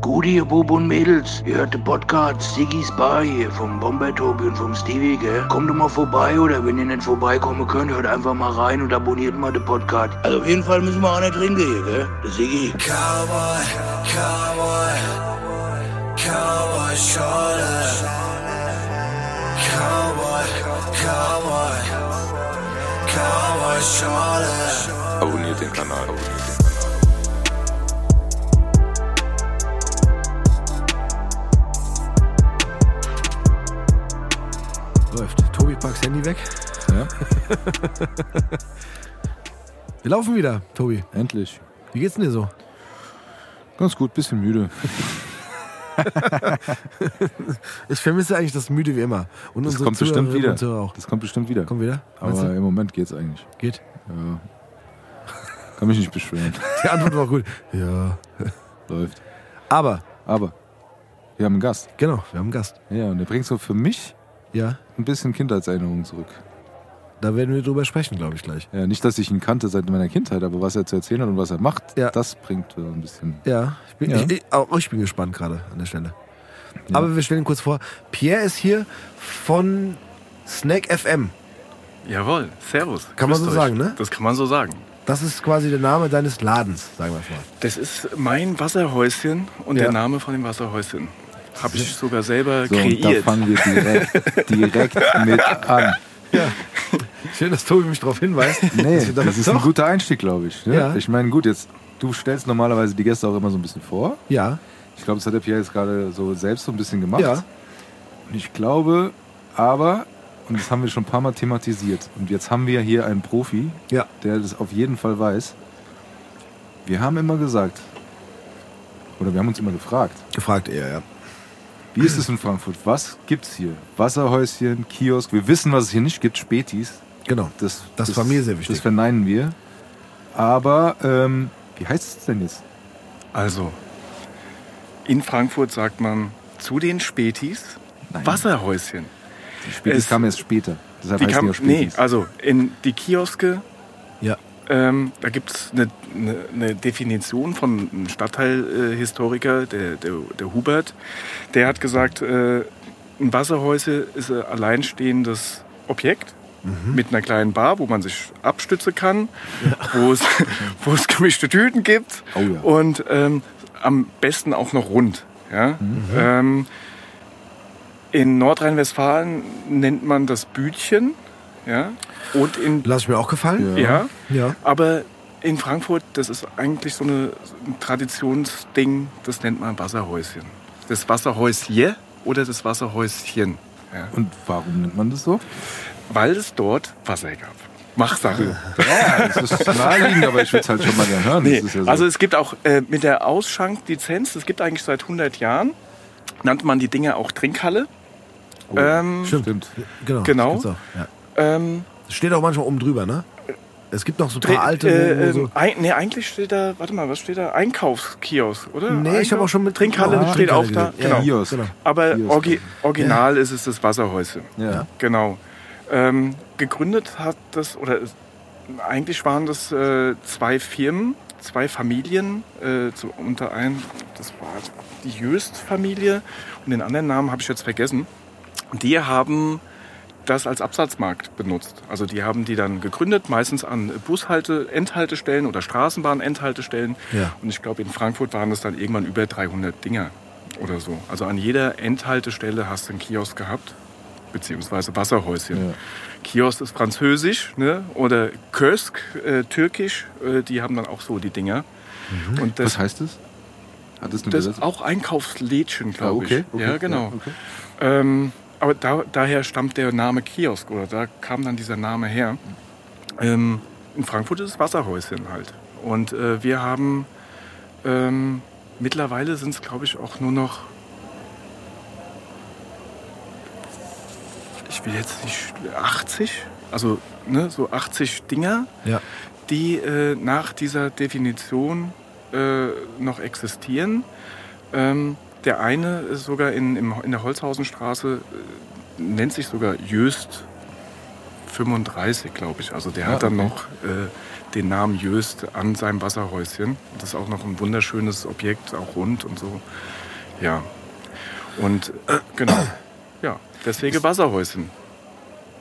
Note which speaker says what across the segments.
Speaker 1: Gut, ihr Bub und Mädels, ihr hört den Podcast Siggy's Bar hier vom Bomber Tobi und vom Stevie, gell? Kommt doch mal vorbei oder wenn ihr nicht vorbeikommen könnt, hört einfach mal rein und abonniert mal den Podcast. Also auf jeden Fall müssen wir auch nicht trinken hier, gell? Der Siggy.
Speaker 2: Cowboy, Cowboy, Cowboy Schorle. Cowboy, Cowboy, Cowboy Schorle.
Speaker 3: Abonniert den Kanal. Abonniert den Kanal.
Speaker 4: Läuft. Tobi packt Handy weg.
Speaker 5: Ja,
Speaker 4: Wir laufen wieder, Tobi.
Speaker 5: endlich.
Speaker 4: Wie geht's denn dir so?
Speaker 5: Ganz gut, bisschen müde.
Speaker 4: Ich vermisse eigentlich das müde wie immer. Und
Speaker 5: Das kommt bestimmt
Speaker 4: Zuhörerinnen
Speaker 5: wieder.
Speaker 4: Zuhörer auch.
Speaker 5: Das kommt bestimmt wieder.
Speaker 4: Kommt wieder? Meinst
Speaker 5: Aber
Speaker 4: du?
Speaker 5: im Moment geht's eigentlich.
Speaker 4: Geht.
Speaker 5: Ja. Kann mich nicht beschweren.
Speaker 4: Die Antwort war gut. Ja.
Speaker 5: Läuft.
Speaker 4: Aber,
Speaker 5: Aber wir haben einen Gast.
Speaker 4: genau, wir haben einen Gast.
Speaker 5: Ja, und der bringt so für mich
Speaker 4: Ja,
Speaker 5: ein bisschen Kindheitserinnerungen zurück.
Speaker 4: da werden wir drüber sprechen, glaube ich, gleich.
Speaker 5: Ja, nicht, dass ich ihn kannte seit meiner Kindheit, aber was er zu erzählen hat und was er macht,
Speaker 4: Ja.
Speaker 5: das bringt so ein bisschen.
Speaker 4: Ja, ich bin,
Speaker 5: Ja.
Speaker 4: Ich, ich, auch ich bin gespannt gerade an der Stelle. Aber wir stellen kurz vor. Pierre ist hier von Snack FM.
Speaker 6: Jawohl, Servus.
Speaker 4: Kann man so
Speaker 6: euch.
Speaker 4: sagen, ne?
Speaker 6: Das kann man so sagen.
Speaker 4: Das ist quasi der Name deines Ladens, sagen wir es mal.
Speaker 6: Das ist mein Wasserhäuschen und
Speaker 4: Ja.
Speaker 6: der Name von dem Wasserhäuschen. Habe ich sogar selber
Speaker 5: So, und da
Speaker 6: kreiert.
Speaker 5: fangen wir direkt, direkt mit an.
Speaker 4: Schön, dass Tobi mich darauf hinweist.
Speaker 5: Nee,
Speaker 4: damit-
Speaker 5: das ist ein guter Einstieg, glaube ich. Ne?
Speaker 4: Ja.
Speaker 5: Ich meine, gut, jetzt, du stellst normalerweise die Gäste auch immer so ein bisschen vor.
Speaker 4: Ja,
Speaker 5: Ich glaube, das hat der Pierre jetzt gerade so selbst so ein bisschen gemacht.
Speaker 4: ja.
Speaker 5: Und ich glaube, aber, und das haben wir schon ein paar Mal thematisiert, und jetzt haben wir hier einen Profi,
Speaker 4: Ja.
Speaker 5: der das auf jeden Fall weiß. Wir haben immer gesagt, oder wir haben uns immer gefragt,
Speaker 4: Gefragt eher, ja.
Speaker 5: Wie ist es in Frankfurt? Was gibt's hier? Wasserhäuschen, Kiosk. Wir wissen, was es hier nicht gibt, Spätis.
Speaker 4: Genau.
Speaker 5: Das,
Speaker 4: Das war mir sehr wichtig.
Speaker 5: Das verneinen wir. Aber, ähm, wie heißt es denn jetzt?
Speaker 6: Also, in Frankfurt sagt man zu den Spätis
Speaker 5: Nein.
Speaker 6: Wasserhäuschen.
Speaker 5: Die Spätis
Speaker 6: Es-
Speaker 5: kamen erst später. Deshalb
Speaker 6: Die kam,
Speaker 5: die auch
Speaker 6: nee,
Speaker 5: Spätis.
Speaker 6: also in die Kioske,
Speaker 4: Ja.
Speaker 6: Ähm, da gibt es eine, eine, eine Definition von einem Stadtteilhistoriker, der, der, der Hubert. Der hat gesagt, äh, ein Wasserhäuschen ist ein alleinstehendes Objekt
Speaker 5: Mhm.
Speaker 6: mit einer kleinen Bar, wo man sich abstützen kann, wo, es, wo es gemischte Tüten gibt
Speaker 5: Oh ja.
Speaker 6: und ähm, am besten auch noch rund. Ja?
Speaker 5: Mhm.
Speaker 6: Ähm, in Nordrhein-Westfalen nennt man das Bütchen. Ja? Und in
Speaker 4: Lass ich mir auch gefallen.
Speaker 6: ja.
Speaker 4: Ja.
Speaker 6: Aber in Frankfurt, das ist eigentlich so eine, ein Traditionsding, das nennt man Wasserhäuschen. Das Wasserhäuschen oder das Wasserhäuschen. Ja.
Speaker 5: Und warum nennt man das so?
Speaker 6: Weil es dort Wasser gab. Machsache.
Speaker 5: Ja, das ist naheliegend, aber ich will es halt schon mal gerne hören.
Speaker 6: Nee,
Speaker 5: ja so.
Speaker 6: also es gibt auch äh, mit der Ausschanklizenz, das gibt eigentlich seit 100 Jahren, nannte man die Dinge auch Trinkhalle.
Speaker 5: Oh,
Speaker 6: ähm,
Speaker 5: Stimmt.
Speaker 4: Genau.
Speaker 6: Genau.
Speaker 4: Ja.
Speaker 6: Ähm,
Speaker 4: steht auch manchmal oben drüber, ne? Es gibt noch so ein paar alte.
Speaker 6: äh, ähm,
Speaker 4: so,
Speaker 6: ein, nee, eigentlich steht da, warte mal, was steht da? Einkaufskiosk, oder?
Speaker 4: nee, ich habe auch schon mit
Speaker 6: Trinkhalle
Speaker 4: Ah,
Speaker 6: steht auch da. Genau.
Speaker 4: Ja,
Speaker 5: Kiosk.
Speaker 4: genau.
Speaker 6: Aber
Speaker 5: Kiosk.
Speaker 6: orgi original ist es das Wasserhäuschen.
Speaker 5: Ja.
Speaker 6: Genau. Ähm, gegründet hat das, oder es- eigentlich waren das äh, zwei Firmen, zwei Familien, äh, zu, unter einem, das war die Jöst-Familie und den anderen Namen habe ich jetzt vergessen. Die haben das als Absatzmarkt benutzt. Also die haben die dann gegründet, meistens an Bushalte, Endhaltestellen oder Straßenbahn-Endhaltestellen.
Speaker 4: Ja.
Speaker 6: Und ich glaube, in Frankfurt waren es dann irgendwann über 300 Dinger oder so. Also an jeder Endhaltestelle hast du einen Kiosk gehabt, beziehungsweise Wasserhäuschen.
Speaker 5: Ja.
Speaker 6: Kiosk ist französisch ne? oder Kösk, äh, türkisch. Äh, die haben dann auch so die Dinger. Und das,
Speaker 5: Was heißt das? Hat das eine
Speaker 6: das ist
Speaker 5: Übersetzung?
Speaker 6: auch Einkaufslädchen, glaube
Speaker 5: Ah, okay,
Speaker 6: ich.
Speaker 5: okay,
Speaker 6: ja, genau.
Speaker 5: ja, okay.
Speaker 6: Ähm, aber da, daher stammt der Name Kiosk oder da kam dann dieser Name her. Ähm, in Frankfurt ist es Wasserhäuschen halt. Und äh, wir haben ähm, mittlerweile sind es, glaube ich, auch nur noch. Ich will jetzt nicht 80, also ne, so 80 Dinger,
Speaker 4: Ja.
Speaker 6: die äh, nach dieser Definition äh, noch existieren. Ähm, der eine ist sogar in, im, in der Holzhausenstraße, äh, nennt sich sogar Jöst 35, glaube ich. Also der
Speaker 5: Ah,
Speaker 6: hat dann
Speaker 5: okay.
Speaker 6: noch äh, den Namen Jöst an seinem Wasserhäuschen. Das ist auch noch ein wunderschönes Objekt, auch rund und so. Ja. Und äh, genau. Ja, deswegen Wasserhäuschen.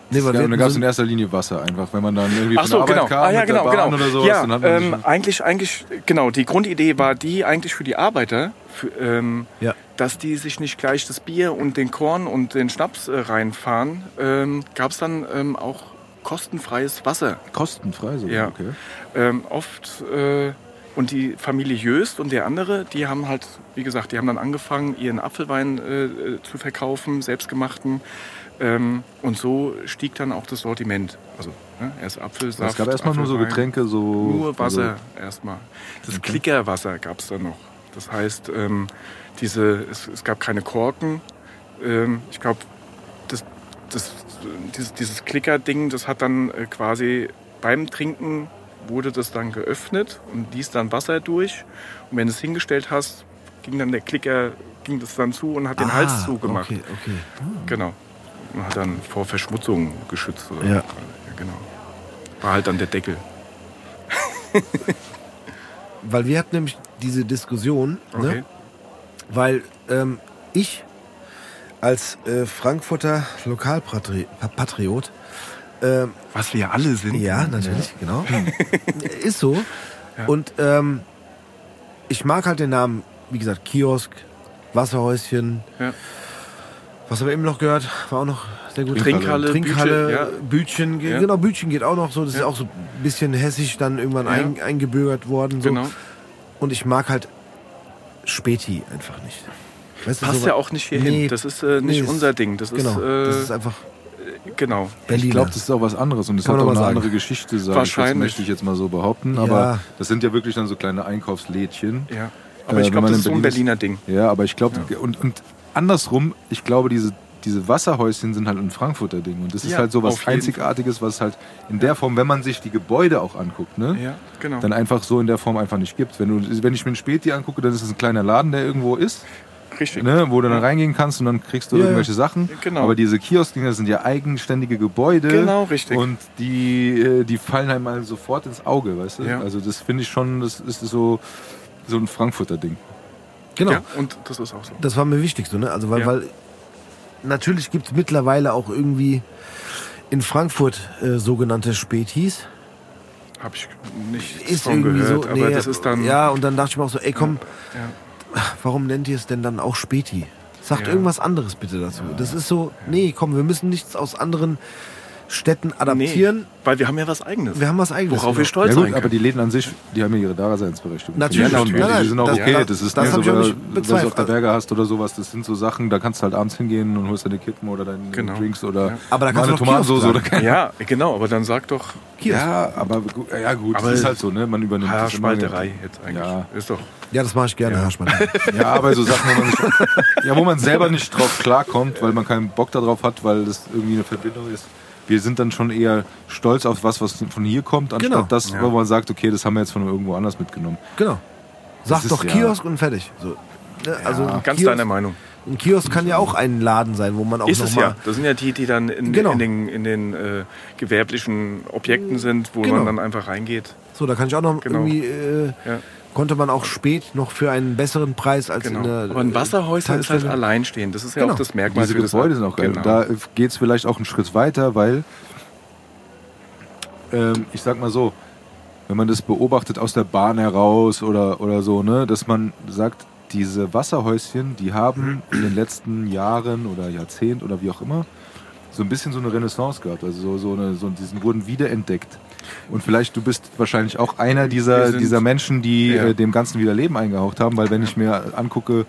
Speaker 4: Nee, weil
Speaker 5: Ja, und da gab es in erster Linie Wasser einfach. Wenn man dann irgendwie
Speaker 6: Ach
Speaker 5: von
Speaker 6: so,
Speaker 5: der Arbeit
Speaker 6: genau.
Speaker 5: kam
Speaker 6: Ah, ja,
Speaker 5: der
Speaker 6: genau, genau.
Speaker 5: oder sowas,
Speaker 6: ja,
Speaker 5: dann
Speaker 6: ähm, eigentlich, eigentlich, genau, die Grundidee war die eigentlich für die Arbeiter, für, ähm,
Speaker 4: Ja.
Speaker 6: dass die sich nicht gleich das Bier und den Korn und den Schnaps äh, reinfahren, ähm, gab es dann ähm, auch kostenfreies Wasser.
Speaker 5: kostenfrei so.
Speaker 6: Ja.
Speaker 5: Okay.
Speaker 6: Ähm, oft äh, und die Familie Jöst und der andere, die haben halt, wie gesagt, die haben dann angefangen, ihren Apfelwein äh, äh, zu verkaufen, selbstgemachten. Ähm, und so stieg dann auch das Sortiment. Also ne, erst Apfelsaft.
Speaker 5: Es gab erstmal nur so. Getränke, so.
Speaker 6: Nur Wasser
Speaker 5: Also,
Speaker 6: erstmal. Das Klickerwasser gab es dann noch. Das heißt, ähm, diese, es, es gab keine Korken. Ähm, ich glaube, das, das, dieses, dieses Klicker-Ding, das hat dann äh, quasi beim Trinken wurde das dann geöffnet und ließ dann Wasser durch. Und wenn du es hingestellt hast, ging dann der Klicker, ging das dann zu und hat den Hals
Speaker 4: Ah,
Speaker 6: zugemacht.
Speaker 4: Okay, okay.
Speaker 6: Genau. Hat dann vor Verschmutzung geschützt. Oder?
Speaker 4: Ja.
Speaker 6: genau. War halt dann der Deckel.
Speaker 4: Weil wir hatten nämlich diese Diskussion,
Speaker 6: Okay.
Speaker 4: ne? weil ähm, ich als äh, Frankfurter Lokalpatriot, ähm,
Speaker 6: Was wir alle sind.
Speaker 4: ja, natürlich, genau, ist so. Und ähm, ich mag halt den Namen, wie gesagt, Kiosk, Wasserhäuschen,
Speaker 6: Ja.
Speaker 4: Was haben wir eben noch gehört, war auch noch sehr gut.
Speaker 6: Trinkhalle,
Speaker 4: Trinkhalle,
Speaker 6: Bütchen, ja.
Speaker 4: Bütchen, ge-
Speaker 6: Ja.
Speaker 4: genau, Bütchen geht auch noch so. Das ist
Speaker 6: Ja.
Speaker 4: auch so ein bisschen hessisch dann irgendwann
Speaker 6: Ja.
Speaker 4: ein, eingebürgert worden. So.
Speaker 6: Genau.
Speaker 4: Und ich mag halt Späti einfach nicht. Weißt du,
Speaker 6: Passt
Speaker 4: so-
Speaker 6: ja auch nicht hier
Speaker 4: Nee,
Speaker 6: hin. Das ist äh, nicht
Speaker 4: nee, das-
Speaker 6: unser Ding. Das
Speaker 4: Genau,
Speaker 6: ist, äh,
Speaker 4: das ist einfach
Speaker 6: genau.
Speaker 4: Berliner.
Speaker 5: Ich glaube, das ist auch was anderes und es
Speaker 4: Kann
Speaker 5: hat auch eine
Speaker 4: sagen.
Speaker 5: andere Geschichte, sage ich
Speaker 6: Wahrscheinlich.
Speaker 5: möchte ich jetzt mal so behaupten.
Speaker 4: Ja.
Speaker 5: Aber das sind ja wirklich dann so kleine Einkaufslädchen.
Speaker 6: Ja. Aber
Speaker 5: Äh,
Speaker 6: ich
Speaker 5: wenn
Speaker 6: glaube, das ist so ein
Speaker 5: Berlin ist-
Speaker 6: Berliner Ding.
Speaker 5: Ja, aber ich glaube, und, und andersrum, ich glaube, diese, diese Wasserhäuschen sind halt ein Frankfurter Ding. Und das ist
Speaker 6: Ja,
Speaker 5: halt so was Einzigartiges, was halt in der Form, wenn man sich die Gebäude auch anguckt, ne?
Speaker 6: Ja, genau.
Speaker 5: dann einfach so in der Form einfach nicht gibt. Wenn, du, wenn ich mir einen Späti angucke, dann ist es ein kleiner Laden, der irgendwo ist,
Speaker 6: Richtig.
Speaker 5: ne, wo du dann reingehen kannst und dann kriegst du
Speaker 4: Ja,
Speaker 5: irgendwelche Sachen.
Speaker 6: Genau.
Speaker 5: Aber diese Kioskdinger sind ja eigenständige Gebäude.
Speaker 6: Genau, richtig.
Speaker 5: Und die, äh, die fallen halt mal sofort ins Auge, weißt du?
Speaker 6: Ja.
Speaker 5: Also das finde ich schon, das ist so, so ein Frankfurter Ding.
Speaker 4: Genau.
Speaker 6: Ja, und das ist auch so.
Speaker 4: Das war mir wichtig so, ne? Also weil,
Speaker 6: Ja.
Speaker 4: weil natürlich gibt es mittlerweile auch irgendwie in Frankfurt äh, sogenannte Spätis.
Speaker 6: Habe ich nicht
Speaker 4: Ist
Speaker 6: von
Speaker 4: irgendwie
Speaker 6: gehört.
Speaker 4: so.
Speaker 6: aber
Speaker 4: nee,
Speaker 6: das ist dann.
Speaker 4: Ja, und dann dachte ich mir auch so, ey komm,
Speaker 6: Ja.
Speaker 4: warum nennt ihr es denn dann auch Späti? Sagt irgendwas anderes bitte dazu. Das ist so, nee, komm, wir müssen nichts aus anderen Städten adaptieren.
Speaker 6: Nee, weil wir haben ja was Eigenes.
Speaker 4: Wir haben was eigenes.
Speaker 6: worauf
Speaker 4: genau.
Speaker 6: wir stolz
Speaker 5: Ja
Speaker 6: sein
Speaker 5: gut, aber die Läden an sich, die haben ja ihre Daseinsberechtigung.
Speaker 4: Natürlich,
Speaker 5: Die, sind
Speaker 6: natürlich.
Speaker 5: auch- die sind auch
Speaker 4: Das-
Speaker 5: okay.
Speaker 4: das-
Speaker 5: Das ist
Speaker 4: das
Speaker 5: nicht
Speaker 4: hab
Speaker 5: so, wenn
Speaker 4: nicht
Speaker 5: du- auf der Berge hast oder sowas. Das sind so Sachen, da kannst du halt abends hingehen und holst deine Kippen oder deine
Speaker 6: Genau.
Speaker 5: Drinks oder
Speaker 6: Ja.
Speaker 4: Aber da kannst
Speaker 5: eine Tomatensauce oder keine
Speaker 6: ja, genau, aber dann sag doch
Speaker 4: Kiosk.
Speaker 5: Ja, aber ja gut,
Speaker 6: Aber
Speaker 5: das ist halt so, ne? Man übernimmt das immer-
Speaker 6: Haarspalterei jetzt eigentlich.
Speaker 5: Ja.
Speaker 6: Ist doch.
Speaker 4: Ja, das mache ich gerne,
Speaker 6: Ja.
Speaker 4: Haschmann.
Speaker 5: Ja, aber so Sachen, wo man, nicht, ja, wo man selber nicht drauf klarkommt, weil man keinen Bock darauf hat, weil das irgendwie eine Verbindung ist. Wir sind dann schon eher stolz auf was, was von hier kommt, anstatt
Speaker 4: Genau.
Speaker 5: das,
Speaker 6: Ja.
Speaker 5: wo man sagt, okay, das haben wir jetzt von irgendwo anders mitgenommen.
Speaker 4: Genau. Sag
Speaker 5: ist
Speaker 4: doch
Speaker 5: ja-
Speaker 4: Kiosk und fertig. So. Also ein
Speaker 6: Ganz
Speaker 4: Kiosk,
Speaker 6: deiner Meinung.
Speaker 4: Ein Kiosk kann ja auch ein Laden sein, wo man auch
Speaker 6: Ist
Speaker 4: noch
Speaker 6: es
Speaker 4: mal
Speaker 6: ja. Das sind ja die, die dann in,
Speaker 4: Genau.
Speaker 6: in den, in den äh, gewerblichen Objekten sind, wo
Speaker 4: Genau.
Speaker 6: man dann einfach reingeht.
Speaker 4: So, da kann ich auch noch
Speaker 6: Genau.
Speaker 4: irgendwie äh,
Speaker 6: Ja.
Speaker 4: Konnte man auch spät noch für einen besseren Preis als
Speaker 6: Genau.
Speaker 4: in der
Speaker 6: Aber ein Wasserhäuschen ist halt alleinstehend. Das ist ja
Speaker 4: Genau.
Speaker 6: auch das Merkmal
Speaker 5: Diese
Speaker 6: für das
Speaker 5: Gebäude sind auch geil.
Speaker 6: Genau.
Speaker 5: Da geht es vielleicht auch einen Schritt weiter, weil, ähm, ich sag mal so, wenn man das beobachtet aus der Bahn heraus oder, oder so, ne, dass man sagt, diese Wasserhäuschen, die haben in den letzten Jahren oder Jahrzehnt oder wie auch immer so ein bisschen so eine Renaissance gehabt. Also so, so eine, so, die sind, wurden wiederentdeckt. Und vielleicht du bist wahrscheinlich auch einer dieser, dieser Menschen, die
Speaker 6: Ja.
Speaker 5: äh, dem Ganzen wieder Leben eingehaucht haben, weil wenn ich mir angucke,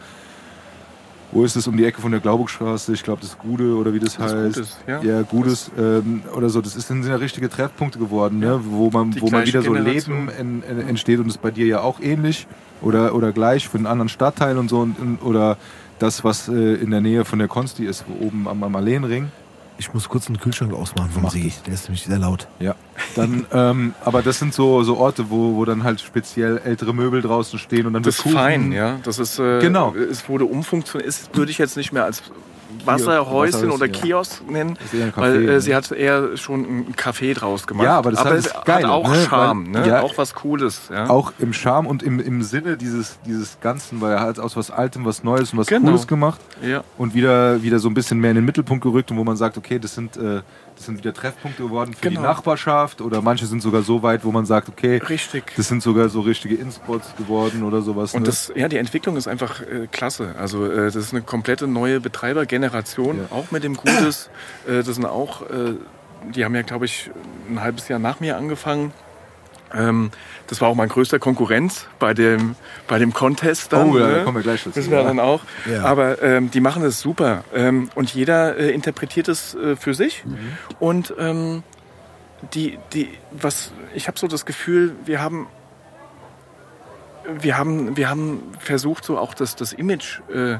Speaker 5: wo ist es um die Ecke von der Glaubungsstraße? Ich glaube, das Gude oder wie das,
Speaker 6: Das
Speaker 5: heißt.
Speaker 6: Gutes, ja.
Speaker 5: ja Gutes ähm, oder so. Das ist, sind ja richtige Treffpunkte geworden, ne? wo man,
Speaker 6: Die
Speaker 5: wo man wieder so
Speaker 6: Generation.
Speaker 5: Leben en, en, entsteht und das ist bei dir ja auch ähnlich oder, oder gleich für einen anderen Stadtteil und so und, oder das, was äh, in der Nähe von der Konsti ist, oben am, am Alleenring.
Speaker 4: Ich muss kurz einen Kühlschrank ausmachen vom
Speaker 5: Mach
Speaker 4: See. Der ist nämlich sehr laut.
Speaker 5: Ja. Dann, ähm, aber das sind so, so Orte, wo, wo dann halt speziell ältere Möbel draußen stehen und dann
Speaker 6: Das ist fein, ja. Das ist, äh,
Speaker 5: Genau.
Speaker 6: Es wurde umfunktioniert. Es würde ich jetzt nicht mehr als Wasserhäuschen oder Kiosk nennen,
Speaker 5: Ist eher ein Café,
Speaker 6: weil äh,
Speaker 5: ne?
Speaker 6: sie hat eher schon ein Café draus gemacht.
Speaker 5: Ja, aber das hat
Speaker 6: es
Speaker 5: Geile,
Speaker 6: hat auch
Speaker 5: ne?
Speaker 6: Charme,
Speaker 5: Weil-
Speaker 6: ne?
Speaker 5: ja.
Speaker 6: auch was Cooles. Ja?
Speaker 5: Auch im Charme und im, im Sinne dieses, dieses Ganzen, weil er hat aus was Altem was Neues und was
Speaker 6: Genau.
Speaker 5: Cooles gemacht
Speaker 6: Ja.
Speaker 5: und wieder, wieder so ein bisschen mehr in den Mittelpunkt gerückt und wo man sagt, okay, das sind, äh, das sind wieder Treffpunkte geworden für
Speaker 6: Genau.
Speaker 5: die Nachbarschaft oder manche sind sogar so weit, wo man sagt, okay,
Speaker 6: Richtig.
Speaker 5: das sind sogar so richtige Inspots geworden oder sowas.
Speaker 6: Und
Speaker 5: ne?
Speaker 6: das, ja, die Entwicklung ist einfach äh, klasse. Also äh, das ist eine komplette neue Betreibergeneration,
Speaker 5: Ja.
Speaker 6: auch mit dem Gutes. Äh, das sind auch, äh, die haben ja, glaube ich, ein halbes Jahr nach mir angefangen. Ähm, das war auch mein größter Konkurrenz bei dem, bei dem Contest. Dann,
Speaker 5: Oh, ja,
Speaker 6: ne?
Speaker 5: da kommen wir gleich dazu.
Speaker 6: Wissen wir
Speaker 5: Ja.
Speaker 6: dann auch.
Speaker 4: Ja.
Speaker 6: Aber ähm, die machen es super. Ähm, und jeder äh, interpretiert es äh, für sich.
Speaker 5: Mhm.
Speaker 6: Und ähm, die, die, was, ich habe so das Gefühl, wir haben wir haben, wir haben versucht, so auch das, das Image, äh, äh,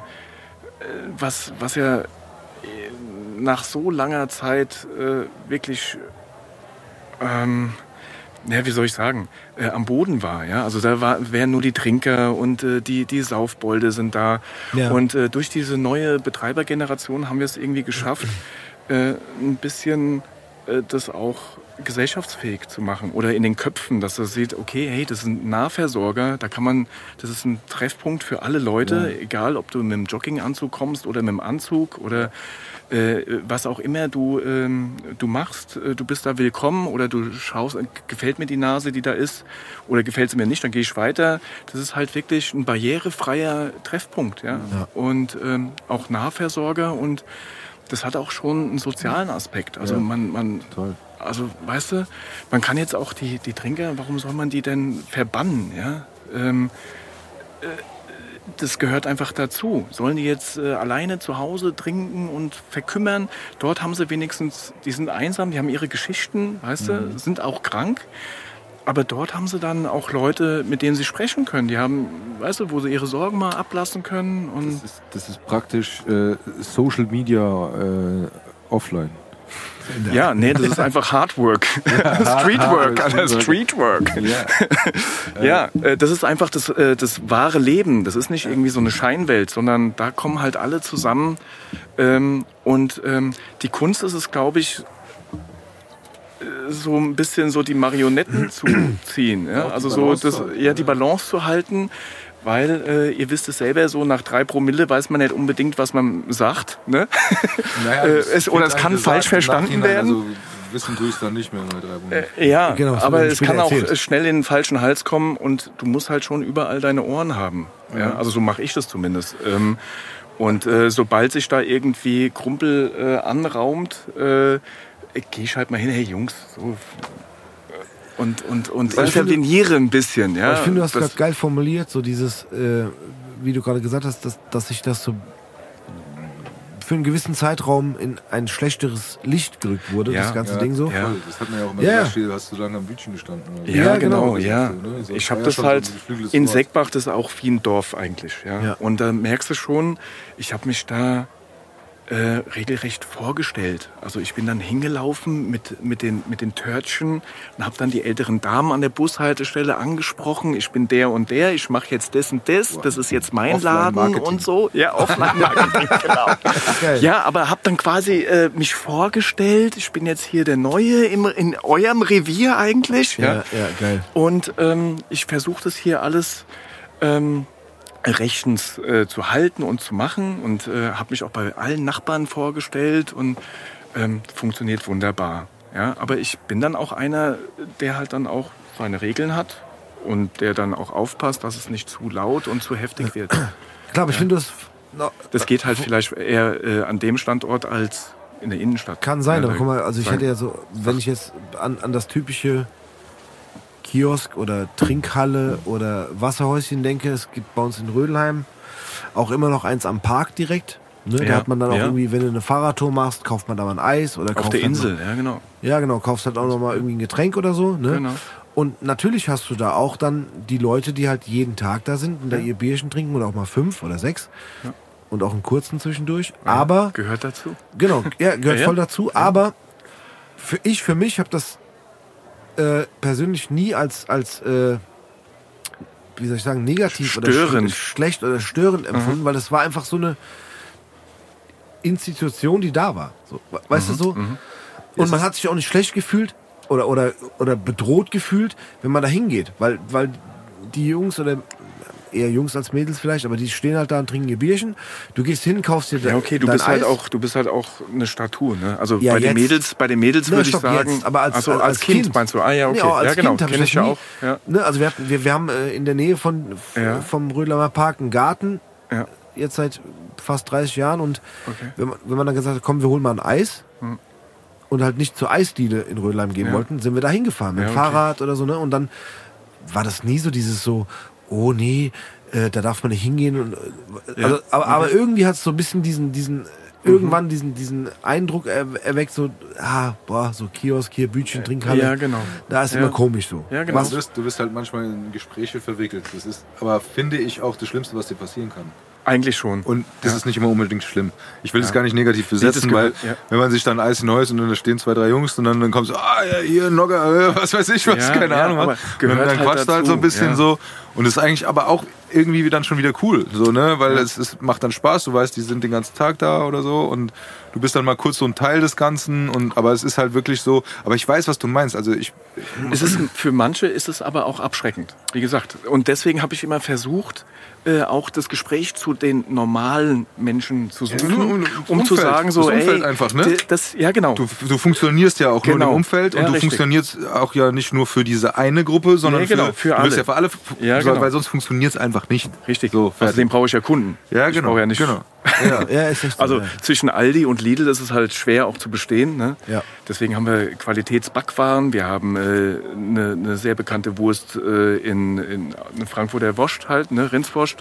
Speaker 6: was, was ja äh, nach so langer Zeit äh, wirklich, ähm, ja, wie soll ich sagen, äh, am Boden war. Ja? Also da war, wären nur die Trinker und äh, die, die Saufbolde sind da.
Speaker 4: Ja.
Speaker 6: Und äh, durch diese neue Betreibergeneration haben wir es irgendwie geschafft, äh, ein bisschen äh, das auch gesellschaftsfähig zu machen oder in den Köpfen, dass er sieht, okay, hey, das ist ein Nahversorger, da kann man, das ist ein Treffpunkt für alle Leute, egal ob du mit dem Jogginganzug kommst oder mit dem Anzug oder äh, was auch immer du, ähm, du machst, äh, du bist da willkommen oder du schaust, äh, gefällt mir die Nase, die da ist oder gefällt sie mir nicht, dann gehe ich weiter. Das ist halt wirklich ein barrierefreier Treffpunkt, ja. Und ähm, auch Nahversorger und das hat auch schon einen sozialen Aspekt. Also
Speaker 5: Ja.
Speaker 6: man, man
Speaker 5: Toll.
Speaker 6: also weißt du, man kann jetzt auch die, die Trinker, warum soll man die denn verbannen? Ja? Ähm, äh, das gehört einfach dazu. Sollen die jetzt äh, alleine zu Hause trinken und verkümmern? Dort haben sie wenigstens, die sind einsam, die haben ihre Geschichten, weißt du, sind auch krank. Aber dort haben sie dann auch Leute, mit denen sie sprechen können. Die haben, weißt du, wo sie ihre Sorgen mal ablassen können. Und
Speaker 5: Das ist, das ist praktisch äh, Social Media äh, offline.
Speaker 6: Ja, nee, das ist einfach Hardwork. Streetwork, Alter, Streetwork.
Speaker 5: Ja.
Speaker 6: Ja, äh, das ist einfach das, äh, das wahre Leben. Das ist nicht irgendwie so eine Scheinwelt, sondern da kommen halt alle zusammen. Ähm, und ähm, die Kunst ist es, glaube ich, äh, so ein bisschen so die Marionetten zu ziehen. Ja? Also so das, ja, die Balance zu halten. Weil äh, ihr wisst es selber, so nach drei Promille weiß man nicht unbedingt, was man sagt. Ne?
Speaker 5: Naja,
Speaker 6: Äh, es- oder es
Speaker 5: dann
Speaker 6: kann
Speaker 5: gesagt
Speaker 6: falsch verstanden werden.
Speaker 5: Also wissen tue ich es dann nicht mehr bei drei Monate.
Speaker 6: Äh, Ja,
Speaker 4: Genau,
Speaker 6: aber es kann auch
Speaker 4: erzählt.
Speaker 6: äh, schnell in den falschen Hals kommen und du musst halt schon überall deine Ohren haben. Ja, also so mache ich das zumindest. Ähm, und äh, sobald sich da irgendwie Krumpel äh, anraumt, äh, gehe ich halt mal hin, hey Jungs, so. Und, und, und
Speaker 4: ich
Speaker 6: interveniere ein bisschen. Ja,
Speaker 4: ich finde, du hast
Speaker 6: Das-
Speaker 4: gerade geil formuliert, so dieses, äh, wie du gerade gesagt hast, dass, dass sich das so für einen gewissen Zeitraum in ein schlechteres Licht gerückt wurde,
Speaker 6: Ja,
Speaker 4: das ganze
Speaker 5: Ja,
Speaker 4: Ding so.
Speaker 6: Ja.
Speaker 5: Das hat man ja auch immer
Speaker 4: Ja.
Speaker 5: gesagt, viel, hast du lange am Bütchen gestanden. Oder so.
Speaker 6: Ja,
Speaker 4: Ja,
Speaker 6: genau,
Speaker 4: genau.
Speaker 6: ja.
Speaker 5: So, ne? So,
Speaker 6: Ich habe das
Speaker 5: so
Speaker 6: halt
Speaker 5: geflügeltes
Speaker 6: in. Seckbach, das ist auch wie ein Dorf eigentlich. Ja.
Speaker 4: Ja.
Speaker 6: Und da merkst du schon, ich habe mich da äh, regelrecht vorgestellt. Also ich bin dann hingelaufen mit, mit, den, mit den Törtchen und habe dann die älteren Damen an der Bushaltestelle angesprochen. Ich bin der und der, ich mache jetzt das und das, das ist jetzt mein Laden und so. Ja, Offline-Marketing, genau. Ja, aber habe dann quasi äh, mich vorgestellt, ich bin jetzt hier der Neue im, in eurem Revier eigentlich.
Speaker 4: Ja, ja, geil.
Speaker 6: Und ähm, ich versuche das hier alles ähm, rechtens äh, zu halten und zu machen und äh, habe mich auch bei allen Nachbarn vorgestellt und ähm, funktioniert wunderbar. Ja, aber ich bin dann auch einer, der halt dann auch seine Regeln hat und der dann auch aufpasst, dass es nicht zu laut und zu heftig wird.
Speaker 4: Klar, aber ich finde, das no,
Speaker 6: Das geht halt vielleicht eher äh, an dem Standort als in der Innenstadt.
Speaker 4: kann sein,
Speaker 6: Ja,
Speaker 4: aber guck mal, also ich hätte ja so, wenn ich jetzt an, an das typische Kiosk oder Trinkhalle oder Wasserhäuschen denke, es gibt bei uns in Rödelheim auch immer noch eins am Park direkt. Ne? Da
Speaker 6: Ja,
Speaker 4: hat man dann auch
Speaker 6: ja.
Speaker 4: irgendwie, wenn du eine Fahrradtour machst, kauft man da mal ein Eis oder
Speaker 6: Auf der Insel, ja genau.
Speaker 4: Noch, ja, genau, kaufst halt auch noch mal irgendwie ein Getränk oder so. Ne?
Speaker 6: Genau.
Speaker 4: Und natürlich hast du da auch dann die Leute, die halt jeden Tag da sind und da ihr Bierchen trinken oder auch mal fünf oder sechs. Und auch einen kurzen zwischendurch. Aber
Speaker 6: Gehört dazu.
Speaker 4: Genau, ja, gehört
Speaker 6: Ja, ja.
Speaker 4: voll dazu. Aber für ich, für mich habe das äh, persönlich nie als, als äh, wie soll ich sagen, negativ oder
Speaker 6: Störend.
Speaker 4: sch schlecht oder störend empfunden, weil es war einfach so eine. Institution, die da war. So, we- weißt du
Speaker 6: Mhm,
Speaker 4: so? Und man hat sich auch nicht schlecht gefühlt oder, oder, oder bedroht gefühlt, wenn man da hingeht. Weil, weil die Jungs oder eher Jungs als Mädels vielleicht, aber die stehen halt da und trinken ihr Bierchen. Du gehst hin, kaufst dir
Speaker 6: Ja, okay, du
Speaker 4: dein
Speaker 6: bist halt auch, du bist halt auch eine Statue, ne? Also
Speaker 4: Ja,
Speaker 6: bei den Mädels, bei den Mädels
Speaker 4: Ne,
Speaker 6: würde ich sagen,
Speaker 4: jetzt, aber als,
Speaker 6: Ach so, als,
Speaker 4: als
Speaker 6: kind, meinst du? Ah ja, okay.
Speaker 4: Nee, als
Speaker 6: ja, genau,
Speaker 4: Kind
Speaker 6: kenne
Speaker 4: ich
Speaker 6: ja auch. Ja.
Speaker 4: Ne, also wir, hatten, wir, wir haben äh, in der Nähe von, f-
Speaker 6: Ja.
Speaker 4: vom Rödlamer Park einen Garten,
Speaker 6: Ja.
Speaker 4: jetzt seit fast 30 Jahren. Und
Speaker 6: Okay. Hm.
Speaker 4: wenn, man, wenn man dann gesagt hat, komm, wir holen mal ein Eis und halt nicht zur Eisdiele in Rödelheim gehen
Speaker 6: Ja.
Speaker 4: wollten, sind wir da hingefahren mit
Speaker 6: Ja,
Speaker 4: dem
Speaker 6: okay.
Speaker 4: Fahrrad oder so. Ne? Und dann war das nie so dieses so, oh nee, äh, da darf man nicht hingehen. Und, äh,
Speaker 6: Ja.
Speaker 4: also, aber, aber irgendwie hat es so ein bisschen diesen, diesen irgendwann diesen, diesen Eindruck er, erweckt, so, ah, boah, so Kiosk hier, Bütchen, Trinkhalle.
Speaker 6: Ja, genau.
Speaker 4: Da ist
Speaker 6: Ja.
Speaker 4: immer komisch so.
Speaker 6: Ja, genau.
Speaker 5: Du bist, du bist halt manchmal in Gespräche verwickelt. Das ist aber, finde ich, auch das Schlimmste, was dir passieren kann.
Speaker 6: Eigentlich schon.
Speaker 5: Und das ist nicht immer unbedingt schlimm. Ich will das
Speaker 6: Ja.
Speaker 5: gar nicht negativ besetzen,
Speaker 6: das
Speaker 5: weil
Speaker 6: ja.
Speaker 5: wenn man sich dann Eis Neues und dann da stehen zwei, drei Jungs und dann, dann kommt so, ah ja, hier Nogger, äh, was weiß ich was,
Speaker 6: Ja,
Speaker 5: keine
Speaker 6: ja,
Speaker 5: Ahnung. Und
Speaker 6: gehört
Speaker 5: dann
Speaker 6: halt
Speaker 5: quatscht du halt so ein bisschen
Speaker 6: ja.
Speaker 5: so. Und das ist eigentlich aber auch irgendwie dann schon wieder cool, so, ne? Weil es, es macht dann Spaß, du weißt, die sind den ganzen Tag da oder so und du bist dann mal kurz so ein Teil des Ganzen und aber es ist halt wirklich so, aber ich weiß, was du meinst. Also ich
Speaker 6: Es ist, für manche ist es aber auch abschreckend, wie gesagt. Und deswegen habe ich immer versucht, äh, auch das Gespräch zu den normalen Menschen zu suchen,
Speaker 5: Ja, und-
Speaker 6: um zu
Speaker 5: Umfeld,
Speaker 6: sagen, so,
Speaker 5: das Umfeld
Speaker 6: ey,
Speaker 5: einfach, ne?
Speaker 6: das, ja genau.
Speaker 5: Du, du funktionierst ja auch nur
Speaker 6: Genau.
Speaker 5: im Umfeld und
Speaker 6: Ja,
Speaker 5: du
Speaker 6: richtig.
Speaker 5: funktionierst auch ja nicht nur für diese eine Gruppe, sondern
Speaker 6: Nee, genau,
Speaker 5: für,
Speaker 6: für
Speaker 5: du willst
Speaker 6: alle.
Speaker 5: ja für alle,
Speaker 6: Ja, genau.
Speaker 5: weil sonst funktioniert es einfach nicht.
Speaker 6: Richtig.
Speaker 5: So.
Speaker 6: Außerdem brauche ich ja Kunden.
Speaker 5: Ja,
Speaker 6: Ich
Speaker 5: genau.
Speaker 6: brauche ja nicht.
Speaker 5: genau.
Speaker 4: Ja, ja, ist echt so.
Speaker 6: Also
Speaker 4: ja.
Speaker 6: zwischen Aldi und Lidl ist es halt schwer auch zu bestehen. Ne?
Speaker 4: Ja.
Speaker 6: Deswegen haben wir Qualitätsbackwaren. Wir haben äh, eine, eine sehr bekannte Wurst äh, in, in, Frankfurter Wurst halt, ne? Rindswurst.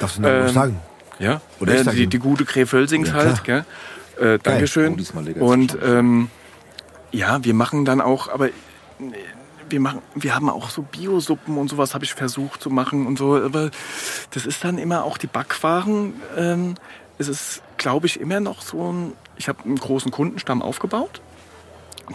Speaker 4: Darfst du noch
Speaker 6: Ähm,
Speaker 4: sagen?
Speaker 6: Ja,
Speaker 4: Oder ich
Speaker 6: äh, die, die gute Kräfölsings
Speaker 4: Ja,
Speaker 6: halt. Gell? Äh, Dankeschön.
Speaker 5: Oh.
Speaker 6: Und ähm, ja, wir machen dann auch, aber wir machen, wir haben auch so Biosuppen und sowas habe ich versucht zu machen und so. Aber das ist dann immer auch die Backwaren. Ähm, es ist, glaube ich, immer noch so ein. Ich habe einen großen Kundenstamm aufgebaut.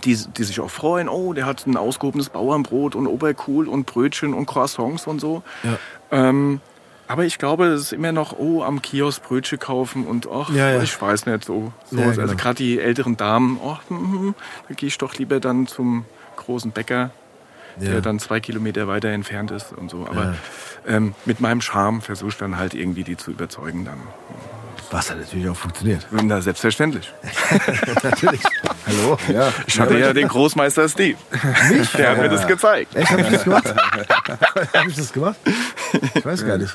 Speaker 6: Die, die sich auch freuen, oh, der hat ein ausgehobenes Bauernbrot und Oberkohl und Brötchen und Croissants und so.
Speaker 4: Ja.
Speaker 6: Ähm, aber ich glaube, es ist immer noch, oh, am Kiosk Brötchen kaufen und ach,
Speaker 4: Ja, ja.
Speaker 6: ich weiß nicht so. so
Speaker 4: Ja,
Speaker 6: Also
Speaker 4: genau.
Speaker 6: gerade die älteren Damen, ach, hm, da gehe ich doch lieber dann zum großen Bäcker,
Speaker 4: Ja.
Speaker 6: der dann zwei Kilometer weiter entfernt ist und so. Aber ähm, mit meinem Charme versuche ich dann halt irgendwie die zu überzeugen dann.
Speaker 4: Was hat natürlich auch funktioniert.
Speaker 6: Na, selbstverständlich.
Speaker 4: natürlich. Hallo?
Speaker 5: Ja,
Speaker 6: Ich hatte ja den Großmeister Steve.
Speaker 4: Mich?
Speaker 6: Der hat mir das gezeigt.
Speaker 4: Echt, hab ich das gemacht? hab ich das gemacht? Ich weiß gar nicht.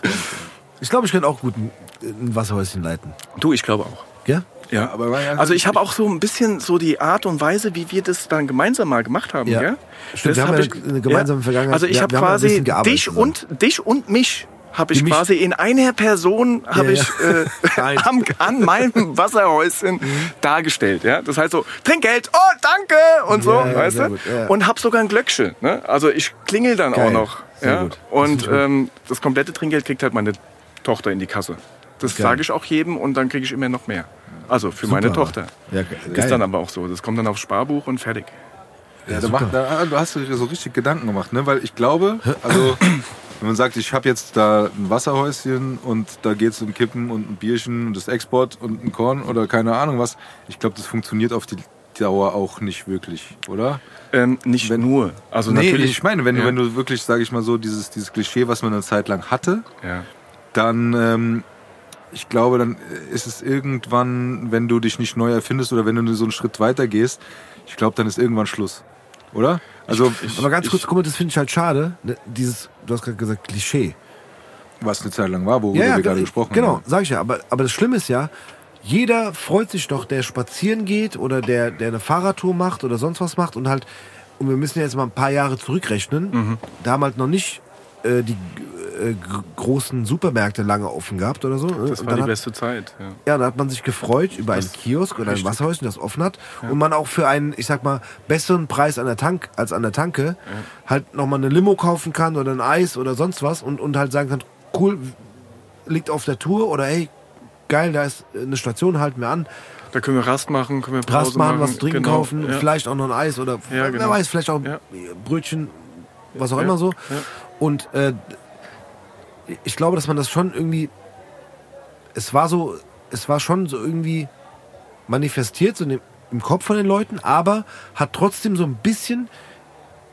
Speaker 4: Ich glaube, ich könnte auch gut ein, ein Wasserhäuschen leiten.
Speaker 6: Du, ich glaube auch.
Speaker 4: Ja?
Speaker 6: Ja,
Speaker 5: aber war ja-
Speaker 6: also ich habe auch so ein bisschen so die Art und Weise, wie wir das dann gemeinsam mal gemacht haben,
Speaker 4: Ja.
Speaker 6: gell?
Speaker 4: Stimmt,
Speaker 6: Das
Speaker 4: wir haben
Speaker 6: hab
Speaker 4: ja
Speaker 6: ich-
Speaker 4: eine gemeinsame Vergangenheit.
Speaker 6: Also ich habe quasi dich
Speaker 4: zusammen.
Speaker 6: und dich und mich habe ich quasi in einer Person habe
Speaker 4: Ja,
Speaker 6: ich
Speaker 4: ja.
Speaker 6: äh, am, an meinem Wasserhäuschen dargestellt, ja? Das heißt so Trinkgeld, oh danke und so,
Speaker 4: Ja, ja,
Speaker 6: weißt du?
Speaker 4: gut, ja.
Speaker 6: Und hab sogar ein Glöckchen, ne? Also ich klingel dann
Speaker 4: Geil.
Speaker 6: auch noch,
Speaker 4: Sehr
Speaker 6: ja?
Speaker 4: gut. Das
Speaker 6: Und
Speaker 4: gut.
Speaker 6: ähm, das komplette Trinkgeld kriegt halt meine Tochter in die Kasse. Das sage ich auch jedem und dann kriege ich immer noch mehr. Also für meine
Speaker 4: Super.
Speaker 6: Tochter.
Speaker 4: Ja.
Speaker 6: Ist dann aber auch so. Das kommt dann aufs Sparbuch und fertig.
Speaker 5: Ja, da macht, da, du hast dir so richtig Gedanken gemacht, ne? Weil ich glaube, also wenn man sagt, ich habe jetzt da ein Wasserhäuschen und da geht es um Kippen und ein Bierchen und das Export und ein Korn oder keine Ahnung was, ich glaube, das funktioniert auf die Dauer auch nicht wirklich, oder?
Speaker 6: Ähm, nicht nur. Also
Speaker 5: nee,
Speaker 6: natürlich.
Speaker 5: ich meine, wenn,
Speaker 6: ja.
Speaker 5: du, wenn du wirklich, sage ich mal so, dieses, dieses Klischee, was man eine Zeit lang hatte,
Speaker 6: Ja.
Speaker 5: dann, ähm, ich glaube, dann ist es irgendwann, wenn du dich nicht neu erfindest oder wenn du so einen Schritt weiter gehst, ich glaube, dann ist irgendwann Schluss, oder? Also,
Speaker 4: Aber ganz kurz, guck mal, das finde ich halt schade. ne, Dieses, du hast gerade gesagt, Klischee.
Speaker 5: was eine Zeit lang war, worüber wir
Speaker 4: ge-
Speaker 5: gerade gesprochen
Speaker 4: genau,
Speaker 5: haben.
Speaker 4: sag ich ja. Aber, aber das Schlimme ist ja, jeder freut sich doch, der spazieren geht oder der, der eine Fahrradtour macht oder sonst was macht und halt, und wir müssen jetzt mal ein paar Jahre zurückrechnen,
Speaker 6: Mhm.
Speaker 4: da haben halt noch nicht äh, die äh, gr- großen Supermärkte lange offen gehabt oder so. ne?
Speaker 6: Das war die
Speaker 4: hat,
Speaker 6: beste Zeit. Ja.
Speaker 4: Ja, da hat man sich gefreut über einen Kiosk oder ein. Wasserhäuschen, das offen hat. Und man auch für einen, ich sag mal, besseren Preis an der Tank, als an der Tanke halt nochmal eine Limo kaufen kann oder ein Eis oder sonst was und, und halt sagen kann, cool, liegt auf der Tour oder hey, geil, da ist eine Station, halten wir an.
Speaker 6: Da können wir Rast machen, können wir Pause
Speaker 4: Rast machen, was trinken
Speaker 6: genau.
Speaker 4: kaufen,
Speaker 6: Ja.
Speaker 4: vielleicht auch noch ein Eis oder
Speaker 6: Ja,
Speaker 4: wer
Speaker 6: genau.
Speaker 4: weiß, vielleicht auch
Speaker 6: Ja.
Speaker 4: Brötchen, was auch
Speaker 6: Ja,
Speaker 4: immer so.
Speaker 6: Ja.
Speaker 4: Und äh, ich glaube, dass man das schon irgendwie, es war so, es war schon so irgendwie manifestiert, so dem, im Kopf von den Leuten, aber hat trotzdem so ein bisschen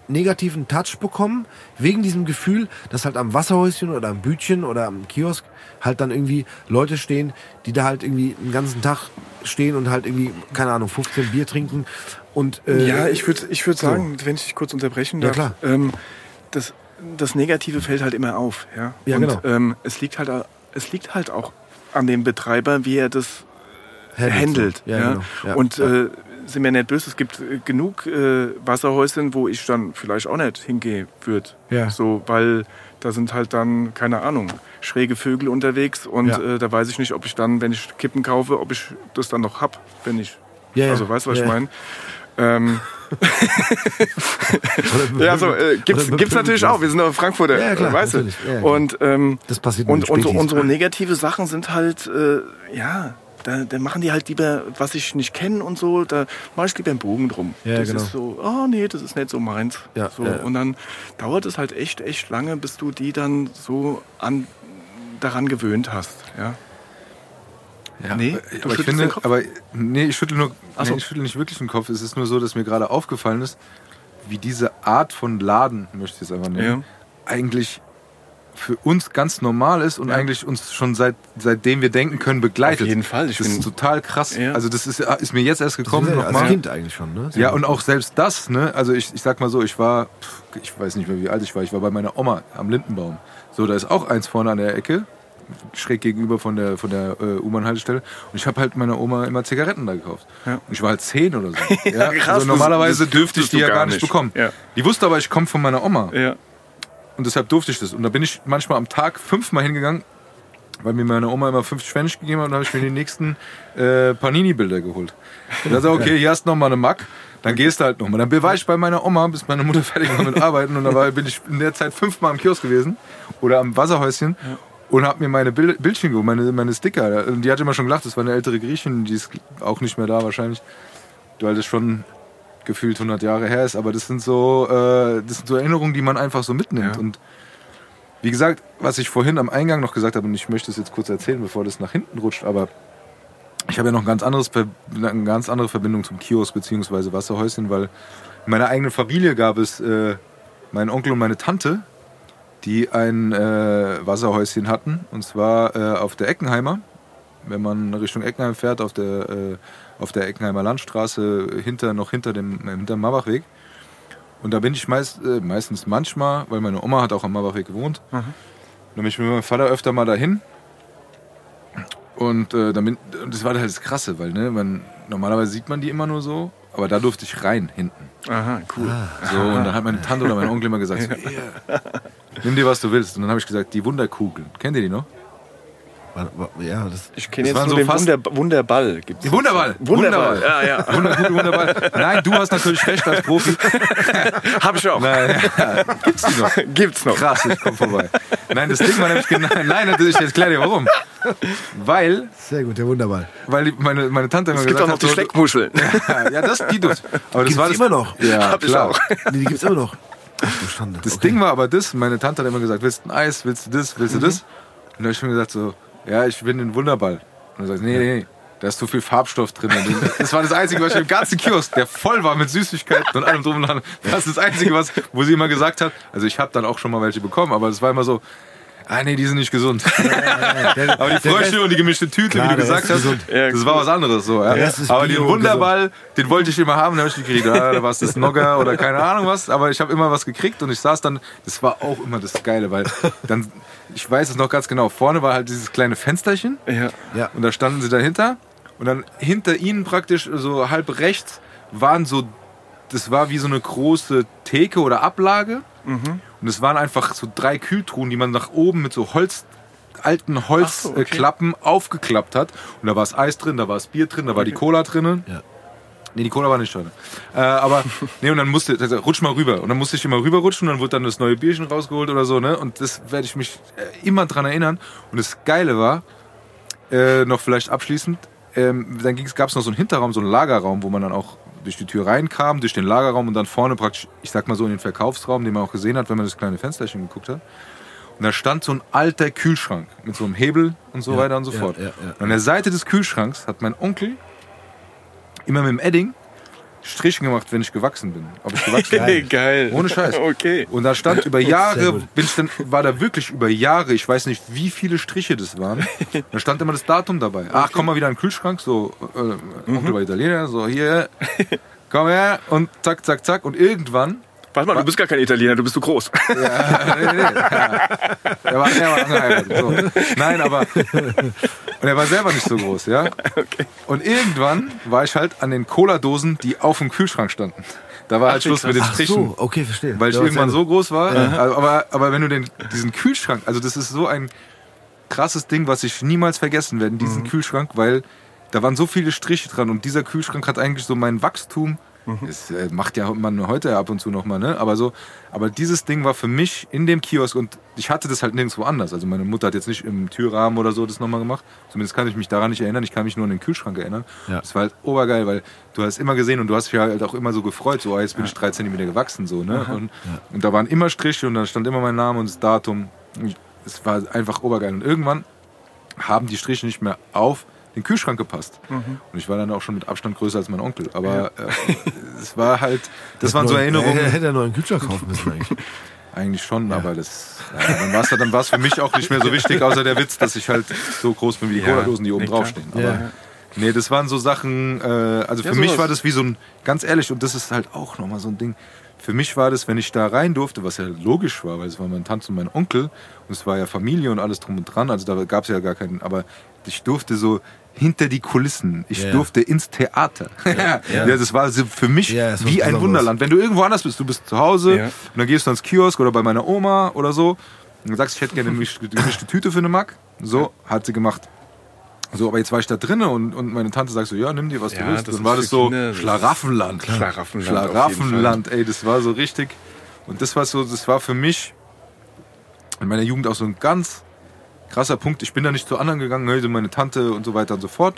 Speaker 4: negativen Touch bekommen, wegen diesem Gefühl, dass halt am Wasserhäuschen oder am Bütchen oder am Kiosk halt dann irgendwie Leute stehen, die da halt irgendwie den ganzen Tag stehen und halt irgendwie, keine Ahnung, 15 Bier trinken und äh,
Speaker 6: Ja, ich würde ich würd sagen, wenn ich dich kurz unterbrechen
Speaker 4: Ja,
Speaker 6: darf,
Speaker 4: klar.
Speaker 6: Ähm, das, das Negative fällt halt immer auf. Ja,
Speaker 4: Ja,
Speaker 6: Und
Speaker 4: genau.
Speaker 6: ähm, es, liegt halt, es liegt halt auch an dem Betreiber, wie er das
Speaker 4: handelt. Ja,
Speaker 6: ja.
Speaker 4: genau. Ja,
Speaker 6: Und. Äh, sind mir nicht böse, es gibt äh, genug äh, Wasserhäuschen, wo ich dann vielleicht auch nicht hingehen würde.
Speaker 4: Ja.
Speaker 6: So, weil da sind halt dann, keine Ahnung, schräge Vögel unterwegs und äh, da weiß ich nicht, ob ich dann, wenn ich Kippen kaufe, ob ich das dann noch hab, wenn ich.
Speaker 4: Ja, ja.
Speaker 6: Also weißt du, was ich meine? Ähm, ja, so äh, gibt's, gibt's natürlich auch. Wir sind doch Frankfurter,
Speaker 4: Ja, klar,
Speaker 6: äh, weißt du.
Speaker 4: Ja,
Speaker 6: und ähm,
Speaker 4: Das passiert
Speaker 6: und, und unsere negative Sachen sind halt, äh, ja, da, da machen die halt lieber, was ich nicht kenne und so, da mache ich lieber einen Bogen drum.
Speaker 4: Ja,
Speaker 6: das
Speaker 4: genau.
Speaker 6: ist so, oh nee, das ist nicht so meins.
Speaker 4: Ja,
Speaker 6: so,
Speaker 4: ja.
Speaker 6: Und dann dauert es halt echt, echt lange, bis du die dann so an, daran gewöhnt hast. Ja.
Speaker 5: Ja,
Speaker 6: Nee,
Speaker 5: aber- ich finde,
Speaker 6: den Kopf?
Speaker 5: aber nee, ich schüttel nur,
Speaker 6: so.
Speaker 5: nee, ich schüttel nicht wirklich den Kopf. Es ist nur so, dass mir gerade aufgefallen ist, wie diese Art von Laden, möchte ich es einfach nennen, eigentlich für uns ganz normal ist und
Speaker 6: Ja.
Speaker 5: eigentlich uns schon seit seitdem wir denken können begleitet.
Speaker 6: Auf jeden Fall. Ich
Speaker 5: das ist total krass.
Speaker 6: Ja.
Speaker 5: Also das ist, ist mir jetzt erst gekommen
Speaker 4: ja, als. Kind eigentlich schon, ne?
Speaker 5: Ja, und auch selbst das, ne? Also ich, ich sag mal so, ich war, ich weiß nicht mehr, wie alt ich war, ich war bei meiner Oma am Lindenbaum. So, da ist auch eins vorne an der Ecke, schräg gegenüber von der, von der äh, U-Bahn-Haltestelle. Und ich habe halt meiner Oma immer Zigaretten da gekauft.
Speaker 6: Ja.
Speaker 5: Und ich war halt zehn oder so. Ja,
Speaker 6: krass,
Speaker 5: also normalerweise dürfte ich die ja
Speaker 6: gar
Speaker 5: nicht
Speaker 6: nicht.
Speaker 5: bekommen.
Speaker 6: Ja.
Speaker 5: Die wusste aber, ich komme von meiner Oma.
Speaker 6: Ja.
Speaker 5: Und deshalb durfte ich das. Und da bin ich manchmal am Tag fünfmal hingegangen, weil mir meine Oma immer 50 Pfennig gegeben hat und habe ich mir die nächsten äh, Panini-Bilder geholt. Und dann sag ich, okay, hier hast du noch mal eine Mack. Dann gehst du halt nochmal. Dann war ich bei meiner Oma, bis meine Mutter fertig war mit Arbeiten. Und da war, bin ich in der Zeit fünfmal am Kiosk gewesen oder am Wasserhäuschen und habe mir meine Bild, Bildchen meine, meine Sticker. Und die hat immer schon gelacht, das war eine ältere Griechin, die ist auch nicht mehr da wahrscheinlich, weil das schon gefühlt 100 Jahre her ist. Aber das sind so, äh, das sind so Erinnerungen, die man einfach so mitnimmt.
Speaker 6: Ja.
Speaker 5: Und wie gesagt, was ich vorhin am Eingang noch gesagt habe, und ich möchte es jetzt kurz erzählen, bevor das nach hinten rutscht, aber ich habe ja noch ein ganz anderes, eine ganz andere Verbindung zum Kiosk bzw. Wasserhäuschen, weil in meiner eigenen Familie gab es äh, meinen Onkel und meine Tante, die ein äh, Wasserhäuschen hatten, und zwar äh, auf der Eckenheimer. Wenn man Richtung Eckenheim fährt, auf der, äh, auf der Eckenheimer Landstraße, hinter, noch hinter dem, äh, hinter dem Marbachweg. Und da bin ich meist, äh, meistens manchmal, weil meine Oma hat auch am Marbachweg gewohnt.
Speaker 6: Mhm.
Speaker 5: Dann bin ich mit meinem Vater öfter mal dahin. Und äh, und das war halt das Krasse, weil ne, man, normalerweise sieht man die immer nur so, aber da durfte ich rein hinten.
Speaker 6: Aha, cool.
Speaker 5: So, und dann hat meine Tante oder mein Onkel immer gesagt, so, "Hier, nimm dir was du willst. Und dann habe ich gesagt, die Wunderkugeln. Kennt ihr die noch?
Speaker 4: War- war- Ja, das,
Speaker 6: Ich kenne jetzt nur
Speaker 5: so
Speaker 6: den Wunder, Wunderball. Gibt's
Speaker 5: Die Wunderball.
Speaker 6: Wunderball. Ja, ja.
Speaker 5: Wunderkugel, Wunderball. Nein, du hast natürlich recht als Profi.
Speaker 6: Hab ich auch.
Speaker 5: Nein, ja, gibt's die noch?
Speaker 6: Gibt's noch.
Speaker 5: Krass, ich komm vorbei. Nein, das Ding war nämlich genau. Nein, ich erkläre dir warum. Weil,
Speaker 4: sehr gut, der Wunderball.
Speaker 5: weil meine, meine Tante immer
Speaker 6: Es gibt
Speaker 5: gesagt
Speaker 6: auch noch
Speaker 5: hat,
Speaker 6: die Schleckmuscheln.
Speaker 5: Ja, ja, das, die durfte. Aber das
Speaker 4: Gibt's
Speaker 5: war das,
Speaker 4: immer noch?
Speaker 5: Ja,
Speaker 6: Hab ich
Speaker 5: klar.
Speaker 6: auch.
Speaker 4: Nee, die gibt's immer noch. Ach du Schande.
Speaker 5: Das
Speaker 4: okay.
Speaker 5: Ding war aber das, meine Tante hat immer gesagt, willst du ein Eis, willst du das, willst du das? Und da habe ich mir gesagt so, ja, ich will den Wunderball. Und er sagt, nee, nee, da ist zu viel Farbstoff drin. Das war das Einzige, was ich im ganzen Kiosk, der voll war mit Süßigkeiten und allem drum und dran. Das ist das Einzige, was, wo sie immer gesagt hat, also ich habe dann auch schon mal welche bekommen, aber es war immer so, ah nee, die sind nicht gesund.
Speaker 4: Der-
Speaker 5: Aber die Frösche und die gemischte Tüte,
Speaker 4: Klar,
Speaker 5: wie du gesagt hast, das war was anderes so. Ja. Aber den
Speaker 4: und
Speaker 5: Wunderball, den wollte ich immer haben, den habe ich nicht gekriegt. Ja, da war es das Nogger oder keine Ahnung was, aber ich habe immer was gekriegt und ich saß dann, das war auch immer das Geile, weil dann, ich weiß es noch ganz genau, vorne war halt dieses kleine Fensterchen
Speaker 6: Ja.
Speaker 4: Ja.
Speaker 5: und da standen sie dahinter und dann hinter ihnen praktisch so halb rechts waren so, das war wie so eine große Theke oder Ablage und es waren einfach so drei Kühltruhen, die man nach oben mit so Holz, alten
Speaker 6: so, okay.
Speaker 5: Holzklappen aufgeklappt hat und da war das Eis drin, da war das Bier drin, da war die Cola drinnen.
Speaker 4: Ja.
Speaker 5: Nee, die Cola war nicht drin. Äh, aber, nee, und dann musste, also, rutsch mal rüber. Und dann musste ich immer rüberrutschen und dann wurde dann das neue Bierchen rausgeholt oder so, ne? Und das werde ich mich äh, immer dran erinnern. Und das Geile war, äh, noch vielleicht abschließend, ähm, dann gab es noch so einen Hinterraum, so einen Lagerraum, wo man dann auch durch die Tür reinkam, durch den Lagerraum und dann vorne praktisch, ich sag mal so in den Verkaufsraum, den man auch gesehen hat, wenn man das kleine Fensterchen geguckt hat. Und da stand so ein alter Kühlschrank mit so einem Hebel und so
Speaker 4: Ja,
Speaker 5: weiter und so
Speaker 4: ja,
Speaker 5: fort.
Speaker 4: ja.
Speaker 5: Und an der Seite des Kühlschranks hat mein Onkel immer mit dem Edding Strichen gemacht, wenn ich gewachsen bin. Ob ich gewachsen bin.
Speaker 6: Geil. Geil.
Speaker 5: Ohne Scheiß.
Speaker 6: Okay.
Speaker 5: Und da stand über Jahre, bin ich dann, war da wirklich über Jahre, ich weiß nicht, wie viele Striche das waren. Da stand immer das Datum dabei. Ach, komm mal wieder in den Kühlschrank, so, äh, Onkel war Italiener, so, hier, komm her, und zack, zack, zack. Und irgendwann,
Speaker 6: Warte mal, du bist gar kein Italiener, du bist zu groß.
Speaker 5: ja, nee, nee, ja. er, war, er war. So. Nein, aber, und er war selber nicht so groß, ja. Und irgendwann war ich halt an den Cola-Dosen, die auf dem Kühlschrank standen. Da war halt Schluss mit den
Speaker 4: Ach
Speaker 5: Strichen.
Speaker 4: so, okay, verstehe.
Speaker 5: Weil ich
Speaker 4: Ja,
Speaker 5: irgendwann so groß war. Also, Aber, aber wenn du den, diesen Kühlschrank, also das ist so ein krasses Ding, was ich niemals vergessen werde, diesen Kühlschrank, weil da waren so viele Striche dran und dieser Kühlschrank hat eigentlich so mein Wachstum. Das äh, macht ja man heute ab und zu nochmal, ne? Aber so, aber dieses Ding war für mich in dem Kiosk und ich hatte das halt nirgendwo anders. Also meine Mutter hat jetzt nicht im Türrahmen oder so das nochmal gemacht. Zumindest kann ich mich daran nicht erinnern. Ich kann mich nur an den Kühlschrank erinnern.
Speaker 4: Ja.
Speaker 5: Das war halt obergeil, weil du hast immer gesehen und du hast dich halt auch immer so gefreut, so, ah, jetzt bin ich drei Zentimeter gewachsen, so, ne? Und, und da waren immer Striche und da stand immer mein Name und das Datum. Es war einfach obergeil. Und irgendwann haben die Striche nicht mehr auf den Kühlschrank gepasst. Und ich war dann auch schon mit Abstand größer als mein Onkel. Aber äh, es war halt, das waren so Erinnerungen.
Speaker 4: Hätte, hätte er noch einen Kühlschrank kaufen müssen eigentlich.
Speaker 5: Eigentlich schon, aber das, ja, dann war es dann war's für mich auch nicht mehr so wichtig, außer der Witz, dass ich halt so groß bin wie die
Speaker 6: Ja,
Speaker 5: Cola-Dosen, die oben draufstehen. Aber
Speaker 4: Ja.
Speaker 5: nee, das waren so Sachen, äh, also für
Speaker 6: Ja,
Speaker 5: mich war das wie so ein, ganz ehrlich, und das ist halt auch nochmal so ein Ding, für mich war das, wenn ich da rein durfte, was ja logisch war, weil es war mein Tante und mein Onkel und es war ja Familie und alles drum und dran, also da gab es ja gar keinen, aber ich durfte so hinter die Kulissen, ich
Speaker 4: Ja.
Speaker 5: durfte ins Theater. Ja, das war so für mich
Speaker 4: war
Speaker 5: wie ein. Wunderland. Wenn du irgendwo anders bist, du bist zu Hause und dann gehst du ans Kiosk oder bei meiner Oma oder so und sagst, ich hätte gerne eine gemischte Tüte für eine Mack. So, hat sie gemacht. So, aber jetzt war ich da drinnen und, und meine Tante sagt so, ja, nimm dir, was
Speaker 6: Ja,
Speaker 5: du willst. Dann war das so
Speaker 6: Kinder, das
Speaker 5: Schlaraffenland.
Speaker 6: Schlaraffenland
Speaker 5: Schlaraffenland, ey, das war so richtig. Und das war so, das war für mich in meiner Jugend auch so ein ganz krasser Punkt. Ich bin da nicht zu anderen gegangen, hey, so meine Tante und so weiter und so fort.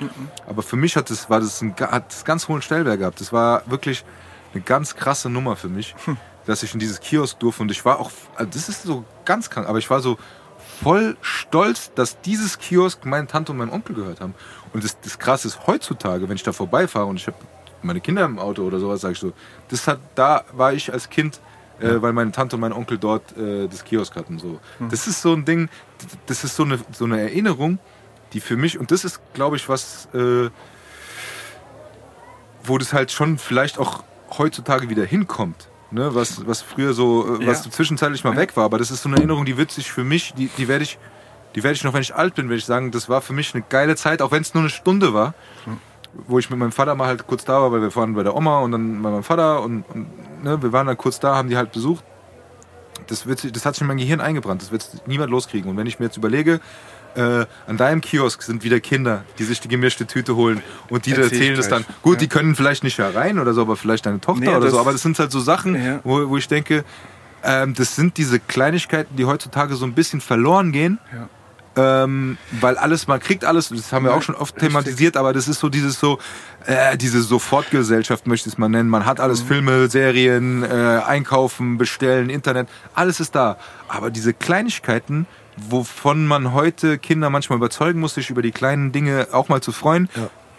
Speaker 5: Aber für mich hat das, war das ein, hat das ganz hohen Stellwert gehabt. Das war wirklich eine ganz krasse Nummer für mich, dass ich in dieses Kiosk durfte. Und ich war auch, also das ist so ganz krank, aber ich war so voll stolz, dass dieses Kiosk meine Tante und mein Onkel gehört haben. Und das, das Krasse ist heutzutage, wenn ich da vorbeifahre und ich habe meine Kinder im Auto oder sowas, sage ich so, das hat, da war ich als Kind, äh, weil meine Tante und mein Onkel dort äh, das Kiosk hatten. So. Das ist so ein Ding, das ist so eine, so eine Erinnerung, die für mich, und das ist, glaube ich, was, äh, wo das halt schon vielleicht auch heutzutage wieder hinkommt. Ne, was, was früher so, äh, was
Speaker 6: Ja.
Speaker 5: zwischenzeitlich mal weg war, aber das ist so eine Erinnerung, die wird sich für mich, die, die werde ich, die werde ich noch, wenn ich alt bin, werde ich sagen, das war für mich eine geile Zeit, auch wenn es nur eine Stunde war, wo ich mit meinem Vater mal halt kurz da war, weil wir waren bei der Oma und dann bei meinem Vater und, und ne, wir waren dann kurz da, haben die halt besucht. Das, wird, das hat sich in mein Gehirn eingebrannt, das wird niemand loskriegen. Und wenn ich mir jetzt überlege, äh, an deinem Kiosk sind wieder Kinder, die sich die gemischte Tüte holen und die
Speaker 6: Erzähl
Speaker 5: erzählen das dann. Gut,
Speaker 6: Ja.
Speaker 5: die können vielleicht nicht herein oder so, aber vielleicht deine Tochter
Speaker 6: Nee,
Speaker 5: oder so. Aber das sind halt so Sachen,
Speaker 6: Ja.
Speaker 5: wo, wo ich denke, ähm, das sind diese Kleinigkeiten, die heutzutage so ein bisschen verloren gehen.
Speaker 6: Ja.
Speaker 5: Ähm, weil alles, man kriegt alles, das haben wir auch schon oft thematisiert, aber das ist so dieses so, äh, diese Sofortgesellschaft möchte ich es mal nennen. Man hat
Speaker 6: Mhm.
Speaker 5: alles, Filme, Serien, äh, Einkaufen, Bestellen, Internet, alles ist da. Aber diese Kleinigkeiten, wovon man heute Kinder manchmal überzeugen muss, sich über die kleinen Dinge auch mal zu freuen,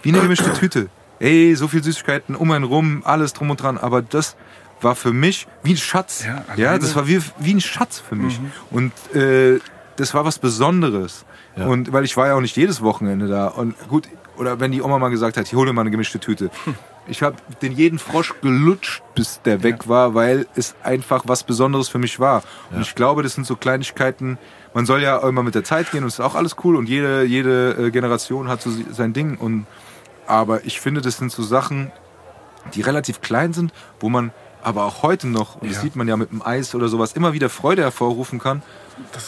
Speaker 5: wie eine gemischte Tüte. Ey, so viel Süßigkeiten um einen rum, alles drum und dran, aber das war für mich wie ein Schatz.
Speaker 6: Ja,
Speaker 5: Ja, das war wie, wie ein Schatz für mich.
Speaker 6: Mhm.
Speaker 5: Und äh, das war was Besonderes.
Speaker 4: Ja.
Speaker 5: Und weil ich war ja auch nicht jedes Wochenende da. Und gut, oder wenn die Oma mal gesagt hat, ich hole dir mal eine gemischte Tüte. Ich habe den jeden Frosch gelutscht, bis der weg war, weil es einfach was Besonderes für mich war. Und ich glaube, das sind so Kleinigkeiten. Man soll ja immer mit der Zeit gehen und es ist auch alles cool und jede, jede äh, Generation hat so sein Ding. Und, aber ich finde, das sind so Sachen, die relativ klein sind, wo man aber auch heute noch, und das
Speaker 6: Ja.
Speaker 5: sieht man ja mit dem Eis oder sowas, immer wieder Freude hervorrufen kann.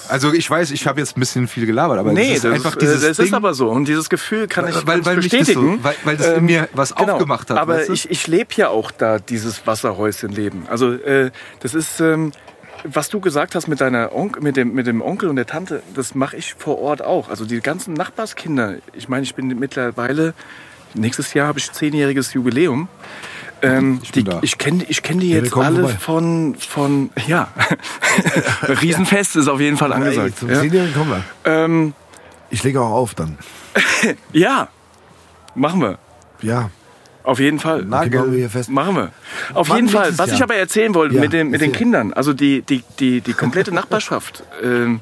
Speaker 5: Also ich weiß, ich habe jetzt ein bisschen viel gelabert, aber
Speaker 6: Nee,
Speaker 5: es ist
Speaker 6: das,
Speaker 5: einfach
Speaker 6: ist,
Speaker 5: dieses
Speaker 6: äh, das
Speaker 5: Ding,
Speaker 6: ist aber so. Und dieses Gefühl kann ich,
Speaker 5: weil,
Speaker 6: kann ich
Speaker 5: weil, das
Speaker 6: bestätigen.
Speaker 5: so, weil, weil das in
Speaker 6: Ähm,
Speaker 5: mir was
Speaker 6: genau.
Speaker 5: aufgemacht hat.
Speaker 6: Aber
Speaker 5: weißt du?
Speaker 6: ich, ich lebe ja auch da dieses Wasserhäuschen-Leben. Also äh, das ist, ähm, was du gesagt hast mit deiner Onk mit, dem, mit dem Onkel und der Tante, das mache ich vor Ort auch. Also die ganzen Nachbarskinder. Ich meine, ich bin mittlerweile, nächstes Jahr habe ich zehnjähriges Jubiläum. Ähm,
Speaker 5: Ich
Speaker 6: die, ich kenne ich kenn die
Speaker 4: Ja,
Speaker 6: jetzt
Speaker 4: kommen
Speaker 6: alle
Speaker 4: vorbei.
Speaker 6: von, von, ja. Riesenfest ist auf jeden Fall
Speaker 4: Ey,
Speaker 6: angesagt.
Speaker 4: zum
Speaker 6: Ja.
Speaker 4: Zehnjährigen kommen wir.
Speaker 6: Ähm,
Speaker 4: Ich lege auch auf dann.
Speaker 6: ja, machen wir.
Speaker 4: Ja.
Speaker 6: Auf jeden Fall.
Speaker 4: Okay, machen wir hier fest.
Speaker 6: Machen wir. Auf
Speaker 4: Wann
Speaker 6: jeden Fall. Was ich aber erzählen wollte
Speaker 4: Ja,
Speaker 6: mit den, mit den. Kindern, also die, die, die, die komplette Nachbarschaft, ähm,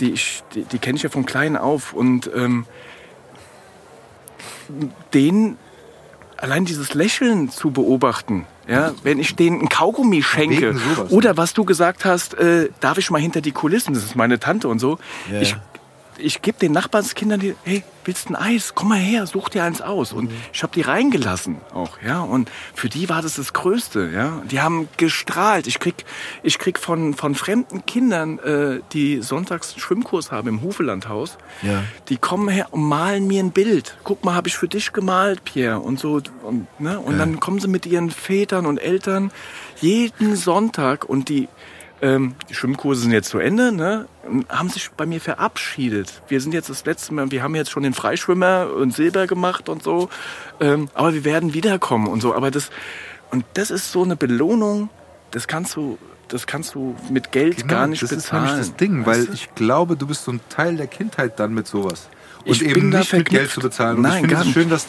Speaker 6: die, ich, die, die kenne ich ja von klein auf und ähm, denen allein dieses Lächeln zu beobachten, ja, wenn ich denen ein Kaugummi schenke
Speaker 5: sowas,
Speaker 6: oder was du gesagt hast, äh, darf ich mal hinter die Kulissen, das ist meine Tante und so.
Speaker 4: Ja,
Speaker 6: ich. Ich gebe den Nachbarskindern die, hey, willst du ein Eis? Komm mal her, such dir eins aus. Und ich habe die reingelassen auch, ja. Und für die war das das Größte, ja. Die haben gestrahlt. Ich krieg, ich krieg von, von fremden Kindern, äh, die sonntags einen Schwimmkurs haben im Hufelandhaus,
Speaker 4: Ja.
Speaker 6: die kommen her und malen mir ein Bild. Guck mal, habe ich für dich gemalt, Pierre. Und so, und, ne? und dann kommen sie mit ihren Vätern und Eltern jeden Sonntag und die, ähm, die Schwimmkurse sind jetzt zu Ende, ne? haben sich bei mir verabschiedet. Wir sind jetzt das letzte Mal, wir haben jetzt schon den Freischwimmer und Silber gemacht und so, ähm, aber wir werden wiederkommen und so. Aber das, und das ist so eine Belohnung, das kannst du, das kannst du mit Geld gar nicht
Speaker 5: Genau, das
Speaker 6: bezahlen.
Speaker 5: ist nämlich das Ding,
Speaker 6: weißt
Speaker 5: weil
Speaker 6: du?
Speaker 5: ich glaube, du bist so ein Teil der Kindheit dann mit sowas. Und
Speaker 6: Ich
Speaker 5: eben nicht mit Geld zu bezahlen. Und
Speaker 6: Nein,
Speaker 5: ich finde es schön, dass,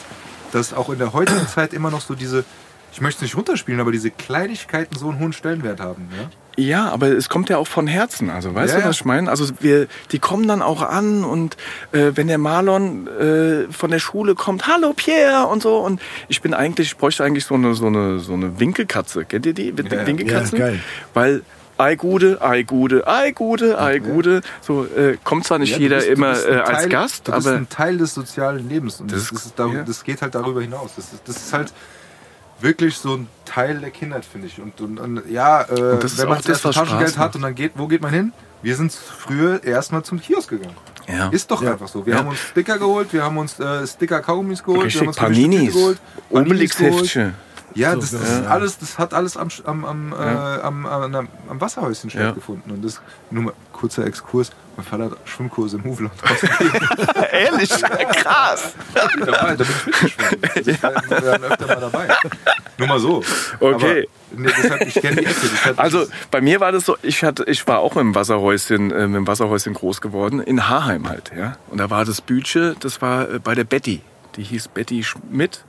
Speaker 5: dass auch in der heutigen Zeit immer noch so diese, ich möchte es nicht runterspielen, aber diese Kleinigkeiten so einen hohen Stellenwert haben. Ja?
Speaker 6: Ja, aber es kommt ja auch von Herzen. Also weißt
Speaker 5: Ja,
Speaker 6: du,
Speaker 5: ja.
Speaker 6: was ich meine? Also wir, die kommen dann auch an und äh, wenn der Marlon äh, von der Schule kommt, hallo Pierre und so. Und ich bin eigentlich, ich bräuchte eigentlich so eine so eine so eine Winkelkatze. Kennt ihr die?
Speaker 5: Ja.
Speaker 6: Winkelkatzen?
Speaker 4: Ja, geil.
Speaker 6: Weil Ei Gude, Ei Gude, Ei Gude, Ei Gude. So äh, kommt zwar nicht
Speaker 5: Ja,
Speaker 6: jeder
Speaker 5: bist-
Speaker 6: immer äh, als
Speaker 5: Teil-
Speaker 6: Gast,
Speaker 5: du bist
Speaker 6: aber
Speaker 5: ein Teil des sozialen Lebens. Und
Speaker 6: Das
Speaker 5: das,
Speaker 6: ist-
Speaker 5: ist, dar-
Speaker 6: ja.
Speaker 5: das geht halt darüber hinaus. Das ist, das ist halt wirklich so ein Teil der Kindheit, finde ich. Und, und, und ja, äh,
Speaker 6: ist
Speaker 5: wenn man das Taschengeld
Speaker 6: Spaß
Speaker 5: hat und dann geht, wo geht man hin? Wir sind früher erstmal zum Kiosk gegangen.
Speaker 6: ja.
Speaker 5: Ist doch
Speaker 4: Ja.
Speaker 5: einfach so. Wir
Speaker 6: Ja.
Speaker 5: haben uns Sticker geholt, wir haben uns äh, Sticker Kaugummis geholt, wir
Speaker 6: Richtig,
Speaker 5: haben uns
Speaker 6: Paninis,
Speaker 5: geholt, Paninis geholt. Ja, das,
Speaker 4: ja.
Speaker 5: das, ist alles, das hat alles am, am, am,
Speaker 6: Ja.
Speaker 5: äh, am, am, am, Wasserhäuschen
Speaker 6: Ja.
Speaker 5: stattgefunden. Und das, nur mal kurzer Exkurs, mein Vater hat Schwimmkurse im Hufeland
Speaker 6: Ehrlich, krass.
Speaker 5: da, war, da bin ich mitgeschwommen. Also ich war, waren öfter mal dabei. Nur mal so.
Speaker 6: Okay.
Speaker 5: Aber, nee, deshalb, ich kenne die Ecke.
Speaker 6: Also bei mir war das so, ich hatte, ich war auch mit dem Wasserhäuschen, äh, mit dem Wasserhäuschen groß geworden, in Haarheim halt, ja. Und da war das Bütche, das war äh, bei der Betty. Die hieß Betty Schmidt.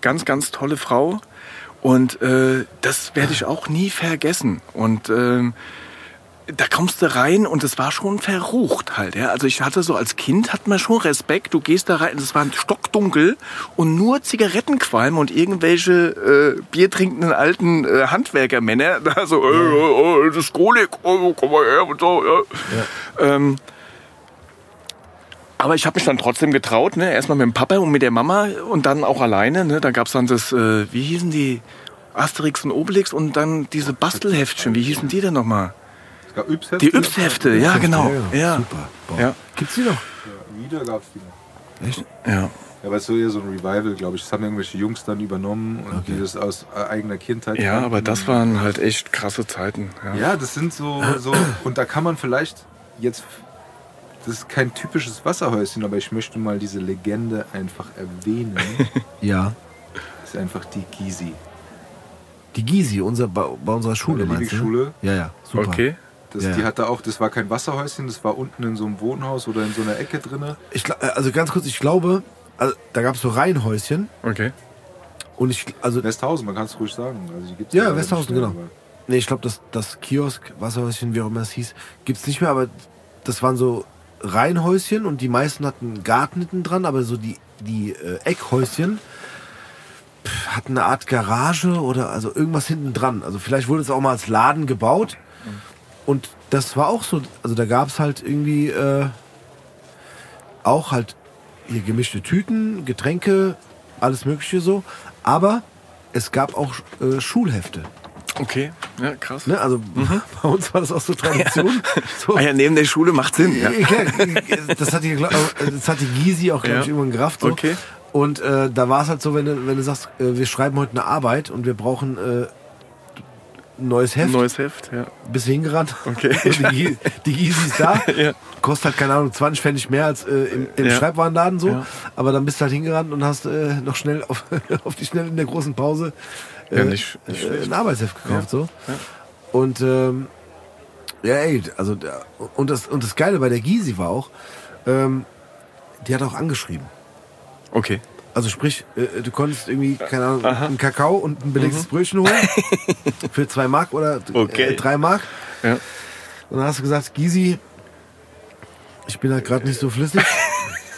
Speaker 6: Ganz, ganz tolle Frau. Und äh, das werde ich auch nie vergessen. Und ähm, da kommst du rein und es war schon verrucht halt. Ja? Also ich hatte so als Kind hat man schon Respekt. Du gehst da rein, es war stockdunkel und nur Zigarettenqualm und irgendwelche äh, biertrinkenden alten äh, Handwerkermänner da so, äh, äh, äh, das ist Kolik, oh, komm mal her und so. Ja. Ähm, aber ich habe mich dann trotzdem getraut, ne? Erstmal mit dem Papa und mit der Mama und dann auch alleine. Ne? Da gab's dann das, äh, wie hießen die? Asterix und Obelix und dann diese Bastelheftchen. Wie hießen die denn nochmal?
Speaker 5: Es gab Yps-Hefte.
Speaker 6: Die Yps-Hefte, ja genau. Ja.
Speaker 4: Super. Boah.
Speaker 6: Ja.
Speaker 4: Gibt's die noch?
Speaker 5: Wieder gab es die noch.
Speaker 4: Echt?
Speaker 6: Ja.
Speaker 5: Ja, aber es ist so eher so ein Revival, glaube ich. Das haben irgendwelche Jungs dann übernommen und die das aus äh, eigener Kindheit.
Speaker 6: ja, aber das waren halt echt krasse Zeiten. Ja.
Speaker 5: Ja, das sind so, so. Und da kann man vielleicht jetzt. Das ist kein typisches Wasserhäuschen, aber ich möchte mal diese Legende einfach erwähnen.
Speaker 4: Ja.
Speaker 5: Das ist einfach die Gysi.
Speaker 4: Die Gysi, unser, bei, bei unserer Schule, meinst du? ne?
Speaker 5: Liebig-Schule.
Speaker 4: Ja, ja, super.
Speaker 6: Okay.
Speaker 5: Das,
Speaker 4: Ja.
Speaker 5: Die hatte auch, das war kein Wasserhäuschen, das war unten in so einem Wohnhaus oder in so einer Ecke drinne.
Speaker 4: Ich, gla- äh, also ganz kurz, ich glaube, also, da gab es so Reihenhäuschen
Speaker 6: Okay.
Speaker 4: und ich, also,
Speaker 5: Westhausen, man kann es ruhig sagen. Also die gibt's
Speaker 4: Ja, Westhausen, genau. nee, ich glaube, das, das Kiosk, Wasserhäuschen, wie auch immer es hieß, gibt's nicht mehr, aber das waren so Reihenhäuschen und die meisten hatten einen Garten hinten dran, aber so die, die äh, Eckhäuschen pff, hatten eine Art Garage oder also irgendwas hinten dran. Also vielleicht wurde es auch mal als Laden gebaut und das war auch so, also da gab es halt irgendwie äh, auch halt hier gemischte Tüten, Getränke, alles mögliche so, aber es gab auch äh, Schulhefte.
Speaker 6: Okay. Ja, krass.
Speaker 4: Ne? Also bei uns war das auch so Tradition. So,
Speaker 6: Ah ja, neben der Schule macht Sinn. Ja.
Speaker 4: ja, das hat die, glaub- das hat die Gysi auch, glaube
Speaker 6: Ja.
Speaker 4: ich, irgendwann gerafft. So.
Speaker 6: Okay.
Speaker 4: Und äh, da war es halt so, wenn du, wenn du sagst, äh, wir schreiben heute eine Arbeit und wir brauchen äh, neues Heft,
Speaker 6: Neues Heft, ja.
Speaker 4: bist du hingerannt.
Speaker 6: Okay.
Speaker 4: Die, die Gysi ist da.
Speaker 6: Ja.
Speaker 4: Kostet halt, keine Ahnung, 20 Pfennig mehr als äh, im, im
Speaker 6: Ja.
Speaker 4: Schreibwarenladen so.
Speaker 6: Ja.
Speaker 4: Aber dann bist du halt hingerannt und hast äh, noch schnell auf, auf die schnell in der großen Pause
Speaker 6: Ja, nicht- nicht
Speaker 4: äh, ein Arbeitsheft gekauft. So. Und ähm, ja, ey, also und das, und das Geile bei der Gysi war auch, ähm, die hat auch angeschrieben.
Speaker 6: Okay.
Speaker 4: Also sprich, äh, du konntest irgendwie, keine Ahnung, einen Kakao und ein belegtes Brötchen holen. für zwei Mark oder
Speaker 6: Okay.
Speaker 4: äh, drei Mark.
Speaker 6: Ja.
Speaker 4: Und dann hast du gesagt, Gysi, ich bin halt gerade nicht so flüssig.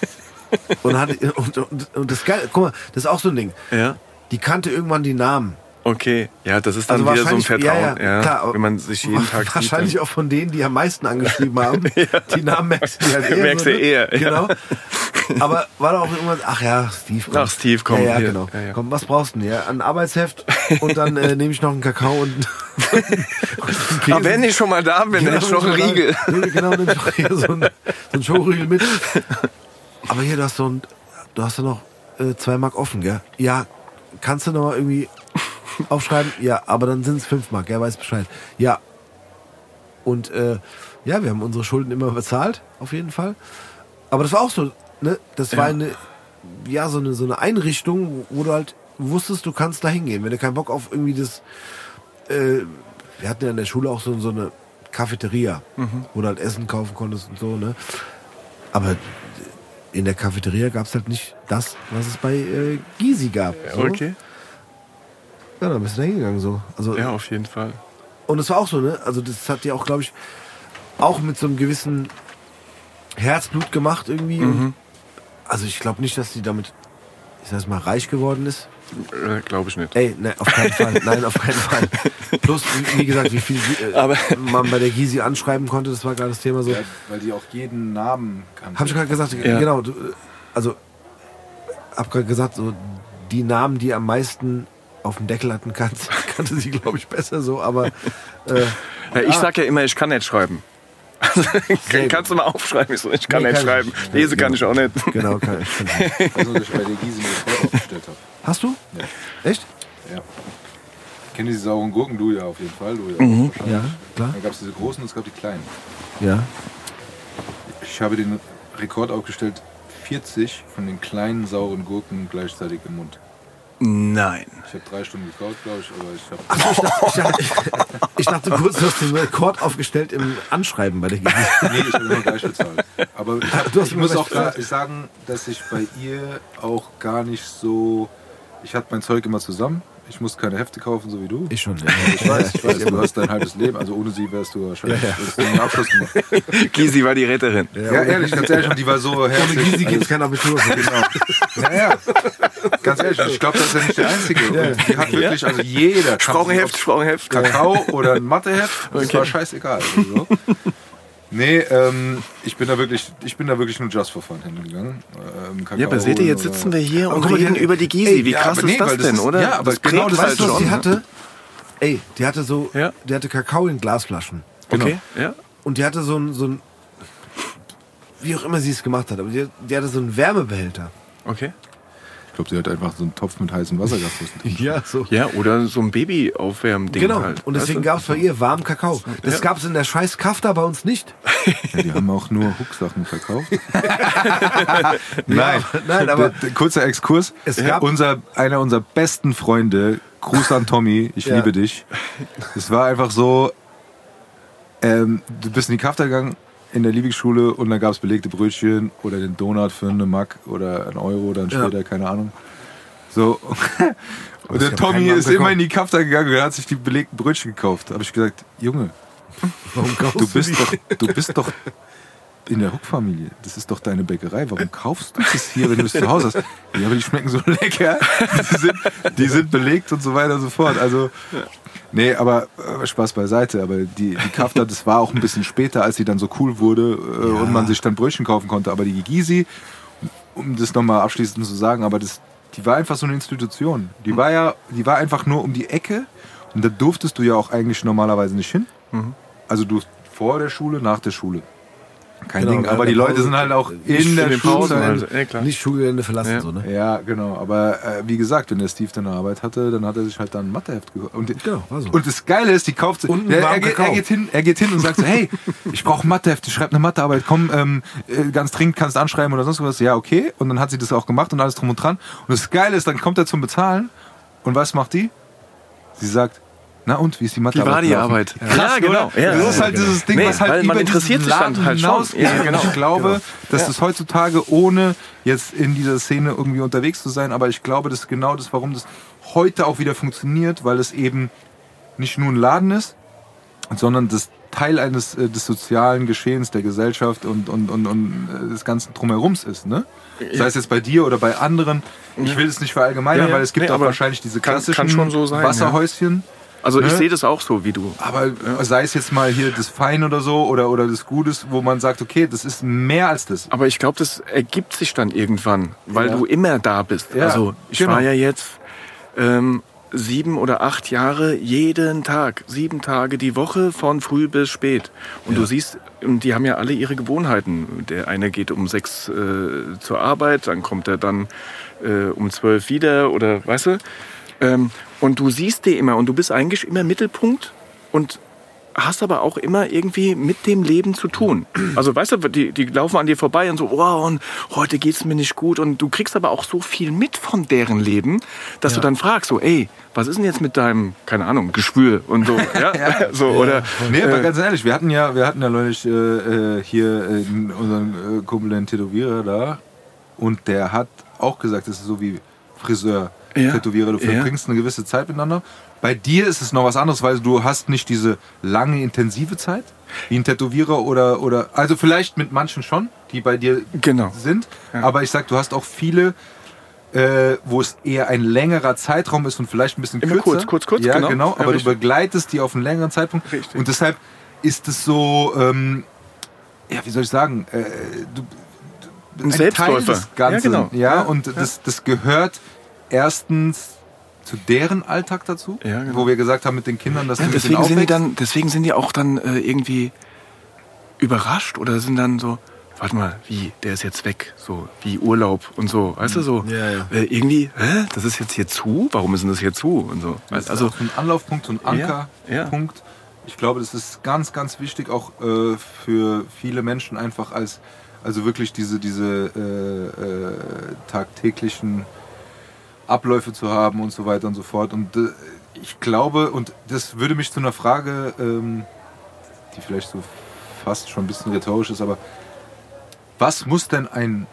Speaker 4: und, hat, und, und, und das geil, guck mal, das ist auch so ein Ding.
Speaker 6: Ja.
Speaker 4: Die kannte irgendwann die Namen.
Speaker 6: Okay. Ja, das ist dann
Speaker 4: Also
Speaker 6: wieder so ein
Speaker 4: wahrscheinlich- ja,
Speaker 6: Vertrauen.
Speaker 4: ja,
Speaker 6: Ja,
Speaker 4: klar,
Speaker 6: wenn man sich jeden Tag sieht.
Speaker 4: Wahrscheinlich
Speaker 6: dann-
Speaker 4: auch von denen, die am meisten angeschrieben haben. Die Namen merkst du halt eher.
Speaker 6: Merkst du
Speaker 4: ne?
Speaker 6: eher.
Speaker 4: Genau. Aber war da auch irgendwas, ach ja, Steve, komm.
Speaker 6: Ach, Steve, komm,
Speaker 4: Ja, genau. Komm, was brauchst du denn? Ja, ein Arbeitsheft und dann äh, nehme ich noch einen Kakao und, und einen Käse.
Speaker 6: Aber wenn ich schon mal da bin, dann ist noch ein Riegel.
Speaker 4: Ja, genau, nimm doch hier so einen, so einen Schokoriegel mit. Aber hier, du hast so ein, du hast ja noch äh, zwei Mark offen, gell? Ja, kannst du noch mal irgendwie aufschreiben? Ja, aber dann sind es fünf Mark, er weiß Bescheid. Ja. Und äh, ja, wir haben unsere Schulden immer bezahlt, auf jeden Fall. Aber das war auch so, ne? Das war
Speaker 6: Ja.
Speaker 4: eine, ja, so eine, so eine Einrichtung, wo du halt wusstest, du kannst da hingehen. Wenn du keinen Bock auf irgendwie das, äh, wir hatten ja in der Schule auch so, so eine Cafeteria, wo du halt Essen kaufen konntest und so, ne? Aber in der Cafeteria gab es halt nicht das, was es bei äh, Gysi gab. So.
Speaker 6: Okay.
Speaker 4: Ja, dann bist du da hingegangen so. Also,
Speaker 6: Ja, auf jeden Fall.
Speaker 4: Und es war auch so, ne? Also das hat ja auch, glaube ich, auch mit so einem gewissen Herzblut gemacht irgendwie.
Speaker 6: Mhm.
Speaker 4: Also ich glaube nicht, dass die damit, ich sag's mal, reich geworden ist.
Speaker 6: Äh, Glaube ich nicht.
Speaker 4: Ey, ne, auf keinen Fall. Nein, auf keinen Fall. Plus, wie, gesagt, wie viel äh,
Speaker 6: Aber-
Speaker 4: man bei der Gysi anschreiben konnte, das war gerade das Thema so.
Speaker 5: Ja, weil die auch jeden Namen kannten.
Speaker 4: Hab ich gerade gesagt,
Speaker 6: Ja.
Speaker 4: genau, du, äh, also hab gerade gesagt, so die Namen, die am meisten auf dem Deckel hatten, kannte, kannte sie, glaube ich, besser so, aber äh,
Speaker 6: Ja, ich sag ja immer, ich kann nicht schreiben. Also, kannst du mal aufschreiben? Ich, so, ich kann
Speaker 4: Nee,
Speaker 6: nicht
Speaker 4: kann ich
Speaker 6: schreiben.
Speaker 4: nicht.
Speaker 6: Lese kann ich auch nicht.
Speaker 4: genau, kann ich. Ich.
Speaker 5: Also, dass ich bei der Giese einen Rekord aufgestellt habe.
Speaker 4: Hast du?
Speaker 5: Ja.
Speaker 4: Echt?
Speaker 5: Ja. Kennt ihr diese sauren Gurken? Du ja auf jeden Fall. Du ja,
Speaker 6: Mhm.
Speaker 4: Ja, klar.
Speaker 5: Dann gab es diese großen und es gab die kleinen.
Speaker 4: Ja.
Speaker 5: Ich habe den Rekord aufgestellt, 40 von den kleinen sauren Gurken gleichzeitig im Mund.
Speaker 6: Nein.
Speaker 5: Ich habe drei Stunden gekaut, glaube ich, aber ich habe.
Speaker 4: Ich dachte, ich, dachte, ich dachte kurz, du hast den Rekord aufgestellt im Anschreiben bei der Gysi.
Speaker 5: Nee, ich habe immer gleich bezahlt. Aber ich, hab,
Speaker 4: Du hast
Speaker 5: ich muss auch gar- sagen, dass ich bei ihr auch gar nicht so. Ich hatte mein Zeug immer zusammen. Ich musste keine Hefte kaufen, so wie du.
Speaker 4: Ich schon, ja.
Speaker 5: Ich weiß, ich weiß, du hast dein halbes Leben. Also ohne sie wärst du wahrscheinlich
Speaker 4: Ja, ja.
Speaker 5: einen Abschluss gemacht.
Speaker 6: Gysi war die Retterin.
Speaker 5: Ja, ehrlich, ganz ehrlich, und die war so
Speaker 4: Ohne
Speaker 5: herzlich.
Speaker 4: Gysi gibt es kein Abitur.
Speaker 5: Genau. Ja, ja. Ganz ehrlich, ich glaube, das ist ja nicht der Einzige. Und die hat wirklich, also jeder.
Speaker 6: Ich brauche ein Heft, ich brauche ein Heft.
Speaker 5: Kakao oder ein Matheheft, das war scheißegal. Also. Nee, ähm, ich bin da wirklich, ich bin da wirklich nur just for fun hingegangen. Ähm, Kakao
Speaker 6: Ja, aber seht ihr, jetzt sitzen wir hier und reden über die Gysi.
Speaker 4: Ey,
Speaker 6: Wie
Speaker 5: ja,
Speaker 6: krass
Speaker 5: nee,
Speaker 6: ist das
Speaker 5: das
Speaker 6: denn,
Speaker 5: ist-
Speaker 6: oder?
Speaker 5: ja, aber
Speaker 6: das
Speaker 5: genau das
Speaker 4: Weißt du, was
Speaker 6: schon.
Speaker 4: die hatte? Ey, die hatte so,
Speaker 6: Ja.
Speaker 4: die hatte Kakao in Glasflaschen.
Speaker 6: Okay, ja.
Speaker 4: Und die hatte so ein, so ein, wie auch immer sie es gemacht hat, aber die, die hatte so einen Wärmebehälter.
Speaker 6: Okay.
Speaker 5: Ich glaube, sie hat einfach so einen Topf mit heißem Wasser gehabt.
Speaker 4: Ja, so.
Speaker 6: Ja, oder so ein Baby-Aufwärmding
Speaker 4: Genau.
Speaker 6: halt.
Speaker 4: Und deswegen gab es bei ihr warmen Kakao. Das
Speaker 6: Ja.
Speaker 4: gab es in der scheiß Kafta bei uns nicht.
Speaker 5: Ja, die haben auch nur Hucksachen verkauft.
Speaker 4: Nein, nein, aber
Speaker 5: kurzer Exkurs.
Speaker 4: Es gab-
Speaker 5: unser, einer unserer besten Freunde, Gruß an Tommy, ich
Speaker 4: Ja.
Speaker 5: liebe dich. Es war einfach so, ähm, du bist in die Kafta gegangen in der Liebigschule und dann gab es belegte Brötchen oder den Donut für eine Mark oder einen Euro dann
Speaker 4: Ja.
Speaker 5: später, keine Ahnung. So. Und der Tommy ist
Speaker 4: Mark
Speaker 5: immer in die Kafta gegangen und hat sich die belegten Brötchen gekauft. Habe ich gesagt, Junge,
Speaker 4: warum kaufst
Speaker 5: du bist
Speaker 4: die?
Speaker 5: doch, du bist doch in der Huck-Familie. Das ist doch deine Bäckerei. Warum kaufst du das hier, wenn du es zu Hause hast? Ja, aber die schmecken so lecker. Die sind, die sind belegt und so weiter und so fort. Also, nee, aber äh, Spaß beiseite. Aber die, die Kafta, das war auch ein bisschen später, als sie dann so cool wurde äh, und man sich dann Brötchen kaufen konnte. Aber die Gysi, um das nochmal abschließend zu sagen, aber das, die war einfach so eine Institution. Die war ja, die war einfach nur um die Ecke und da durftest du ja auch eigentlich normalerweise nicht hin. Also du vor der Schule, nach der Schule. Kein
Speaker 4: Genau,
Speaker 5: Ding, aber die Leute
Speaker 4: Pause-
Speaker 5: sind halt auch in der Schule.
Speaker 6: halt. Ja.
Speaker 4: Nicht Schulgelände verlassen,
Speaker 6: Ja.
Speaker 4: so, ne?
Speaker 5: Ja, genau. Aber äh, wie gesagt, wenn der Steve dann eine Arbeit hatte, dann hat er sich halt dann ein Matheheft gekauft. Und,
Speaker 4: Genau, so.
Speaker 5: und das Geile ist, die kauft ja, er,
Speaker 4: warmen
Speaker 5: geht, er, geht hin, er geht hin und sagt so, hey, ich brauche ein Matheheft, ich schreibe eine Mathearbeit, komm, ähm, äh, ganz dringend kannst du anschreiben oder sonst was. Ja, okay. Und dann hat sie das auch gemacht und alles drum und dran. Und das Geile ist, dann kommt er zum Bezahlen und was macht die? Sie sagt, Na und, wie ist die Mathe?
Speaker 6: Wie war die Arbeit?
Speaker 5: Krass,
Speaker 6: Ja, genau. Ja,
Speaker 5: das ist halt
Speaker 6: genau.
Speaker 5: dieses Ding,
Speaker 6: Nee,
Speaker 5: was halt
Speaker 6: man
Speaker 5: über
Speaker 6: interessiert
Speaker 5: diesen
Speaker 6: sich dann
Speaker 5: Laden
Speaker 6: halt schon.
Speaker 5: hinausgeht.
Speaker 6: Ja, genau.
Speaker 5: Ich glaube,
Speaker 6: Genau.
Speaker 5: dass
Speaker 6: Ja.
Speaker 5: das heutzutage, ohne jetzt in dieser Szene irgendwie unterwegs zu sein, aber ich glaube, das ist genau das, warum das heute auch wieder funktioniert, weil es eben nicht nur ein Laden ist, sondern das Teil eines äh, des sozialen Geschehens der Gesellschaft und, und, und, und äh, des ganzen Drumherums ist. Ne? Sei es jetzt bei dir oder bei anderen. Ich will es nicht verallgemeinern,
Speaker 6: Ja, ja.
Speaker 5: weil es gibt
Speaker 6: Nee,
Speaker 5: auch
Speaker 6: aber
Speaker 5: wahrscheinlich diese
Speaker 6: kann-
Speaker 5: klassischen
Speaker 6: kann schon so sein,
Speaker 5: Wasserhäuschen.
Speaker 6: Also ich
Speaker 5: Ne?
Speaker 6: sehe das auch so wie du.
Speaker 5: Aber sei es jetzt mal hier das Fein oder so oder, oder das Gutes, wo man sagt, okay, das ist mehr als das.
Speaker 6: Aber ich glaube, das ergibt sich dann irgendwann, weil
Speaker 5: Ja.
Speaker 6: du immer da bist.
Speaker 5: Ja,
Speaker 6: also ich
Speaker 5: genau.
Speaker 6: war ja jetzt ähm, sieben oder acht Jahre jeden Tag, sieben Tage die Woche von früh bis spät. Und du siehst, und die haben ja alle ihre Gewohnheiten. Der eine geht um sechs äh, zur Arbeit, dann kommt er dann äh, um zwölf wieder oder weißt du. Ähm, und du siehst die immer und du bist eigentlich immer Mittelpunkt und hast aber auch immer irgendwie mit dem Leben zu tun. Also weißt du, die, die laufen an dir vorbei und so, oh, und heute geht's mir nicht gut. Und du kriegst aber auch so viel mit von deren Leben, dass du dann fragst, so, ey, was ist denn jetzt mit deinem, keine Ahnung, Geschwür und so, ja, so oder
Speaker 5: Nee, aber
Speaker 6: äh,
Speaker 5: ganz ehrlich, wir hatten ja, wir hatten ja neulich äh, äh, hier äh, unseren äh, Kumpel, den Tätowierer da und der hat auch gesagt, das ist so wie Friseur,
Speaker 6: Ja.
Speaker 5: Tätowierer, du
Speaker 6: Ja.
Speaker 5: verbringst eine gewisse Zeit miteinander. Bei dir ist es noch was anderes, weil du hast nicht diese lange, intensive Zeit, wie ein Tätowierer oder, oder also vielleicht mit manchen schon, die bei dir
Speaker 6: Genau.
Speaker 5: sind, aber ich sag, du hast auch viele, äh, wo es eher ein längerer Zeitraum ist und vielleicht ein bisschen
Speaker 6: Immer
Speaker 5: kürzer.
Speaker 6: kurz, kurz, kurz,
Speaker 5: ja,
Speaker 6: genau.
Speaker 5: genau.
Speaker 6: Ja,
Speaker 5: aber du
Speaker 6: richtig.
Speaker 5: begleitest die auf einen längeren Zeitpunkt.
Speaker 6: Richtig.
Speaker 5: Und deshalb ist es so, ähm, ja, wie soll ich sagen, äh, du, du,
Speaker 6: Ein Selbstläufer.
Speaker 5: Teil des Ganzen.
Speaker 6: Ja, genau.
Speaker 5: Ja,
Speaker 6: Ja,
Speaker 5: und Das, das gehört erstens zu deren Alltag dazu,
Speaker 6: Ja, genau.
Speaker 5: wo wir gesagt haben mit den Kindern, dass
Speaker 6: ja,
Speaker 5: du
Speaker 6: deswegen sind die dann, deswegen sind die auch dann äh, irgendwie überrascht oder sind dann so, warte mal, wie, der ist jetzt weg, so wie Urlaub und so, weißt du so,
Speaker 4: Ja, ja.
Speaker 6: Äh, irgendwie, hä, das ist jetzt hier zu, warum ist denn das hier zu und so,
Speaker 5: ist
Speaker 6: also
Speaker 5: ein Anlaufpunkt, so ein
Speaker 6: Ja, ja.
Speaker 5: Ich glaube, das ist ganz, ganz wichtig auch äh, für viele Menschen einfach als, also wirklich diese, diese äh, äh, tagtäglichen Abläufe zu haben und so weiter und so fort. Und äh, ich glaube, und das würde mich zu einer Frage, ähm, die vielleicht so fast schon ein bisschen rhetorisch ist, aber was muss denn ein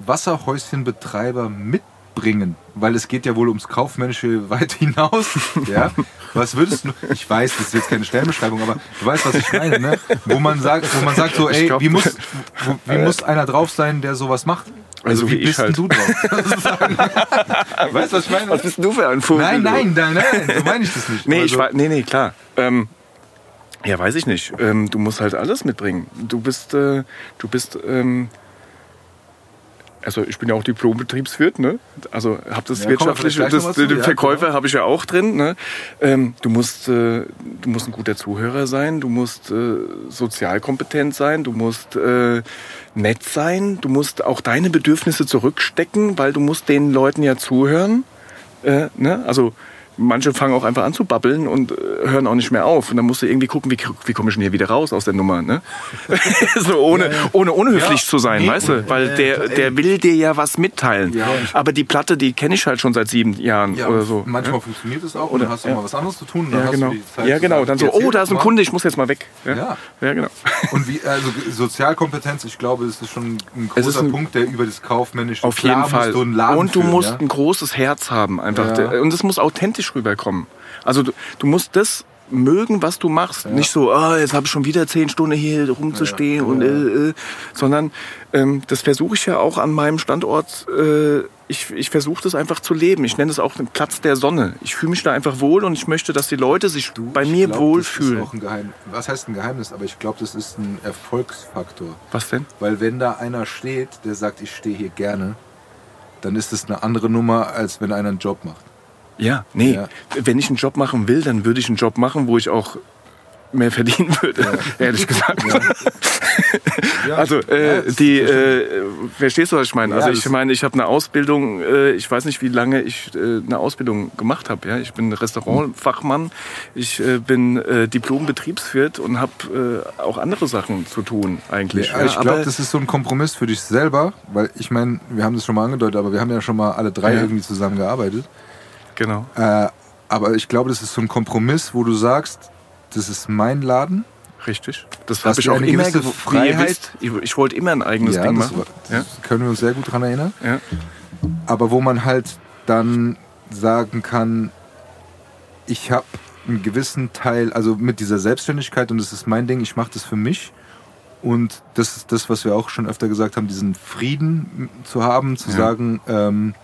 Speaker 5: Wasserhäuschenbetreiber mitbringen? Weil es geht ja wohl ums Kaufmännische weit hinaus. Ja? Was würdest du, ich weiß, das ist jetzt keine Stellenbeschreibung, aber du weißt, was ich meine, ne? Wo man sagt, wo man sagt so,
Speaker 6: Ich
Speaker 5: ey,
Speaker 6: glaub,
Speaker 5: wie muss, wo, wie muss einer drauf sein, der sowas macht?
Speaker 6: Also wie ich
Speaker 5: bist denn
Speaker 6: halt.
Speaker 5: du drauf? weißt du, was ich meine?
Speaker 6: was bist du für ein Vogel?
Speaker 5: Nein, nein, nein, nein, so meine ich das nicht.
Speaker 6: Nee, ich
Speaker 5: Also-
Speaker 6: war, nee, nee, klar. Ähm, ja, weiß ich nicht. Ähm, du musst halt alles mitbringen. Du bist, äh, du bist, ähm, also ich bin ja auch Diplom-Betriebswirt, ne? Also habe das
Speaker 5: Ja,
Speaker 6: wirtschaftliche, das,
Speaker 5: zu,
Speaker 6: den
Speaker 5: ja,
Speaker 6: Verkäufer
Speaker 5: genau.
Speaker 6: habe ich ja auch drin. Ne? Ähm, du musst, äh, du musst ein guter Zuhörer sein. Du musst äh, sozialkompetent sein. Du musst äh, nett sein. Du musst auch deine Bedürfnisse zurückstecken, weil du musst den Leuten ja zuhören. Äh, ne? Also manche fangen auch einfach an zu babbeln und äh, hören auch nicht mehr auf. Und dann musst du irgendwie gucken, wie, wie komme ich denn hier wieder raus aus der Nummer. Ne? so ohne, ohne unhöflich
Speaker 5: Ja,
Speaker 6: zu sein,
Speaker 5: nee,
Speaker 6: weißt du? Weil
Speaker 4: ja,
Speaker 6: der, der will dir ja was mitteilen.
Speaker 5: Ja.
Speaker 6: Aber die Platte, die kenne ich halt schon seit sieben Jahren
Speaker 5: Ja,
Speaker 6: oder so.
Speaker 5: manchmal
Speaker 6: ja?
Speaker 5: funktioniert es auch
Speaker 6: Oder-
Speaker 5: hast du
Speaker 6: ja.
Speaker 5: mal was anderes zu tun. Dann
Speaker 6: Ja, genau. Ja, genau. Dann so, oh, da ist ein. Kunde, ich muss jetzt mal weg. Ja,
Speaker 5: Ja.
Speaker 6: ja genau.
Speaker 5: Und wie, also Sozialkompetenz, ich glaube, das ist schon ein großer
Speaker 6: ein-
Speaker 5: Punkt, der über das Kaufmännische
Speaker 6: Auf jeden Fall.
Speaker 5: Du
Speaker 6: und du musst
Speaker 5: ja?
Speaker 6: ein großes Herz haben, einfach.
Speaker 5: Ja.
Speaker 6: Und es muss authentisch rüberkommen. Also du, du musst das mögen, was du machst. Nicht so, ah, jetzt habe ich schon wieder zehn Stunden hier rumzustehen und äh, äh, sondern ähm, das versuche ich ja auch an meinem Standort. Äh, ich ich versuche das einfach zu leben. Ich nenne es auch den Platz der Sonne. Ich fühle mich da einfach wohl und ich möchte, dass die Leute sich bei
Speaker 5: Ich
Speaker 6: mir
Speaker 5: glaub,
Speaker 6: wohlfühlen.
Speaker 5: Das ist auch ein Geheimnis. Was heißt ein Geheimnis? Aber ich glaube, das ist ein Erfolgsfaktor.
Speaker 6: Was denn?
Speaker 5: Weil wenn da einer steht, der sagt, ich stehe hier gerne, dann ist das eine andere Nummer, als wenn einer einen Job macht.
Speaker 6: Ja, nee.
Speaker 5: Ja.
Speaker 6: Wenn ich einen Job machen will, dann würde ich einen Job machen, wo ich auch mehr verdienen würde, ehrlich gesagt. Also, äh,
Speaker 5: Ja,
Speaker 6: die,
Speaker 5: ja
Speaker 6: äh, verstehst du, was ich meine?
Speaker 5: Ja,
Speaker 6: also, ich meine, ich habe eine Ausbildung, äh, ich weiß nicht, wie lange ich äh, eine Ausbildung gemacht habe. Ja? Ich bin Restaurantfachmann, ich äh, bin äh, Diplom-Betriebswirt und habe äh, auch andere Sachen zu tun, eigentlich.
Speaker 5: Ja, ich glaube, das ist so ein Kompromiss für dich selber, weil ich meine, wir haben das schon mal angedeutet, aber wir haben ja schon mal alle drei
Speaker 6: Ja.
Speaker 5: irgendwie zusammen gearbeitet.
Speaker 6: Genau.
Speaker 5: Äh, Aber ich glaube, das ist so ein Kompromiss, wo du sagst, das ist mein Laden.
Speaker 6: Richtig. Das habe ich auch immer
Speaker 5: Freiheit-
Speaker 6: wisst, ich, ich wollte immer ein eigenes Ding
Speaker 5: das,
Speaker 6: machen.
Speaker 5: war- das können wir uns sehr gut dran erinnern.
Speaker 6: Ja.
Speaker 5: aber wo man halt dann sagen kann, ich habe einen gewissen Teil, also mit dieser Selbstständigkeit und das ist mein Ding, ich mache das für mich und das ist das, was wir auch schon öfter gesagt haben, diesen Frieden zu haben, zu
Speaker 6: Ja.
Speaker 5: sagen, ähm,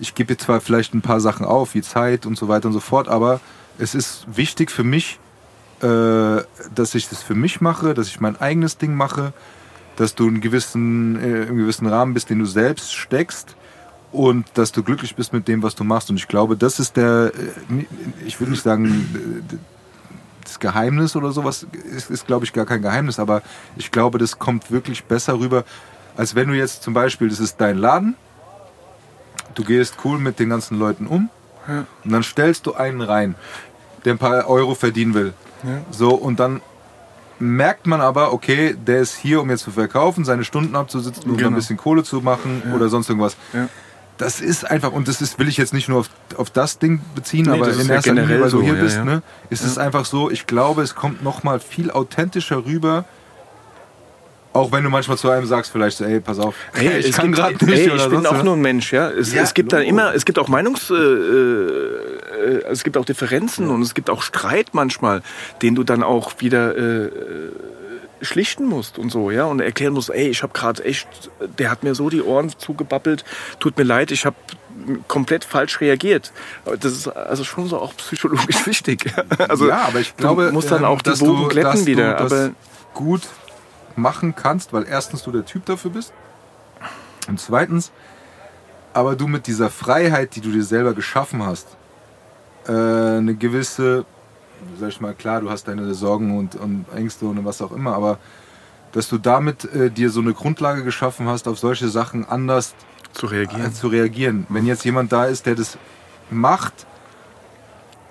Speaker 5: ich gebe jetzt zwar vielleicht ein paar Sachen auf, wie Zeit und so weiter und so fort, aber es ist wichtig für mich, äh, dass ich das für mich mache, dass ich mein eigenes Ding mache, dass du einen gewissen, äh, im gewissen Rahmen bist, den du selbst steckst und dass du glücklich bist mit dem, was du machst. Und ich glaube, das ist der, äh, ich würde nicht sagen, das Geheimnis oder sowas ist, ist glaube ich, gar kein Geheimnis, aber ich glaube, das kommt wirklich besser rüber, als wenn du jetzt zum Beispiel, das ist dein Laden, du gehst cool mit den ganzen Leuten um und dann stellst du einen rein, der ein paar Euro verdienen will. So, und dann merkt man aber, okay, der ist hier, um jetzt zu verkaufen, seine Stunden abzusitzen, um
Speaker 6: Genau.
Speaker 5: ein bisschen Kohle zu machen oder sonst irgendwas.
Speaker 6: Ja.
Speaker 5: Das ist einfach, und das ist, will ich jetzt nicht nur auf, auf das Ding beziehen,
Speaker 6: Nee,
Speaker 5: aber in
Speaker 6: ja
Speaker 5: erster Linie, weil du
Speaker 6: so,
Speaker 5: hier
Speaker 6: ja,
Speaker 5: bist,
Speaker 6: ja.
Speaker 5: ne, ist es einfach so, ich glaube, es kommt nochmal viel authentischer rüber, auch wenn du manchmal zu einem sagst, vielleicht so, ey, pass auf,
Speaker 6: Ey,
Speaker 5: ich
Speaker 6: es
Speaker 5: kann gerade nicht
Speaker 6: ey, ich bin auch
Speaker 5: was.
Speaker 6: nur ein Mensch, ja. Es,
Speaker 5: Ja,
Speaker 6: es gibt dann
Speaker 5: Logo.
Speaker 6: immer, es gibt auch Meinungs, äh, äh, es gibt auch Differenzen und es gibt auch Streit manchmal, den du dann auch wieder äh, äh, schlichten musst und so, ja, und erklären musst, ey, ich habe gerade echt, der hat mir so die Ohren zugebabbelt, tut mir leid, ich habe komplett falsch reagiert. Das ist also schon so auch psychologisch wichtig. Also
Speaker 5: ja, aber ich glaube,
Speaker 6: du musst dann
Speaker 5: ähm,
Speaker 6: auch die
Speaker 5: du,
Speaker 6: glätten wieder. Aber
Speaker 5: gut machen kannst, weil erstens du der Typ dafür bist und zweitens, aber du mit dieser Freiheit, die du dir selber geschaffen hast, äh, eine gewisse, sag ich mal, klar, du hast deine Sorgen und, und Ängste und was auch immer, aber dass du damit äh, dir so eine Grundlage geschaffen hast, auf solche Sachen anders
Speaker 6: zu reagieren.
Speaker 5: äh, zu reagieren. Wenn jetzt jemand da ist, der das macht,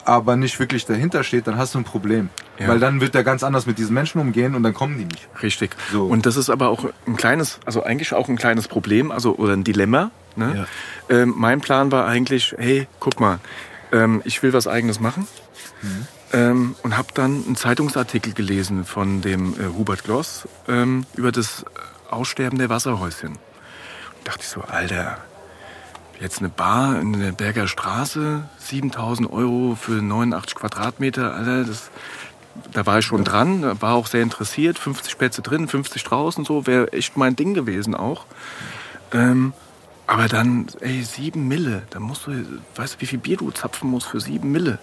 Speaker 5: aber nicht wirklich dahinter steht, dann hast du ein Problem.
Speaker 6: Ja.
Speaker 5: Weil dann wird er ganz anders mit diesen Menschen umgehen und dann kommen die nicht.
Speaker 6: Richtig.
Speaker 5: So.
Speaker 6: Und das ist aber auch ein kleines, also eigentlich auch ein kleines Problem, also oder ein Dilemma. Ne? Ähm, mein Plan war eigentlich, hey, guck mal, ähm, ich will was Eigenes machen. Ähm, und habe dann einen Zeitungsartikel gelesen von dem äh, Hubert Gloss ähm, über das Aussterben der Wasserhäuschen. Und dachte ich so, Alter, jetzt eine Bar in der Berger Straße, 7000 Euro für 89 Quadratmeter, Alter, das, da war ich schon dran, war auch sehr interessiert, 50 Plätze drin, 50 draußen, so, wäre echt mein Ding gewesen auch. Ähm, aber dann, ey, sieben Mille, da musst du, weißt du, wie viel Bier du zapfen musst für sieben Mille?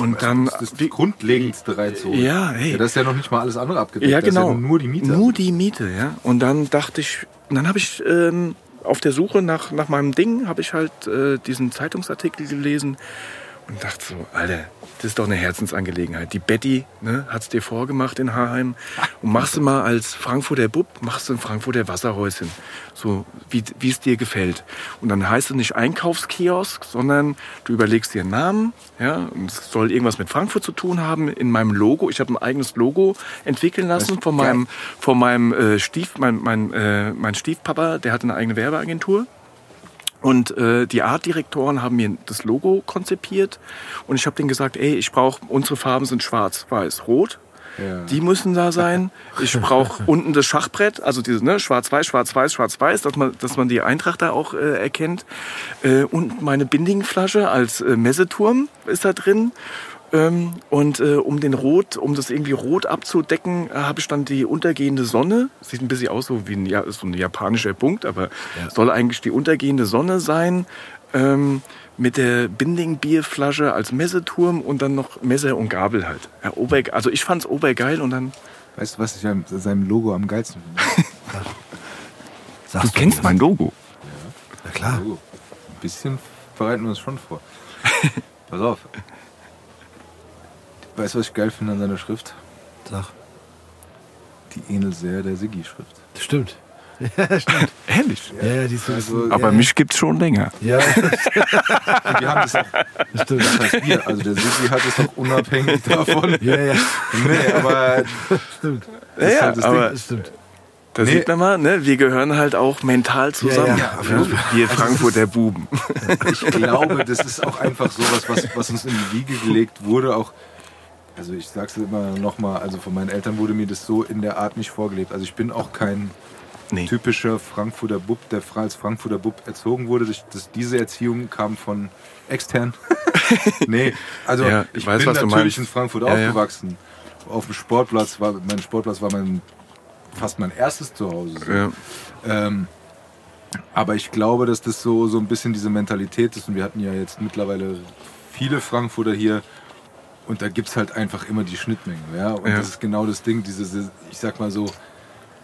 Speaker 6: Und dann,
Speaker 5: das ist das Grundlegendste reinzuholen.
Speaker 6: Ja, hey.
Speaker 5: Ja, das ist ja noch nicht mal alles andere abgedeckt.
Speaker 6: ja, genau.
Speaker 5: nur die Miete.
Speaker 6: Nur die Miete, ja. Und dann dachte ich, dann habe ich ähm, auf der Suche nach, nach meinem Ding, habe ich halt äh, diesen Zeitungsartikel gelesen und dachte so, Alter, das ist doch eine Herzensangelegenheit. Die Betty ne, hat es dir vorgemacht in Haarheim. Und machst du mal als Frankfurter Bub, machst du ein Frankfurter Wasserhäuschen. So, wie es dir gefällt. Und dann heißt es nicht Einkaufskiosk, sondern du überlegst dir einen Namen. Ja, und es soll irgendwas mit Frankfurt zu tun haben. In meinem Logo, ich habe ein eigenes Logo entwickeln lassen von meinem, von meinem äh, Stief, mein, mein, äh, mein Stiefpapa, der hat eine eigene Werbeagentur. Und äh, die Artdirektoren haben mir das Logo konzipiert und ich habe denen gesagt, ey, ich brauche, unsere Farben sind schwarz, weiß, rot.
Speaker 5: Ja.
Speaker 6: Die müssen da sein. Ich brauche unten das Schachbrett, also dieses ne, schwarz-weiß, schwarz-weiß, schwarz-weiß, dass man, dass man die Eintracht da auch äh, erkennt. Äh, und meine Bindingflasche als äh, Messeturm ist da drin. Ähm, und äh, um den Rot, um das irgendwie rot abzudecken, äh, habe ich dann die untergehende Sonne. Sieht ein bisschen aus so wie ein, ja, so ein japanischer Punkt, aber soll eigentlich die untergehende Sonne sein. Ähm, mit der Binding-Bierflasche als Messeturm und dann noch Messer und Gabel halt. Ja, ober, also ich fand's obergeil und dann.
Speaker 5: Weißt du, was ich an seinem Logo am geilsten finde?
Speaker 4: Sagst
Speaker 6: mein Logo.
Speaker 4: Na klar.
Speaker 5: Logo. Ein bisschen bereiten wir uns schon vor. Pass auf. Weißt du, was ich geil finde an seiner Schrift?
Speaker 4: Sag.
Speaker 5: Die ähnelt sehr der Siggi-Schrift.
Speaker 4: Das stimmt. Ja, stimmt.
Speaker 6: Ehrlich.
Speaker 4: Ja, ja, die ist so
Speaker 5: Also,
Speaker 6: Aber
Speaker 4: ja,
Speaker 6: mich gibt's schon länger.
Speaker 4: Ja,
Speaker 5: wir haben das auch,
Speaker 4: das stimmt.
Speaker 5: das heißt wir, also der Siggi hat es auch unabhängig davon.
Speaker 4: Ja, ja,
Speaker 5: Nee, aber
Speaker 4: stimmt.
Speaker 6: Ja,
Speaker 5: halt das
Speaker 6: aber
Speaker 4: Das stimmt.
Speaker 6: Da
Speaker 5: Nee.
Speaker 6: sieht man mal, ne, wir gehören halt auch mental zusammen.
Speaker 4: ja, jeden
Speaker 6: Ja, Wir Frankfurter Buben.
Speaker 5: ich glaube, das ist auch einfach sowas, was, was uns in die Wiege gelegt wurde. Auch, also ich sag's immer nochmal, also von meinen Eltern wurde mir das so in der Art nicht vorgelebt. Also ich bin auch kein
Speaker 6: Nee.
Speaker 5: typischer Frankfurter Bub, der als Frankfurter Bub erzogen wurde. Das, das, diese Erziehung kam von extern. nee, also
Speaker 6: Ja, ich
Speaker 5: ich
Speaker 6: weiß,
Speaker 5: bin natürlich in Frankfurt
Speaker 6: Ja, ja.
Speaker 5: aufgewachsen. Auf dem Sportplatz war mein Sportplatz war mein fast mein erstes Zuhause. So.
Speaker 6: Ja.
Speaker 5: Ähm, aber ich glaube, dass das so, so ein bisschen diese Mentalität ist. Und wir hatten ja jetzt mittlerweile viele Frankfurter hier. Und da gibt es halt einfach immer die Schnittmengen. Ja? Und
Speaker 6: Ja.
Speaker 5: das ist genau das Ding, diese, ich sag mal so,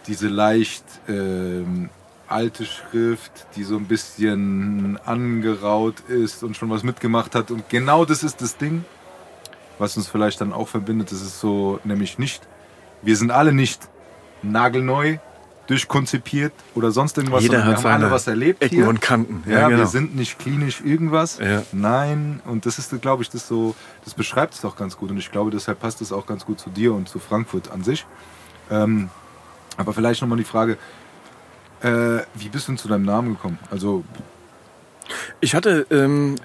Speaker 5: diese leicht ähm, alte Schrift, die so ein bisschen angeraut ist und schon was mitgemacht hat. Und genau das ist das Ding, was uns vielleicht dann auch verbindet. Das ist so, nämlich nicht, wir sind alle nicht nagelneu, durchkonzipiert oder sonst irgendwas,
Speaker 6: Jeder
Speaker 5: sondern wir
Speaker 6: hat
Speaker 5: haben alle
Speaker 6: seine
Speaker 5: was erlebt
Speaker 6: Ecken
Speaker 5: hier.
Speaker 6: und Kanten.
Speaker 5: Ja,
Speaker 6: genau.
Speaker 5: wir sind nicht klinisch irgendwas.
Speaker 6: Ja.
Speaker 5: Nein, und das ist, glaube ich, das so, das beschreibt es doch ganz gut. Und ich glaube, deshalb passt es auch ganz gut zu dir und zu Frankfurt an sich. Ähm, aber vielleicht nochmal die Frage, äh, wie bist du denn zu deinem Namen gekommen? Also,
Speaker 6: Ich hatte ähm,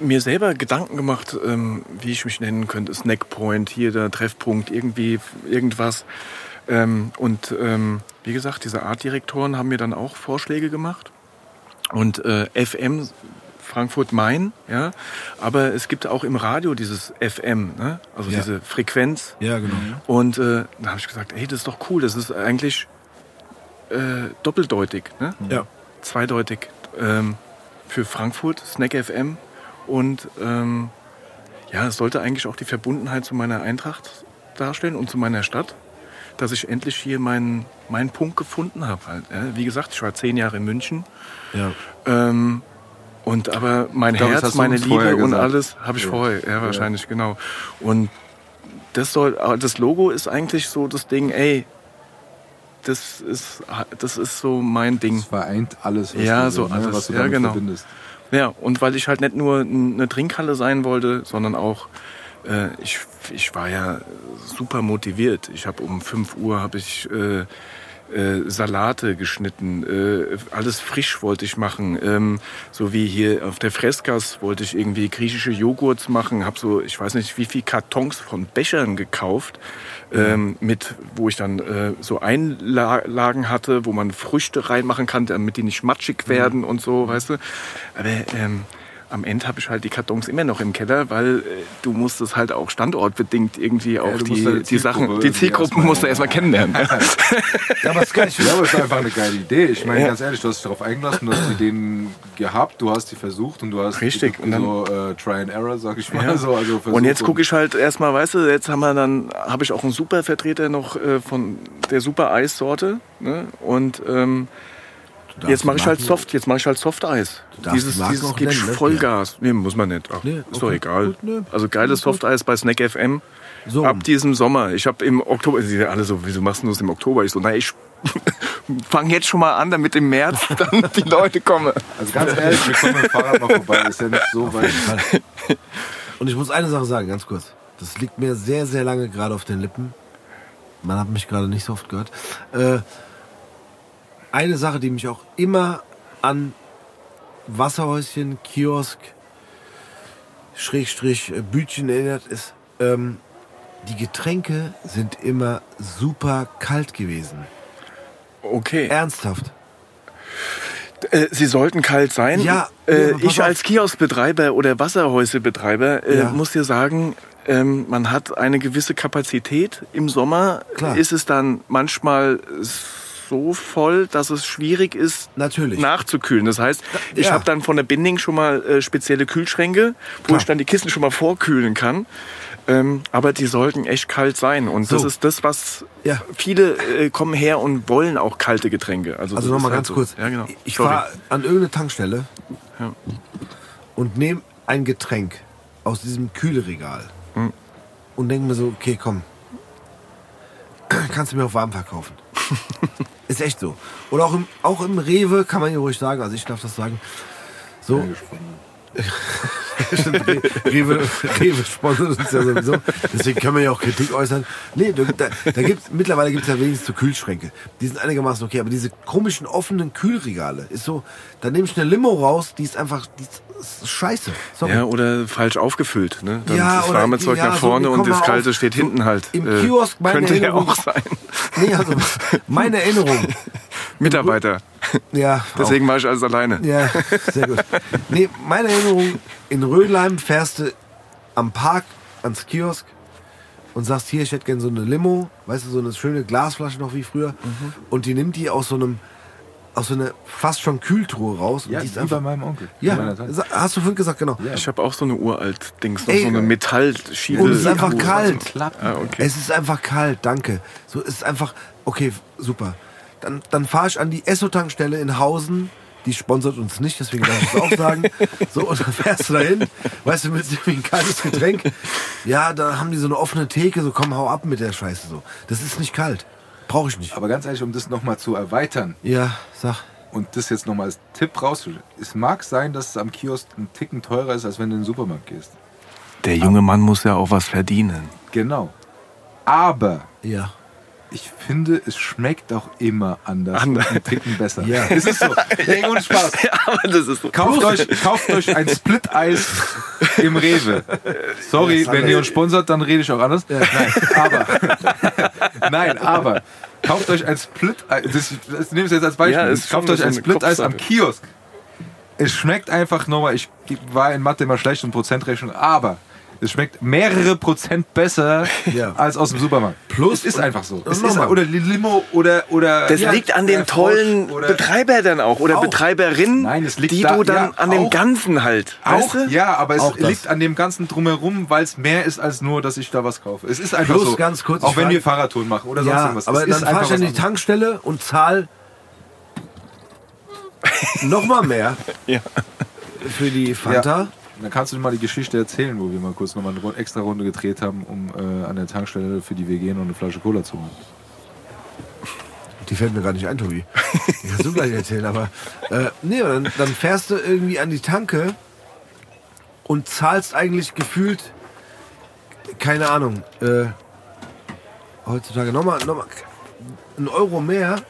Speaker 6: mir selber Gedanken gemacht, ähm, wie ich mich nennen könnte. Snackpoint, hier der Treffpunkt, irgendwie irgendwas. Ähm, und ähm, wie gesagt, diese Artdirektoren haben mir dann auch Vorschläge gemacht. Und äh, FM Frankfurt Main, ja. Aber es gibt auch im Radio dieses FM, ne? also
Speaker 4: Ja.
Speaker 6: diese Frequenz.
Speaker 4: Ja, genau.
Speaker 6: Und äh, da habe ich gesagt, hey, das ist doch cool, das ist eigentlich äh, doppeldeutig, ne?
Speaker 4: Ja.
Speaker 6: zweideutig ähm, für Frankfurt, Snack FM. Und ähm, ja, es sollte eigentlich auch die Verbundenheit zu meiner Eintracht darstellen und zu meiner Stadt, dass ich endlich hier meinen, meinen Punkt gefunden habe. Halt, ja. Wie gesagt, ich war zehn Jahre in München.
Speaker 4: Ja.
Speaker 6: Ähm, und aber mein
Speaker 5: glaub, das
Speaker 6: Herz, meine Liebe und alles habe ich
Speaker 5: Ja.
Speaker 6: vorher, ja, wahrscheinlich, genau. Und das soll, aber das Logo ist eigentlich so das Ding, ey, das ist, das ist so mein Ding.
Speaker 5: es vereint alles, was,
Speaker 6: Ja,
Speaker 5: du,
Speaker 6: so
Speaker 5: ne,
Speaker 6: alles.
Speaker 5: was du
Speaker 6: Ja, genau.
Speaker 5: verbindest.
Speaker 6: Ja, und weil ich halt nicht nur eine Trinkhalle sein wollte, sondern auch, äh, ich, ich war ja super motiviert. Ich habe um 5 Uhr habe ich äh, äh, Salate geschnitten, äh, alles frisch wollte ich machen. Ähm, so wie hier auf der Freskas wollte ich irgendwie griechische Joghurts machen. Habe so, ich weiß nicht, wie viel Kartons von Bechern gekauft, ähm, mit, wo ich dann äh, so Einlagen hatte, wo man Früchte reinmachen kann, damit die nicht matschig werden und so, weißt du. Aber ähm, am Ende habe ich halt die Kartons immer noch im Keller, weil äh, du musst es halt auch standortbedingt irgendwie auch
Speaker 5: du musst
Speaker 6: die,
Speaker 5: deine
Speaker 6: die Sachen, die Zielgruppen musst du erstmal kennenlernen.
Speaker 4: Ja,
Speaker 5: Ja, aber es ist einfach eine geile Idee. Ich meine,
Speaker 6: Ja.
Speaker 5: ganz ehrlich, du hast dich darauf eingelassen, du hast die Ideen gehabt, du hast die versucht und du hast
Speaker 6: Richtig,
Speaker 5: so,
Speaker 6: und dann-
Speaker 5: äh, Try and Error, sag ich mal.
Speaker 6: Ja.
Speaker 5: So, also
Speaker 6: Und jetzt gucke ich halt erstmal, weißt du, jetzt haben wir dann, habe ich auch einen super Vertreter noch äh, von der super Eissorte. Ne? Und ähm, jetzt mache
Speaker 4: die
Speaker 6: ich halt Soft, jetzt mache ich halt Softeis. Dieses, dieses gebe ich
Speaker 4: ne?
Speaker 6: Vollgas. Nee, muss man nicht. Ach,
Speaker 4: Nee,
Speaker 6: ist doch
Speaker 4: okay,
Speaker 6: egal.
Speaker 4: gut, nee.
Speaker 6: Also geiles Softeis bei Snack FM.
Speaker 4: So.
Speaker 6: Ab diesem Sommer. Ich habe im Oktober, sie alle so, wieso machst du das im Oktober? Ich so, na, ich fange jetzt schon mal an, damit im März dann die Leute kommen.
Speaker 5: Also ganz ehrlich, wir kommen mit dem Fahrrad mal vorbei. Ist ja nicht so weit.
Speaker 4: Und ich muss eine Sache sagen, ganz kurz. Das liegt mir sehr, sehr lange gerade auf den Lippen. Man hat mich gerade nicht so oft gehört. Äh, eine Sache, die mich auch immer an Wasserhäuschen, Kiosk, Schrägstrich, äh, Bütchen erinnert, ist, ähm, die Getränke sind immer super kalt gewesen.
Speaker 6: Okay.
Speaker 4: Ernsthaft.
Speaker 6: Äh, Sie sollten kalt sein.
Speaker 4: Ja,
Speaker 6: äh, ich als Kioskbetreiber oder Wasserhäusebetreiber äh,
Speaker 4: Ja.
Speaker 6: muss dir sagen, ähm, man hat eine gewisse Kapazität. Im Sommer
Speaker 4: Klar.
Speaker 6: ist es dann manchmal so voll, dass es schwierig ist,
Speaker 4: Natürlich.
Speaker 6: nachzukühlen. Das heißt, ich
Speaker 4: Ja.
Speaker 6: habe dann von der Binding schon mal äh, spezielle Kühlschränke, wo
Speaker 4: Klar.
Speaker 6: ich dann die Kisten schon mal vorkühlen kann. Ähm, aber die sollten echt kalt sein. Und das
Speaker 4: So.
Speaker 6: ist das, was
Speaker 4: Ja.
Speaker 6: viele äh, kommen her und wollen auch kalte Getränke. Also,
Speaker 4: Also
Speaker 6: das
Speaker 4: nochmal
Speaker 6: halt
Speaker 4: ganz
Speaker 6: so.
Speaker 4: kurz.
Speaker 6: Ja, genau.
Speaker 4: Ich fahre an irgendeine Tankstelle
Speaker 6: Ja.
Speaker 4: und nehme ein Getränk aus diesem Kühleregal
Speaker 6: Hm.
Speaker 4: und denke mir so, okay, komm, kannst du mir auf warm verkaufen. Ist echt so. Oder auch im, auch im Rewe kann man ja ruhig sagen, also ich darf das sagen. So, Stimmt, Re- Rewe, Rewe sponsert uns ja sowieso. Deswegen können wir ja auch Kritik äußern. Nee, da, da, gibt's, mittlerweile gibt es ja wenigstens so Kühlschränke. Die sind einigermaßen okay, aber diese komischen offenen Kühlregale ist so, da nehme ich eine Limo raus, die ist einfach, die ist scheiße. Sorry.
Speaker 6: Ja, oder falsch aufgefüllt. Ne? Dann
Speaker 4: Ja,
Speaker 6: das
Speaker 4: oder-
Speaker 6: warme Zeug
Speaker 4: ja,
Speaker 6: nach
Speaker 4: so,
Speaker 6: vorne
Speaker 4: wie
Speaker 6: und das kalte steht
Speaker 4: so
Speaker 6: hinten halt.
Speaker 4: im Kiosk, meine
Speaker 6: Könnte ja
Speaker 4: Erinnerung-
Speaker 6: auch sein.
Speaker 4: Nee, also, meine Erinnerung.
Speaker 6: Mitarbeiter.
Speaker 4: Ja,
Speaker 6: Deswegen mache ich alles alleine.
Speaker 4: Ja, sehr gut. Nee, meine Erinnerung, in Rödelheim fährst du am Park ans Kiosk und sagst, hier, ich hätte gerne so eine Limo, weißt du, so eine schöne Glasflasche noch wie früher.
Speaker 5: Mhm.
Speaker 4: Und die nimmt die aus so einem, aus so einer fast schon Kühltruhe raus. Und
Speaker 5: Ja,
Speaker 4: die ist
Speaker 5: wie
Speaker 4: einfach,
Speaker 5: bei meinem Onkel.
Speaker 4: ja, hast du vorhin gesagt, genau.
Speaker 5: Ja.
Speaker 6: Ich habe auch so eine uralt Dings, noch
Speaker 4: Ey,
Speaker 6: so eine
Speaker 4: und
Speaker 6: Metallschiebe.
Speaker 4: es ist einfach
Speaker 5: Oh,
Speaker 4: kalt.
Speaker 6: Ah, okay.
Speaker 4: Es ist einfach kalt, danke. So es ist einfach, okay, super. Dann, dann fahre ich an die Esso-Tankstelle in Hausen. Die sponsert uns nicht, deswegen darf ich es auch sagen. So, und dann fährst du dahin, weißt du, willst irgendwie ein kaltes Getränk. Ja, da haben die so eine offene Theke, so komm, hau ab mit der Scheiße so. Das ist nicht kalt. Brauche ich nicht.
Speaker 5: Aber ganz ehrlich, um das nochmal zu erweitern
Speaker 4: Ja, sag.
Speaker 5: und das jetzt nochmal als Tipp rauszustellen. Es mag sein, dass es am Kiosk ein Ticken teurer ist, als wenn du in den Supermarkt gehst.
Speaker 6: Der junge Mann muss ja auch was verdienen.
Speaker 5: Genau. Aber
Speaker 4: Ja.
Speaker 5: Ich finde, es schmeckt auch immer anders
Speaker 6: Anders.
Speaker 5: und ein Ticken besser.
Speaker 4: Ja.
Speaker 5: Es ist so. Nee, ohne Spaß.
Speaker 6: Aber das ist so.
Speaker 5: Kauft euch, kauft euch ein Split-Eis im Rewe. Sorry,
Speaker 4: Ja,
Speaker 5: wenn ihr uns sponsert, dann rede ich auch anders. Nein, aber. Nein, aber. Kauft euch ein Split-Eis. Das, das nehme ich jetzt als Beispiel.
Speaker 6: Ja,
Speaker 5: kauft euch ein Split-Eis am. Kiosk. Es schmeckt einfach nochmal. Ich war in Mathe immer schlecht und Prozentrechnung, aber. Es schmeckt mehrere Prozent besser
Speaker 4: Ja.
Speaker 5: als aus dem Supermarkt.
Speaker 4: Plus-
Speaker 5: es ist einfach so. Es
Speaker 4: nochmal.
Speaker 5: ist, oder Limo oder oder
Speaker 6: Das
Speaker 5: ja,
Speaker 6: liegt an
Speaker 5: der
Speaker 6: den tollen Betreiber dann auch oder
Speaker 4: Auch.
Speaker 6: Betreiberin,
Speaker 5: Nein, es liegt
Speaker 6: die
Speaker 5: da-
Speaker 6: du dann
Speaker 5: ja,
Speaker 6: an dem
Speaker 5: auch.
Speaker 6: Ganzen halt.
Speaker 5: Auch,
Speaker 6: weißt du?
Speaker 5: ja, aber es liegt an dem ganzen Drumherum, weil es mehr ist als nur, dass ich da was kaufe. Es ist einfach
Speaker 4: Plus
Speaker 5: so.
Speaker 4: ganz kurz,
Speaker 5: auch wenn
Speaker 4: frage-
Speaker 5: wir Fahrradtouren machen oder sonst
Speaker 4: Ja,
Speaker 5: irgendwas.
Speaker 4: aber
Speaker 5: es
Speaker 4: dann fahre ich an die Tankstelle und zahl noch mal mehr
Speaker 6: Ja.
Speaker 4: für die. Fanta.
Speaker 5: Ja. Dann kannst du mal die Geschichte erzählen, wo wir mal kurz nochmal eine extra Runde gedreht haben, um äh, an der Tankstelle für die WG noch eine Flasche Cola zu holen.
Speaker 4: Die fällt mir gar nicht ein, Tobi. Die kannst du gleich erzählen, aber. Äh, nee, dann, dann fährst du irgendwie an die Tanke und zahlst eigentlich gefühlt, keine Ahnung, äh, heutzutage nochmal noch mal ein Euro mehr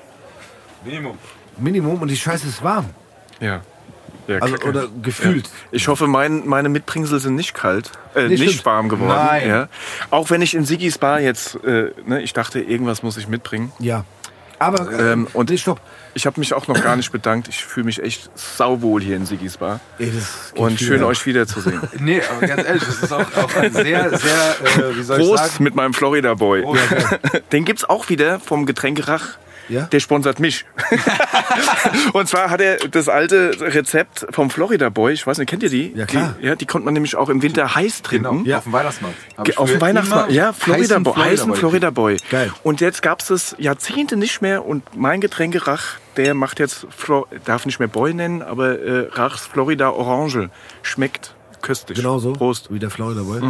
Speaker 5: Minimum.
Speaker 4: Minimum und die Scheiße ist warm.
Speaker 6: Ja. Ja
Speaker 4: Also,
Speaker 6: kacke.
Speaker 4: oder gefühlt.
Speaker 6: Ich hoffe, mein, meine Mitbringsel sind nicht kalt, äh, nicht
Speaker 4: stimmt.
Speaker 6: warm geworden.
Speaker 5: Nein.
Speaker 6: Ja. Auch wenn ich in Sigis Bar jetzt, äh, ne, ich dachte, irgendwas muss ich mitbringen.
Speaker 4: Ja. Aber, äh,
Speaker 6: Ähm, und
Speaker 4: nee, stopp.
Speaker 6: Ich habe mich auch noch gar nicht bedankt. Ich fühle mich echt sauwohl hier in Sigis Bar.
Speaker 4: Ey,
Speaker 6: Und schön euch wiederzusehen.
Speaker 5: Nee, aber ganz ehrlich, das ist auch, auch ein sehr, sehr, äh, wie soll ich
Speaker 6: Prost
Speaker 5: sagen?
Speaker 6: mit meinem Florida Boy.
Speaker 5: Prost.
Speaker 6: Den gibt's auch wieder vom Getränkerach.
Speaker 4: Ja?
Speaker 6: Der sponsert mich. und zwar hat er das alte Rezept vom Florida Boy. Ich weiß nicht, kennt ihr die?
Speaker 4: Ja, klar.
Speaker 6: Die, ja, die konnte man nämlich auch im Winter heiß
Speaker 5: Genau,
Speaker 6: trinken.
Speaker 5: auf dem Weihnachtsmarkt.
Speaker 6: Auf dem Weihnachtsmarkt, ja, Florida
Speaker 5: heißen
Speaker 6: Boy, heißen
Speaker 5: Boy
Speaker 6: Florida Boy.
Speaker 4: Geil.
Speaker 6: Und jetzt gab es das Jahrzehnte nicht mehr und mein Getränkerach, der macht jetzt, Flo darf nicht mehr Boy nennen, aber äh, Rachs Florida Orange. Schmeckt köstlich.
Speaker 4: Genau so.
Speaker 6: Prost.
Speaker 4: Wie der Florida Boy.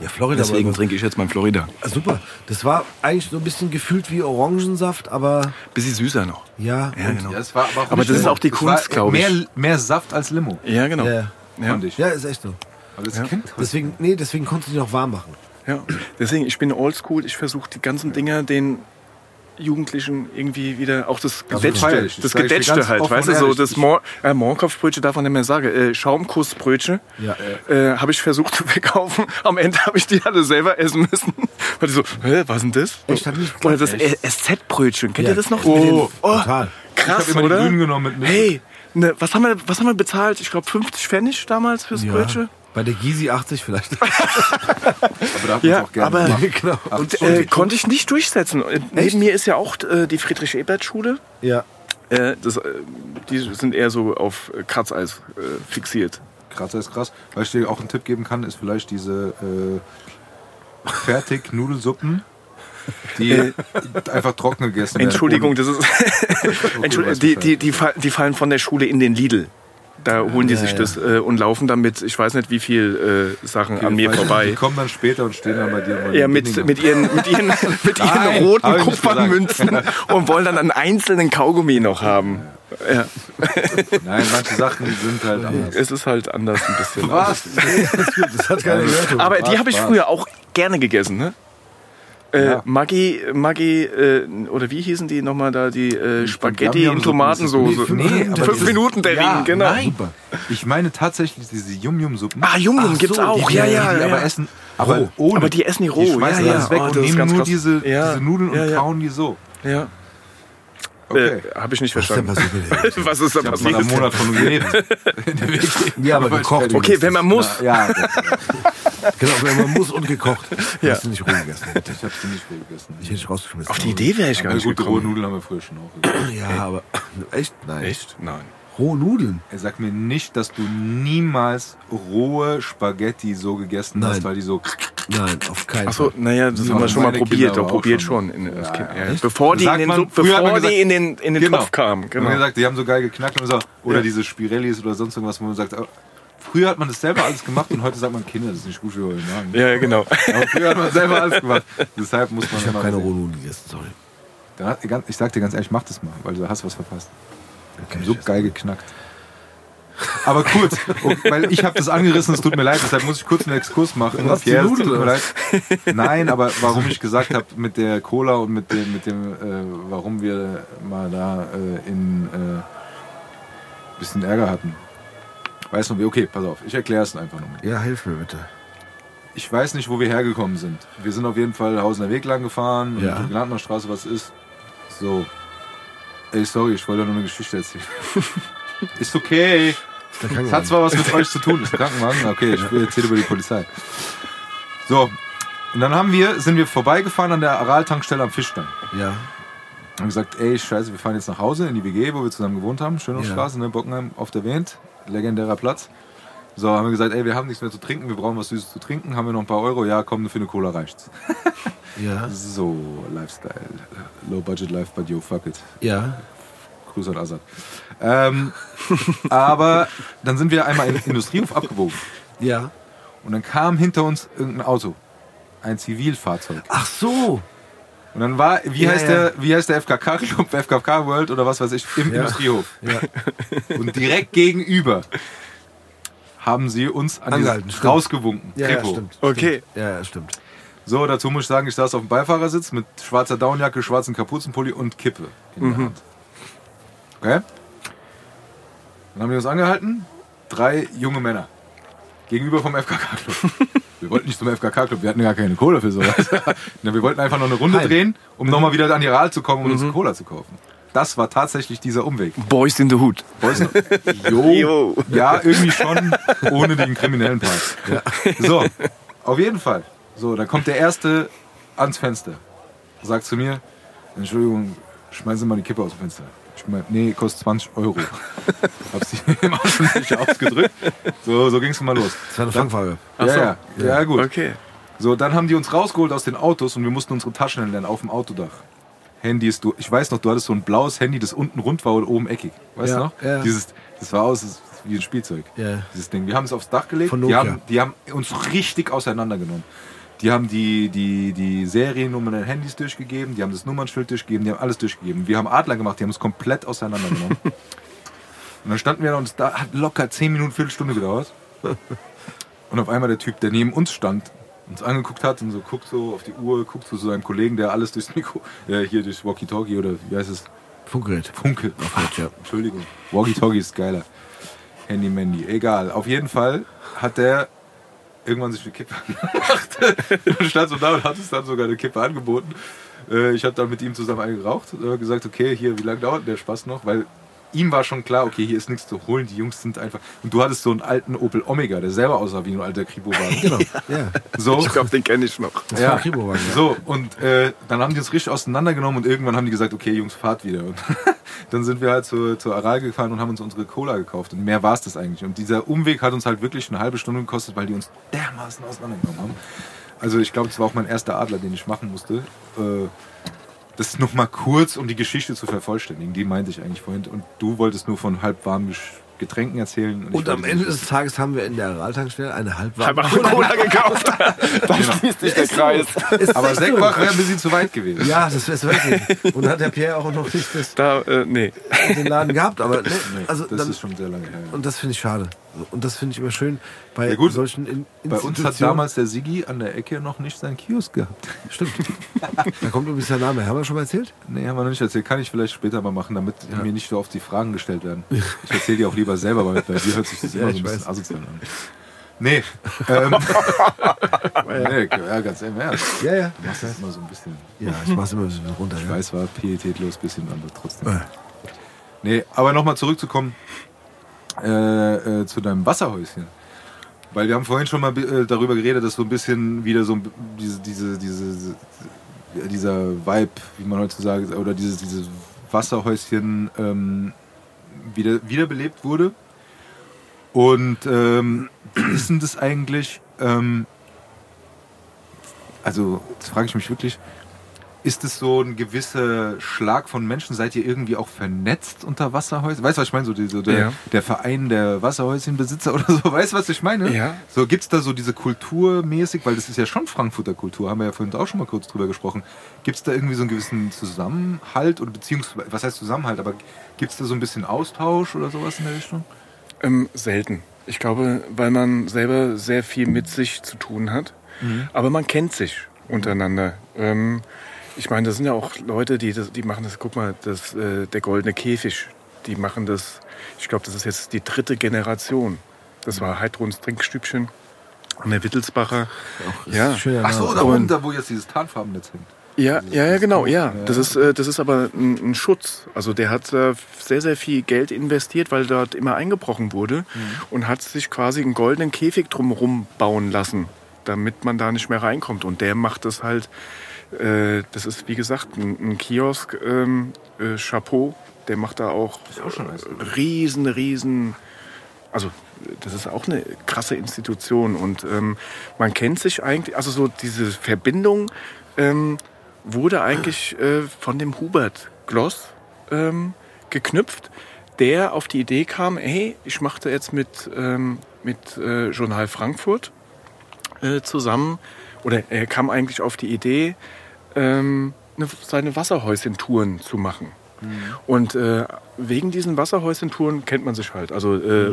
Speaker 4: Ja, Florida
Speaker 6: Deswegen trinke ich jetzt mein Florida.
Speaker 4: Ah, Super. Das war eigentlich so ein bisschen gefühlt wie Orangensaft, aber
Speaker 6: Bisschen süßer noch.
Speaker 4: ja.
Speaker 6: Ja, genau.
Speaker 5: Ja, es war aber,
Speaker 6: Aber das ist auch die Kunst, glaub ich.
Speaker 5: Mehr, mehr Saft als Limo,
Speaker 6: Ja, genau.
Speaker 4: Ja,
Speaker 6: Ja.
Speaker 4: ja, ist echt so.
Speaker 5: Aber das kennt
Speaker 4: Deswegen, nee, deswegen konntest du die noch warm machen.
Speaker 6: Ja, deswegen, ich bin oldschool. Ich versuche die ganzen Dinger den Jugendlichen irgendwie wieder, auch das
Speaker 5: feier
Speaker 6: Gedätschte,
Speaker 5: ich. Das ich
Speaker 6: Gedätschte halt, weißt du, so das
Speaker 5: Ich-
Speaker 6: Mor äh, darf man nicht mehr sagen, äh, Schaumkussbrötchen
Speaker 4: Ja.
Speaker 6: äh, habe ich versucht zu verkaufen. Am Ende habe ich die alle selber essen müssen. Weil die so, hä, was denn das?
Speaker 4: Echt, hat nicht
Speaker 6: Oder das SZ-Brötchen, kennt
Speaker 4: Ja.
Speaker 6: ihr das noch?
Speaker 5: Oh,
Speaker 6: oh
Speaker 4: Total.
Speaker 6: krass,
Speaker 5: Ich hab
Speaker 6: oder?
Speaker 5: Grünen genommen mit Milch.
Speaker 6: Hey, ne, was, haben wir, was haben wir bezahlt? Ich glaube 50 Pfennig damals fürs
Speaker 4: Ja.
Speaker 6: Brötchen.
Speaker 4: Bei der Gysi 80 vielleicht.
Speaker 5: Aber da
Speaker 6: Ja,
Speaker 5: auch gerne
Speaker 6: aber-
Speaker 5: gemacht.
Speaker 4: genau.
Speaker 6: Und äh, konnte ich nicht durchsetzen. Äh, Neben mir ist ja auch äh, die Friedrich-Ebert-Schule.
Speaker 4: Ja.
Speaker 6: Äh, das, äh, die sind eher so auf äh, Kratzeis äh, fixiert.
Speaker 5: Kratzer ist krass. Was ich dir auch einen Tipp geben kann, ist vielleicht diese äh, Fertig-Nudelsuppen, die einfach trocken gegessen werden.
Speaker 6: Entschuldigung, das ist. Entschuldigung, die, die, die, die fallen von der Schule in den Lidl. Da holen die
Speaker 4: ja,
Speaker 6: sich
Speaker 4: ja.
Speaker 6: das äh, und laufen damit, ich weiß nicht wie viel äh, Sachen an mir
Speaker 5: Die
Speaker 6: vorbei.
Speaker 5: kommen dann später und stehen dann bei dir. mal
Speaker 6: Ja, mit,
Speaker 5: Binningen.
Speaker 6: mit ihren, mit ihren, mit ihren
Speaker 5: Nein,
Speaker 6: roten Kupfermünzen und wollen dann einen einzelnen Kaugummi noch haben. Ja,
Speaker 5: Nein, manche Sachen sind halt anders.
Speaker 6: es ist halt anders ein bisschen.
Speaker 5: Was?
Speaker 4: Das hat keiner gehört.
Speaker 6: Aber die habe ich früher auch gerne gegessen, ne? Äh,
Speaker 5: Ja.
Speaker 6: Maggi, Maggi, äh, oder wie hießen die nochmal da, die äh, Spaghetti in. Tomatensoße.
Speaker 5: Nee, aber
Speaker 6: Fünf Minuten Terrinen,
Speaker 5: Ja,
Speaker 6: genau.
Speaker 5: nein. Ich meine tatsächlich diese Yum-Yum-Suppen.
Speaker 6: Ah, Yum-Yum
Speaker 4: Ach
Speaker 6: gibt's
Speaker 4: so,
Speaker 6: auch,
Speaker 5: die,
Speaker 6: ja,
Speaker 5: die,
Speaker 6: ja.
Speaker 5: die
Speaker 6: ja.
Speaker 5: aber essen, aber ohne.
Speaker 6: Aber die essen die roh,
Speaker 5: Die schmeißen
Speaker 6: ja,
Speaker 5: alles
Speaker 6: ja.
Speaker 5: weg
Speaker 6: Oh,
Speaker 5: und nehmen nur diese, diese Nudeln und kauen die so.
Speaker 6: ja.
Speaker 5: Okay.
Speaker 6: Äh, habe ich nicht
Speaker 4: Was
Speaker 6: verstanden.
Speaker 4: passiert dir?
Speaker 6: Was ist da
Speaker 5: Ich habe mal einen
Speaker 6: passiert?
Speaker 5: Monat von geredet.
Speaker 4: Ja, aber gekocht.
Speaker 6: Okay, wenn man muss.
Speaker 5: Ja,
Speaker 4: Genau, wenn man muss und gekocht.
Speaker 6: Ja.
Speaker 4: Hast du nicht roh gegessen.
Speaker 5: ich habe sie nicht roh gegessen.
Speaker 4: Ich hätte dich rausgeschmissen.
Speaker 6: Auf die Idee wäre ich gar
Speaker 5: Aber
Speaker 6: nicht
Speaker 5: gut, rohe
Speaker 6: gekommen.
Speaker 5: Nudeln haben wir früher schon auch gegessen.
Speaker 4: Ja, aber echt? Nein.
Speaker 6: Echt? Nein.
Speaker 4: Rohe Nudeln?
Speaker 5: Er sagt mir nicht, dass du niemals rohe Spaghetti so gegessen
Speaker 4: Nein.
Speaker 5: hast, weil die so.
Speaker 4: Nein, auf keinen
Speaker 6: Achso,
Speaker 4: Fall.
Speaker 6: naja, das haben wir schon mal probiert.
Speaker 5: Auch
Speaker 6: probiert
Speaker 5: schon.
Speaker 6: schon. In,
Speaker 5: Ja,
Speaker 6: kind,
Speaker 5: ja.
Speaker 6: Bevor die, in den,
Speaker 5: man-
Speaker 6: bevor
Speaker 5: man
Speaker 6: die
Speaker 5: gesagt-
Speaker 6: in den, in den
Speaker 5: Genau.
Speaker 6: Topf kamen.
Speaker 5: Genau. Und gesagt, die haben so geil geknackt und so. Oder
Speaker 6: Ja.
Speaker 5: diese Spirellis oder sonst irgendwas, wo man sagt, oh, früher hat man das selber alles gemacht und heute sagt man, Kinder, das ist nicht gut für euren Magen.
Speaker 6: Ja, genau.
Speaker 5: Aber früher hat man selber alles gemacht. Deshalb muss man
Speaker 4: Ich habe keine
Speaker 5: sehen.
Speaker 4: rohen Nudeln gegessen, sorry.
Speaker 5: Dann Ich sag dir ganz ehrlich, mach das mal, weil du hast was verpasst.
Speaker 4: Okay,
Speaker 5: So geil geknackt. Aber kurz, und- weil ich habe das angerissen, es tut mir leid, deshalb muss ich kurz einen Exkurs machen.
Speaker 4: die
Speaker 5: Pierre, tut mir leid. Nein, aber warum ich gesagt habe mit der Cola und mit dem, mit dem äh, warum wir mal da äh, in äh, bisschen Ärger hatten. Weißt du wie? Okay, pass auf, ich erkläre es einfach nochmal.
Speaker 4: Ja, hilf mir bitte.
Speaker 5: Ich weiß nicht, wo wir hergekommen sind. Wir sind auf jeden Fall Hausener Weg lang gefahren
Speaker 4: Ja.
Speaker 5: und Glantenstraße, was ist. So. Ey, sorry, ich wollte nur eine Geschichte erzählen. ist okay. Es hat zwar was mit euch zu tun, ist ein Krankenwagen. Okay, ich erzähle über die Polizei. So, und dann haben wir, sind wir vorbeigefahren an der Aral-Tankstelle am Fischstein.
Speaker 4: Ja.
Speaker 5: Haben gesagt, ey, scheiße, wir fahren jetzt nach Hause in die WG, wo wir zusammen gewohnt haben. Schönungsstraße, ne, Bockenheim, oft erwähnt. Legendärer Platz. So, haben wir gesagt, ey, wir haben nichts mehr zu trinken, wir brauchen was Süßes zu trinken. Haben wir noch ein paar Euro? Ja, komm, für eine Cola reicht's.
Speaker 4: Ja.
Speaker 5: So, Lifestyle. Low Budget Life, but yo, fuck it.
Speaker 4: Ja.
Speaker 5: Grüße an Assad. Ähm, aber dann sind wir einmal in den Industriehof abgebogen.
Speaker 4: Ja.
Speaker 5: Und dann kam hinter uns irgendein Auto. Ein Zivilfahrzeug.
Speaker 4: Ach so.
Speaker 5: Und dann war, wie,
Speaker 4: Ja,
Speaker 5: heißt,
Speaker 4: ja.
Speaker 5: Der, wie heißt der FKK-Club, FKK World oder was weiß ich, im
Speaker 4: Ja.
Speaker 5: Industriehof.
Speaker 4: Ja.
Speaker 5: Und direkt gegenüber haben sie uns an
Speaker 4: Angehalten, stimmt.
Speaker 5: rausgewunken.
Speaker 4: Ja, ja, stimmt.
Speaker 6: Okay.
Speaker 4: Ja, ja, stimmt.
Speaker 5: So, dazu muss ich sagen, ich saß auf dem Beifahrersitz mit schwarzer Downjacke, schwarzen Kapuzenpulli und Kippe in der Hand. Okay? Dann haben die uns angehalten. Drei junge Männer. Gegenüber vom FKK-Club. wir wollten nicht zum FKK-Club, wir hatten gar keine Cola für sowas. Wir wollten einfach noch eine Runde
Speaker 4: Heim.
Speaker 5: drehen, um nochmal wieder an die Ral zu kommen und uns Cola zu kaufen. Das war tatsächlich dieser Umweg.
Speaker 6: Boys in the Hood.
Speaker 5: Boys noch- jo,
Speaker 6: Jo.
Speaker 5: Ja, irgendwie schon, ohne den kriminellen Part. So, auf jeden Fall. So, dann kommt der Erste ans Fenster. Sagt zu mir, Entschuldigung, schmeißen Sie mal die Kippe aus dem Fenster. Ich meine, nee, kostet 20 Euro. Hab sie im Außenfläche ausgedrückt. So, so ging es mal los.
Speaker 4: Das war eine Fangfrage.
Speaker 5: Ja, ja, ja, gut.
Speaker 6: Okay.
Speaker 5: So, dann haben die uns rausgeholt aus den Autos und wir mussten unsere Taschen entleeren auf dem Autodach. Handys, du, ich weiß noch, du hattest so ein blaues Handy, das unten rund war und oben eckig. Weißt
Speaker 4: Ja,
Speaker 5: du noch?
Speaker 4: ja.
Speaker 5: Dieses, das war aus wie ein Spielzeug.
Speaker 4: Ja.
Speaker 5: Dieses Ding. Wir haben es aufs Dach gelegt.
Speaker 4: Von
Speaker 5: die,
Speaker 4: Nokia.
Speaker 5: haben, die haben uns richtig auseinandergenommen. Die haben die, die, die Seriennummern der Handys durchgegeben, die haben das Nummernschild durchgegeben, die haben alles durchgegeben. Wir haben Adler gemacht, die haben es komplett auseinandergenommen. und dann standen wir da und es da hat locker 10 Minuten, Viertelstunde gedauert. Und auf einmal der Typ, der neben uns stand, uns angeguckt hat und so guckt so auf die Uhr, guckt so zu seinem Kollegen, der alles durchs Mikro, äh, hier durchs Walkie-Talkie oder wie heißt es?
Speaker 4: Funkgerät.
Speaker 5: Funke.
Speaker 4: Deutsch, ja.
Speaker 5: Entschuldigung. Walkie-Talkie ist geiler. Handy Mandy. Egal. Auf jeden Fall hat der irgendwann sich eine Kippe angemacht. und stand so da und hat es dann sogar eine Kippe angeboten. Äh, Ich habe dann mit ihm zusammen eine geraucht und hab gesagt, okay, hier, wie lange dauert der Spaß noch? Weil ihm war schon klar, okay, hier ist nichts zu holen. Die Jungs sind einfach. Und du hattest so einen alten Opel Omega, der selber aussah wie ein alter Kribo-Wagen.
Speaker 4: Genau. Ja.
Speaker 5: So.
Speaker 6: Ich glaube, den kenne ich noch.
Speaker 4: Das war ein Kribo-Wagen, ja.
Speaker 5: So, und äh, dann haben die uns richtig auseinandergenommen und irgendwann haben die gesagt, okay, Jungs, fahrt wieder. Und dann sind wir halt zur, zur Aral gefahren und haben uns unsere Cola gekauft. Und mehr war es das eigentlich. Und dieser Umweg hat uns halt wirklich eine halbe Stunde gekostet, weil die uns dermaßen auseinandergenommen haben. Also ich glaube, es war auch mein erster Adler, den ich machen musste. Äh, das ist noch mal kurz, um die Geschichte zu vervollständigen. Die meinte ich eigentlich vorhin. Und du wolltest nur von halb warm gesch Getränken erzählen.
Speaker 4: Und
Speaker 5: weiß
Speaker 4: am Ende des Tages haben wir in der Araltankstelle eine halbwarme
Speaker 6: Halbwarme Cola gekauft. da schließt sich der Kreis.
Speaker 5: Aber Sektbach wäre ein bisschen zu weit gewesen.
Speaker 4: Ja, das ist wirklich. Und hat der Pierre auch noch nicht das,
Speaker 6: Da, äh, nee.
Speaker 4: den Laden gehabt. Aber ne,
Speaker 5: Nee,
Speaker 4: also
Speaker 5: das
Speaker 4: dann,
Speaker 5: ist schon sehr lange her. ja.
Speaker 4: und das finde ich schade. Und das finde ich immer schön bei
Speaker 5: Ja,
Speaker 4: solchen in
Speaker 5: Bei uns hat damals der Sigi an der Ecke noch nicht seinen Kiosk gehabt.
Speaker 4: Stimmt. Da kommt übrigens der Name. Haben wir schon mal erzählt?
Speaker 5: Nee, haben wir noch nicht erzählt. Kann ich vielleicht später mal machen, damit mir nicht so oft die Fragen gestellt werden. Ich erzähle dir auch lieber selber, weil bei dir hört sich das
Speaker 4: Ja,
Speaker 5: immer so
Speaker 4: ich
Speaker 5: ein bisschen
Speaker 4: weiß.
Speaker 5: asozial an. Nee. Ähm, nee, ja, ganz im Ernst.
Speaker 4: Ja, ja.
Speaker 5: Du machst das immer so ein bisschen.
Speaker 4: Ja, ich mach's immer so runter.
Speaker 5: Ich
Speaker 4: ja.
Speaker 5: weiß, war pietätlos bisschen, aber trotzdem.
Speaker 4: Äh.
Speaker 5: Nee, aber nochmal zurückzukommen äh, äh, zu deinem Wasserhäuschen. Weil wir haben vorhin schon mal äh, darüber geredet, dass so ein bisschen wieder so diese, diese, diese, dieser Vibe, wie man heutzutage sagt, oder dieses, dieses Wasserhäuschen ähm, wieder, wiederbelebt wurde. Und ähm, ist denn das eigentlich? Ähm, also, jetzt frage ich mich wirklich, ist es so ein gewisser Schlag von Menschen? Seid ihr irgendwie auch vernetzt unter Wasserhäusern? Weißt du, was ich meine? So, die, so der,
Speaker 6: Ja.
Speaker 5: der Verein der Wasserhäuschenbesitzer oder so. Weißt du, was ich meine?
Speaker 6: Ja.
Speaker 5: So, gibt es da so diese Kultur mäßig, weil das ist ja schon Frankfurter Kultur, haben wir ja vorhin auch schon mal kurz drüber gesprochen. Gibt es da irgendwie so einen gewissen Zusammenhalt oder beziehungsweise, was heißt Zusammenhalt, aber gibt es da so ein bisschen Austausch oder sowas in der Richtung?
Speaker 6: Ähm, selten. Ich glaube, weil man selber sehr viel mit sich zu tun hat. Aber man kennt sich untereinander. Ähm, ich meine, das sind ja auch Leute, die, das, die machen das, guck mal, das, äh, der goldene Käfig, die machen das, ich glaube, das ist jetzt die dritte Generation. Das war Heidrons Trinkstübchen an der Wittelsbacher. Ja.
Speaker 4: Schöner
Speaker 5: Ach so, da oben, da wo jetzt dieses Tarnfarbennetz hängt.
Speaker 6: Ja, ja, ja, genau, ja. Das ist, äh, das ist aber ein, ein Schutz. Also der hat äh, sehr, sehr viel Geld investiert, weil dort immer eingebrochen wurde und hat sich quasi einen goldenen Käfig drumherum bauen lassen, damit man da nicht mehr reinkommt. Und der macht das halt, äh, das ist wie gesagt ein, ein Kiosk, ähm, äh, Chapeau, der macht da auch,
Speaker 5: auch nice.
Speaker 6: riesen, riesen, also das ist auch eine krasse Institution und ähm, man kennt sich eigentlich, also so diese Verbindung ähm, wurde eigentlich äh, von dem Hubert Gloss ähm, geknüpft, der auf die Idee kam, hey, ich machte jetzt mit, ähm, mit äh, Journal Frankfurt äh, zusammen, oder er kam eigentlich auf die Idee, ähm, eine, seine Wasserhäuschen-Touren zu machen. Und äh, wegen diesen Wasserhäuschen-Touren kennt man sich halt. Also äh,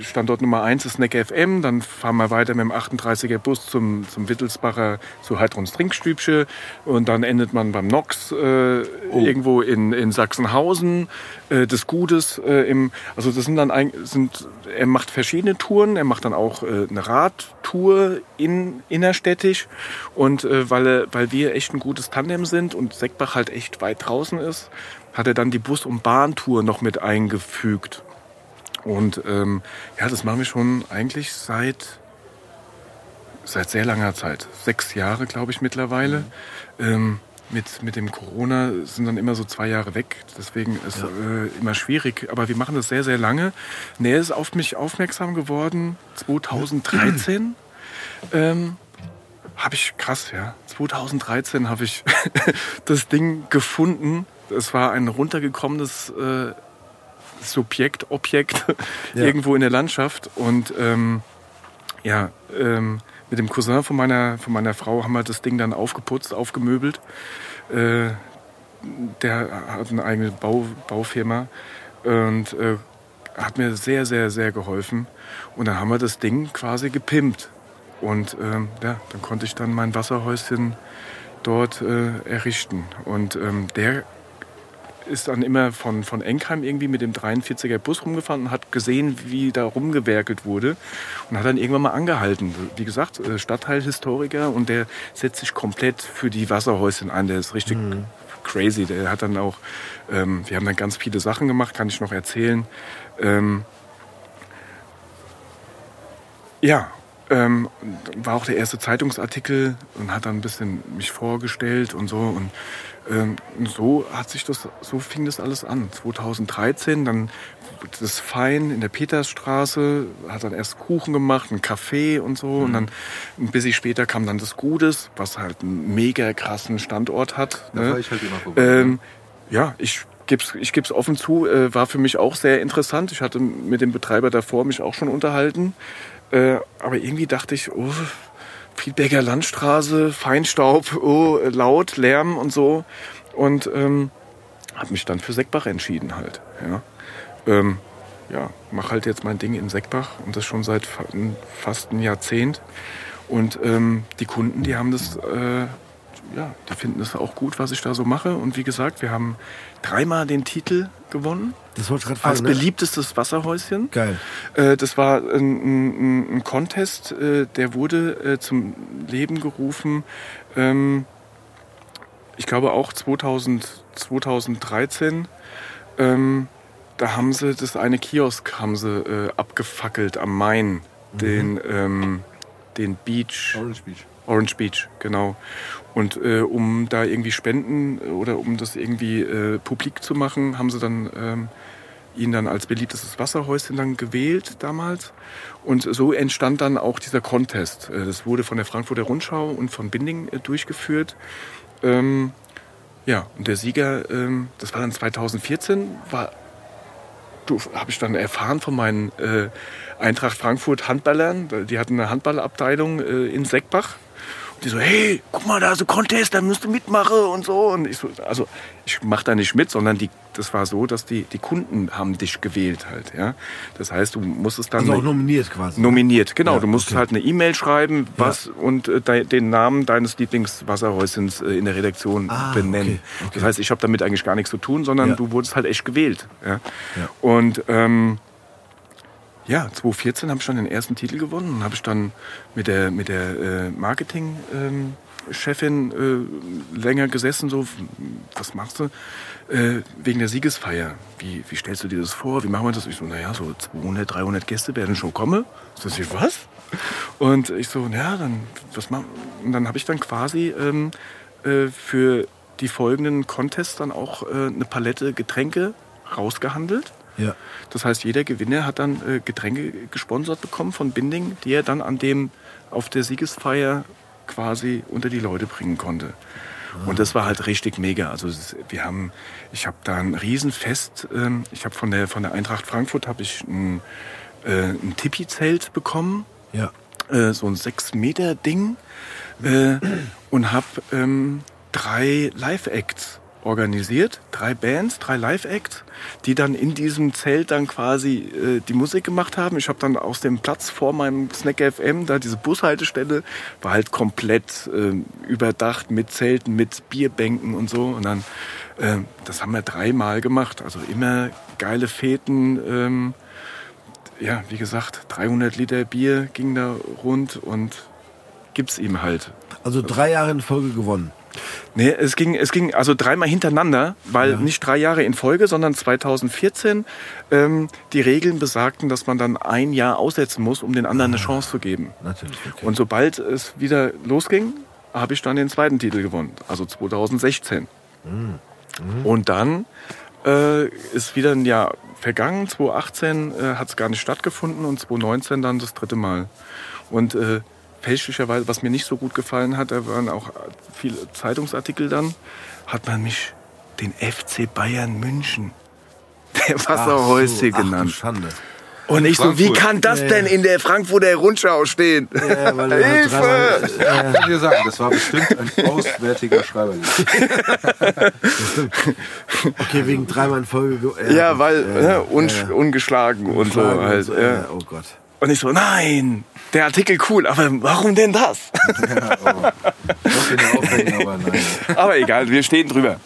Speaker 6: Standort Nummer 1 ist Neck FM, dann fahren wir weiter mit dem 38er Bus zum, zum Wittelsbacher zu Heidrons Trinkstübchen und dann endet man beim Nox äh, irgendwo in, in Sachsenhausen äh, des Gutes. Äh, im, also das sind dann ein, sind, er macht verschiedene Touren, er macht dann auch äh, eine Radtour in, innerstädtisch und äh, weil, er, weil wir echt ein gutes Tandem sind und Seckbach halt echt weit draußen ist, hat er dann die Bus- und Bahntour noch mit eingefügt. Und ähm, ja, das machen wir schon eigentlich seit, seit sehr langer Zeit. Sechs Jahre, glaube ich, mittlerweile. Ähm, mit, mit dem Corona sind dann immer so zwei Jahre weg. Deswegen ist äh, immer schwierig. Aber wir machen das sehr, sehr lange. Er ist auf mich aufmerksam geworden 2013. ähm, habe ich krass, ja. 2013 habe ich das Ding gefunden. Es war ein runtergekommenes äh, Subjekt, Objekt
Speaker 4: Ja.
Speaker 6: irgendwo in der Landschaft. Und ähm, ja, ähm, mit dem Cousin von meiner, von meiner Frau haben wir das Ding dann aufgeputzt, aufgemöbelt. Äh, der hat eine eigene Bau, Baufirma und äh, hat mir sehr, sehr, sehr geholfen. Und dann haben wir das Ding quasi gepimpt. Und ähm, ja, dann konnte ich dann mein Wasserhäuschen dort äh, errichten. Und ähm, der ist dann immer von, von Enkheim irgendwie mit dem 43er Bus rumgefahren und hat gesehen, wie da rumgewerkelt wurde und hat dann irgendwann mal angehalten. Wie gesagt, äh, Stadtteilhistoriker und der setzt sich komplett für die Wasserhäuschen ein. Der ist richtig crazy. Der hat dann auch, ähm, wir haben dann ganz viele Sachen gemacht, kann ich noch erzählen. Ähm, ja, ähm, war auch der erste Zeitungsartikel und hat dann ein bisschen mich vorgestellt und so und so hat sich das, so fing das alles an. 2013, dann das Fein in der Petersstraße, hat dann erst Kuchen gemacht, einen Kaffee und so und dann ein bisschen später kam dann das Gutes, was halt einen mega krassen Standort hat.
Speaker 5: Da
Speaker 6: ne?
Speaker 5: fahr ich halt immer vorbei.
Speaker 6: Ähm, ja, ich gib's, ich gebe es offen zu, äh, war für mich auch sehr interessant. Ich hatte mit dem Betreiber davor mich auch schon unterhalten. Äh, aber irgendwie dachte ich, oh, Friedberger Landstraße, Feinstaub, oh, laut, Lärm und so. Und ähm, habe mich dann für Seckbach entschieden halt. Ja. Ähm, ja, mache halt jetzt mein Ding in Seckbach und das schon seit fa fast ein Jahrzehnt. Und ähm, die Kunden, die haben das, äh, ja, die finden das auch gut, was ich da so mache. Und wie gesagt, wir haben dreimal den Titel gewonnen
Speaker 4: Das wollte ich gerade
Speaker 6: als
Speaker 4: fragen. Ne?
Speaker 6: beliebtestes Wasserhäuschen.
Speaker 4: Geil.
Speaker 6: Äh, das war ein, ein, ein Contest, äh, der wurde äh, zum Leben gerufen. Ähm, ich glaube auch 2000, 2013. Ähm, da haben sie das eine Kiosk haben sie äh, abgefackelt am Main, den, ähm, den Beach.
Speaker 5: Orange Beach.
Speaker 6: Orange Beach, genau. Und äh, um da irgendwie Spenden äh, oder um das irgendwie äh, publik zu machen, haben sie dann ähm, ihn dann als beliebtestes Wasserhäuschen dann gewählt damals. Und so entstand dann auch dieser Contest. Äh, Das wurde von der Frankfurter Rundschau und von Binding äh, durchgeführt. Ähm, ja, und der Sieger, ähm, das war dann 2014, war habe ich dann erfahren von meinen äh, Eintracht Frankfurt Handballern. Die hatten eine Handballabteilung äh, in Seckbach. Die so, hey, guck mal, da ist ein Contest, da musst du mitmachen und so. Und ich so, also ich mache da nicht mit, sondern die, das war so, dass die, die Kunden haben dich gewählt halt. Ja? Das heißt, du musstest dann
Speaker 4: Also auch nominiert quasi.
Speaker 6: nominiert. Genau,
Speaker 4: Ja,
Speaker 6: du musst
Speaker 4: okay.
Speaker 6: halt eine E-Mail schreiben was, und äh, de, den Namen deines Lieblingswasserhäuschens äh, in der Redaktion
Speaker 4: Ah,
Speaker 6: benennen.
Speaker 4: okay, okay.
Speaker 6: Das heißt, ich habe damit eigentlich gar nichts zu tun, sondern
Speaker 4: Ja.
Speaker 6: du wurdest halt echt gewählt. Ja?
Speaker 4: Ja.
Speaker 6: Und ähm, ja, 2014 habe ich dann den ersten Titel gewonnen und habe ich dann mit der, mit der äh, Marketing... Ähm, äh, länger gesessen, so, was machst du? Äh, wegen der Siegesfeier. Wie, wie stellst du dir das vor? Wie machen wir das? Ich so, naja, so 200, 300 Gäste werden schon kommen. So, ich, was? Und ich so, ja, dann, was machen Und dann habe ich dann quasi ähm, äh, für die folgenden Contests dann auch äh, eine Palette Getränke rausgehandelt.
Speaker 4: Ja.
Speaker 6: Das heißt, jeder Gewinner hat dann äh, Getränke gesponsert bekommen von Binding, die er dann an dem auf der Siegesfeier quasi unter die Leute bringen konnte. Und das war halt richtig mega. Also wir haben, ich habe da ein Riesenfest. Ähm, ich habe von der von der Eintracht Frankfurt habe ich ein, äh, ein Tipi-Zelt bekommen
Speaker 4: Ja.
Speaker 6: äh, so ein 6-Meter-Ding äh, und habe ähm, drei Live-Acts organisiert, drei Bands, drei Live-Acts, die dann in diesem Zelt dann quasi äh, die Musik gemacht haben. Ich habe dann aus dem Platz vor meinem Snack FM, da diese Bushaltestelle, war halt komplett äh, überdacht mit Zelten, mit Bierbänken und so. Und dann, äh, das haben wir dreimal gemacht. Also immer geile Feten. Ähm, ja, wie gesagt, 300 Liter Bier ging da rund und gibt's ihm halt.
Speaker 4: Also drei Jahre in Folge gewonnen.
Speaker 6: Nee, es ging, es ging also dreimal hintereinander, weil nicht drei Jahre in Folge, sondern 2014 ähm, die Regeln besagten, dass man dann ein Jahr aussetzen muss, um den anderen eine Chance zu geben.
Speaker 4: Natürlich. Okay.
Speaker 6: Und sobald es wieder losging, habe ich dann den zweiten Titel gewonnen, also 2016. Und dann äh, ist wieder ein Jahr vergangen. 2018 äh, hat es gar nicht stattgefunden und 2019 dann das dritte Mal. Und äh, fälschlicherweise, was mir nicht so gut gefallen hat, da waren auch viele Zeitungsartikel dann, hat man mich den FC Bayern München, der Wasserhäuschen
Speaker 4: Ach so, ach
Speaker 6: genannt.
Speaker 4: Schande.
Speaker 6: Und ich so, wie
Speaker 5: Frankfurt.
Speaker 6: kann das denn in der Frankfurter Rundschau stehen?
Speaker 4: Ja, weil er halt
Speaker 6: Hilfe!
Speaker 4: dreimal,
Speaker 5: Ich kann dir sagen, das war bestimmt ein auswärtiger Schreiber.
Speaker 4: okay, wegen dreimal in Folge. ge-
Speaker 6: Ja, weil
Speaker 4: ja,
Speaker 6: ne,
Speaker 4: ja,
Speaker 6: un
Speaker 4: ja, ja.
Speaker 6: ungeschlagen und so
Speaker 4: Fragen und
Speaker 6: halt.
Speaker 4: so,
Speaker 6: ja.
Speaker 4: ja, Oh Gott.
Speaker 6: Und ich so, nein, der Artikel cool, aber warum denn das?
Speaker 5: Ja, oh. Aufhängen, aber nein.
Speaker 6: aber egal, wir stehen drüber.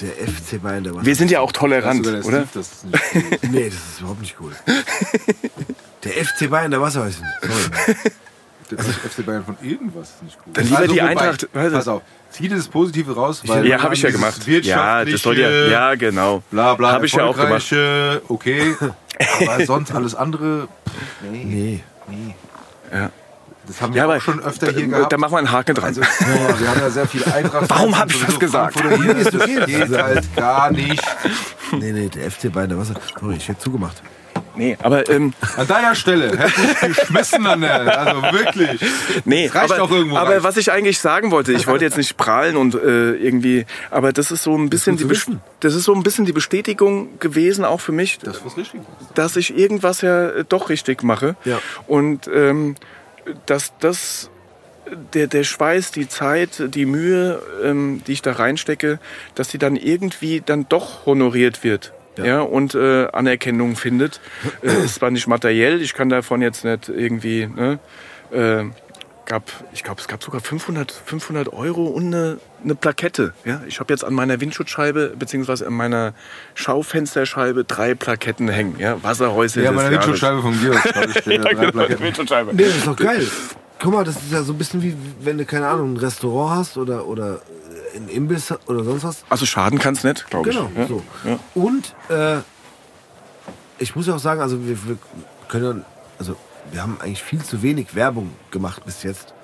Speaker 4: Der FC Bayern, der war.
Speaker 6: Wir sind ja auch
Speaker 5: Das
Speaker 6: tolerant,
Speaker 5: der
Speaker 6: oder?
Speaker 5: Steve, das ist nicht cool.
Speaker 4: Nee, das ist überhaupt nicht cool. Der FC Bayern, der Wasserhäuschen. Sorry.
Speaker 5: Der FC Bayern von irgendwas ist nicht cool.
Speaker 6: Dann lieber die Eintracht- warte.
Speaker 5: Pass auf, zieh das Positive raus, weil
Speaker 6: Ja, habe ich ja gemacht. Ja, das soll ja, ja, genau.
Speaker 5: bla bla,
Speaker 6: Habe ich ja auch gemacht.
Speaker 5: Okay, aber sonst alles andere, nee,
Speaker 4: Nee.
Speaker 5: nee.
Speaker 6: Ja.
Speaker 5: Das haben wir
Speaker 6: Ja,
Speaker 5: auch schon öfter hier gehabt.
Speaker 6: da machen wir einen Haken dran.
Speaker 5: Also, ja, wir haben ja sehr viele Eintracht.
Speaker 6: Warum hab ich das gesagt?
Speaker 5: Hier, das geht halt gar nicht.
Speaker 4: Nee, nee, der FC Bayern, der Wasser. Sorry, ich hätte zugemacht.
Speaker 6: Nee, aber ähm,
Speaker 5: An deiner Stelle hätte ich geschmissen an der. Also wirklich.
Speaker 6: Nee,
Speaker 5: Das reicht
Speaker 6: aber,
Speaker 5: auch irgendwo
Speaker 6: aber was ich eigentlich sagen wollte, ich wollte jetzt nicht prahlen und äh, irgendwie, aber das ist so ein bisschen die
Speaker 4: wissen.
Speaker 6: das ist so ein bisschen die Bestätigung gewesen auch für mich,
Speaker 5: Das ist was richtig.
Speaker 6: dass ich irgendwas ja äh, doch richtig mache
Speaker 4: Ja.
Speaker 6: und ähm, dass das der, der Schweiß, die Zeit, die Mühe, ähm, die ich da reinstecke, dass die dann irgendwie dann doch honoriert wird. Ja, und äh, Anerkennung findet. Äh, ist zwar nicht materiell, ich kann davon jetzt nicht irgendwie, ne, äh, gab, ich glaube, es gab sogar 500, 500 Euro und eine, eine Plakette. Ja? Ich habe jetzt an meiner Windschutzscheibe beziehungsweise an meiner Schaufensterscheibe drei Plaketten hängen. Ja? Wasserhäuschen
Speaker 5: Ja, meine. Windschutzscheibe von Georg. Drei Plaketten.
Speaker 6: Windschutzscheibe.
Speaker 4: Nee, das ist doch geil. Guck mal, das ist ja so ein bisschen wie, wenn du, keine Ahnung, ein Restaurant hast oder, oder ein Imbiss oder sonst was.
Speaker 6: Also schaden kann es nicht, glaube ich.
Speaker 4: Genau,
Speaker 6: Ja?
Speaker 4: so.
Speaker 6: Ja.
Speaker 4: Und äh, ich muss ja auch sagen, also wir, wir können, also wir haben eigentlich viel zu wenig Werbung gemacht bis jetzt.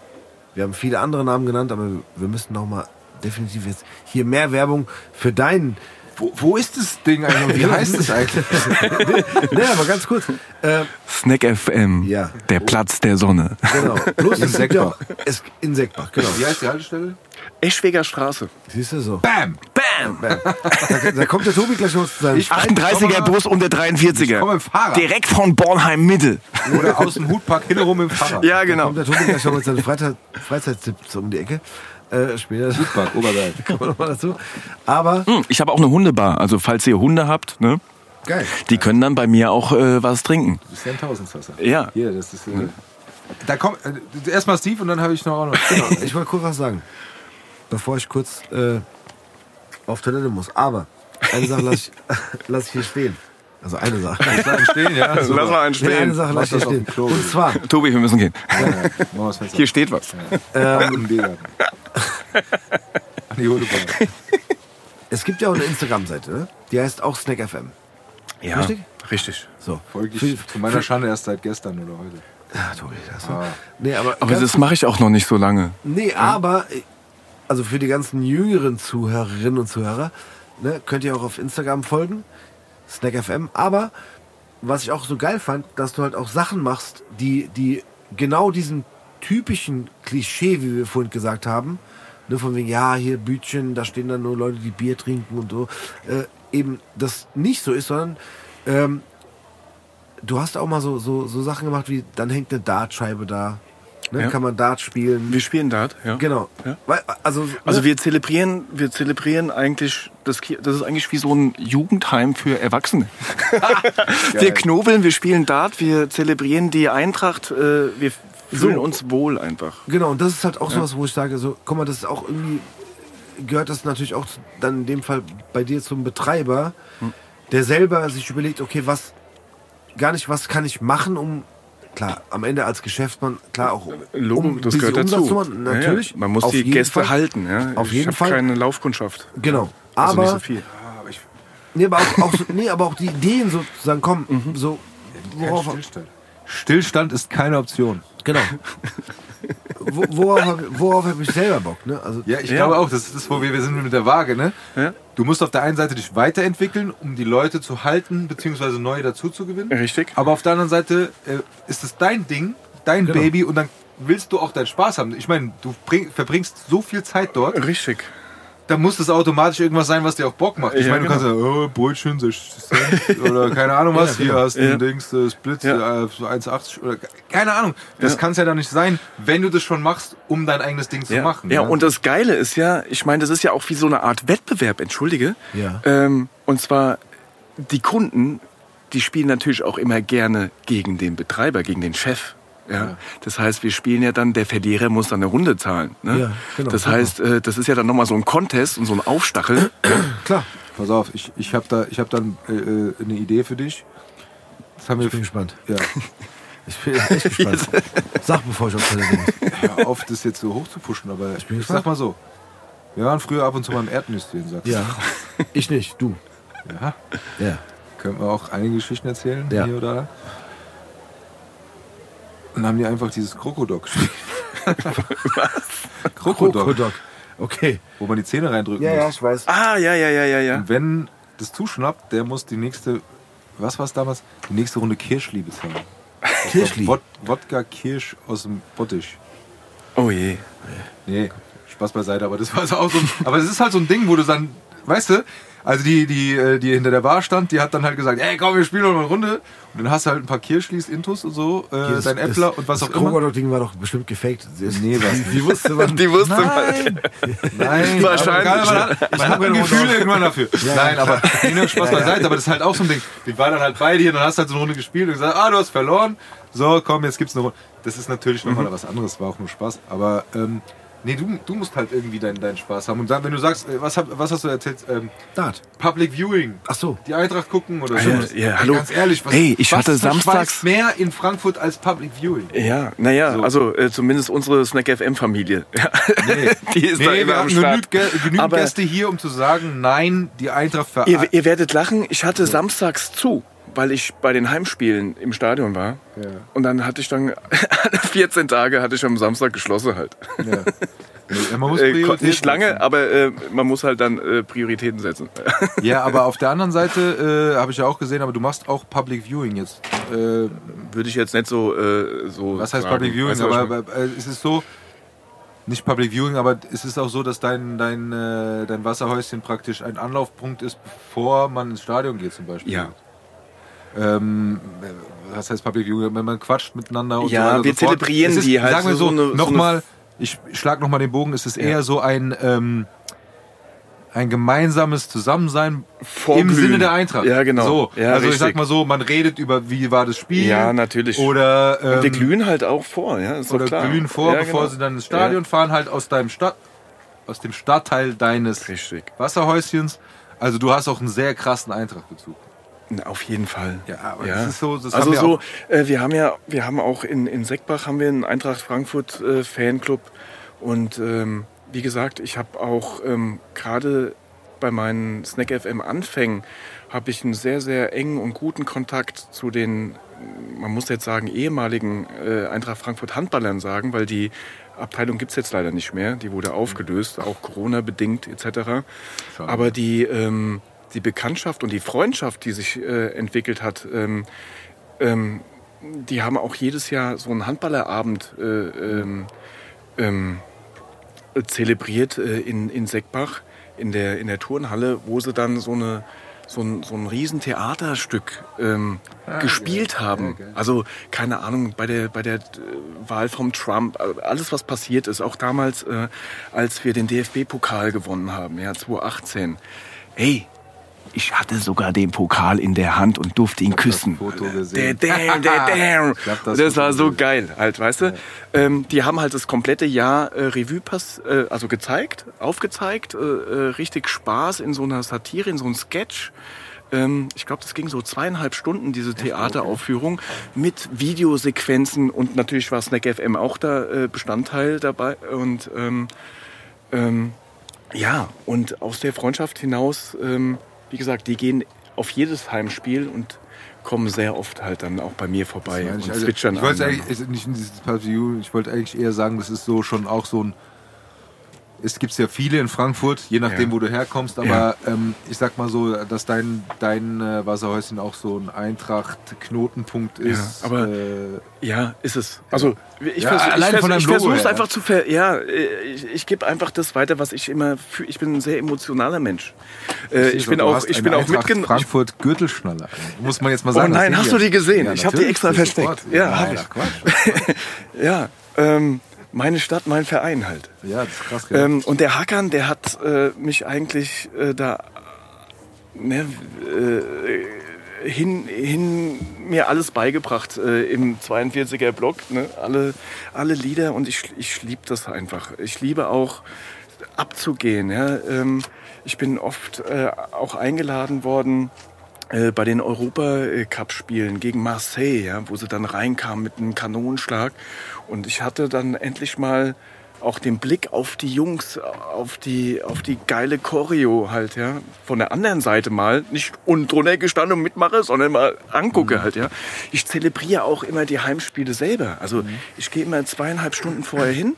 Speaker 4: Wir haben viele andere Namen genannt, aber wir müssen noch mal definitiv jetzt hier mehr Werbung für deinen.
Speaker 5: Wo, wo ist das Ding eigentlich? Wie heißt es eigentlich?
Speaker 4: nee, aber ganz kurz. Äh,
Speaker 6: Snack FM,
Speaker 4: Ja.
Speaker 6: der Platz der Sonne.
Speaker 4: genau. Bloß es gibt ja auch, es, in Seckbach, genau.
Speaker 5: Wie heißt die Haltestelle?
Speaker 6: Eschweger Straße.
Speaker 4: Siehst du so.
Speaker 5: Bam!
Speaker 6: Bam!
Speaker 4: Da, da kommt der Tobi gleich noch zu seinem
Speaker 5: Ich-
Speaker 6: 38er Bus und der
Speaker 5: Ich
Speaker 6: 43er.
Speaker 5: komme im Fahrrad.
Speaker 6: Direkt von Bornheim Mitte.
Speaker 5: Oder aus dem Hutpark hinterrum im Fahrrad.
Speaker 6: Ja, genau.
Speaker 4: kommt der Tobi gleich noch mit seinen Freizeit, Freizeittipps um die Ecke. Äh, später
Speaker 5: Hutpark, Obergeil.
Speaker 4: kommen wir noch mal dazu. Aber
Speaker 6: Hm, Ich habe auch eine Hundebar. Also falls ihr Hunde habt, ne,
Speaker 4: geil.
Speaker 6: die können dann bei mir auch äh, was trinken.
Speaker 5: Das ist ja ein Tausendswasser.
Speaker 6: Ja.
Speaker 5: Hier, das ist. Äh, da kommt äh, erstmal Steve und dann habe ich noch auch noch.
Speaker 4: Genau, ich wollte kurz was sagen. Bevor ich kurz äh, auf Toilette muss. Aber eine Sache lasse ich, lass ich hier stehen. Also eine Sache.
Speaker 5: Bleiben stehen, ja.
Speaker 6: Lass mal einen
Speaker 4: Nee, eine
Speaker 6: stehen.
Speaker 4: Sache lasse
Speaker 5: Lass
Speaker 4: ich hier stehen. Und zwar,
Speaker 6: Tobi, wir müssen gehen.
Speaker 5: Ja.
Speaker 6: Hier steht was.
Speaker 5: ähm. An die
Speaker 4: es gibt ja auch eine Instagram-Seite, ne? die heißt auch SnackFM.
Speaker 6: Ja,
Speaker 4: Richtig?
Speaker 6: richtig.
Speaker 4: So.
Speaker 5: Folge
Speaker 4: Für-
Speaker 5: ich zu meiner Schande erst seit gestern oder heute.
Speaker 4: Ja, Tobi, das
Speaker 5: Ah.
Speaker 4: Nee, aber,
Speaker 6: Aber das mache ich auch noch nicht so lange.
Speaker 4: Nee, aber also für die ganzen jüngeren Zuhörerinnen und Zuhörer, ne, könnt ihr auch auf Instagram folgen, SnackFM. Aber was ich auch so geil fand, dass du halt auch Sachen machst, die, die genau diesen typischen Klischee, wie wir vorhin gesagt haben, ne, von wegen, ja, hier Bütchen, da stehen dann nur Leute, die Bier trinken und so, äh, eben das nicht so ist, sondern ähm, du hast auch mal so, so, so Sachen gemacht wie, dann hängt eine Dartscheibe da, ne,
Speaker 6: Ja.
Speaker 4: kann man Dart spielen.
Speaker 6: Wir spielen Dart, ja.
Speaker 4: Genau.
Speaker 6: Ja.
Speaker 4: Weil, also,
Speaker 6: Also
Speaker 4: ne?
Speaker 6: wir zelebrieren, wir zelebrieren eigentlich, das, das ist eigentlich wie so ein Jugendheim für Erwachsene. wir knobeln, wir spielen Dart, wir zelebrieren die Eintracht, äh, wir fühlen
Speaker 4: So.
Speaker 6: uns wohl einfach.
Speaker 4: genau, und das ist halt auch sowas, wo ich sage, so, guck mal, das ist auch irgendwie, gehört das natürlich auch dann in dem Fall bei dir zum Betreiber,
Speaker 6: Hm.
Speaker 4: der selber sich überlegt, okay, was, gar nicht, was kann ich machen, um, klar, am Ende als Geschäftsmann, klar auch,
Speaker 6: Logo,
Speaker 4: um
Speaker 6: das gehört
Speaker 4: Umsatz
Speaker 6: dazu.
Speaker 4: zu machen,
Speaker 6: Ja, ja.
Speaker 4: natürlich.
Speaker 6: Man muss die Gäste
Speaker 4: Fall.
Speaker 6: halten. Ja.
Speaker 4: Auf
Speaker 6: ich
Speaker 4: jeden Fall.
Speaker 6: keine Laufkundschaft.
Speaker 4: Genau.
Speaker 6: Also
Speaker 4: Aber,
Speaker 6: nicht so viel.
Speaker 4: nee, aber auch, auch so, nee, aber auch die Ideen sozusagen kommen,
Speaker 6: Mhm.
Speaker 4: so, worauf,
Speaker 5: Stillstand. Ist keine Option.
Speaker 4: genau. Wo- worauf, hab- worauf habe ich selber Bock, ne? Also,
Speaker 5: Ja, ich
Speaker 6: Ja.
Speaker 5: glaube auch, das ist das, wo wir, wir sind mit der Waage, ne?
Speaker 6: Ja.
Speaker 5: Du musst auf der einen Seite dich weiterentwickeln, um die Leute zu halten, beziehungsweise neue dazu zu gewinnen.
Speaker 6: Richtig.
Speaker 5: Aber auf der anderen Seite äh, ist es dein Ding, dein
Speaker 4: Genau.
Speaker 5: Baby und dann willst du auch deinen Spaß haben. Ich meine, du bring, verbringst so viel Zeit dort,
Speaker 6: Richtig.
Speaker 5: Dann muss das automatisch irgendwas sein, was dir auch Bock macht. Ich
Speaker 6: Ja,
Speaker 5: meine, du
Speaker 6: genau.
Speaker 5: kannst ja, oh, Brötchen, 60 Cent oder keine Ahnung was, hier hast du
Speaker 6: Ja.
Speaker 5: ein Dings, äh, Split,
Speaker 6: Ja.
Speaker 5: äh, so 1,80 oder keine Ahnung. Das
Speaker 6: Ja.
Speaker 5: kann es ja dann nicht sein, wenn du das schon machst, um dein eigenes Ding zu
Speaker 6: Ja.
Speaker 5: machen.
Speaker 6: ja, und das Geile ist ja, ich meine, das ist ja auch wie so eine Art Wettbewerb, entschuldige.
Speaker 4: Ja.
Speaker 6: Ähm, und zwar, die Kunden, die spielen natürlich auch immer gerne gegen den Betreiber, gegen den Chef. Ja. Das heißt, wir spielen ja dann, der Verlierer muss dann eine Runde zahlen. Ne?
Speaker 4: Ja, genau,
Speaker 6: das heißt, äh, das ist ja dann nochmal so ein Contest und so ein Aufstachel.
Speaker 4: klar,
Speaker 5: Pass auf, ich, ich habe da, ich hab dann äh, äh, eine Idee für dich. Das haben wir
Speaker 4: ich bin gespannt.
Speaker 5: ja,
Speaker 4: Ich bin echt gespannt. Sag, bevor ich auf Toilette muss.
Speaker 5: hör auf, das jetzt so hoch zu pushen, aber ich,
Speaker 4: bin
Speaker 5: sag mal so. Wir waren früher ab und zu mal im Erdnüsschen, sagst du.
Speaker 4: Ja. Ich nicht, du.
Speaker 5: ja.
Speaker 4: Ja.
Speaker 5: Können wir auch einige Geschichten erzählen,
Speaker 4: Ja.
Speaker 5: hier oder da. Dann haben die einfach dieses Krokodok gespielt. Was? Krokodok,
Speaker 4: Krokodok. Okay.
Speaker 5: wo man die Zähne reindrücken
Speaker 4: Ja, ja,
Speaker 5: muss.
Speaker 4: ich weiß.
Speaker 6: ah, ja, ja, ja, ja, ja.
Speaker 5: Und wenn das zuschnappt, der muss die nächste was war es damals? Die nächste Runde Kirschli bezahlen.
Speaker 4: Kirschli.
Speaker 5: Wod Wodka Kirsch aus dem Bottich.
Speaker 6: Oh je.
Speaker 5: Nee, Spaß beiseite, aber das war so auch so ein, Aber es ist halt so ein Ding, wo du dann, weißt du, also die, die, äh, die hinter der Bar stand, die hat dann halt gesagt, ey komm, wir spielen noch eine Runde. Und dann hast du halt ein paar Kirschlis, Intus und so, äh,
Speaker 4: Das-
Speaker 5: dein Äppler und was
Speaker 4: das
Speaker 5: auch immer.
Speaker 4: Krokodil-Ding war doch bestimmt gefaked.
Speaker 5: Nee, was
Speaker 4: die, wusste man.
Speaker 6: Die wusste man.
Speaker 4: Nein.
Speaker 5: Nein,
Speaker 6: Wahrscheinlich.
Speaker 5: Aber man hat, hat ein Gefühl irgendwann dafür. Nein, aber nee, nur Spaß beiseite, aber das ist halt auch so ein Ding. Die war dann halt bei dir und dann hast du halt so eine Runde gespielt und gesagt, ah, du hast verloren. So, komm, jetzt gibt's eine Runde. Das ist natürlich nochmal was anderes, war auch nur Spaß. Aber ähm, nee, du, du musst halt irgendwie deinen, deinen Spaß haben. Und dann, wenn du sagst, äh, was, hab, was hast du erzählt? Ähm,
Speaker 4: Dart.
Speaker 5: Public Viewing.
Speaker 4: Ach so.
Speaker 5: Die Eintracht gucken oder
Speaker 6: Ah,
Speaker 5: so.
Speaker 6: ja, ja, hallo.
Speaker 5: Ganz ehrlich, was,
Speaker 6: Hey, ich
Speaker 5: was
Speaker 6: hatte samstags-
Speaker 5: mehr in Frankfurt als Public Viewing.
Speaker 6: Ja, naja,
Speaker 5: So.
Speaker 6: also äh, zumindest unsere Snack FM Familie.
Speaker 5: Nee.
Speaker 6: Die ist da
Speaker 5: Nee,
Speaker 6: immer
Speaker 5: wir hatten genügend, genügend Gäste hier, um zu sagen, nein, die Eintracht ver
Speaker 6: Ihr, ihr werdet lachen, ich hatte samstags zu, weil ich bei den Heimspielen im Stadion war.
Speaker 5: Ja.
Speaker 6: Und dann hatte ich dann alle 14 Tage hatte ich am Samstag geschlossen halt.
Speaker 5: Ja. Man muss
Speaker 6: Äh,
Speaker 5: Prioritäten
Speaker 6: nicht lange,
Speaker 5: setzen.
Speaker 6: aber äh, man muss halt dann äh, Prioritäten setzen.
Speaker 5: Ja, aber auf der anderen Seite äh, habe ich ja auch gesehen, aber du machst auch Public Viewing jetzt. Äh,
Speaker 6: Würde ich jetzt nicht so äh, so
Speaker 5: was heißt
Speaker 6: sagen.
Speaker 5: Public Viewing?
Speaker 6: Weißt du,
Speaker 5: aber aber, es ist so, nicht Public Viewing, aber es ist auch so, dass dein, dein, dein Wasserhäuschen praktisch ein Anlaufpunkt ist, bevor man ins Stadion geht zum Beispiel.
Speaker 6: Ja.
Speaker 5: Ähm, was heißt Public Viewing? Wenn man quatscht miteinander und
Speaker 6: Ja,
Speaker 5: so und
Speaker 6: wir
Speaker 5: so
Speaker 6: zelebrieren
Speaker 5: ist,
Speaker 6: die halt
Speaker 5: Sagen wir
Speaker 6: so
Speaker 5: so,
Speaker 6: eine-
Speaker 5: nochmal, ich schlag nochmal den Bogen, es ist eher so ein, ähm, ein gemeinsames Zusammensein im
Speaker 6: Vorglühen.
Speaker 5: Sinne der Eintracht.
Speaker 6: Ja, genau.
Speaker 5: So,
Speaker 6: Ja,
Speaker 5: also ich sag
Speaker 6: richtig.
Speaker 5: mal so, man redet über, wie war das Spiel.
Speaker 6: Ja, natürlich.
Speaker 5: Oder, ähm,
Speaker 6: Wir glühen halt auch vor, ja, ist
Speaker 5: oder
Speaker 6: klar.
Speaker 5: glühen vor,
Speaker 6: Ja,
Speaker 5: bevor
Speaker 6: genau.
Speaker 5: sie dann ins Stadion fahren, halt aus deinem Stadt, aus dem Stadtteil deines
Speaker 6: richtig.
Speaker 5: Wasserhäuschens. Also du hast auch einen sehr krassen Eintrachtbezug.
Speaker 6: Auf jeden Fall.
Speaker 5: Ja, aber das ist so, das
Speaker 6: also
Speaker 5: wir
Speaker 6: so, äh, wir haben ja, wir haben auch in, in Seckbach haben wir einen Eintracht Frankfurt äh, Fanclub und ähm, wie gesagt, ich habe auch ähm, gerade bei meinen Snack FM Anfängen habe ich einen sehr sehr engen und guten Kontakt zu den, man muss jetzt sagen ehemaligen äh, Eintracht Frankfurt Handballern sagen, weil die Abteilung gibt's jetzt leider nicht mehr, die wurde aufgelöst, auch Corona bedingt etc. Aber die ähm, die Bekanntschaft und die Freundschaft, die sich äh, entwickelt hat, ähm, ähm, die haben auch jedes Jahr so einen Handballerabend äh, ähm, ähm, äh, zelebriert äh, in, in Seckbach in der, in der Turnhalle, wo sie dann so, eine, so, ein, so ein riesen Theaterstück ähm, gespielt haben. Also keine Ahnung, bei der, bei der äh, Wahl vom Trump, äh, alles was passiert ist, auch damals, äh, als wir den DFB-Pokal gewonnen haben, ja, 2018. Hey, ich hatte sogar den Pokal in der Hand und durfte ihn küssen.
Speaker 5: Foto
Speaker 6: Der
Speaker 5: gesehen.
Speaker 6: damn, der damn.
Speaker 5: Hab
Speaker 6: Das,
Speaker 5: das
Speaker 6: war
Speaker 5: Foto
Speaker 6: so geil, halt, weißt du? Ähm, die haben halt das komplette Jahr äh, Revue pass, äh, also gezeigt, aufgezeigt, äh, äh, richtig Spaß in so einer Satire, in so einem Sketch. Ähm, ich glaube, das ging so zweieinhalb Stunden, diese Theateraufführung, mit Videosequenzen und natürlich war Snack FM auch da äh, Bestandteil dabei. Und ähm, ähm, ja, und aus der Freundschaft hinaus, ähm, wie gesagt, die gehen auf jedes Heimspiel und kommen sehr oft halt dann auch bei mir vorbei und
Speaker 5: also,
Speaker 6: zwitschern
Speaker 5: ich wollte eigentlich nicht ich wollte eigentlich eher sagen, das ist so schon auch so ein es gibt ja viele in Frankfurt, je nachdem,
Speaker 6: Ja.
Speaker 5: wo du herkommst, aber
Speaker 6: Ja.
Speaker 5: ähm, ich sag mal so, dass dein, dein äh, Wasserhäuschen auch so ein Eintracht-Knotenpunkt ist.
Speaker 6: aber-
Speaker 5: äh,
Speaker 6: Ja, ist es. Also ich,
Speaker 5: Ja,
Speaker 6: vers ich,
Speaker 5: allein
Speaker 6: vers
Speaker 5: von deinem
Speaker 6: ich versuche es einfach zu ver ja, äh, ich, ich gebe einfach das weiter, was ich immer fühle. Ich bin ein sehr emotionaler Mensch. Äh, ich
Speaker 5: so,
Speaker 6: bin auch, ich bin auch
Speaker 5: Eintracht
Speaker 6: mitgenommen.
Speaker 5: Frankfurt Gürtelschnalle. Muss man jetzt mal
Speaker 6: Oh
Speaker 5: sagen.
Speaker 6: nein,
Speaker 5: das
Speaker 6: hast du die gesehen?
Speaker 5: Ja,
Speaker 6: Ich hab die extra versteckt. Ja,
Speaker 5: Nein,
Speaker 6: hab ich. Ja, ähm, meine Stadt, mein Verein halt.
Speaker 5: Ja, das ist krass.
Speaker 6: Ähm, und der Hackern, der hat äh, mich eigentlich äh, da ne, äh, hin, hin mir alles beigebracht äh, im 42er Block, ne? alle, alle Lieder und ich, ich liebe das einfach. Ich liebe auch abzugehen. Ja? Ähm, ich bin oft äh, auch eingeladen worden äh, bei den Europa-Cup-Spielen gegen Marseille, ja, wo sie dann reinkamen mit einem Kanonenschlag. Und ich hatte dann endlich mal auch den Blick auf die Jungs, auf die, auf die geile Choreo halt, ja. Von der anderen Seite mal, nicht unten drunter gestanden und mitmache, sondern mal angucke halt, ja. Ich zelebriere auch immer die Heimspiele selber. Also ich gehe immer zweieinhalb Stunden vorher hin.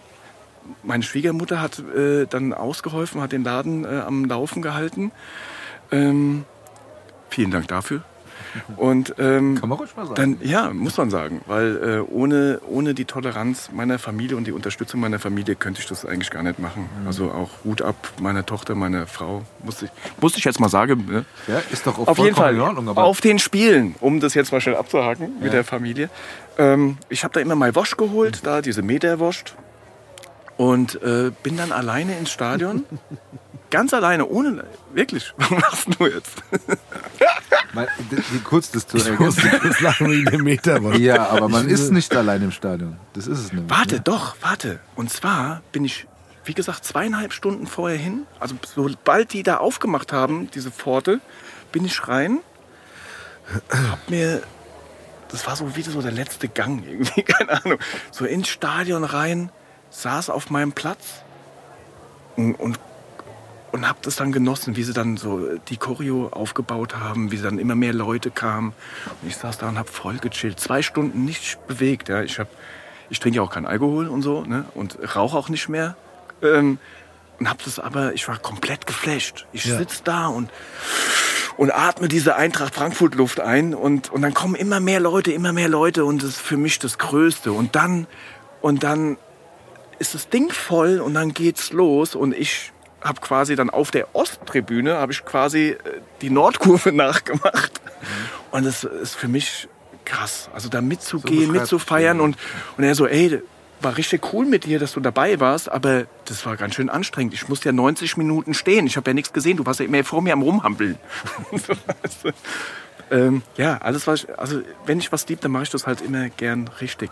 Speaker 6: Meine Schwiegermutter hat äh, dann ausgeholfen, hat den Laden äh, am Laufen gehalten. Ähm, vielen Dank dafür. Und ähm,
Speaker 5: Kann man ruhig mal sagen.
Speaker 6: dann, ja, muss man sagen, weil äh, ohne, ohne die Toleranz meiner Familie und die Unterstützung meiner Familie könnte ich das eigentlich gar nicht machen.
Speaker 5: Mhm.
Speaker 6: Also auch Hut ab meiner Tochter, meiner Frau, musste ich, musste ich jetzt mal sagen. Ne?
Speaker 5: ja, ist doch auch
Speaker 6: Auf jeden Fall
Speaker 5: in Ordnung. Aber
Speaker 6: auf den Spielen, um das jetzt mal schnell abzuhaken mit der Familie. Ähm, ich habe da immer mal Wosch geholt, da diese Meterwurst. Und äh, bin dann alleine ins Stadion. Ganz alleine, ohne. Wirklich. Was machst du jetzt?
Speaker 5: d- kurz das zu
Speaker 4: Ich musste kurz lachen wegen dem Meter.
Speaker 5: Ja, aber man ist nicht allein im Stadion. Das ist es nämlich.
Speaker 6: Warte,
Speaker 5: ne?
Speaker 6: doch, warte. Und zwar bin ich, wie gesagt, zweieinhalb Stunden vorher hin. Also sobald die da aufgemacht haben, diese Pforte, bin ich rein. Hab mir, das war so wie so der letzte Gang irgendwie, keine Ahnung. So ins Stadion rein, saß auf meinem Platz und, und, und hab das dann genossen, wie sie dann so die Choreo aufgebaut haben, wie dann immer mehr Leute kamen. Und ich saß da und hab voll gechillt. Zwei Stunden nicht bewegt. Ja. Ich, hab, ich trinke ja auch keinen Alkohol und so ne? und rauche auch nicht mehr. Ähm, und hab das aber, ich war komplett geflasht. Ich
Speaker 4: Ja.
Speaker 6: sitz da und und atme diese Eintracht Frankfurt Luft ein und, und dann kommen immer mehr Leute, immer mehr Leute und das ist für mich das Größte. Und dann, und dann ist das Ding voll und dann geht's los und ich habe quasi dann auf der Osttribüne habe ich quasi äh, die Nordkurve nachgemacht und das ist für mich krass, also da mitzugehen,
Speaker 5: beschreibst
Speaker 6: mitzufeiern und und er so, ey, war richtig cool mit dir, dass du dabei warst, aber das war ganz schön anstrengend. Ich musste ja 90 Minuten stehen. Ich habe ja nichts gesehen. Du warst ja immer vor mir am Rumhampeln. So, ähm, ja, alles was ich, also wenn ich was lieb, dann mache ich das halt immer gern richtig.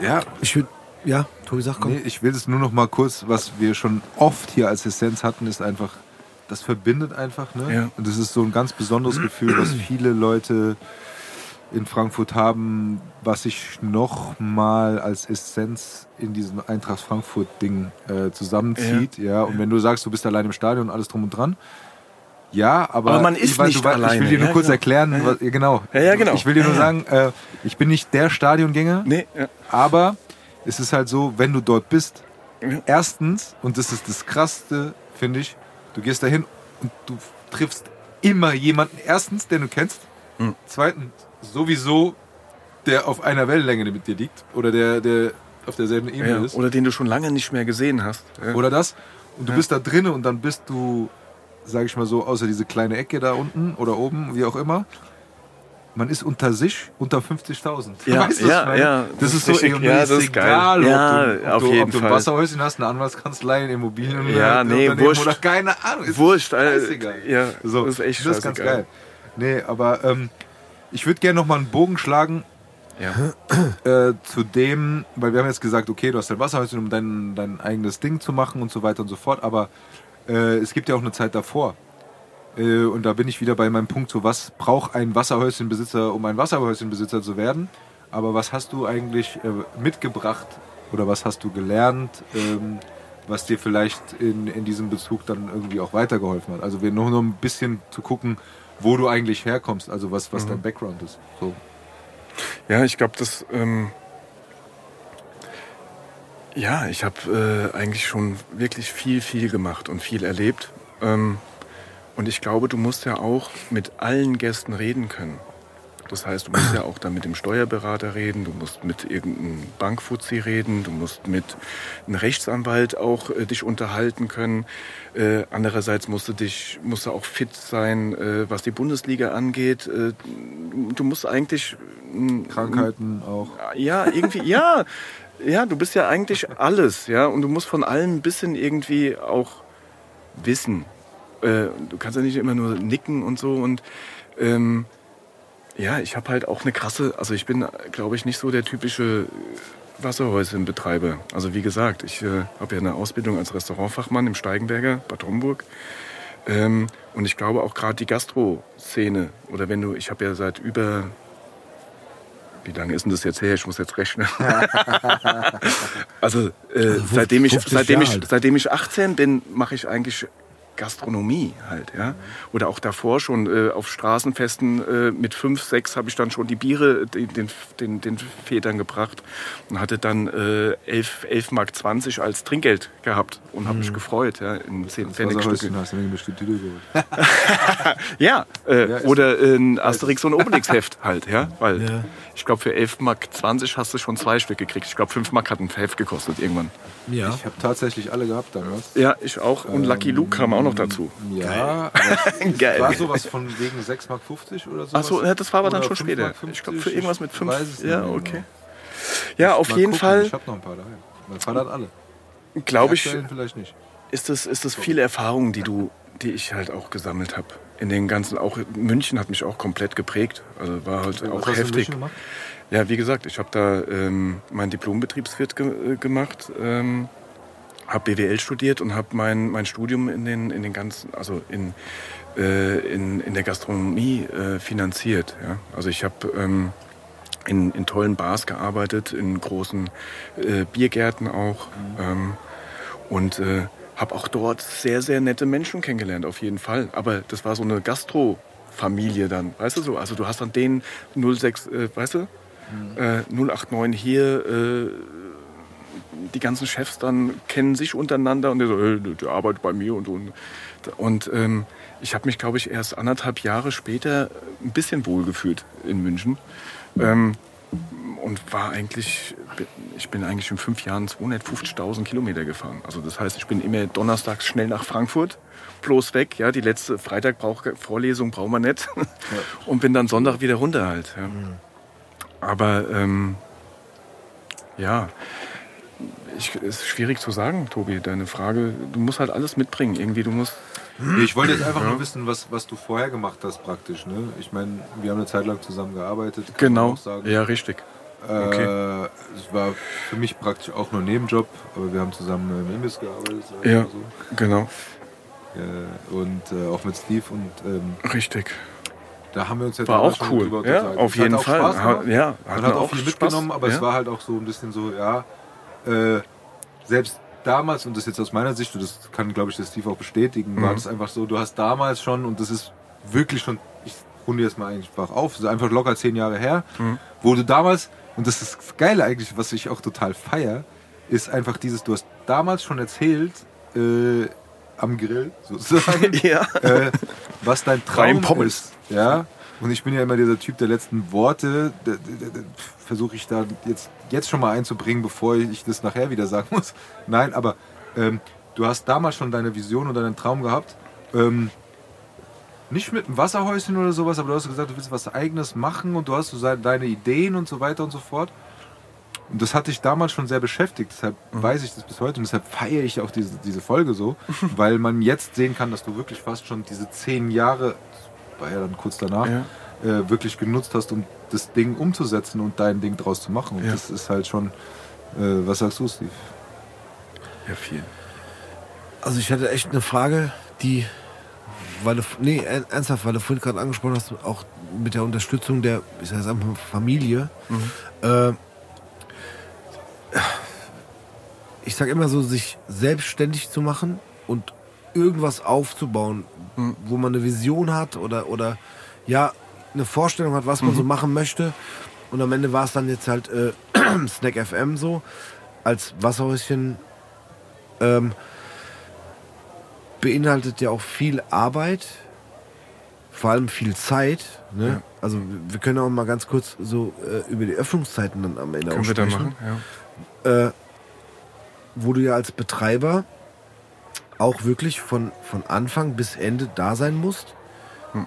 Speaker 5: Ja,
Speaker 4: Ich würde, ja, Tobi, sag, komm.
Speaker 5: Nee, ich will es nur noch mal kurz, was wir schon oft hier als Essenz hatten, ist einfach, das verbindet einfach. Ne?
Speaker 6: Ja.
Speaker 5: Und das ist so ein ganz besonderes Gefühl, was viele Leute in Frankfurt haben, was sich noch mal als Essenz in diesem Eintracht Frankfurt-Ding äh, zusammenzieht. Ja. Und wenn du sagst, du bist allein im Stadion und alles drum und dran, ja, aber,
Speaker 6: Aber man ist
Speaker 5: ich, weiß-
Speaker 6: nicht
Speaker 5: du, weißt- Ich will
Speaker 6: alleine.
Speaker 5: dir nur
Speaker 6: Ja,
Speaker 5: kurz
Speaker 6: genau.
Speaker 5: erklären,
Speaker 6: Ja,
Speaker 5: was, ja, genau.
Speaker 6: Ja, ja, genau.
Speaker 5: Ich will dir nur
Speaker 6: Ja, ja.
Speaker 5: sagen, äh, ich bin nicht der Stadiongänger,
Speaker 6: Nee, ja.
Speaker 5: aber es ist halt so, wenn du dort bist, erstens, und das ist das Krasseste, finde ich, du gehst dahin und du triffst immer jemanden, erstens, den du kennst,
Speaker 6: Hm.
Speaker 5: zweitens, sowieso, der auf einer Wellenlänge mit dir liegt oder der, der auf derselben Ebene
Speaker 6: Ja,
Speaker 5: ist.
Speaker 6: oder den du schon lange nicht mehr gesehen hast. Ja.
Speaker 5: Oder das. Und du
Speaker 6: Ja.
Speaker 5: bist da drinnen und dann bist du, sag ich mal so, außer diese kleine Ecke da unten oder oben, wie auch immer. Man ist unter sich unter 50.000.
Speaker 6: Ja,
Speaker 5: Weißt
Speaker 6: ja, ja,
Speaker 5: Das,
Speaker 6: das
Speaker 5: ist so
Speaker 6: richtig- ja, das ist geil.
Speaker 5: egal,
Speaker 6: Ja,
Speaker 5: ob du, ob
Speaker 6: auf
Speaker 5: du,
Speaker 6: jeden
Speaker 5: ob du ein. Wasserhäuschen hast, eine Anwaltskanzlei, ein Immobilien
Speaker 6: Ja, nee, wurscht.
Speaker 5: oder keine Ahnung. Ist
Speaker 6: Wurscht, äh,
Speaker 5: scheißegal.
Speaker 6: ja,
Speaker 5: so,
Speaker 6: das ist echt
Speaker 5: Das ist ganz geil. Nee, aber ähm, ich würde gerne noch mal einen Bogen schlagen
Speaker 6: Ja.
Speaker 5: äh, zu dem, weil wir haben jetzt gesagt, okay, du hast dein Wasserhäuschen, um dein, dein eigenes Ding zu machen und so weiter und so fort, aber äh, es gibt ja auch eine Zeit davor. Äh, und da bin ich wieder bei meinem Punkt, so was braucht ein Wasserhäuschenbesitzer, um ein Wasserhäuschenbesitzer zu werden? Aber was hast du eigentlich äh, mitgebracht oder was hast du gelernt, ähm, was dir vielleicht in, in diesem Bezug dann irgendwie auch weitergeholfen hat? Also wir nur noch ein bisschen zu gucken, wo du eigentlich herkommst, also was, was dein Background ist. So.
Speaker 6: Ja, ich glaube, das. Ähm ja, ich habe äh, eigentlich schon wirklich viel, viel gemacht und viel erlebt. Ähm, und ich glaube, du musst ja auch mit allen Gästen reden können. Das heißt, du musst ja auch dann mit dem Steuerberater reden, du musst mit irgendeinem Bankfuzzi reden, du musst mit einem Rechtsanwalt auch äh, dich unterhalten können. Äh, andererseits musst du dich, musst du auch fit sein, äh, was die Bundesliga angeht. Äh, du musst eigentlich mm,
Speaker 5: Krankheiten auch.
Speaker 6: ja, irgendwie, ja, ja, du bist ja eigentlich alles, ja, und du musst von allem ein bisschen irgendwie auch wissen. Äh, du kannst ja nicht immer nur nicken und so und ähm, ja, ich habe halt auch eine krasse, also ich bin, glaube ich, nicht so der typische Wasserhäuschenbetreiber. Also wie gesagt, ich äh, habe ja eine Ausbildung als Restaurantfachmann im Steigenberger, Bad Homburg. Ähm, und ich glaube auch gerade die Gastro-Szene, oder wenn du, ich habe ja seit über wie lange ist denn das jetzt her? Ich muss jetzt rechnen. also, äh, seitdem, ich,
Speaker 4: 50
Speaker 6: seitdem, ich, seitdem ich 18 bin, mache ich eigentlich Gastronomie halt, ja. Oder auch davor schon äh, auf Straßenfesten äh, mit fünf, sechs habe ich dann schon die Biere den, den, den, Vätern gebracht und hatte dann äh, 11, 11 Mark 20 als Trinkgeld gehabt und habe mich gefreut, ja, in 10 Pfennig Stücke.
Speaker 5: Wasserhäuschen hast du mir bestimmt die geholt.
Speaker 6: Ja, äh,
Speaker 5: Ja,
Speaker 6: oder ein Asterix und Obelix Heft halt, ja, weil
Speaker 4: Ja.
Speaker 6: ich glaube für 11 Mark 20 hast du schon zwei Stück gekriegt. Ich glaube 5 Mark hat ein Heft gekostet irgendwann.
Speaker 4: Ja.
Speaker 5: Ich habe tatsächlich alle gehabt damals.
Speaker 6: Ja, ich auch und Lucky Luke kam auch noch dazu.
Speaker 5: Ja, aber
Speaker 6: Geil.
Speaker 5: war sowas von wegen 6,50 Mark oder so.
Speaker 6: Ach so, ja, das war aber dann schon
Speaker 5: 5,50
Speaker 6: später. Ich glaube für irgendwas mit 5.
Speaker 5: weiß es nicht
Speaker 6: Ja, okay.
Speaker 5: genau.
Speaker 6: Ja, auf
Speaker 5: Mal
Speaker 6: jeden
Speaker 5: gucken,
Speaker 6: Fall
Speaker 5: Ich habe noch ein paar daheim. Mein Vater hat alle.
Speaker 6: Glaube ich,
Speaker 5: vielleicht nicht.
Speaker 6: ist das, ist das viele Erfahrungen, die du, die ich halt auch gesammelt habe. In den ganzen, auch München hat mich auch komplett geprägt. Also war halt auch
Speaker 5: hast du in
Speaker 6: heftig. Ja, wie gesagt, ich habe da ähm, meinen Diplombetriebswirt ge äh, gemacht, ähm, habe BWL studiert und habe mein, mein Studium in den, in den ganzen, also in, äh, in, in der Gastronomie äh, finanziert. Ja? Also ich habe ähm, in, in tollen Bars gearbeitet, in großen äh, Biergärten auch ähm, und äh, habe auch dort sehr, sehr nette Menschen kennengelernt, auf jeden Fall. Aber das war so eine Gastro-Familie dann, weißt du so? Also du hast dann den 06, äh, weißt du? Äh, 089 hier, äh, die ganzen Chefs dann kennen sich untereinander und der so, hey, der arbeitet bei mir und so. Und ähm, ich habe mich, glaube ich, erst anderthalb Jahre später ein bisschen wohlgefühlt in München. Ähm, und war eigentlich, ich bin eigentlich in fünf Jahren 250.000 Kilometer gefahren. Also das heißt, ich bin immer donnerstags schnell nach Frankfurt, bloß weg. Ja, die letzte Freitag brauch, Vorlesung brauchen wir nicht. Und bin dann Sonntag wieder runter halt. Ja. Aber ähm, ja, ich, ist schwierig zu sagen, Tobi, deine Frage. Du musst halt alles mitbringen. Irgendwie, du musst.
Speaker 5: Nee, Ich wollte jetzt einfach nur wissen, was, was du vorher gemacht hast praktisch. Ne? Ich meine, wir haben eine Zeit lang zusammen gearbeitet. man
Speaker 6: Genau. Ja, richtig. okay.
Speaker 5: Äh, es war für mich praktisch auch nur ein Nebenjob, aber wir haben zusammen im Imbiss gearbeitet.
Speaker 6: Ja.
Speaker 5: So.
Speaker 6: Genau.
Speaker 5: Äh, und äh, auch mit Steve und ähm,
Speaker 6: Richtig.
Speaker 5: da haben wir uns ja
Speaker 6: War auch
Speaker 5: schon
Speaker 6: cool.
Speaker 5: drüber
Speaker 6: Ja, auf
Speaker 5: Es hat
Speaker 6: jeden Fall. Ha- ja,
Speaker 5: Man
Speaker 6: hat
Speaker 5: hat
Speaker 6: mir
Speaker 5: auch
Speaker 6: auch
Speaker 5: viel
Speaker 6: Spaß.
Speaker 5: mitgenommen, aber
Speaker 6: Ja.
Speaker 5: es war halt auch so ein bisschen so, ja, äh, selbst damals, und das jetzt aus meiner Sicht, und das kann, glaube ich, der Steve auch bestätigen, war
Speaker 6: Mhm.
Speaker 5: das einfach so, du hast damals schon, und das ist wirklich schon, ich runde jetzt mal einfach auf, so einfach locker zehn Jahre her,
Speaker 6: Mhm.
Speaker 5: wo du damals, und das ist das Geile eigentlich, was ich auch total feier, ist einfach dieses, du hast damals schon erzählt, äh, am Grill sozusagen,
Speaker 6: Ja.
Speaker 5: äh, was dein Traum ist. Ja. Und ich bin ja immer dieser Typ der letzten Worte. Versuche ich da jetzt, jetzt schon mal einzubringen, bevor ich das nachher wieder sagen muss. Nein, aber ähm, du hast damals schon deine Vision und deinen Traum gehabt. Ähm, nicht mit einem Wasserhäuschen oder sowas, aber du hast gesagt, du willst was Eigenes machen und du hast so deine Ideen und so weiter und so fort. Und das hat dich damals schon sehr beschäftigt, deshalb
Speaker 6: Mhm.
Speaker 5: weiß ich das bis heute und deshalb feiere ich auch diese, diese Folge so, weil man jetzt sehen kann, dass du wirklich fast schon diese zehn Jahre, war ja dann kurz danach,
Speaker 6: Ja.
Speaker 5: äh, wirklich genutzt hast, um das Ding umzusetzen und dein Ding draus zu machen. Und
Speaker 6: Ja.
Speaker 5: das ist halt schon, äh, was sagst du, Steve?
Speaker 6: Ja, viel.
Speaker 4: Also ich hatte echt eine Frage, die, weil du, nee, er- ernsthaft, weil du vorhin gerade angesprochen hast, auch mit der Unterstützung der, ich sag jetzt einfach Familie. Äh, ich sag immer so, sich selbstständig zu machen und irgendwas aufzubauen, wo man eine Vision hat oder, oder ja, eine Vorstellung hat, was man so machen möchte. Und am Ende war es dann jetzt halt äh, Snack FM so, als Wasserhäuschen ähm, beinhaltet ja auch viel Arbeit, vor allem viel Zeit. Ne?
Speaker 6: Ja.
Speaker 4: Also wir können auch mal ganz kurz so äh, über die Öffnungszeiten dann am Ende
Speaker 6: Können
Speaker 4: auch
Speaker 6: wir da
Speaker 4: sprechen.
Speaker 6: machen? Ja.
Speaker 4: Äh, wo du ja als Betreiber auch wirklich von, von Anfang bis Ende da sein musst.
Speaker 6: Hm.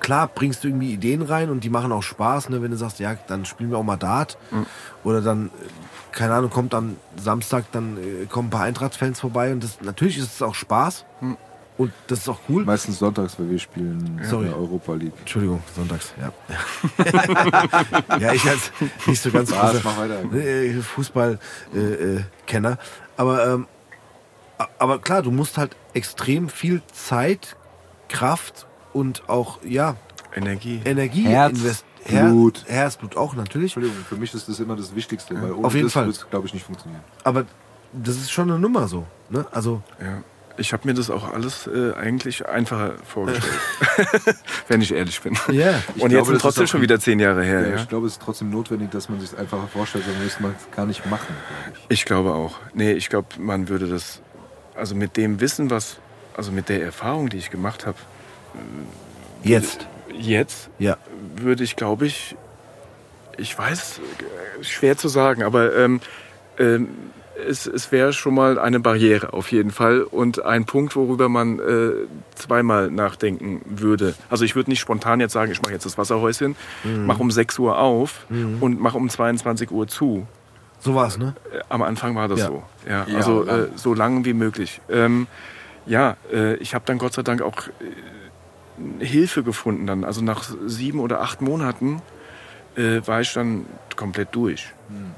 Speaker 4: Klar bringst du irgendwie Ideen rein und die machen auch Spaß, ne? wenn du sagst, ja, dann spielen wir auch mal Dart.
Speaker 6: Hm.
Speaker 4: Oder dann, äh, keine Ahnung, kommt am Samstag, dann äh, kommen ein paar Eintracht-Fans vorbei und das, natürlich ist es auch Spaß.
Speaker 6: Hm.
Speaker 4: Und das ist auch cool.
Speaker 5: Meistens sonntags, weil wir spielen
Speaker 4: Sorry.
Speaker 5: in der Europa League.
Speaker 4: Entschuldigung, sonntags, ja. ja, ich als nicht so ganz
Speaker 5: mach weiter.
Speaker 4: Fußball-Kenner. Äh, äh, Kenner. aber, ähm, aber klar, du musst halt extrem viel Zeit, Kraft und auch, ja,
Speaker 6: Energie.
Speaker 4: Energie
Speaker 5: Herz,
Speaker 4: invest-
Speaker 5: Blut.
Speaker 4: Her Herzblut auch natürlich.
Speaker 5: Entschuldigung, für mich ist das immer das Wichtigste, weil ohne
Speaker 4: Auf jeden
Speaker 5: das
Speaker 4: Fall.
Speaker 5: wird es, glaube ich, nicht funktionieren.
Speaker 4: Aber das ist schon eine Nummer so. Ne? Also,
Speaker 6: Ja. Ich habe mir das auch alles äh, eigentlich einfacher vorgestellt, wenn ich ehrlich bin.
Speaker 4: Ja.
Speaker 5: Ich
Speaker 6: Und
Speaker 5: glaube,
Speaker 6: jetzt sind trotzdem schon wieder zehn Jahre her.
Speaker 5: Ja,
Speaker 6: Ja,
Speaker 5: Ich glaube, es ist trotzdem notwendig, dass man sich es einfacher vorstellt, sondern müsste man es gar nicht machen, glaube ich.
Speaker 6: Ich glaube auch. Nee, ich glaube, man würde das, also mit dem Wissen, was, also mit der Erfahrung, die ich gemacht habe,
Speaker 4: Jetzt.
Speaker 6: jetzt
Speaker 4: Ja.
Speaker 6: würde ich, glaube ich, ich weiß, äh, schwer zu sagen, aber ähm, ähm, es, es wäre schon mal eine Barriere auf jeden Fall und ein Punkt, worüber man äh, zweimal nachdenken würde. Also ich würde nicht spontan jetzt sagen, ich mache jetzt das Wasserhäuschen, mache um 6 Uhr auf und mache um 22 Uhr zu.
Speaker 4: So war's, ne?
Speaker 6: Äh, Am Anfang war das
Speaker 4: Ja.
Speaker 6: so. Ja,
Speaker 5: Ja,
Speaker 6: also äh, so lang wie möglich. Ähm, ja, äh, ich habe dann Gott sei Dank auch äh, Hilfe gefunden dann. Also nach sieben oder acht Monaten äh, war ich dann komplett durch.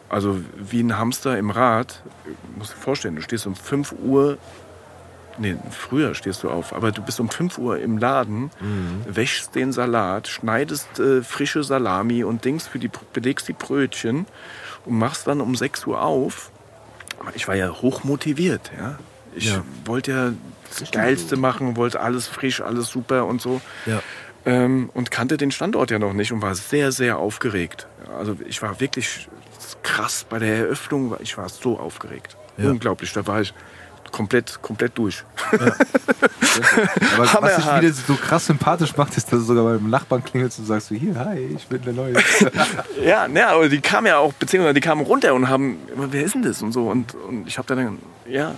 Speaker 6: Also wie ein Hamster im Rad. Du musst dir vorstellen, du stehst um 5 Uhr, nee, früher stehst du auf, aber du bist um 5 Uhr im Laden, wäschst den Salat, schneidest äh, frische Salami und Dings für die, belegst die Brötchen und machst dann um 6 Uhr auf. Ich war ja hoch motiviert, ja. Ich
Speaker 4: Ja.
Speaker 6: wollte ja das Geilste machen, wollte alles frisch, alles super und so.
Speaker 4: Ja.
Speaker 6: Ähm, und kannte den Standort ja noch nicht und war sehr, sehr aufgeregt. Also ich war wirklich krass bei der Eröffnung, ich war so aufgeregt.
Speaker 4: Ja.
Speaker 6: Unglaublich, da war ich komplett, komplett durch.
Speaker 5: Aber was dich wieder so krass sympathisch macht, ist, dass du sogar beim Nachbarn klingelst und sagst so, hier, hi, ich bin der Neue.
Speaker 6: Ja, ne, aber die kamen ja auch, beziehungsweise die kamen runter und haben, wer ist denn das und so. Und, und ich habe dann, ja, äh,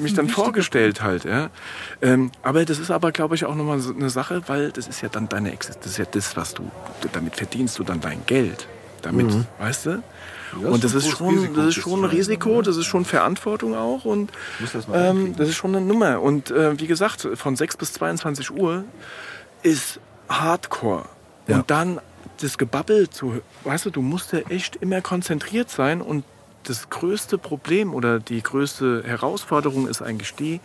Speaker 6: mich dann vorgestellt halt, ja. Ähm, aber das ist aber, glaube ich, auch nochmal so eine Sache, weil das ist ja dann deine Existenz, das ist ja das, was du, damit verdienst du dann dein Geld. Damit, weißt du?
Speaker 5: Ja,
Speaker 6: und das ist schon,
Speaker 5: Risiko,
Speaker 6: das ist schon ein Risiko, das ist schon Verantwortung auch und
Speaker 5: das
Speaker 6: ähm, das ist schon eine Nummer. Und äh, wie gesagt, von 6 bis 22 Uhr ist Hardcore.
Speaker 4: Ja.
Speaker 6: Und dann das Gebabbel zu, weißt du, du musst ja echt immer konzentriert sein und das größte Problem oder die größte Herausforderung ist eigentlich die,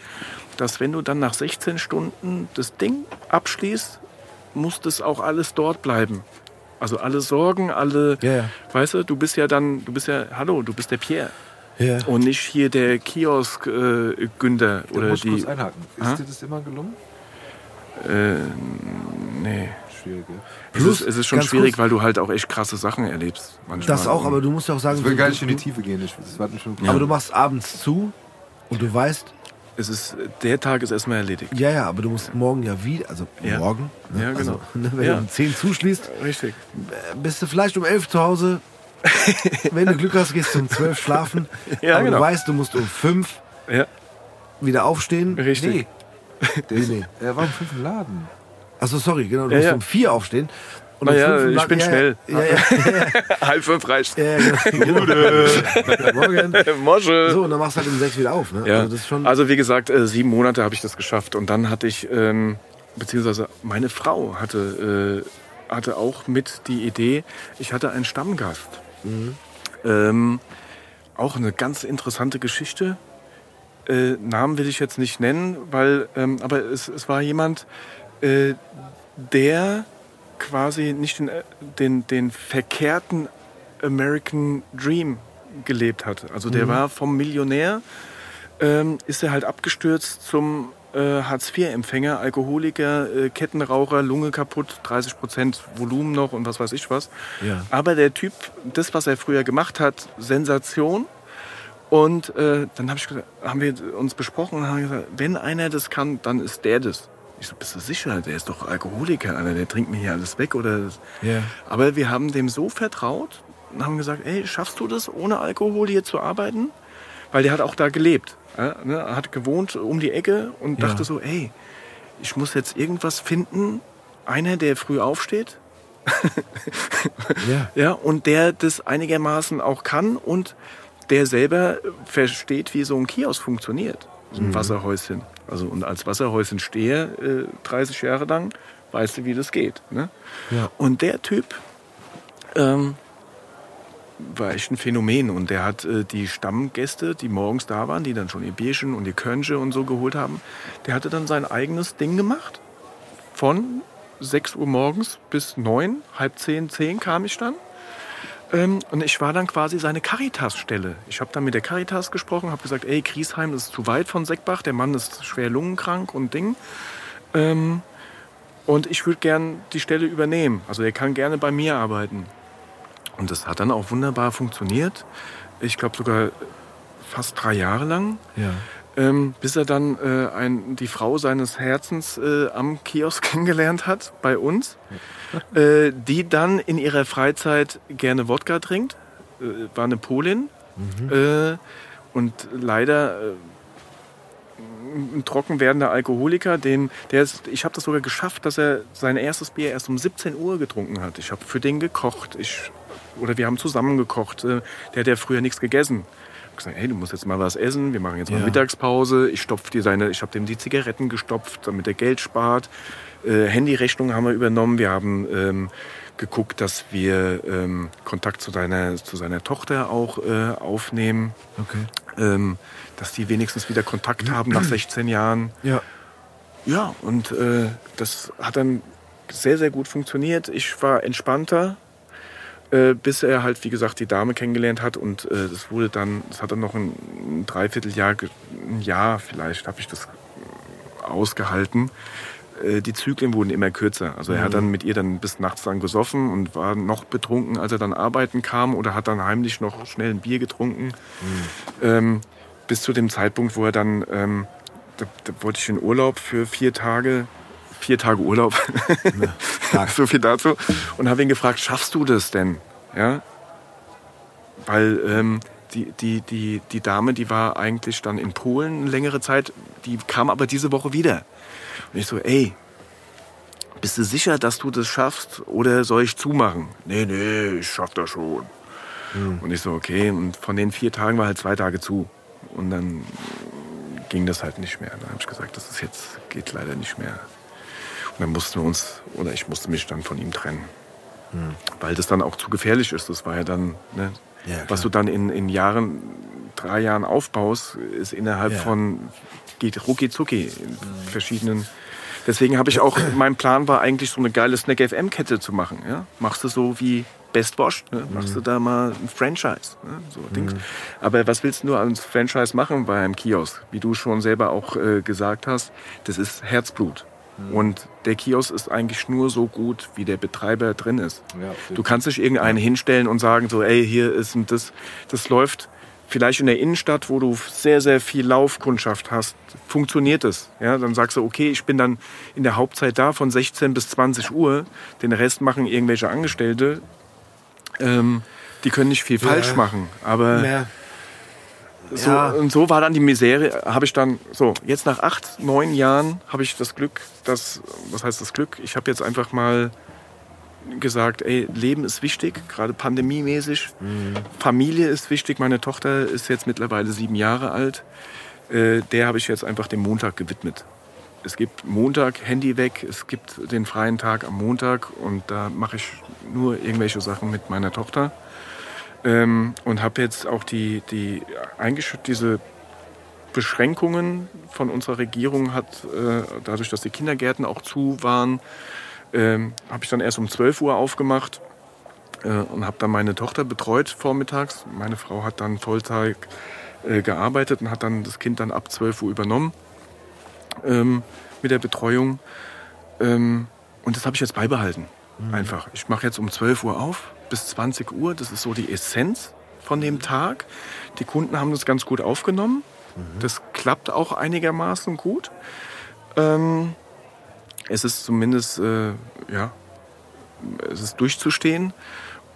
Speaker 6: dass wenn du dann nach 16 Stunden das Ding abschließt, muss das auch alles dort bleiben. Also alle Sorgen, alle,
Speaker 4: Ja, ja.
Speaker 6: weißt du, du bist ja dann, du bist ja, hallo, du bist der Pierre.
Speaker 4: Ja.
Speaker 6: Und nicht hier der Kiosk-Günder
Speaker 5: Da
Speaker 6: oder
Speaker 5: muss ich
Speaker 6: die.
Speaker 5: kurz einhaken. Ist
Speaker 6: Ha?
Speaker 5: dir das immer gelungen?
Speaker 6: Äh, nee.
Speaker 5: Schwierig, ja.
Speaker 6: Es
Speaker 4: Plus,
Speaker 6: ist, es ist schon schwierig,
Speaker 4: kurz-
Speaker 6: weil du halt auch echt krasse Sachen erlebst. Manchmal.
Speaker 4: Das auch, aber du musst ja auch sagen,
Speaker 5: Ich will
Speaker 4: du-
Speaker 5: gar nicht in die Tiefe gehen. Ich, das war schon
Speaker 4: aber du machst abends zu und du weißt,
Speaker 6: Es ist, der Tag ist erstmal erledigt.
Speaker 4: ja, ja, aber du musst morgen ja wieder, also
Speaker 6: Ja.
Speaker 4: morgen, ne?
Speaker 6: Ja, genau.
Speaker 4: also, ne, wenn
Speaker 6: Ja.
Speaker 4: du um 10 zuschließt,
Speaker 6: Richtig.
Speaker 4: äh, bist du vielleicht um 11 zu Hause. wenn du Glück hast, gehst du um 12 schlafen.
Speaker 6: Ja,
Speaker 4: aber
Speaker 6: genau.
Speaker 4: du weißt, du musst um 5
Speaker 6: Ja,
Speaker 4: wieder aufstehen.
Speaker 6: richtig.
Speaker 5: Nee. Der
Speaker 4: Nee,
Speaker 5: ist,
Speaker 4: nee.
Speaker 5: Er war um fünf im Laden.
Speaker 4: Achso, sorry, genau, du musst um 4 aufstehen. Und um
Speaker 6: ja,
Speaker 4: fünf
Speaker 6: ich bin
Speaker 4: ja,
Speaker 6: schnell.
Speaker 4: Ja,
Speaker 6: Halb fünf reicht.
Speaker 4: ja, genau. genau. Morgen.
Speaker 6: Mosche.
Speaker 4: So, und dann machst du halt um 6 wieder auf. Ne?
Speaker 6: Ja.
Speaker 4: Also das ist schon,
Speaker 6: Also wie gesagt, äh, sieben Monate habe ich das geschafft und dann hatte ich, ähm, beziehungsweise meine Frau hatte, äh, hatte auch mit die Idee, ich hatte einen Stammgast. Ähm, auch eine ganz interessante Geschichte. Äh, Namen will ich jetzt nicht nennen, weil, ähm, aber es, es war jemand, äh, der quasi nicht den, äh, den, den verkehrten American Dream gelebt hat. Also der war vom Millionär, ähm, ist er halt abgestürzt zum äh, Hartz-IV-Empfänger, Alkoholiker, äh, Kettenraucher, Lunge kaputt, 30 Prozent Volumen noch und was weiß ich was.
Speaker 4: Ja.
Speaker 6: Aber der Typ, das, was er früher gemacht hat, Sensation. Und äh, dann hab ich gesagt, haben wir uns besprochen und haben gesagt, wenn einer das kann, dann ist der das. Ich so, bist du sicher? Der ist doch Alkoholiker, Alter, der trinkt mir hier alles weg. Oder.
Speaker 4: Ja.
Speaker 6: Aber wir haben dem so vertraut und haben gesagt, ey, schaffst du das, ohne Alkohol hier zu arbeiten? Weil der hat auch da gelebt. Ja, ne? Er hat gewohnt um die Ecke und
Speaker 4: Ja.
Speaker 6: dachte so, ey, ich muss jetzt irgendwas finden. Einer, der früh aufsteht,
Speaker 4: ja.
Speaker 6: ja, und der das einigermaßen auch kann und der selber versteht, wie so ein Kiosk funktioniert. So ein Wasserhäuschen. Also und als Wasserhäuschen stehe, äh, 30 Jahre lang, weißt du, wie das geht. Ne?
Speaker 4: Ja.
Speaker 6: Und der Typ ähm, war echt ein Phänomen. Und der hat äh, die Stammgäste, die morgens da waren, die dann schon ihr Bierchen und ihr Körnche und so geholt haben, der hatte dann sein eigenes Ding gemacht. Von 6 Uhr morgens bis 9, halb 10, 10 kam ich dann. Ähm, und ich war dann quasi seine Caritas-Stelle. Ich habe dann mit der Caritas gesprochen, habe gesagt, ey, Griesheim ist zu weit von Seckbach, der Mann ist schwer lungenkrank und Ding. Ähm, und ich würde gern die Stelle übernehmen. Also er kann gerne bei mir arbeiten. Und das hat dann auch wunderbar funktioniert. Ich glaube sogar fast drei Jahre lang.
Speaker 4: Ja.
Speaker 6: Ähm, bis er dann äh, ein, die Frau seines Herzens äh, am Kiosk kennengelernt hat, bei uns, äh, die dann in ihrer Freizeit gerne Wodka trinkt, äh, war eine Polin äh, und leider äh, ein trocken werdender Alkoholiker, den, der ist, ich habe das sogar geschafft, dass er sein erstes Bier erst um 17 Uhr getrunken hat. Ich habe für den gekocht, ich, oder wir haben zusammen gekocht. Der hat ja früher nichts gegessen. Gesagt, hey, du musst jetzt mal was essen, wir machen jetzt mal
Speaker 4: Ja.
Speaker 6: Mittagspause. Ich stopf dir seine, ich habe dem die Zigaretten gestopft, damit er Geld spart. Äh, Handyrechnung haben wir übernommen. Wir haben ähm, geguckt, dass wir ähm, Kontakt zu seiner, zu seiner Tochter auch äh, aufnehmen.
Speaker 4: Okay.
Speaker 6: Ähm, dass die wenigstens wieder Kontakt haben nach 16 Jahren.
Speaker 4: Ja.
Speaker 6: Ja, und äh, das hat dann sehr, sehr gut funktioniert. Ich war entspannter, äh, bis er halt, wie gesagt, die Dame kennengelernt hat. Und äh, das wurde dann, das hat dann noch ein, ein Dreivierteljahr, ein Jahr vielleicht, habe ich das ausgehalten. Äh, Die Zyklen wurden immer kürzer. Also er hat dann mit ihr dann bis nachts dann gesoffen und war noch betrunken, als er dann arbeiten kam oder hat dann heimlich noch schnell ein Bier getrunken. Ähm, bis zu dem Zeitpunkt, wo er dann, ähm, da, da wollte ich in Urlaub für vier Tage, vier Tage Urlaub,
Speaker 4: stark.
Speaker 6: so viel dazu, und habe ihn gefragt, schaffst du das denn? Ja, weil ähm, die, die, die, die Dame, die war eigentlich dann in Polen eine längere Zeit, die kam aber diese Woche wieder. Und ich so, ey, bist du sicher, dass du das schaffst oder soll ich zumachen? Nee, nee, ich schaff das schon. Und ich so, okay, und von den vier Tagen war halt zwei Tage zu. Und dann ging das halt nicht mehr. Dann habe ich gesagt, das ist jetzt, geht leider nicht mehr. Dann mussten wir uns, oder ich musste mich dann von ihm trennen. Weil das dann auch zu gefährlich ist. Das war ja dann, ne,
Speaker 4: Ja,
Speaker 6: was du dann in, in Jahren, drei Jahren aufbaust, ist innerhalb
Speaker 4: Ja.
Speaker 6: von, geht rucki zucki in verschiedenen. Deswegen habe ich auch, mein Plan war eigentlich so eine geile Snack FM Kette zu machen. Ja? Machst du so wie Best Wash, ne? machst du da mal ein Franchise. Ne? So Dings. Aber was willst du nur als Franchise machen bei einem Kiosk? Wie du schon selber auch äh, gesagt hast, das ist Herzblut. Und der Kiosk ist eigentlich nur so gut, wie der Betreiber drin ist.
Speaker 5: Ja,
Speaker 6: du kannst nicht irgendeinen hinstellen und sagen so, ey, hier ist ein das, das läuft vielleicht in der Innenstadt, wo du sehr, sehr viel Laufkundschaft hast, funktioniert es. Ja, dann sagst du, okay, ich bin dann in der Hauptzeit da von 16 bis 20 Uhr, den Rest machen irgendwelche Angestellte. Ähm, die können nicht viel falsch machen, aber
Speaker 4: Mehr.
Speaker 6: So,
Speaker 4: Ja.
Speaker 6: und so war dann die Misere, habe ich dann, so, jetzt nach acht, neun Jahren habe ich das Glück, dass, was heißt das Glück? Ich habe jetzt einfach mal gesagt, ey, Leben ist wichtig, gerade pandemiemäßig. Familie ist wichtig. Meine Tochter ist jetzt mittlerweile sieben Jahre alt. Äh, der habe ich jetzt einfach dem Montag gewidmet. Es gibt Montag Handy weg, es gibt den freien Tag am Montag und da mache ich nur irgendwelche Sachen mit meiner Tochter. Ähm, und habe jetzt auch die, die eigentlich diese Beschränkungen von unserer Regierung hat, äh, dadurch, dass die Kindergärten auch zu waren, ähm, habe ich dann erst um 12 Uhr aufgemacht äh, und habe dann meine Tochter betreut vormittags. Meine Frau hat dann Vollzeit äh, gearbeitet und hat dann das Kind dann ab 12 Uhr übernommen ähm, mit der Betreuung. Ähm, und das habe ich jetzt beibehalten. Einfach. Ich mache jetzt um 12 Uhr auf bis 20 Uhr. Das ist so die Essenz von dem Tag. Die Kunden haben das ganz gut aufgenommen. Das klappt auch einigermaßen gut. Ähm, es ist zumindest, äh, ja, es ist durchzustehen.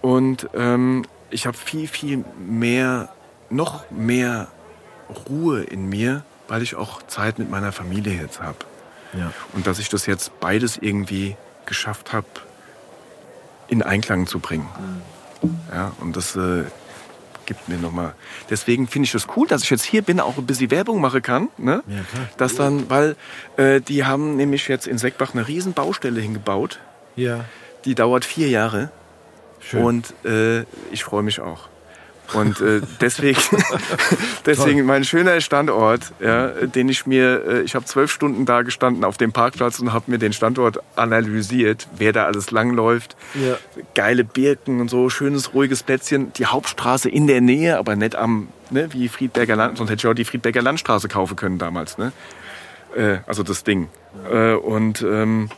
Speaker 6: Und ähm, ich habe viel, viel mehr, noch mehr Ruhe in mir, weil ich auch Zeit mit meiner Familie jetzt habe.
Speaker 4: Ja.
Speaker 6: Und dass ich das jetzt beides irgendwie geschafft habe, in Einklang zu bringen. Ja, und das äh, gibt mir nochmal. Deswegen finde ich das cool, dass ich jetzt hier bin, auch ein bisschen Werbung machen kann. Ne?
Speaker 4: Ja, klar.
Speaker 6: Das dann, weil äh, die haben nämlich jetzt in Seckbach eine riesen Baustelle hingebaut.
Speaker 4: Ja.
Speaker 6: Die dauert vier Jahre.
Speaker 4: Schön.
Speaker 6: Und äh, ich freue mich auch. Und äh, deswegen, deswegen mein schöner Standort, ja, den ich mir, äh, ich habe zwölf Stunden da gestanden auf dem Parkplatz und habe mir den Standort analysiert, wer da alles langläuft.
Speaker 4: Ja.
Speaker 6: Geile Birken und so, schönes, ruhiges Plätzchen. Die Hauptstraße in der Nähe, aber nicht am, ne, wie Friedberger Land, sonst hätte ich auch die Friedberger Landstraße kaufen können damals, ne? Äh, also das Ding. Äh, und ähm,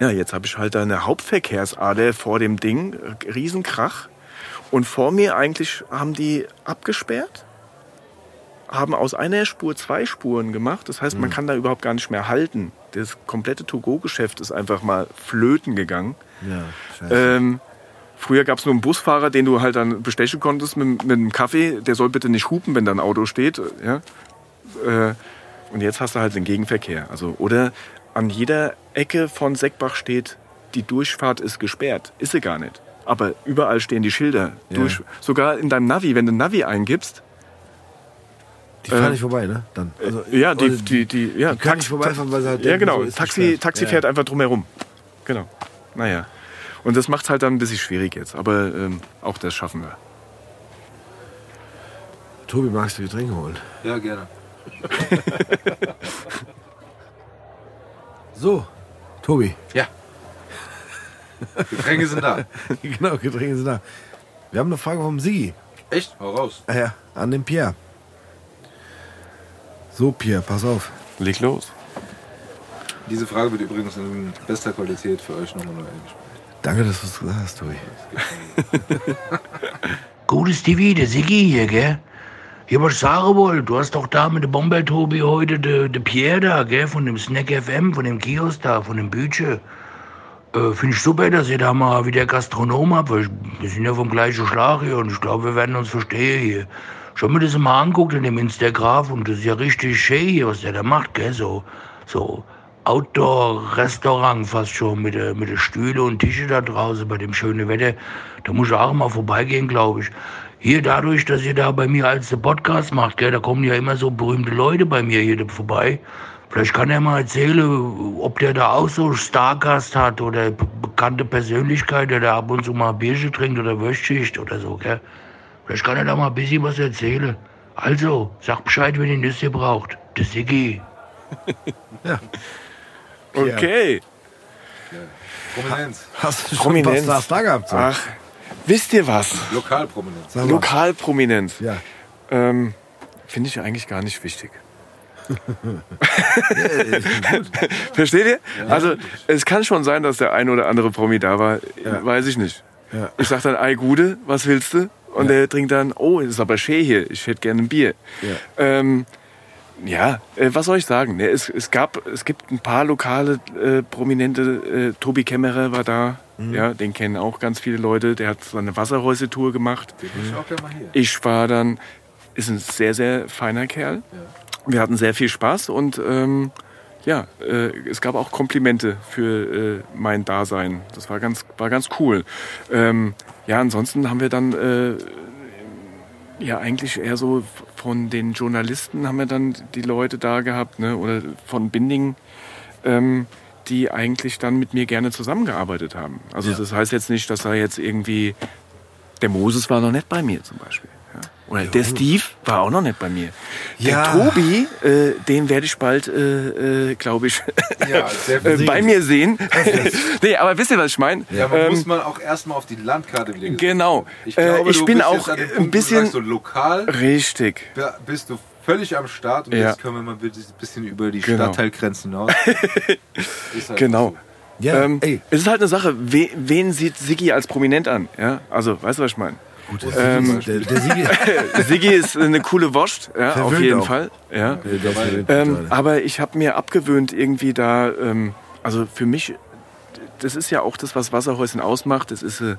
Speaker 6: ja, jetzt habe ich halt da eine Hauptverkehrsader vor dem Ding, äh, Riesenkrach. Und vor mir eigentlich haben die abgesperrt, haben aus einer Spur zwei Spuren gemacht. Das heißt, man kann da überhaupt gar nicht mehr halten. Das komplette To-Go-Geschäft ist einfach mal flöten gegangen.
Speaker 4: Ja.
Speaker 6: Ähm, früher gab es nur einen Busfahrer, den du halt dann bestechen konntest mit, mit einem Kaffee. Der soll bitte nicht hupen, wenn da ein Auto steht. Ja? Äh, und jetzt hast du halt den Gegenverkehr. Also, oder an jeder Ecke von Seckbach steht, die Durchfahrt ist gesperrt. Ist sie gar nicht. Aber überall stehen die Schilder.
Speaker 4: Ja.
Speaker 6: Durch, sogar in deinem Navi, wenn du Navi eingibst.
Speaker 4: die fahren
Speaker 6: äh,
Speaker 4: nicht vorbei, ne? Dann. Also,
Speaker 6: Ja, die,
Speaker 4: oder
Speaker 6: die, die, ja,
Speaker 4: die können nicht vorbeifahren, weil sie halt
Speaker 6: Ja, genau.
Speaker 4: so
Speaker 6: Taxi. Taxi
Speaker 4: Ja.
Speaker 6: fährt einfach drumherum. Genau. Naja. Und das macht es halt dann ein bisschen schwierig jetzt. Aber ähm, auch das schaffen wir.
Speaker 4: Tobi, magst du Getränke holen?
Speaker 5: Ja, gerne.
Speaker 4: So, Tobi.
Speaker 5: Ja. Getränke sind da.
Speaker 4: genau, Getränke sind da. Wir haben eine Frage vom Sigi.
Speaker 5: Echt? Hau raus.
Speaker 4: Ah ja, an den Pierre. So, Pierre, pass auf.
Speaker 6: Leg los.
Speaker 5: Diese Frage wird übrigens in bester Qualität für euch nochmal neu eingespielt.
Speaker 4: Danke, dass du es gesagt hast, Tobi.
Speaker 1: Gutes TV, der Siggi hier, gell? Hier, was ich sagen wollte, du hast doch da mit dem Bomber-Tobi heute de, de Pierre da, gell? Von dem Snack FM, von dem Kiosk da, von dem Bütche. Äh, Finde ich super, dass ihr da mal wieder Gastronom habt, weil ich, wir sind ja vom gleichen Schlag hier und ich glaube, wir werden uns verstehen hier. Schon mir das mal anguckt in dem Instagraph und das ist ja richtig schön hier, was der da macht, gell? So, so Outdoor-Restaurant fast schon mit der, mit der Stühle und Tische da draußen bei dem schönen Wetter. Da muss ich auch mal vorbeigehen, glaube ich. Hier dadurch, dass ihr da bei mir als Podcast macht, gell, da kommen ja immer so berühmte Leute bei mir hier vorbei. Vielleicht kann er mal erzählen, ob der da auch so Stargast hat oder be- bekannte Persönlichkeit, der da ab und zu mal Bierchen trinkt oder Würstschicht oder so, gell. Vielleicht kann er da mal ein bisschen was erzählen. Also, sag Bescheid, wenn ihr das hier braucht. Der Siggi.
Speaker 6: Okay.
Speaker 5: Prominenz.
Speaker 4: Hast du schon
Speaker 6: Prominenz.
Speaker 4: was Stars da gehabt? So?
Speaker 6: Ach, wisst ihr was?
Speaker 5: Lokalprominenz.
Speaker 6: Lokalprominenz.
Speaker 4: Ja.
Speaker 6: Ähm, Finde ich eigentlich gar nicht wichtig. Versteht ihr? Also es kann schon sein, dass der ein oder andere Promi da war, weiß ich nicht.
Speaker 4: Ja.
Speaker 6: Ich sag dann, ei Gude, was willst du? Und der trinkt dann, oh, es ist aber schön hier, ich hätte gerne ein Bier.
Speaker 4: Ja.
Speaker 6: Ähm, ja, äh, was soll ich sagen? Ne, es, es, gab, es gibt ein paar lokale äh, Prominente. Äh, Tobi Kämmerer war da. Ja, den kennen auch ganz viele Leute. Der hat so eine Wasserhäuse-Tour gemacht.
Speaker 5: Bin ich
Speaker 6: war dann, ist ein sehr, sehr feiner Kerl. Wir hatten sehr viel Spaß und ähm, ja, äh, es gab auch Komplimente für äh, mein Dasein. Das war ganz, war ganz cool. Ähm, ja, ansonsten haben wir dann äh, ja eigentlich eher so von den Journalisten haben wir dann die Leute da gehabt, ne? oder von Binding. Ähm, die eigentlich dann mit mir gerne zusammengearbeitet haben. Also das heißt jetzt nicht, dass da jetzt irgendwie der Moses war noch nicht bei mir zum Beispiel. Ja. Oder der Steve war auch noch nicht bei mir.
Speaker 4: Ja.
Speaker 6: Der Tobi, äh, den werde ich bald, äh, äh, glaube ich,
Speaker 5: Ja, sehr
Speaker 6: äh, bei mir sehen. nee, aber wisst ihr, was ich meine?
Speaker 5: Ja, man
Speaker 6: Ähm,
Speaker 5: muss man auch erstmal auf die Landkarte wieder gesehen.
Speaker 6: genau.
Speaker 5: Ich,
Speaker 6: Äh,
Speaker 5: glaube,
Speaker 6: ich
Speaker 5: du
Speaker 6: bin
Speaker 5: bist
Speaker 6: auch
Speaker 5: jetzt an dem
Speaker 6: ein bisschen-
Speaker 5: sagst, so lokal
Speaker 6: Richtig.
Speaker 5: da bist du völlig am Start und
Speaker 6: Ja.
Speaker 5: jetzt können wir mal ein bisschen über die
Speaker 6: Genau.
Speaker 5: Stadtteilgrenzen hinaus. Halt
Speaker 6: Genau.
Speaker 5: so.
Speaker 4: Ja,
Speaker 6: ähm,
Speaker 4: ey.
Speaker 6: Es ist halt eine Sache, we, wen sieht Siggi als prominent an? Ja? Also, weißt du, was ich meine? Ähm,
Speaker 4: der, der Sigi,
Speaker 6: Siggi ist eine coole Wurst, ja, auf jeden
Speaker 4: auch.
Speaker 6: Fall. Ja. Ähm, aber ich habe mir abgewöhnt, irgendwie da, ähm, also für mich, das ist ja auch das, was Wasserhäuschen ausmacht. Das ist, äh,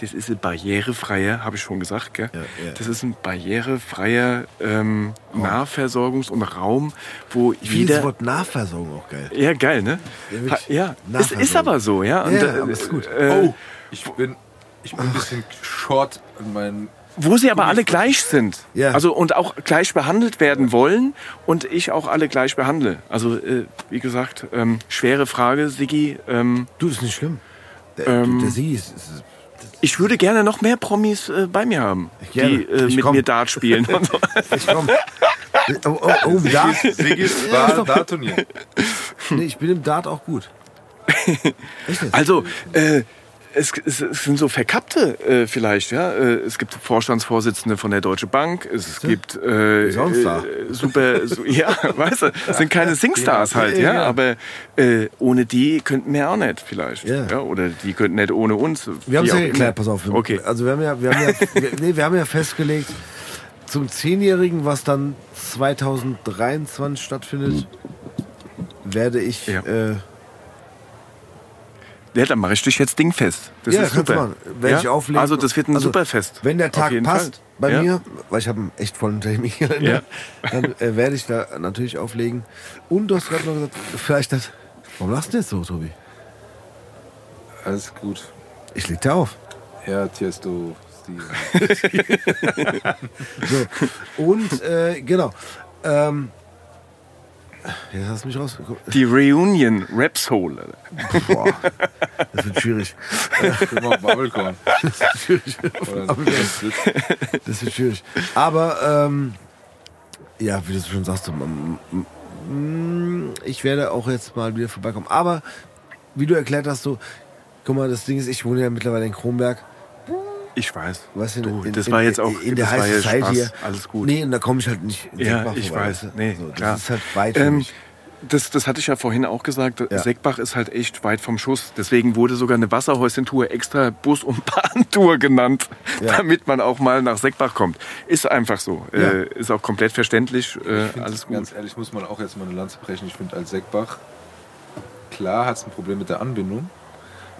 Speaker 6: das ist ein barrierefreier, habe ich schon gesagt, gell?
Speaker 4: Ja, ja.
Speaker 6: Das ist ein barrierefreier ähm, Nahversorgungs- und Raum, wo
Speaker 4: ich finde das. Wort Nahversorgung auch geil.
Speaker 6: Ja, geil, ne?
Speaker 4: Ja,
Speaker 6: Ha-. Ja, es ist aber so, ja. Und,
Speaker 4: Ja, aber ist gut.
Speaker 6: Äh,
Speaker 5: Oh, ich bin, ich bin ein bisschen short an meinen.
Speaker 6: Wo sie aber alle gleich sind.
Speaker 4: Ja.
Speaker 6: Also und auch gleich behandelt werden wollen und ich auch alle gleich behandle. Also äh, wie gesagt, ähm, schwere Frage, Siggi. Ähm,
Speaker 4: Du, ist nicht schlimm. Der,
Speaker 6: Ähm,
Speaker 4: der Sigi ist, ist,
Speaker 6: Ich würde gerne noch mehr Promis äh, bei mir haben,
Speaker 4: Gerne.
Speaker 6: die äh, mit
Speaker 4: komm.
Speaker 6: mir Dart spielen. Und so.
Speaker 4: Ich komm. Oh, oh, oh da?
Speaker 5: Sigis
Speaker 4: Ja, ist
Speaker 5: war
Speaker 4: doch-
Speaker 5: Dartturnier.
Speaker 4: Nee, ich bin im Dart auch gut.
Speaker 6: Also, äh, es, es, es sind so Verkappte äh, vielleicht, ja. Äh, es gibt Vorstandsvorsitzende von der Deutschen Bank, es gibt äh,
Speaker 4: sonst da?
Speaker 6: äh, super, so, ja, weißt du, es sind keine Singstars halt,
Speaker 4: Ja,
Speaker 6: ja,
Speaker 4: ja.
Speaker 6: aber äh, ohne die könnten wir auch nicht vielleicht,
Speaker 4: Ja.
Speaker 6: ja. oder die könnten nicht ohne uns.
Speaker 4: Wir haben es ja geklärt, pass auf.
Speaker 6: Okay.
Speaker 4: Also wir haben ja, wir haben ja, wir, nee, wir haben ja festgelegt, zum Zehnjährigen, was dann 2023 stattfindet, werde ich.
Speaker 6: Ja.
Speaker 4: Äh,
Speaker 6: Ja, dann mache ich dich jetzt dingfest. Das
Speaker 4: ja,
Speaker 6: ist
Speaker 4: kannst du
Speaker 6: super.
Speaker 4: Werde
Speaker 6: ja?
Speaker 4: ich auflegen.
Speaker 6: Also das wird ein
Speaker 4: Also,
Speaker 6: super Fest.
Speaker 4: Wenn der Tag passt
Speaker 6: Fall.
Speaker 4: bei
Speaker 6: Ja.
Speaker 4: mir, weil ich habe einen echt vollen Terminkalender, dann äh, werde ich da natürlich auflegen. Und du hast gerade noch gesagt, vielleicht das. Warum lachst du jetzt so, Tobi?
Speaker 5: Alles gut.
Speaker 4: Ich leg dir auf.
Speaker 5: Ja, Tiesto, Steven.
Speaker 4: So. Und äh, genau. Ähm, jetzt hast du mich raus.
Speaker 6: Die Reunion Rap Soul. Alter.
Speaker 4: Boah, das wird schwierig.
Speaker 5: Guck mal, Bubblecorn. Oder
Speaker 4: Das wird schwierig. Aber ähm, ja, wie du schon sagst, ich werde auch jetzt mal wieder vorbeikommen. Aber wie du erklärt hast, so, guck mal, das Ding ist, ich wohne ja mittlerweile in Kronberg.
Speaker 6: Ich weiß.
Speaker 4: Weißt du,
Speaker 6: Du,
Speaker 4: in,
Speaker 6: das
Speaker 4: in,
Speaker 6: war jetzt auch
Speaker 4: in der
Speaker 6: das ja
Speaker 4: Society
Speaker 6: Spaß.
Speaker 4: hier.
Speaker 6: Alles gut.
Speaker 4: Nee, und da komme ich halt nicht in
Speaker 6: Ja,
Speaker 4: Seckbach
Speaker 6: ich
Speaker 4: vorbei,
Speaker 6: weiß.
Speaker 4: du?
Speaker 6: Nee,
Speaker 4: so, das
Speaker 6: klar.
Speaker 4: ist halt weit für
Speaker 6: Ähm,
Speaker 4: mich.
Speaker 6: Das, das hatte ich ja vorhin auch gesagt.
Speaker 4: Ja.
Speaker 6: Seckbach ist halt echt weit vom Schuss. Deswegen wurde sogar eine Wasserhäuschen-Tour extra Bus- und Bahntour genannt,
Speaker 4: Ja.
Speaker 6: damit man auch mal nach Seckbach kommt. Ist einfach so.
Speaker 4: Ja.
Speaker 6: Äh, ist auch komplett verständlich. Äh,
Speaker 5: find,
Speaker 6: alles gut.
Speaker 5: Ganz ehrlich, muss man auch jetzt mal eine Lanze brechen. Ich finde als Seckbach, klar hat es ein Problem mit der Anbindung,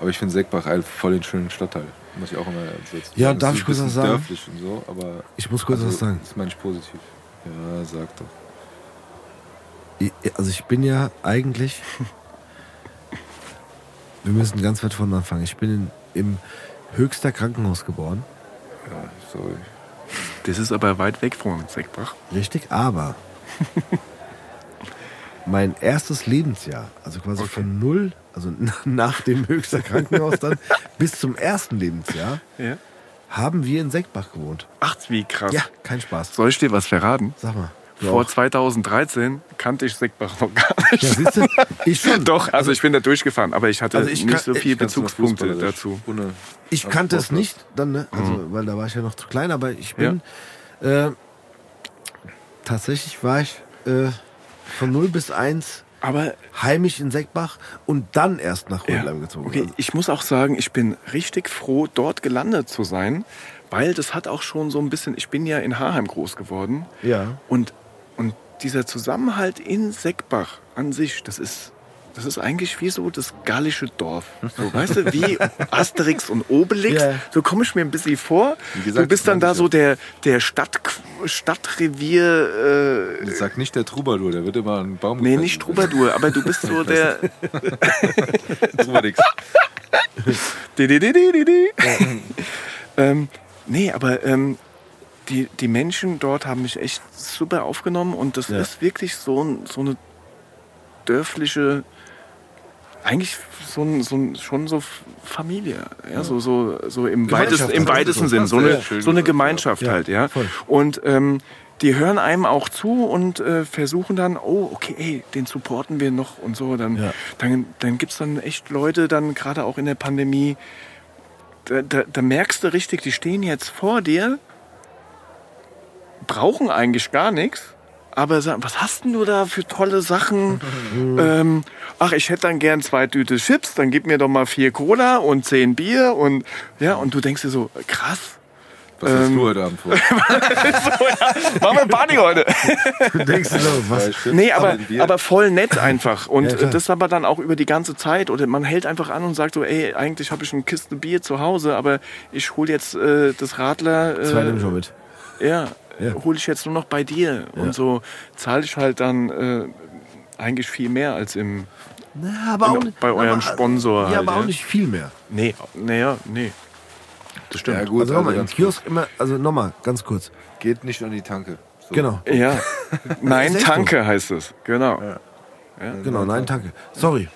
Speaker 5: aber ich finde Seckbach halt voll den schönen Stadtteil. Muss ich auch immer dazu
Speaker 4: Ja, darf ich kurz was sagen?
Speaker 5: dörflich und so, aber
Speaker 4: Ich muss kurz
Speaker 5: also,
Speaker 4: was sagen.
Speaker 5: Das meine ich positiv. Ja, sag doch.
Speaker 4: Ich- Also ich bin ja eigentlich. Wir müssen ganz weit von anfangen. Ich bin in, im höchster Krankenhaus geboren.
Speaker 5: Ja, sorry.
Speaker 6: Das ist aber weit weg von Seckbach.
Speaker 4: Richtig, aber mein erstes Lebensjahr, also quasi von null, also nach dem höchster Krankenhaus dann, bis zum ersten Lebensjahr,
Speaker 6: Ja.
Speaker 4: haben wir in Seckbach gewohnt.
Speaker 6: Ach, wie krass.
Speaker 4: Ja, kein Spaß.
Speaker 6: Soll ich dir was verraten?
Speaker 4: Sag mal.
Speaker 6: Vor
Speaker 4: auch.
Speaker 6: 2013 kannte ich Seckbach noch gar nicht.
Speaker 4: Ja, siehst du, ich schon.
Speaker 6: Doch, also ich bin da durchgefahren, aber ich hatte
Speaker 4: Also ich
Speaker 6: nicht
Speaker 4: kann-
Speaker 6: so viele Bezugspunkte dazu.
Speaker 5: Ohne
Speaker 4: Ich kannte es nicht, dann, ne? also, weil da war ich ja noch zu klein, aber ich bin. Äh, tatsächlich war ich äh, von 0 bis 1
Speaker 6: Aber
Speaker 4: heimisch in Seckbach und dann erst nach
Speaker 6: ja,
Speaker 4: Rödelheim gezogen.
Speaker 6: okay, ich muss auch sagen, ich bin richtig froh, dort gelandet zu sein, weil das hat auch schon so ein bisschen, ich bin ja in Haarheim groß geworden
Speaker 4: ja.
Speaker 6: und, und dieser Zusammenhalt in Seckbach an sich, das ist, das ist eigentlich wie so das gallische Dorf. So, weißt du, wie Asterix und Obelix.
Speaker 4: Ja.
Speaker 6: So komme ich mir ein bisschen vor.
Speaker 5: Gesagt,
Speaker 6: du bist dann da so der, der Stadt, Stadtrevier. Äh,
Speaker 5: Sag nicht der Troubadour, der wird immer einen Baum
Speaker 6: nee,
Speaker 5: gefressen.
Speaker 6: nicht Troubadour, aber du bist so der.
Speaker 5: Troubadour.
Speaker 6: Ähm, nee, aber ähm, die, die Menschen dort haben mich echt super aufgenommen und das
Speaker 4: Ja.
Speaker 6: ist wirklich so, ein, so eine dörfliche, eigentlich so ein, so ein, schon so Familie, ja, so, so, so im weitesten, im
Speaker 4: halt.
Speaker 6: weitesten Sinn, so eine, so eine Gemeinschaft halt, ja. Und ähm, die hören einem auch zu und äh, versuchen dann, oh, okay, ey, den supporten wir noch und so. Dann,
Speaker 4: Ja.
Speaker 6: dann, dann gibt es dann echt Leute, dann gerade auch in der Pandemie, da, da, da merkst du richtig, die stehen jetzt vor dir, brauchen eigentlich gar nichts, aber sagen, was hast denn du da für tolle Sachen? ähm, ach, ich hätte dann gern zwei Tüte Chips, dann gib mir doch mal vier Cola und zehn Bier und ja, und du denkst dir so, krass.
Speaker 5: Was hast
Speaker 6: Ähm,
Speaker 5: du heute Abend vor?
Speaker 6: Machen wir Party heute.
Speaker 4: Du denkst du so, was?
Speaker 6: Nee, aber, aber voll nett einfach. Und
Speaker 4: Ja,
Speaker 6: das aber dann auch über die ganze Zeit. Oder man hält einfach an und sagt so, ey, eigentlich habe ich eine Kiste Bier zu Hause, aber ich hole jetzt äh, das Radler. Äh,
Speaker 4: Zwei nimm schon mit.
Speaker 6: Ja,
Speaker 4: Ja.
Speaker 6: hole ich jetzt nur noch bei dir.
Speaker 4: Ja.
Speaker 6: Und so zahle ich halt dann äh, eigentlich viel mehr als im.
Speaker 4: Na, aber
Speaker 6: Genau, bei eurem
Speaker 4: aber,
Speaker 6: Sponsor
Speaker 4: Ja,
Speaker 6: halt,
Speaker 4: aber auch nicht viel mehr.
Speaker 6: Nee, naja, nee. Das stimmt.
Speaker 5: ja, gut,
Speaker 4: also
Speaker 5: also
Speaker 4: nochmal, im
Speaker 5: ganz
Speaker 4: Kiosk immer, also nochmal, ganz kurz.
Speaker 5: Geht nicht an die Tanke. So.
Speaker 4: Genau,
Speaker 6: Ja. Nein. Tanke heißt es. Genau.
Speaker 4: genau, nein, danke. Sorry.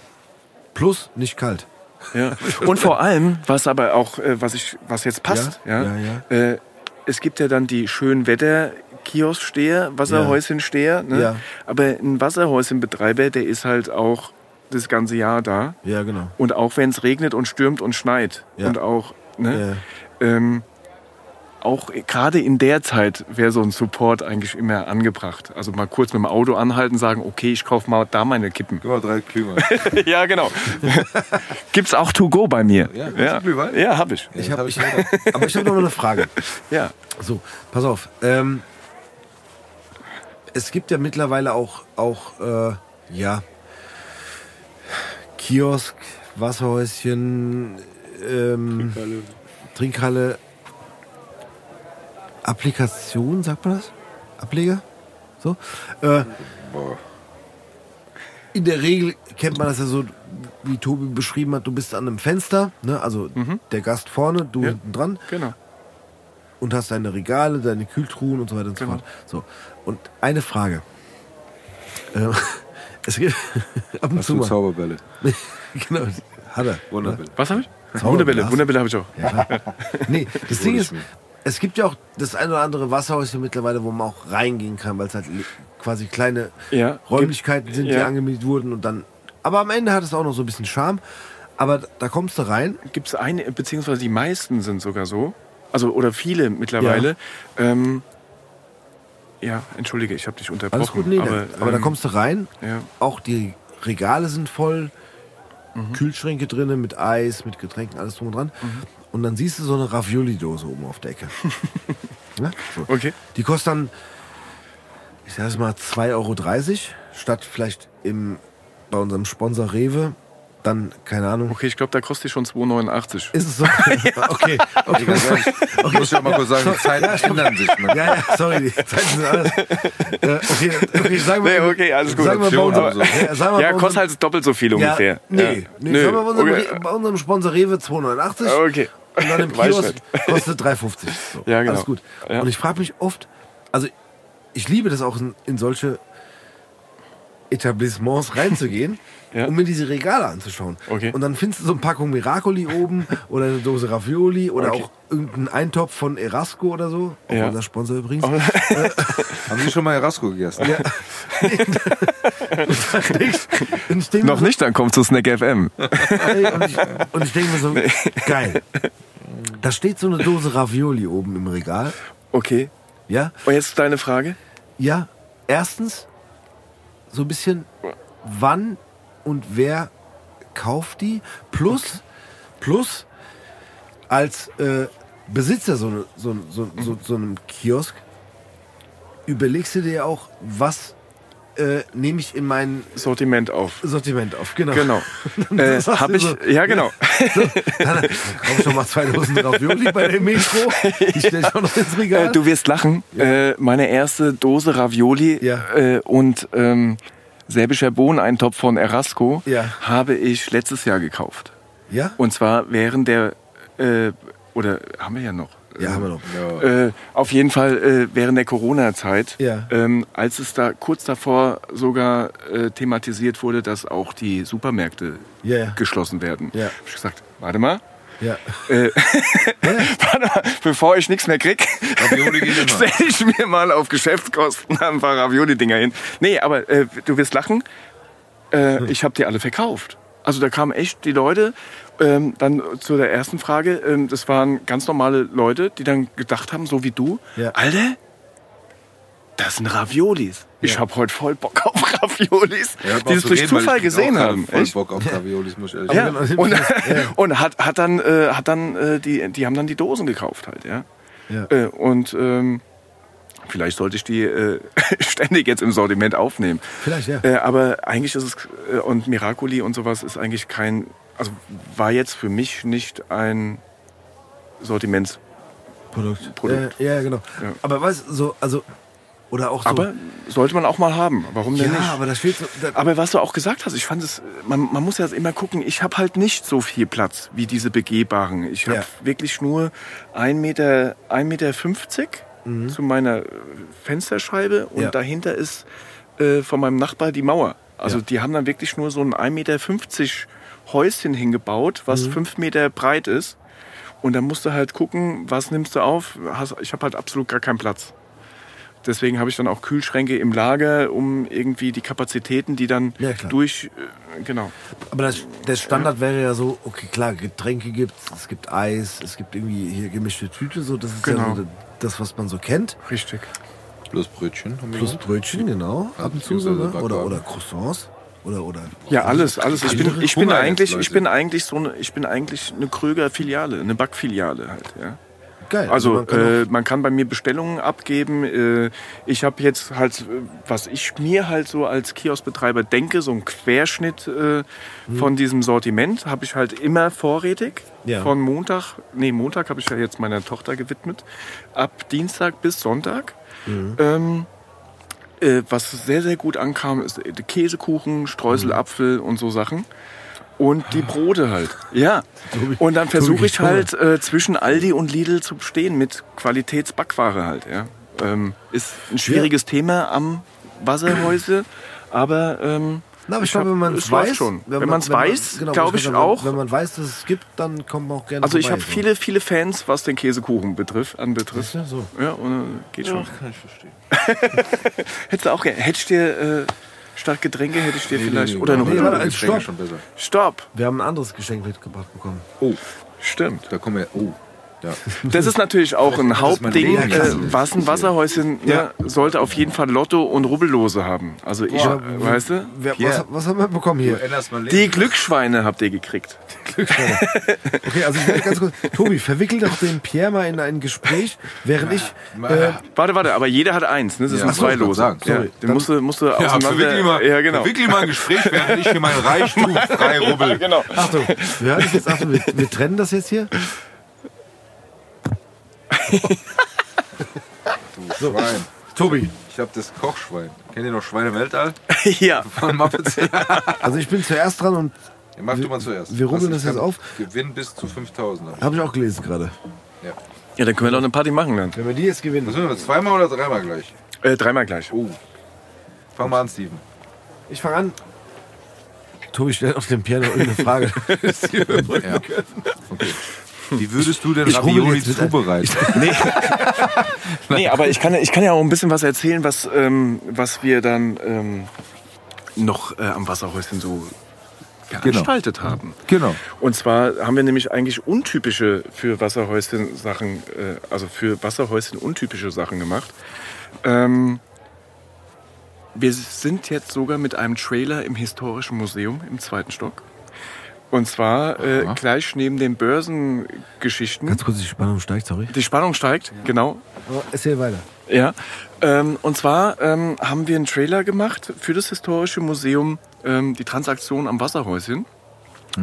Speaker 4: Plus, nicht kalt.
Speaker 6: Ja. Und vor allem, was aber auch, äh, was ich, was jetzt passt,
Speaker 4: Ja,
Speaker 6: ja,
Speaker 4: ja,
Speaker 6: Äh, es gibt ja dann die schönen Wetter Kiosksteher, Wasserhäuschensteher, ne?
Speaker 4: Ja.
Speaker 6: aber ein Wasserhäuschenbetreiber, der ist halt auch das ganze Jahr da
Speaker 4: Ja, genau.
Speaker 6: und auch wenn es regnet und stürmt und schneit
Speaker 4: Ja.
Speaker 6: und auch, ne?
Speaker 4: Ja.
Speaker 6: ähm, auch gerade in der Zeit wäre so ein Support eigentlich immer angebracht. Also mal kurz mit dem Auto anhalten, sagen, okay, ich kaufe mal da meine Kippen.
Speaker 5: Gib mal drei Klümer.
Speaker 6: ja, genau. Gibt's auch To Go bei mir.
Speaker 5: Ja,
Speaker 6: ja,
Speaker 5: Glühwein?
Speaker 6: ja habe ich.
Speaker 4: Ich hab, ich, aber ich habe noch mal eine Frage.
Speaker 6: Ja.
Speaker 4: So, pass auf. Ähm, es gibt ja mittlerweile auch, auch äh, ja, Kiosk, Wasserhäuschen, ähm, Trinkhalle, Applikation, sagt man das? Ableger? So. Äh, in der Regel kennt man das ja so, wie Tobi beschrieben hat, du bist an einem Fenster, ne? also der Gast vorne, du
Speaker 6: Ja.
Speaker 4: hinten dran
Speaker 6: Genau.
Speaker 4: und hast deine Regale, deine Kühltruhen und so weiter und
Speaker 6: Genau.
Speaker 4: so fort. So. Und eine Frage. Ähm, es gibt ab und
Speaker 5: Hast
Speaker 4: zu mal.
Speaker 5: Zauberbälle?
Speaker 4: genau, hat er.
Speaker 5: Wunderbälle.
Speaker 6: Was habe ich? Wunderbälle. Wunderbälle habe ich auch.
Speaker 4: Ja. Nee, das Ding ist. Es gibt ja auch das ein oder andere Wasserhäuschen mittlerweile, wo man auch reingehen kann, weil es halt quasi kleine
Speaker 6: Ja,
Speaker 4: Räumlichkeiten sind, die
Speaker 6: ja.
Speaker 4: angemietet wurden und dann. Aber am Ende hat es auch noch so ein bisschen Charme. Aber da kommst du rein.
Speaker 6: Gibt es eine, beziehungsweise die meisten sind sogar so. Also, oder viele mittlerweile. Ja, ähm, ja entschuldige, ich habe dich unterbrochen.
Speaker 4: Alles gut, nee,
Speaker 6: aber,
Speaker 4: aber, aber da
Speaker 6: ähm,
Speaker 4: kommst du rein.
Speaker 6: Ja.
Speaker 4: Auch die Regale sind voll.
Speaker 6: Mhm.
Speaker 4: Kühlschränke drinnen mit Eis, mit Getränken, alles drum und dran.
Speaker 6: Mhm.
Speaker 4: Und dann siehst du so eine Ravioli-Dose oben auf der Ecke. ja, so.
Speaker 6: Okay.
Speaker 4: Die kostet dann, ich sag mal, 2,30 Euro statt vielleicht im, bei unserem Sponsor Rewe dann, keine Ahnung.
Speaker 6: Okay, ich glaube, da kostet die schon 2,89.
Speaker 4: Ist es so? Okay, okay.
Speaker 5: Ich muss ja mal kurz sagen, die Zeiten ändern sich. Ne?
Speaker 4: Ja, ja, sorry, die Zeiten sind alles. Äh, okay, okay, sagen wir
Speaker 6: Nee, okay, alles gut.
Speaker 4: Sagen wir bei unserem,
Speaker 5: so.
Speaker 4: ja, sagen wir
Speaker 6: Ja,
Speaker 4: bei
Speaker 6: kostet
Speaker 4: unserem-
Speaker 6: halt doppelt so viel ungefähr.
Speaker 4: Ja, nee,
Speaker 6: ja.
Speaker 4: nee,
Speaker 6: Nö,
Speaker 4: sagen wir bei unserem,
Speaker 6: okay.
Speaker 4: Bei unserem Sponsor Rewe 2,89
Speaker 6: Okay.
Speaker 4: Und dann im Kiosk kostet 3,50. So,
Speaker 6: Ja, genau.
Speaker 4: Alles gut.
Speaker 6: Ja.
Speaker 4: Und ich frage mich oft, also ich liebe das auch in, in solche Etablissements reinzugehen,
Speaker 6: Ja.
Speaker 4: um mir diese Regale anzuschauen.
Speaker 6: Okay.
Speaker 4: Und dann findest du so eine Packung Miracoli oben oder eine Dose Ravioli oder
Speaker 6: Okay.
Speaker 4: auch irgendeinen Eintopf von Erasco oder so. Auch
Speaker 6: Ja.
Speaker 4: unser Sponsor übrigens.
Speaker 5: Haben Sie schon mal Erasco gegessen?
Speaker 4: Ja. und ich, und ich
Speaker 6: Noch
Speaker 4: so,
Speaker 6: nicht, dann kommt zu Snack FM.
Speaker 4: Und, ich, und ich denke mir so, geil. Da steht so eine Dose Ravioli oben im Regal.
Speaker 6: Okay.
Speaker 4: Ja,
Speaker 6: Und jetzt deine Frage.
Speaker 4: ja. Erstens, so ein bisschen, wann und wer kauft die? Plus, plus, als äh, Besitzer so, eine, so, so, so, so einem Kiosk, überlegst du dir auch, was äh, nehme ich in mein
Speaker 6: Sortiment auf.
Speaker 4: Sortiment auf. Genau.
Speaker 6: Genau. Äh, hab ich,
Speaker 4: so,
Speaker 6: ja genau.
Speaker 4: So, dann, dann kauf schon mal zwei Dosen Ravioli bei der Metro. Ich auch noch ins Regal.
Speaker 6: Äh, du wirst lachen. Äh, meine erste Dose Ravioli
Speaker 4: Ja.
Speaker 6: äh, und ähm, serbischer Bohneneintopf von Erasco
Speaker 4: Ja.
Speaker 6: habe ich letztes Jahr gekauft.
Speaker 4: ja?
Speaker 6: Und zwar während der, äh, oder haben wir ja noch.
Speaker 4: Ja, haben wir noch.
Speaker 6: Äh, auf jeden Fall äh, während der Corona-Zeit,
Speaker 4: Ja.
Speaker 6: ähm, als es da kurz davor sogar äh, thematisiert wurde, dass auch die Supermärkte
Speaker 4: Ja, ja.
Speaker 6: geschlossen werden,
Speaker 4: Ja.
Speaker 6: habe ich gesagt, warte mal,
Speaker 4: Ja.
Speaker 6: äh, warte mal, bevor ich nichts mehr krieg, stelle ich mir mal auf Geschäftskosten ein paar Ravioli-Dinger hin. Nee, aber äh, du wirst lachen, äh, ich habe die alle verkauft. Also da kamen echt die Leute, ähm, dann zu der ersten Frage, ähm, das waren ganz normale Leute, die dann gedacht haben, so wie du,
Speaker 4: Ja.
Speaker 6: Alter, das sind Raviolis. Ich
Speaker 4: Ja.
Speaker 6: habe heute voll Bock auf Raviolis,
Speaker 5: Ja,
Speaker 6: die es durch Zufall gesehen haben.
Speaker 5: Voll? Bock auf Raviolis, muss ich ehrlich
Speaker 6: Ja,
Speaker 5: sagen.
Speaker 6: und, und hat, hat dann, äh, hat dann äh, die, die haben dann die Dosen gekauft halt, ja.
Speaker 4: Ja.
Speaker 6: Äh, und ähm, vielleicht sollte ich die äh, ständig jetzt im Sortiment aufnehmen.
Speaker 4: Vielleicht, ja.
Speaker 6: Äh, aber eigentlich ist es, äh, und Miracoli und sowas ist eigentlich kein, also war jetzt für mich nicht ein Sortiments.
Speaker 4: Produkt.
Speaker 6: Produkt.
Speaker 4: Ja, genau.
Speaker 6: Ja.
Speaker 4: Aber was so, also, oder auch so.
Speaker 6: Aber sollte man auch mal haben. Warum denn
Speaker 4: ja,
Speaker 6: nicht?
Speaker 4: aber da steht so.
Speaker 6: Aber was du auch gesagt hast, ich fand es, man, man muss ja immer gucken, ich habe halt nicht so viel Platz wie diese begehbaren. Ich habe
Speaker 4: Ja.
Speaker 6: wirklich nur 1,50 Meter, 1,50 Meter zu meiner äh, Fensterscheibe und
Speaker 4: Mhm. Ja.
Speaker 6: dahinter ist äh, von meinem Nachbar die Mauer. Also die haben dann wirklich nur so einen 1,50 Meter Häuschen hingebaut, was fünf Meter breit ist. Und dann musst du halt gucken, was nimmst du auf. Ich habe halt absolut gar keinen Platz. Deswegen habe ich dann auch Kühlschränke im Lager, um irgendwie die Kapazitäten, die dann
Speaker 4: Ja, klar.
Speaker 6: durch, äh, genau.
Speaker 4: Aber das, der Standard wäre ja so, okay, klar, Getränke gibt es gibt Eis, es gibt irgendwie hier gemischte Tüte, so, das ist
Speaker 6: Genau.
Speaker 4: ja so das, was man so kennt.
Speaker 6: Richtig.
Speaker 5: Plus Brötchen haben wir
Speaker 4: Plus. Brötchen, genau, ab und zu so,
Speaker 5: beziehungsweise
Speaker 4: ne? oder, oder Croissants. Oder, oder
Speaker 6: Ja, alles, alles. Ich bin, ich bin eigentlich, ich bin eigentlich so eine, ich bin eigentlich eine Kröger-Filiale, eine Backfiliale halt, ja.
Speaker 4: geil.
Speaker 6: Also
Speaker 4: man kann
Speaker 6: äh, man kann bei mir Bestellungen abgeben. Äh, ich habe jetzt halt, was ich mir halt so als Kioskbetreiber denke, so ein Querschnitt äh, von diesem Sortiment habe ich halt immer vorrätig.
Speaker 4: Ja.
Speaker 6: Von Montag, nee, Montag habe ich ja jetzt meiner Tochter gewidmet. Ab Dienstag bis Sonntag. Ähm, äh, was sehr, sehr gut ankam, ist äh, Käsekuchen, Streuselapfel und so Sachen. Und die Brote halt. Ja. Und dann versuche ich halt äh, zwischen Aldi und Lidl zu bestehen mit Qualitätsbackware halt. Ja. Ähm, ist ein schwieriges Thema am Wasserhäuse, aber ähm,
Speaker 4: Na, aber ich
Speaker 6: ich
Speaker 4: glaube, wenn man
Speaker 6: es
Speaker 4: es weiß,
Speaker 6: schon. Wenn
Speaker 4: man-
Speaker 6: man's
Speaker 4: man-
Speaker 6: weiß,
Speaker 4: genau,
Speaker 6: glaub ich
Speaker 4: sagen,
Speaker 6: auch.
Speaker 4: Wenn man weiß, dass es gibt, dann kommt man auch gerne
Speaker 6: also ich habe
Speaker 4: so.
Speaker 6: viele, viele Fans, was den Käsekuchen betrifft, anbetrifft.
Speaker 4: Du, so.
Speaker 6: Ja, und geht schon.
Speaker 5: Kann ich verstehen.
Speaker 6: Hättest du auch gerne. Hättest du dir äh, statt Getränke hätte ich dir vielleicht. oder eine
Speaker 4: nee,
Speaker 5: das
Speaker 4: stopp.
Speaker 5: schon besser.
Speaker 6: Stopp.
Speaker 4: Wir haben ein anderes Geschenk mitgebracht bekommen.
Speaker 5: Oh,
Speaker 6: Stimmt.
Speaker 5: da kommen wir. Oh, ja.
Speaker 6: Das ist natürlich auch ein
Speaker 5: ist
Speaker 6: Hauptding. Äh, was ein Wasserhäuschen ne, sollte auf jeden Fall Lotto und Rubbellose haben. Also ich,
Speaker 4: Boah.
Speaker 6: äh, weißt du?
Speaker 4: Wer, was, was haben wir bekommen hier?
Speaker 6: Die Glücksschweine habt ihr gekriegt.
Speaker 4: Okay, also ich werde ganz kurz. Tobi, verwickel doch den Pierre mal in ein Gespräch, während ich. Äh,
Speaker 6: Warte, warte, aber jeder hat eins. Ne? Das
Speaker 5: Ja,
Speaker 6: sind
Speaker 5: ach so,
Speaker 6: zwei
Speaker 5: ich wollte
Speaker 6: Lose.
Speaker 5: sagen,
Speaker 6: ja, den musst du, musst du
Speaker 5: Ja,
Speaker 6: auseinander...
Speaker 5: mal,
Speaker 6: ja, genau.
Speaker 5: verwickel mal ein Gespräch, während ich hier mein Reichtum frei rubbel.
Speaker 6: genau.
Speaker 4: Achtung, wir, jetzt, Achtung wir, wir trennen das jetzt hier.
Speaker 5: So. Schwein.
Speaker 4: Tobi,
Speaker 5: Ich habe das Kochschwein. Kennt ihr noch Schweine im Weltall?
Speaker 6: ja.
Speaker 5: Von Muppets?
Speaker 4: also ich bin zuerst dran und
Speaker 5: Ja, mach du mal zuerst.
Speaker 4: wir rubbeln das jetzt auf.
Speaker 5: Gewinn bis zu 5000.
Speaker 4: habe ich auch gelesen gerade.
Speaker 5: Ja.
Speaker 6: ja, dann können wir doch eine Party machen dann.
Speaker 4: Wenn wir die jetzt gewinnen.
Speaker 5: Was müssen wir? Zweimal oder dreimal gleich?
Speaker 6: Äh, dreimal gleich.
Speaker 5: Oh. Fang mal an, Steven.
Speaker 4: Ich fange an. Tobi stellt auf dem noch irgendeine Frage.
Speaker 5: Ja. Okay. Wie würdest du denn
Speaker 4: Ich
Speaker 5: Ravioli zubereiten?
Speaker 6: Nee, aber ich kann, ich kann ja auch ein bisschen was erzählen, was, ähm, was wir dann ähm, noch äh, am Wasserhäuschen so veranstaltet haben.
Speaker 5: Genau.
Speaker 6: Und zwar haben wir nämlich eigentlich untypische für Wasserhäuschen Sachen, äh, also für Wasserhäuschen untypische Sachen gemacht. Ähm, wir sind jetzt sogar mit einem Trailer im Historischen Museum im zweiten Stock. Und zwar äh, gleich neben den Börsengeschichten.
Speaker 4: Ganz kurz, die Spannung steigt, sorry.
Speaker 6: Die Spannung steigt, genau.
Speaker 4: Aber erzähl weiter.
Speaker 6: Ja, ähm, und zwar ähm, haben wir einen Trailer gemacht für das Historische Museum, ähm, die Transaktion am Wasserhäuschen.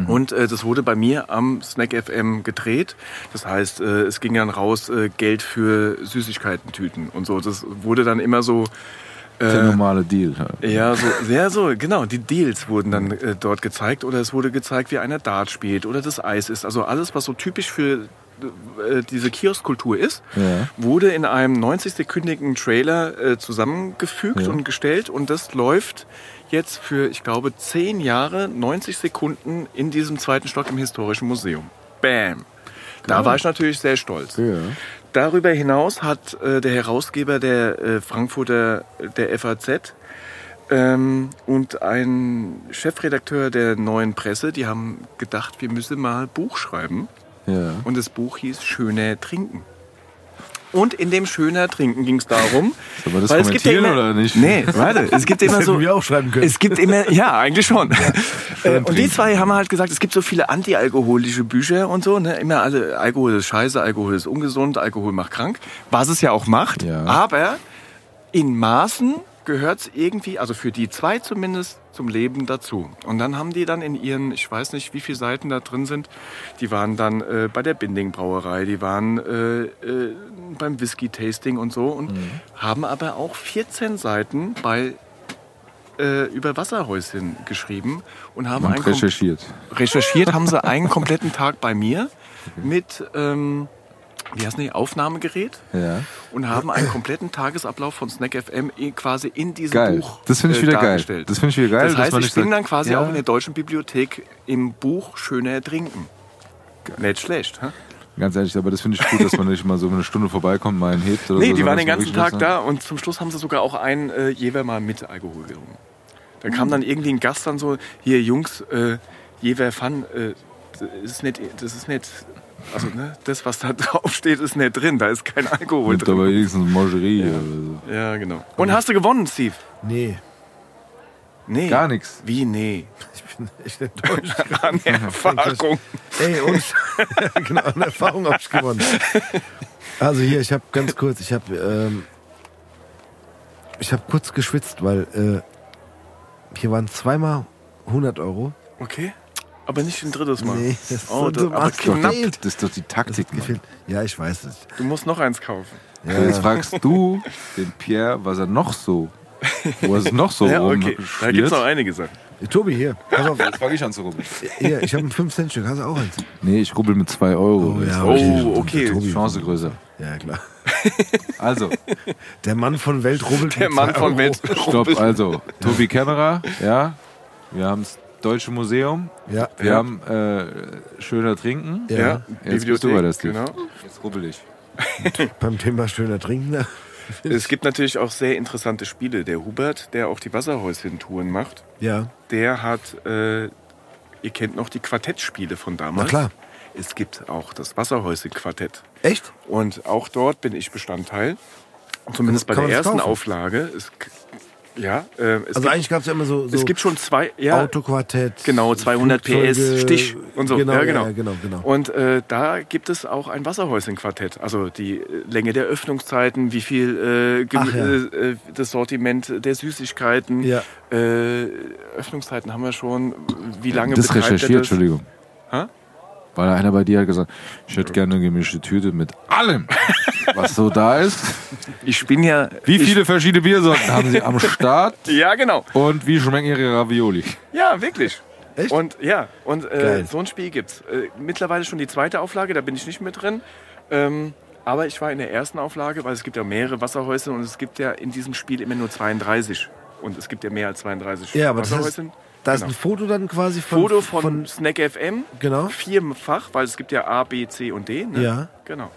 Speaker 6: Und äh, das wurde bei mir am Snack FM gedreht. Das heißt, äh, es ging dann raus äh, Geld für Süßigkeiten-Tüten und so. Das wurde dann immer so.
Speaker 5: Der normale Deal.
Speaker 6: Ja, so, ja, so, genau. Die Deals wurden dann äh, dort gezeigt oder es wurde gezeigt, wie einer Dart spielt oder das Eis ist. Also alles, was so typisch für äh, diese Kioskkultur ist,
Speaker 5: Ja.
Speaker 6: wurde in einem 90-sekündigen Trailer äh, zusammengefügt
Speaker 5: Ja.
Speaker 6: und gestellt und das läuft jetzt für, ich glaube, 10 Jahre, 90 Sekunden in diesem zweiten Stock im Historischen Museum. Bam! Da war ich natürlich sehr stolz.
Speaker 5: Ja.
Speaker 6: Darüber hinaus hat äh, der Herausgeber der äh, Frankfurter der FAZ ähm, und ein Chefredakteur der Neuen Presse, die haben gedacht, wir müssen mal Buch schreiben.
Speaker 5: Ja.
Speaker 6: Und das Buch hieß Schöner Trinken. Und in dem Schöner Trinken ging es darum.
Speaker 5: Sollen wir das
Speaker 6: weil es gibt ja immer,
Speaker 5: oder nicht?
Speaker 6: Nee, warte, es gibt immer so.
Speaker 4: wir auch schreiben können.
Speaker 6: Es gibt immer, ja, eigentlich schon. Äh, und die zwei haben halt gesagt, es gibt so viele antialkoholische Bücher und so, ne? Immer alle, Alkohol ist scheiße, Alkohol ist ungesund, Alkohol macht krank. Was es ja auch macht.
Speaker 5: Ja.
Speaker 6: Aber in Maßen gehört es irgendwie, also für die zwei zumindest, zum Leben dazu. Und dann haben die dann in ihren, ich weiß nicht, wie viele Seiten da drin sind, die waren dann äh, bei der Binding Brauerei, die waren äh, äh, beim Whisky-Tasting und so und haben aber auch 14 Seiten bei äh, über Wasserhäuschen geschrieben und haben
Speaker 5: Und
Speaker 6: kom-
Speaker 5: recherchiert.
Speaker 6: recherchiert haben sie einen kompletten Tag bei mir mit ähm, wie heißt die, Aufnahmegerät
Speaker 5: Ja.
Speaker 6: und haben einen kompletten Tagesablauf von Snack FM i- quasi in diesem
Speaker 5: Geil.
Speaker 6: Buch
Speaker 5: Das finde ich
Speaker 6: äh,
Speaker 5: wieder geil.
Speaker 6: dargestellt.
Speaker 5: Das finde ich wieder geil,
Speaker 6: Das heißt, ich bin dann quasi
Speaker 5: ja.
Speaker 6: auch in der deutschen Bibliothek im Buch Schöner ertrinken. Nicht schlecht, hä?
Speaker 5: Ganz ehrlich, aber das finde ich gut, dass man nicht mal so eine Stunde vorbeikommt, mal einen hebt oder
Speaker 6: Nee,
Speaker 5: so.
Speaker 6: die waren den ganzen Tag da und zum Schluss haben sie sogar auch einen äh, jeweils mal mit Alkohol getrunken. Da kam dann irgendwie ein Gast dann so, hier Jungs, äh, jeweils Fun, äh, das ist nicht, das ist nicht, also ne, das was da drauf steht, ist nicht drin, da ist kein Alkohol
Speaker 5: aber
Speaker 6: drin.
Speaker 5: wenigstens Mangerie oder so.
Speaker 6: Ja, genau. Und hast du gewonnen, Steve?
Speaker 4: Nee,
Speaker 6: Nee.
Speaker 5: Gar nichts.
Speaker 6: Wie, nee?
Speaker 4: ich bin echt enttäuscht.
Speaker 6: An Erfahrung.
Speaker 4: Ey, und genau, an Erfahrung hab ich gewonnen. Also hier, ich habe ganz kurz, ich habe ähm, ich habe kurz geschwitzt, weil äh, hier waren zweimal 100 Euro.
Speaker 6: Okay. Aber nicht ein drittes Mal.
Speaker 4: Nee, das
Speaker 6: oh,
Speaker 4: so
Speaker 6: das, aber knapp.
Speaker 4: gefehlt.
Speaker 5: Das ist doch die Taktik, Mann.
Speaker 4: Ja, ich weiß es.
Speaker 6: Du musst noch eins kaufen.
Speaker 4: Ja,
Speaker 5: Jetzt fragst du den Pierre, was er noch so, wo er es noch so
Speaker 6: ja,
Speaker 5: rum
Speaker 6: okay. Da gibt es noch einige Sachen.
Speaker 4: Tobi, hier, pass auf.
Speaker 5: Jetzt fange ich an zu rubbeln.
Speaker 4: Hier, ich habe ein 5-Cent-Stück. Hast du auch eins?
Speaker 5: Nee, ich rubbel mit 2 Euro.
Speaker 4: Oh, ja,
Speaker 6: Oh, okay.
Speaker 4: Tobi.
Speaker 5: Chance größer.
Speaker 4: Ja, klar.
Speaker 5: Also,
Speaker 4: Der Mann von Welt rubbelt
Speaker 6: Der
Speaker 4: mit
Speaker 6: Mann
Speaker 4: zwei
Speaker 6: von
Speaker 4: Euro.
Speaker 6: Welt.
Speaker 5: stopp, also. Tobi Kämmerer, ja. Wir haben das Deutsche Museum.
Speaker 4: Ja,
Speaker 5: Wir
Speaker 6: Ja.
Speaker 5: haben äh, schöner Trinken.
Speaker 4: Ja.
Speaker 6: Ja,
Speaker 5: Jetzt bist du bei Steve.
Speaker 6: genau.
Speaker 5: Jetzt rubbel ich.
Speaker 4: beim Thema schöner Trinken.
Speaker 6: Es gibt natürlich auch sehr interessante Spiele. Der Hubert, der auch die Wasserhäuschen-Touren macht,
Speaker 4: Ja,
Speaker 6: der hat, äh, ihr kennt noch die Quartettspiele von damals.
Speaker 4: na klar.
Speaker 6: Es gibt auch das Wasserhäuschen-Quartett.
Speaker 4: Echt?
Speaker 6: Und auch dort bin ich Bestandteil. Zumindest bei der
Speaker 4: das
Speaker 6: ersten
Speaker 4: kaufen?
Speaker 6: Auflage. Es, ja, äh, es,
Speaker 4: Also
Speaker 6: gibt,
Speaker 4: eigentlich gab es ja immer so, so
Speaker 6: es gibt schon zwei. Ja,
Speaker 4: Autoquartett.
Speaker 6: Genau, 200 PS
Speaker 4: Flugzeuge,
Speaker 6: Stich und so.
Speaker 4: Genau,
Speaker 6: Ja, genau.
Speaker 4: Ja, genau, genau.
Speaker 6: Und äh, da gibt es auch ein Wasserhäuschen-Quartett. Also die äh, Länge der Öffnungszeiten, wie viel äh,
Speaker 4: Ach ja.
Speaker 6: äh, äh, das Sortiment der Süßigkeiten.
Speaker 4: Ja.
Speaker 6: Äh, Öffnungszeiten haben wir schon. Wie lange
Speaker 5: Das
Speaker 6: er
Speaker 5: recherchiert,
Speaker 6: das?
Speaker 5: Entschuldigung.
Speaker 6: Hä?
Speaker 5: Weil einer bei dir hat gesagt, ich hätte gerne eine gemischte Tüte mit allem, was so da ist.
Speaker 6: Ich bin ja.
Speaker 5: Wie viele verschiedene Biersorten haben Sie am Start?
Speaker 6: Ja, genau.
Speaker 5: Und wie schmecken Ihre Ravioli?
Speaker 6: Ja, wirklich.
Speaker 4: Echt?
Speaker 6: Und ja, und äh, so ein Spiel gibt's. Äh, mittlerweile schon die zweite Auflage, da bin ich nicht mit drin. Ähm, aber ich war in der ersten Auflage, weil es gibt ja mehrere Wasserhäuschen und es gibt ja in diesem Spiel immer nur 32. Und es gibt ja mehr als 32
Speaker 4: Ja, aber das heißt, da ist
Speaker 6: Genau.
Speaker 4: ein Foto dann quasi von.
Speaker 6: Foto von, Snack FM,
Speaker 4: Genau.
Speaker 6: vierfach, weil es gibt ja A, B, C und D. Ne?
Speaker 4: Ja.
Speaker 6: Genau.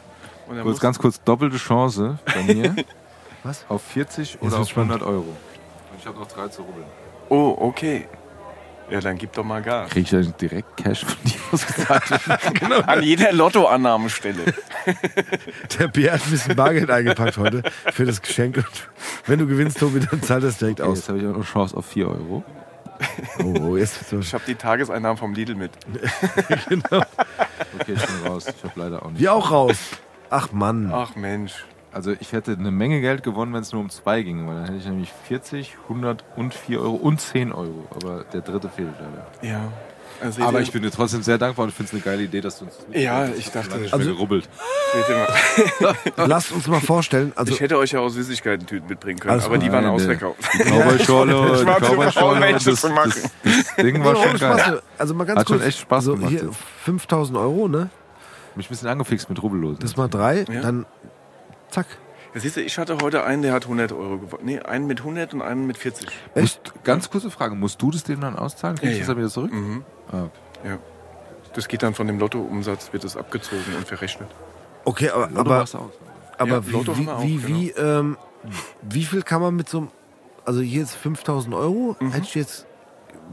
Speaker 6: Und dann
Speaker 5: Kurz, ganz kurz, doppelte Chance bei mir.
Speaker 4: Was?
Speaker 5: Auf 40 oder auf
Speaker 4: spannend.
Speaker 5: 100 Euro. Und ich habe noch drei zu rubbeln.
Speaker 6: Oh, okay. Ja, dann gib doch mal Gas.
Speaker 5: Kriege ich eigentlich direkt Cash von dir ausgezahlt?
Speaker 6: An jeder Lottoannahmestelle.
Speaker 4: Der Bier hat ein bisschen Bargeld eingepackt heute für das Geschenk. Und wenn du gewinnst, Tobi, dann zahlt das direkt
Speaker 5: Okay,
Speaker 4: aus.
Speaker 5: jetzt habe ich auch noch Chance auf 4 Euro.
Speaker 4: Oh, oh jetzt so.
Speaker 6: Ich habe die Tageseinnahmen vom Lidl mit.
Speaker 5: Okay, ich bin raus. Ich habe leider auch nicht.
Speaker 4: Wir auch raus. Ach Mann.
Speaker 6: Ach Mensch.
Speaker 5: Also ich hätte eine Menge Geld gewonnen, wenn es nur um zwei ging, weil dann hätte ich nämlich 40, 100 und 4 Euro und 10 Euro. Aber der dritte fehlt leider.
Speaker 6: Ja. Also
Speaker 5: Aber ich bin dir trotzdem sehr dankbar und finde es eine geile Idee, dass du uns das
Speaker 6: Ja, ich dachte-
Speaker 5: nicht
Speaker 4: Also-
Speaker 5: gerubbelt.
Speaker 6: ihr, seht ihr
Speaker 4: Lasst uns mal vorstellen. Also,
Speaker 6: ich hätte euch ja auch Süßigkeiten-Tüten mitbringen können,
Speaker 4: Alles
Speaker 6: aber die waren ausverkauft.
Speaker 5: Die Cowboy-Schorle, die Cowboy-Schorle, das, das,
Speaker 6: zu machen.
Speaker 5: das Ding war schon geil.
Speaker 4: also mal ganz
Speaker 5: Hat schon
Speaker 4: kurz.
Speaker 5: echt Spaß
Speaker 4: also
Speaker 5: gemacht
Speaker 4: hier
Speaker 5: jetzt.
Speaker 4: 5000 Euro, ne?
Speaker 5: Mich ein bisschen angefixt mit Rubbellosen.
Speaker 4: Das mal drei,
Speaker 6: Ja.
Speaker 4: dann zack.
Speaker 6: Ja, siehst du, ich hatte heute einen, der hat 100 Euro gewonnen. Nee, einen mit 100 und einen mit 40.
Speaker 4: Echt?
Speaker 5: Musst, ganz kurze Frage, musst du das dem dann auszahlen? Kriegst
Speaker 6: Ja,
Speaker 5: du das
Speaker 6: ja.
Speaker 5: dann wieder zurück?
Speaker 6: Mhm.
Speaker 5: Ah,
Speaker 6: Ja. Das geht dann von dem Lottoumsatz, wird das abgezogen und verrechnet.
Speaker 4: Okay, aber,
Speaker 5: Lotto
Speaker 4: aber,
Speaker 5: aus.
Speaker 4: aber
Speaker 6: Ja,
Speaker 4: wie, wie,
Speaker 6: auch,
Speaker 4: wie,
Speaker 6: genau.
Speaker 4: wie, ähm, wie viel kann man mit so einem, also hier ist 5000 Euro,
Speaker 6: Mhm.
Speaker 4: hätte ich jetzt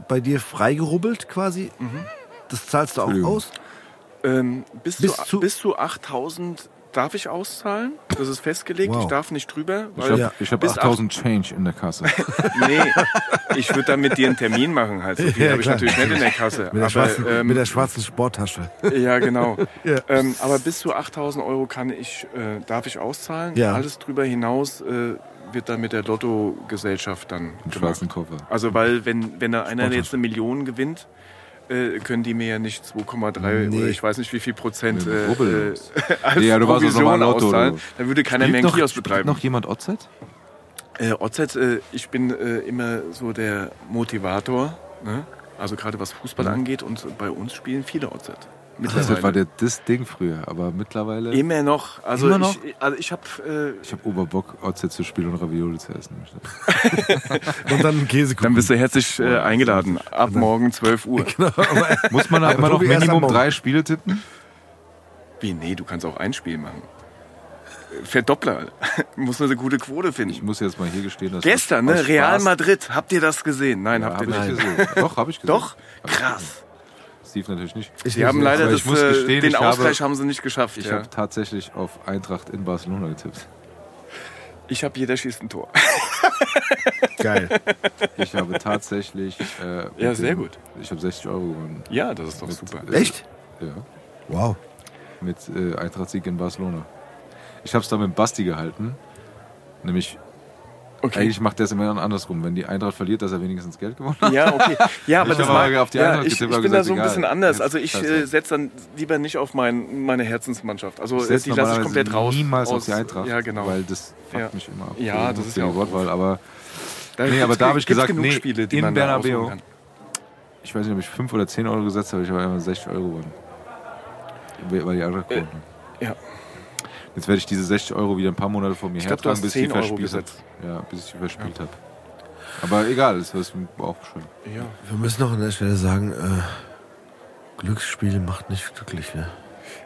Speaker 4: bei dir freigerubbelt quasi.
Speaker 6: Mhm.
Speaker 4: Das zahlst du auch aus?
Speaker 6: Ähm, bis,
Speaker 4: Bis
Speaker 6: zu,
Speaker 4: zu-
Speaker 6: bis zu 8000 darf ich auszahlen. Das ist festgelegt.
Speaker 4: Wow.
Speaker 6: Ich darf nicht drüber.
Speaker 5: Ich
Speaker 6: Weil
Speaker 5: habe
Speaker 4: Ja.
Speaker 5: hab
Speaker 6: bis
Speaker 5: 8000 Change in der Kasse.
Speaker 6: Nee, ich würde dann mit dir einen Termin machen. Halt. So viel
Speaker 4: Ja,
Speaker 6: habe ich natürlich nicht in der Kasse.
Speaker 4: Mit der,
Speaker 6: aber,
Speaker 4: schwarzen,
Speaker 6: ähm,
Speaker 4: mit der schwarzen Sporttasche.
Speaker 6: ja, genau.
Speaker 4: Ja.
Speaker 6: Ähm, aber bis zu 8000 Euro kann ich, äh, darf ich auszahlen.
Speaker 4: Ja.
Speaker 6: Alles drüber hinaus äh, wird dann mit der Lottogesellschaft dann gemacht.
Speaker 5: schwarzen Koffer.
Speaker 6: Also weil wenn, wenn da einer jetzt eine Million gewinnt, äh, können die mir ja nicht 2,3
Speaker 4: Nee.
Speaker 6: oder ich weiß nicht wie viel Prozent
Speaker 5: Mit
Speaker 6: äh, als
Speaker 5: Ja, du warst
Speaker 6: Provision
Speaker 5: normal Lotto,
Speaker 6: auszahlen. Dann würde keiner mehr einen
Speaker 5: noch,
Speaker 6: Kiosk betreiben.
Speaker 5: noch jemand OZ?
Speaker 6: Äh, OZ, äh, ich bin äh, immer so der Motivator, ne? also gerade was Fußball
Speaker 5: Mhm.
Speaker 6: angeht und bei uns spielen viele OZ.
Speaker 5: Das war der, das Ding früher, aber mittlerweile.
Speaker 6: Immer noch. Also
Speaker 5: Immer noch?
Speaker 6: ich, also ich habe äh,
Speaker 5: Ich habe Oberbock, OZ zu spielen und Ravioli zu essen.
Speaker 4: Und dann Käsekuchen.
Speaker 6: dann bist du herzlich äh, eingeladen. Ab morgen 12 Uhr.
Speaker 5: Muss man da
Speaker 4: Aber
Speaker 5: immer noch Minimum drei Spiele tippen?
Speaker 6: Wie? Nee, du kannst auch ein Spiel machen. Verdoppler. Muss eine gute Quote
Speaker 5: Ich
Speaker 6: finden.
Speaker 5: muss jetzt mal hier gestehen, dass
Speaker 6: Gestern, ne? Real Madrid. Habt ihr das gesehen? Nein,
Speaker 5: Ja,
Speaker 6: habt
Speaker 5: hab
Speaker 6: ihr
Speaker 5: ich
Speaker 6: nicht.
Speaker 5: gesehen. Doch, habe ich gesehen.
Speaker 6: Doch?
Speaker 5: Hab ich
Speaker 6: Krass.
Speaker 5: Steve natürlich nicht.
Speaker 4: Ich
Speaker 6: Sie haben leider das,
Speaker 5: muss
Speaker 6: äh,
Speaker 5: gestehen,
Speaker 6: den
Speaker 5: ich
Speaker 6: Ausgleich
Speaker 5: habe-
Speaker 6: haben sie nicht geschafft.
Speaker 5: Ich
Speaker 6: ja.
Speaker 5: habe tatsächlich auf Eintracht in Barcelona getippt.
Speaker 6: Ich habe jeder schießt ein Tor.
Speaker 4: Geil.
Speaker 5: Ich habe tatsächlich. Äh,
Speaker 6: Ja, sehr
Speaker 5: dem-
Speaker 6: gut.
Speaker 5: Ich habe 60 Euro gewonnen.
Speaker 6: Ja, das ist doch
Speaker 5: Mit,
Speaker 6: super.
Speaker 5: äh,
Speaker 4: Echt?
Speaker 5: Ja.
Speaker 4: Wow.
Speaker 5: Mit äh, Eintracht-Sieg in Barcelona. Ich habe es da mit Basti gehalten. Nämlich,
Speaker 6: Okay.
Speaker 5: eigentlich macht der es immer andersrum. Wenn die Eintracht verliert, dass er wenigstens Geld gewonnen hat.
Speaker 6: Ja, okay. Ja, aber
Speaker 5: Ich
Speaker 6: das
Speaker 5: habe aber auf die
Speaker 6: ja,
Speaker 5: Eintracht
Speaker 6: ich,
Speaker 5: getippt,
Speaker 6: ich bin da so ein
Speaker 5: egal.
Speaker 6: bisschen anders. Also ich äh, setze dann lieber nicht auf mein, meine Herzensmannschaft. Also
Speaker 5: Ich
Speaker 6: äh, die lasse ich komplett raus.
Speaker 5: Niemals
Speaker 6: aus,
Speaker 5: auf die Eintracht.
Speaker 6: Ja, genau.
Speaker 5: Weil das fuckt
Speaker 6: Ja.
Speaker 5: mich immer ab.
Speaker 6: Ja, das ist ja auch
Speaker 5: Wortwahl. Aber
Speaker 6: Da
Speaker 5: Nee, aber da hab ich gesagt, nee,
Speaker 6: Spiele, die
Speaker 5: in Bernabeu. ich weiß nicht, ob ich 5 oder 10 Euro gesetzt habe. Ich habe einmal 60 Euro gewonnen. Weil die Eintracht gewonnen hat.
Speaker 6: ja.
Speaker 5: Jetzt werde ich diese 60 Euro wieder ein paar Monate vor mir
Speaker 6: Ich glaub, du
Speaker 5: hertragen,
Speaker 6: hast
Speaker 5: bis
Speaker 6: 10
Speaker 5: ich verspielt habe.
Speaker 6: gesetzt.
Speaker 5: Ja, bis ich die verspielt habe. Aber egal, das ist auch schön.
Speaker 6: Ja.
Speaker 4: Wir müssen noch an der Stelle sagen, äh, Glücksspiel macht nicht glücklich. Ne?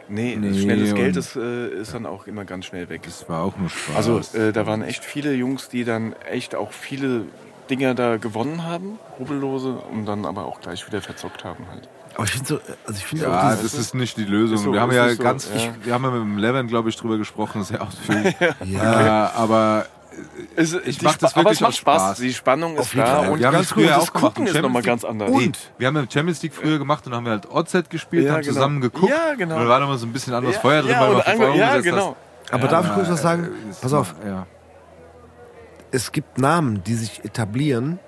Speaker 6: Nee,
Speaker 5: Nee,
Speaker 6: schnelles Geld ist, äh, ist dann auch immer ganz schnell weg.
Speaker 5: Das war auch nur Spaß.
Speaker 6: Also äh, da waren echt viele Jungs, die dann echt auch viele Dinger da gewonnen haben, Rubellose, und dann aber auch gleich wieder verzockt haben halt.
Speaker 4: Aber ich finde so, also ich finde auch
Speaker 5: Ja,
Speaker 4: dieses,
Speaker 5: das ist nicht die Lösung.
Speaker 6: So,
Speaker 5: wir haben ja
Speaker 6: so,
Speaker 5: ganz,
Speaker 6: ja.
Speaker 5: Ich, wir haben ja mit dem Levin, glaube ich, drüber gesprochen, sehr ausführlich.
Speaker 4: ja,
Speaker 5: ja, aber
Speaker 6: Es,
Speaker 5: Ich
Speaker 6: die
Speaker 5: mach das
Speaker 6: Spa- aber
Speaker 5: wirklich
Speaker 6: es macht Spaß.
Speaker 5: Spaß.
Speaker 6: Die Spannung ist
Speaker 4: Auf
Speaker 6: da und
Speaker 5: wir haben
Speaker 4: ganz
Speaker 5: das früher auch.
Speaker 6: Gucken ist nochmal ganz anders.
Speaker 5: Nee, wir haben ja Champions League früher gemacht und haben wir halt OZ gespielt,
Speaker 6: Ja,
Speaker 5: haben
Speaker 6: genau.
Speaker 5: zusammen geguckt.
Speaker 6: Ja, genau.
Speaker 5: Und da war immer so ein bisschen anderes
Speaker 6: Ja,
Speaker 5: Feuer drin,
Speaker 6: ja,
Speaker 5: weil
Speaker 6: und
Speaker 5: man 5
Speaker 6: ange-
Speaker 5: Euro
Speaker 6: ja, genau.
Speaker 4: aber darf ich kurz was sagen?
Speaker 5: Äh, ist
Speaker 4: Pass auf,
Speaker 5: Ja.
Speaker 4: Es gibt Namen, die sich etablieren.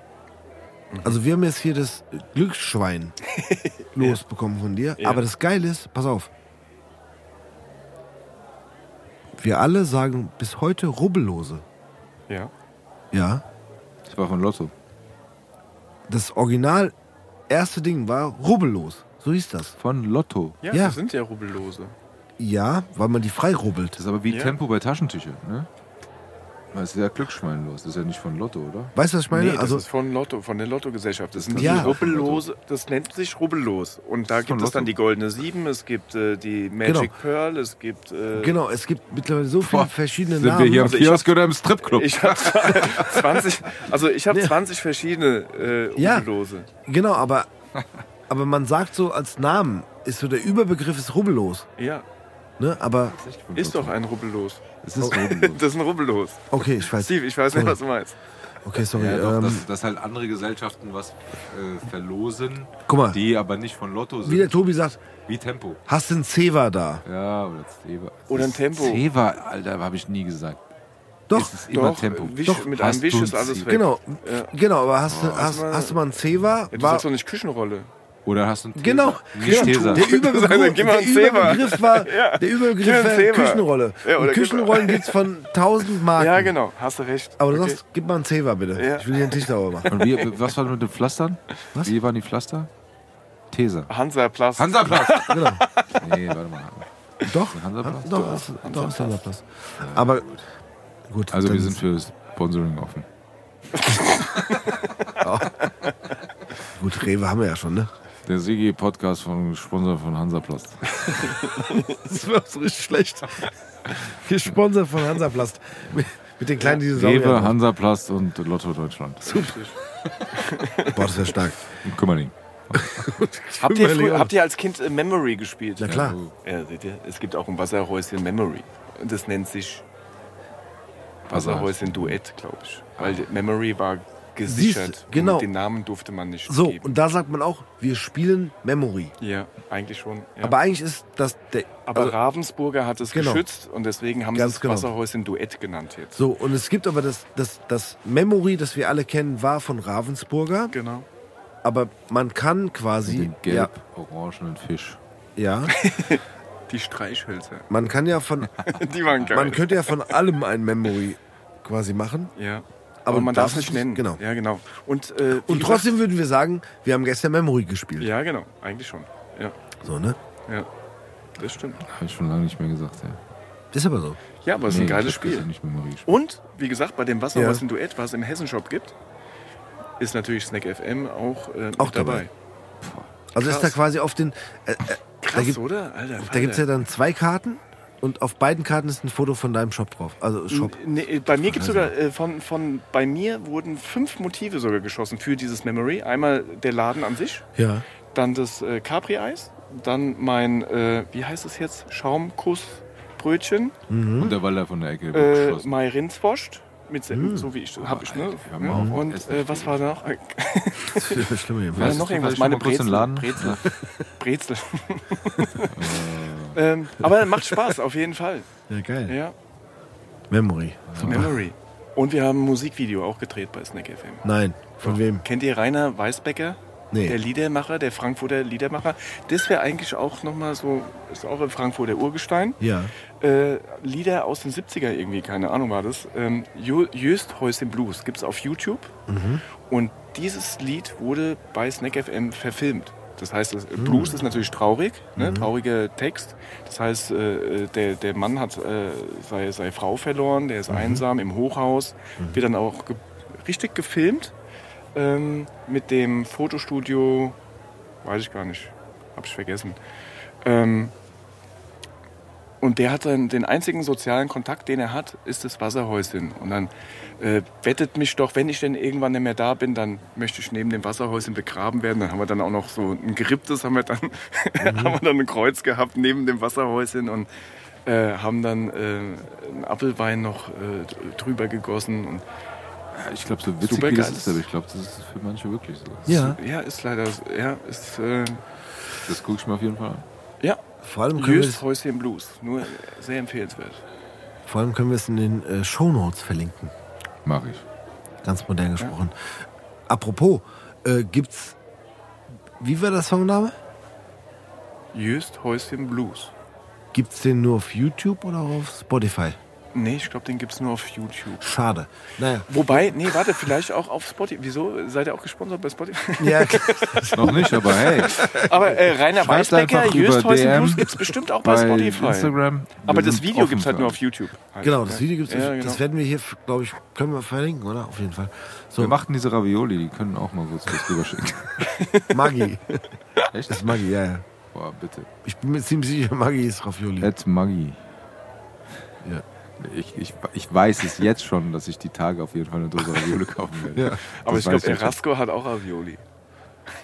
Speaker 4: Also wir haben jetzt hier das Glücksschwein losbekommen von dir.
Speaker 6: Ja.
Speaker 4: Aber das Geile ist, pass auf. Wir alle sagen bis heute Rubbellose.
Speaker 6: Ja.
Speaker 4: Ja.
Speaker 5: Das war von Lotto.
Speaker 4: Das Original erste Ding war rubbellos. So hieß das.
Speaker 5: Von Lotto.
Speaker 6: Ja,
Speaker 4: Ja.
Speaker 6: das sind ja Rubellose.
Speaker 4: Ja, weil man die frei rubbelt.
Speaker 5: Das ist aber wie
Speaker 6: Ja.
Speaker 5: Tempo bei Taschentüchern, ne? Das ist ja Glücksschwein los. Das ist ja nicht von Lotto, oder?
Speaker 4: Weißt du, was ich meine?
Speaker 6: nee,
Speaker 4: also,
Speaker 6: das ist von Lotto, von der Lottogesellschaft. Das sind
Speaker 4: Ja.
Speaker 6: Rubbellose, das nennt sich Rubbellos. Und da gibt es dann die Goldene Sieben, es gibt äh, die Magic
Speaker 4: Genau.
Speaker 6: Pearl, es gibt... Äh,
Speaker 4: genau, es gibt mittlerweile so viele
Speaker 5: Boah,
Speaker 4: verschiedene
Speaker 5: Sind
Speaker 4: Namen.
Speaker 5: wir hier am
Speaker 6: Also ich
Speaker 5: Kiosk oder im Stripclub?
Speaker 6: Ich habe 20, also ich habe
Speaker 4: Ja.
Speaker 6: 20 verschiedene äh,
Speaker 4: Ja.
Speaker 6: Rubbellose.
Speaker 4: Genau, aber, aber man sagt so als Namen, ist so der Überbegriff ist rubbellos.
Speaker 6: Ja,
Speaker 4: Ne? Aber,
Speaker 6: ist doch ein Rubbellos.
Speaker 5: Es ist Rubbellos.
Speaker 6: Das ist ein Rubbellos.
Speaker 4: okay, ich weiß.
Speaker 6: Steve, ich weiß nicht,
Speaker 4: Sorry.
Speaker 6: was du meinst.
Speaker 4: Okay, sorry.
Speaker 5: Ja, doch,
Speaker 4: ähm,
Speaker 5: dass, dass halt andere Gesellschaften was äh, verlosen,
Speaker 4: guck mal,
Speaker 5: die aber nicht von Lotto sind.
Speaker 4: wie der Tobi sagt,
Speaker 5: Wie Tempo.
Speaker 4: hast du einen Ceva da?
Speaker 5: Ja, oder Ceva.
Speaker 6: Oder ein Tempo.
Speaker 5: Ceva, Alter, habe ich nie gesagt.
Speaker 4: Doch,
Speaker 5: Es ist immer
Speaker 6: Doch,
Speaker 5: Tempo.
Speaker 6: Wisch,
Speaker 4: Doch,
Speaker 6: mit
Speaker 5: hast
Speaker 6: einem Wisch ist
Speaker 5: ein
Speaker 6: alles weg.
Speaker 4: genau,
Speaker 6: Ja.
Speaker 4: genau, aber hast, du, hast,
Speaker 6: mal-
Speaker 4: hast du mal einen Ceva?
Speaker 6: Ja, du
Speaker 4: War,
Speaker 6: sagst doch nicht Küchenrolle.
Speaker 5: Oder hast du einen Tesa?
Speaker 4: genau,
Speaker 5: Nicht
Speaker 4: genau.
Speaker 5: Tesa.
Speaker 4: Der Überbegriff,
Speaker 6: Gib mal
Speaker 4: der. Überbegriff war,
Speaker 6: Ja.
Speaker 4: der Überbegriff war. Küchenrolle.
Speaker 6: Ja, oder
Speaker 4: Küchenrollen gibt's von tausend Marken.
Speaker 6: Ja, genau, hast du recht.
Speaker 4: Aber du
Speaker 6: Okay.
Speaker 4: sagst, gib mal einen Ceva bitte.
Speaker 6: Ja.
Speaker 4: Ich will hier einen Tisch sauber machen.
Speaker 5: Und wie, was war mit den Pflastern?
Speaker 4: Was?
Speaker 5: Wie waren die Pflaster? Tesa.
Speaker 6: Hansaplast.
Speaker 5: Hansaplast.
Speaker 4: Genau.
Speaker 5: nee, warte mal.
Speaker 4: Doch,
Speaker 5: Hansaplast?
Speaker 4: doch, ist, doch ist Hansaplast. Aber gut.
Speaker 5: Also wir sind für Sponsoring offen.
Speaker 4: Gut, Rewe haben wir ja schon, ne?
Speaker 5: Der Sigi Podcast von Sponsor von Hansaplast.
Speaker 4: Das war so richtig schlecht. Gesponsert von Hansaplast. Mit, mit den kleinen Dinosauriern.
Speaker 5: Rewe, Hansaplast und Lotto Deutschland.
Speaker 4: Boah, das wäre stark.
Speaker 5: Und Kümmerling.
Speaker 6: Habt ihr, früher, habt ihr als Kind äh, Memory gespielt?
Speaker 4: Na klar.
Speaker 6: Ja, seht ihr, es gibt auch ein Wasserhäuschen Memory. Und das nennt sich Wasserhäuschen Duett, glaube ich. Weil die Memory war gesichert.
Speaker 4: Siehst, genau.
Speaker 6: Und den Namen durfte man nicht
Speaker 4: So,
Speaker 6: geben.
Speaker 4: und da sagt man auch, wir spielen Memory.
Speaker 6: ja, eigentlich schon. Ja.
Speaker 4: Aber eigentlich ist das der.
Speaker 6: Aber
Speaker 4: also,
Speaker 6: Ravensburger hat es
Speaker 4: Genau.
Speaker 6: geschützt und deswegen haben
Speaker 4: Ganz
Speaker 6: sie es
Speaker 4: genau.
Speaker 6: Wasserhäuschen Duett genannt jetzt.
Speaker 4: so, und es gibt aber das, das, das Memory, das wir alle kennen, war von Ravensburger.
Speaker 6: Genau.
Speaker 4: Aber man kann quasi.
Speaker 5: Den gelb-orangenen Fisch.
Speaker 4: Ja, ja.
Speaker 6: Die Streichhölzer.
Speaker 4: Man kann ja von.
Speaker 6: Die waren geil.
Speaker 4: Man könnte ja von allem ein Memory quasi machen.
Speaker 6: ja.
Speaker 4: Aber
Speaker 6: man
Speaker 4: darf
Speaker 6: es nicht
Speaker 4: es-
Speaker 6: nennen.
Speaker 4: genau.
Speaker 6: Ja, genau. Und, äh,
Speaker 4: Und trotzdem würden wir sagen, wir haben gestern Memory gespielt.
Speaker 6: Ja, genau. Eigentlich schon. Ja.
Speaker 4: So, ne?
Speaker 6: Ja, das stimmt.
Speaker 5: Habe ich schon lange nicht mehr gesagt, ja.
Speaker 4: Ist aber so.
Speaker 6: Ja, aber es ist ein
Speaker 5: Nee,
Speaker 6: geiles Spiel.
Speaker 5: nicht Memory gespielt.
Speaker 6: Und, wie gesagt, bei dem Wasser,
Speaker 4: Ja.
Speaker 6: was ein Duett, was es im Hessenshop gibt, ist natürlich Snack FM auch, äh,
Speaker 4: Auch
Speaker 6: dabei.
Speaker 4: dabei. Also ist da
Speaker 6: Krass.
Speaker 4: quasi auf den. Äh, äh,
Speaker 6: Krass,
Speaker 4: da gibt
Speaker 6: oder? Alter,
Speaker 4: da gibt's ja dann zwei Karten und auf beiden Karten ist ein Foto von deinem Shop drauf. Also Shop.
Speaker 6: Nee, bei mir gibt es sogar, äh, von, von, bei mir wurden fünf Motive sogar geschossen für dieses Memory. Einmal der Laden an sich,
Speaker 4: Ja.
Speaker 6: dann das äh, Capri-Eis, dann mein, äh, wie heißt es jetzt, Schaumkussbrötchen,
Speaker 5: Und der Walder von der Ecke
Speaker 6: äh, mein Rindswurst, mit, Se- so wie ich, hab ich, ne? Ja. Und äh, was war da noch? Äh,
Speaker 4: Schlimmer
Speaker 6: war
Speaker 4: jedenfalls.
Speaker 5: Weißt
Speaker 6: noch irgendwas? Meine Brezel. Brezel. Brezel. ähm, aber macht Spaß, auf jeden Fall.
Speaker 4: Ja, geil.
Speaker 6: Ja,
Speaker 4: Memory.
Speaker 6: Memory. Und wir haben ein Musikvideo auch gedreht bei Snack FM.
Speaker 4: Nein. Von wem?
Speaker 6: Kennt ihr Rainer Weißbecker?
Speaker 4: Nee.
Speaker 6: Der Liedermacher, der Frankfurter Liedermacher. Das wäre eigentlich auch nochmal so, ist auch ein Frankfurter Urgestein.
Speaker 4: Ja.
Speaker 6: Äh, Lieder aus den 70er irgendwie, keine Ahnung war das. Ähm, Jö- Jöst Häuschen Blues gibt es auf YouTube. Und dieses Lied wurde bei Snack FM verfilmt. Das heißt, das Blues ist natürlich traurig, ne? trauriger Text. Das heißt, äh, der, der Mann hat äh, seine, seine Frau verloren, der ist einsam im Hochhaus, wird dann auch ge richtig gefilmt ähm, mit dem Fotostudio, weiß ich gar nicht, habe ich vergessen. Ähm, und der hat dann den einzigen sozialen Kontakt, den er hat, ist das Wasserhäuschen. Und dann äh, wettet mich doch, wenn ich denn irgendwann nicht mehr da bin, dann möchte ich neben dem Wasserhäuschen begraben werden. Dann haben wir dann auch noch so ein geripptes, haben wir dann, haben wir dann ein Kreuz gehabt neben dem Wasserhäuschen und äh, haben dann äh, einen Apfelwein noch äh, drüber gegossen. Und
Speaker 5: ich glaube, so witzig
Speaker 6: Super
Speaker 5: wie das ist, aber ich glaube, das ist für manche wirklich so.
Speaker 4: Ja.
Speaker 6: ja, ist leider, ja, ist, äh,
Speaker 5: Das gucke ich mir auf jeden Fall an.
Speaker 6: ja,
Speaker 4: Vor allem können wir
Speaker 6: Jöst
Speaker 4: es,
Speaker 6: Häuschen Blues. Nur sehr empfehlenswert.
Speaker 4: vor allem können wir es in den äh, Shownotes verlinken.
Speaker 5: Mache ich.
Speaker 4: Ganz modern gesprochen. Apropos, äh, gibt's. Wie war der Songname?
Speaker 6: Jöst Häuschen Blues.
Speaker 4: Gibt's den nur auf YouTube oder auf Spotify?
Speaker 6: Nee, ich glaube, den gibt es nur auf YouTube.
Speaker 4: Schade. Naja.
Speaker 6: Wobei, nee, warte, vielleicht auch auf Spotify. Wieso? Seid ihr auch gesponsert bei Spotify?
Speaker 4: Ja,
Speaker 5: Noch nicht, aber hey,
Speaker 6: Aber äh, Rainer
Speaker 5: Schreibt
Speaker 6: Weißbecker,
Speaker 5: einfach
Speaker 6: Jöst
Speaker 5: über
Speaker 6: Häuschen
Speaker 5: DM
Speaker 6: Blues gibt es bestimmt auch bei,
Speaker 5: bei
Speaker 6: Spotify.
Speaker 5: Instagram.
Speaker 6: Aber das Video gibt es halt nur auf YouTube. Halt.
Speaker 4: genau, das Video gibt's.
Speaker 6: Ja, genau.
Speaker 4: Das werden wir hier, glaube ich, können wir verlinken, oder? Auf jeden Fall. So,
Speaker 5: Wir machten diese Ravioli, die können auch mal kurz was drüber schicken.
Speaker 4: Maggi.
Speaker 5: Echt?
Speaker 4: Das ist Maggi, ja, ja.
Speaker 5: Boah, bitte.
Speaker 4: Ich bin mir ziemlich sicher, Maggi ist Ravioli.
Speaker 5: Ed Maggi.
Speaker 4: Ja.
Speaker 5: Ich, ich, ich weiß es jetzt schon, dass ich die Tage auf jeden Fall eine Dose Ravioli kaufen werde.
Speaker 4: Ja.
Speaker 6: Aber
Speaker 5: Das
Speaker 6: ich glaube. Erasco hat auch Ravioli.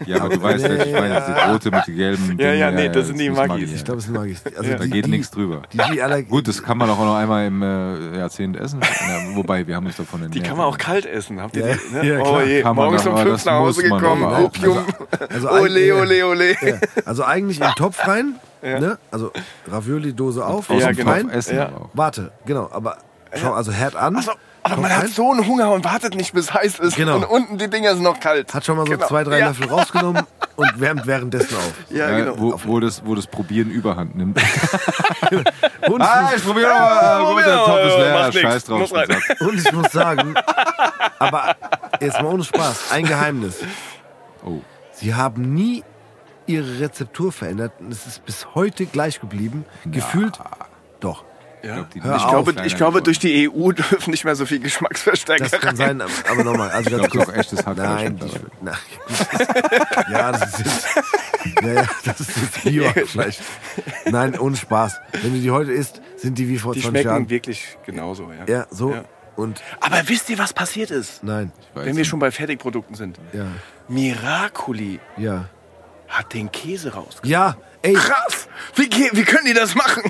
Speaker 5: Ja, aber du weißt, welche ich meine.
Speaker 4: ja.
Speaker 5: Die rote mit den gelben.
Speaker 6: Ja, ja, nee, das sind die
Speaker 5: ja.
Speaker 4: Ich glaube, es sind Maggis. Also
Speaker 6: Ja.
Speaker 5: Da geht nichts drüber.
Speaker 4: Die, die aller,
Speaker 5: Gut, das kann man auch noch einmal im äh, Jahrzehnt essen. Ja, wobei, wir haben uns davon ernährt.
Speaker 6: Die kann man auch kalt essen. Habt ihr
Speaker 4: Ja,
Speaker 6: die? Ne?
Speaker 4: ja,
Speaker 6: oh je, morgens um fünf
Speaker 5: das
Speaker 6: nach Hause gekommen. Opium.
Speaker 4: also
Speaker 6: Ole,
Speaker 4: eigentlich-
Speaker 6: ole, ole.
Speaker 4: Ja, also eigentlich in den Topf rein,
Speaker 6: Ja.
Speaker 4: ne? also Ravioli-Dose auf,
Speaker 5: Aus
Speaker 6: Ja,
Speaker 5: dem
Speaker 6: genau.
Speaker 5: Topf essen
Speaker 6: Ja.
Speaker 4: Warte, genau, aber schau, also Herd an.
Speaker 6: Achso, aber man hat
Speaker 4: rein,
Speaker 6: so einen Hunger und wartet nicht, bis heiß ist.
Speaker 4: Genau.
Speaker 6: Und unten die Dinger sind noch kalt.
Speaker 4: hat schon mal so
Speaker 6: Genau.
Speaker 4: zwei, drei
Speaker 6: ja.
Speaker 4: Löffel rausgenommen und wärmt währenddessen auf.
Speaker 6: Ja,
Speaker 5: Ja,
Speaker 6: genau.
Speaker 5: wo, wo, das, wo das Probieren überhand nimmt.
Speaker 4: Und,
Speaker 5: ah, ich probiere mal. Gut, der. Topf ist leer. Scheiß drauf.
Speaker 4: Und ich muss sagen, aber jetzt mal ohne Spaß, ein Geheimnis.
Speaker 5: Oh.
Speaker 4: Sie haben nie ihre Rezeptur verändert und es ist bis heute gleich geblieben. Gefühlt, doch.
Speaker 6: Ja.
Speaker 5: glaub, die-
Speaker 6: Ich
Speaker 4: auf.
Speaker 6: glaube, ich glaube, durch die EU dürfen nicht mehr so viel Geschmacksverstärker
Speaker 4: Das kann
Speaker 6: rein.
Speaker 4: sein, aber- aber nochmal, also
Speaker 5: Ich
Speaker 4: ganz kurz.
Speaker 5: auch echtes.
Speaker 4: Nein, die,
Speaker 5: mittlerweile.
Speaker 4: nein. Ja, das ist jetzt, das ist jetzt Bio-Fleisch. Nein, ohne Spaß. Wenn du die heute isst, sind die wie vor
Speaker 6: Die
Speaker 4: 20
Speaker 6: schmecken
Speaker 4: Jahren.
Speaker 6: wirklich genauso. Ja.
Speaker 4: Ja, so.
Speaker 6: Ja.
Speaker 4: Und
Speaker 6: Aber wisst ihr, was passiert ist?
Speaker 4: nein,
Speaker 5: Weiß
Speaker 6: Wenn wir
Speaker 5: nicht.
Speaker 6: schon bei Fertigprodukten sind.
Speaker 4: ja,
Speaker 6: Miracoli
Speaker 4: ja.
Speaker 6: hat den Käse raus.
Speaker 4: Ja, ey,
Speaker 6: Krass! Wie, wie können die das machen?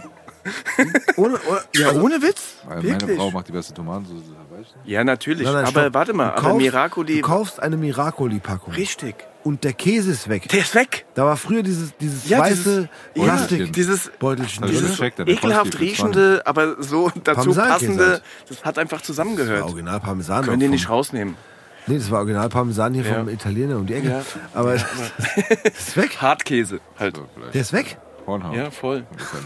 Speaker 4: Ohne, ohne,
Speaker 6: Ja, ohne Witz?
Speaker 5: Weil Meine
Speaker 6: Wirklich?
Speaker 5: Frau macht die beste Tomatensauce. weißt du?
Speaker 6: Ja, natürlich.
Speaker 4: Nein, nein,
Speaker 6: aber
Speaker 4: stopp.
Speaker 6: warte mal,
Speaker 4: Du
Speaker 6: aber
Speaker 4: kaufst-
Speaker 6: Miracoli.
Speaker 4: Du kaufst eine Miracoli-Packung
Speaker 6: Richtig.
Speaker 4: und der Käse ist weg.
Speaker 6: Der ist weg.
Speaker 4: Da war früher dieses, dieses
Speaker 6: Ja,
Speaker 4: weiße
Speaker 6: dieses-
Speaker 4: Plastikbeutelchen
Speaker 6: Dieses
Speaker 4: drin.
Speaker 5: das gecheckt? Deine
Speaker 6: ekelhaft riechende, aber so dazu
Speaker 4: Parmesankäse
Speaker 6: passende,
Speaker 4: halt.
Speaker 6: das hat einfach
Speaker 4: Das
Speaker 6: zusammengehört.
Speaker 4: war Original Parmesan.
Speaker 6: Können die nicht rausnehmen.
Speaker 4: Nee, das war Original Parmesan hier
Speaker 6: Ja.
Speaker 4: vom Italiener um die Ecke.
Speaker 6: Ja.
Speaker 4: Aber das ist weg.
Speaker 6: Hartkäse halt.
Speaker 4: Der ist weg.
Speaker 5: Hornhaut.
Speaker 6: Ja, voll.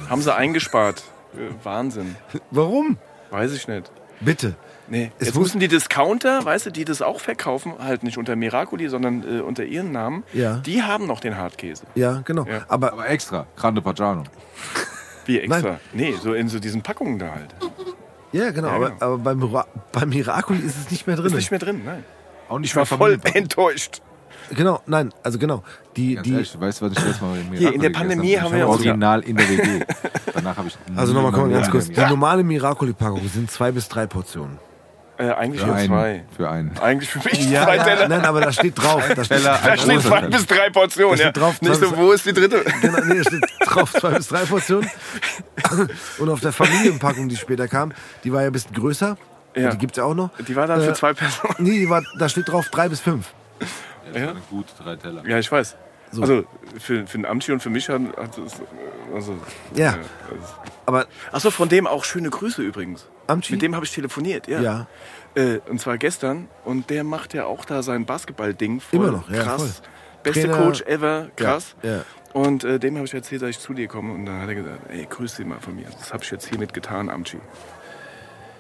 Speaker 6: Haben sie eingespart. Äh, Wahnsinn.
Speaker 4: Warum?
Speaker 6: Weiß ich nicht.
Speaker 4: Bitte.
Speaker 6: Nee,
Speaker 4: Es
Speaker 6: jetzt müssen die Discounter, weißt du, die das auch verkaufen, halt nicht unter Miracoli, sondern äh, unter ihren Namen,
Speaker 4: Ja.
Speaker 6: die haben noch den Hartkäse.
Speaker 4: Ja, genau.
Speaker 6: Ja.
Speaker 4: Aber
Speaker 5: Aber extra, Grande Pagano.
Speaker 6: Wie extra?
Speaker 4: Nein.
Speaker 6: Nee, so in so diesen Packungen da halt.
Speaker 4: ja, genau.
Speaker 6: Ja,
Speaker 4: aber,
Speaker 6: genau.
Speaker 4: aber beim, Mira- beim Miracoli ist es nicht mehr drin.
Speaker 6: Ist nicht mehr drin, nein.
Speaker 5: Auch nicht
Speaker 6: Ich war voll enttäuscht.
Speaker 4: Genau, nein, also genau. Die,
Speaker 5: Ganz
Speaker 4: die,
Speaker 5: ehrlich, weißt du, was ich letztes Mal mit
Speaker 6: Hier, in der Pandemie haben wir
Speaker 5: Original in der WG. Danach habe ich
Speaker 4: also nochmal, komm ganz kurz. Die normale Miracoli-Packung sind zwei bis drei Portionen.
Speaker 6: Äh, eigentlich
Speaker 5: Für
Speaker 6: nur
Speaker 5: einen.
Speaker 6: zwei.
Speaker 5: Für einen.
Speaker 6: Eigentlich für mich
Speaker 4: Ja,
Speaker 6: zwei
Speaker 4: ja,
Speaker 6: Teller.
Speaker 4: nein, aber da steht drauf. Da steht,
Speaker 5: Teller,
Speaker 6: Da steht zwei
Speaker 5: Teller.
Speaker 6: bis drei Portionen.
Speaker 4: Da
Speaker 6: Ja.
Speaker 4: steht drauf,
Speaker 6: Nicht so, wo ist die dritte?
Speaker 4: genau, nee, da steht drauf zwei bis drei Portionen. Und auf der Familienpackung, die später kam, die war ja ein bisschen größer.
Speaker 6: Ja.
Speaker 4: Die gibt es ja auch noch.
Speaker 6: Die war dann
Speaker 4: Äh,
Speaker 6: für zwei Personen.
Speaker 4: Nee, die war, da steht drauf drei bis fünf.
Speaker 5: Ja, das gut drei Teller.
Speaker 6: Ja, ich weiß.
Speaker 4: So.
Speaker 6: Also für, für den Amtschi und für mich hat hat es. Also,
Speaker 4: Ja. Aber
Speaker 6: Achso, von dem auch schöne Grüße übrigens.
Speaker 4: Amtschi?
Speaker 6: Mit dem habe ich telefoniert, ja.
Speaker 4: Ja.
Speaker 6: Äh, und zwar gestern. Und der macht ja auch da sein Basketball-Ding. voll
Speaker 4: Immer noch, ja,
Speaker 6: Krass.
Speaker 4: voll.
Speaker 6: Beste
Speaker 4: Trainer-
Speaker 6: Coach ever, krass.
Speaker 4: Ja, ja.
Speaker 6: Und äh, dem habe ich erzählt, dass ich zu dir komme. Und dann hat er gesagt, ey, grüß dich mal von mir. Das habe ich jetzt hiermit getan, Amtschi.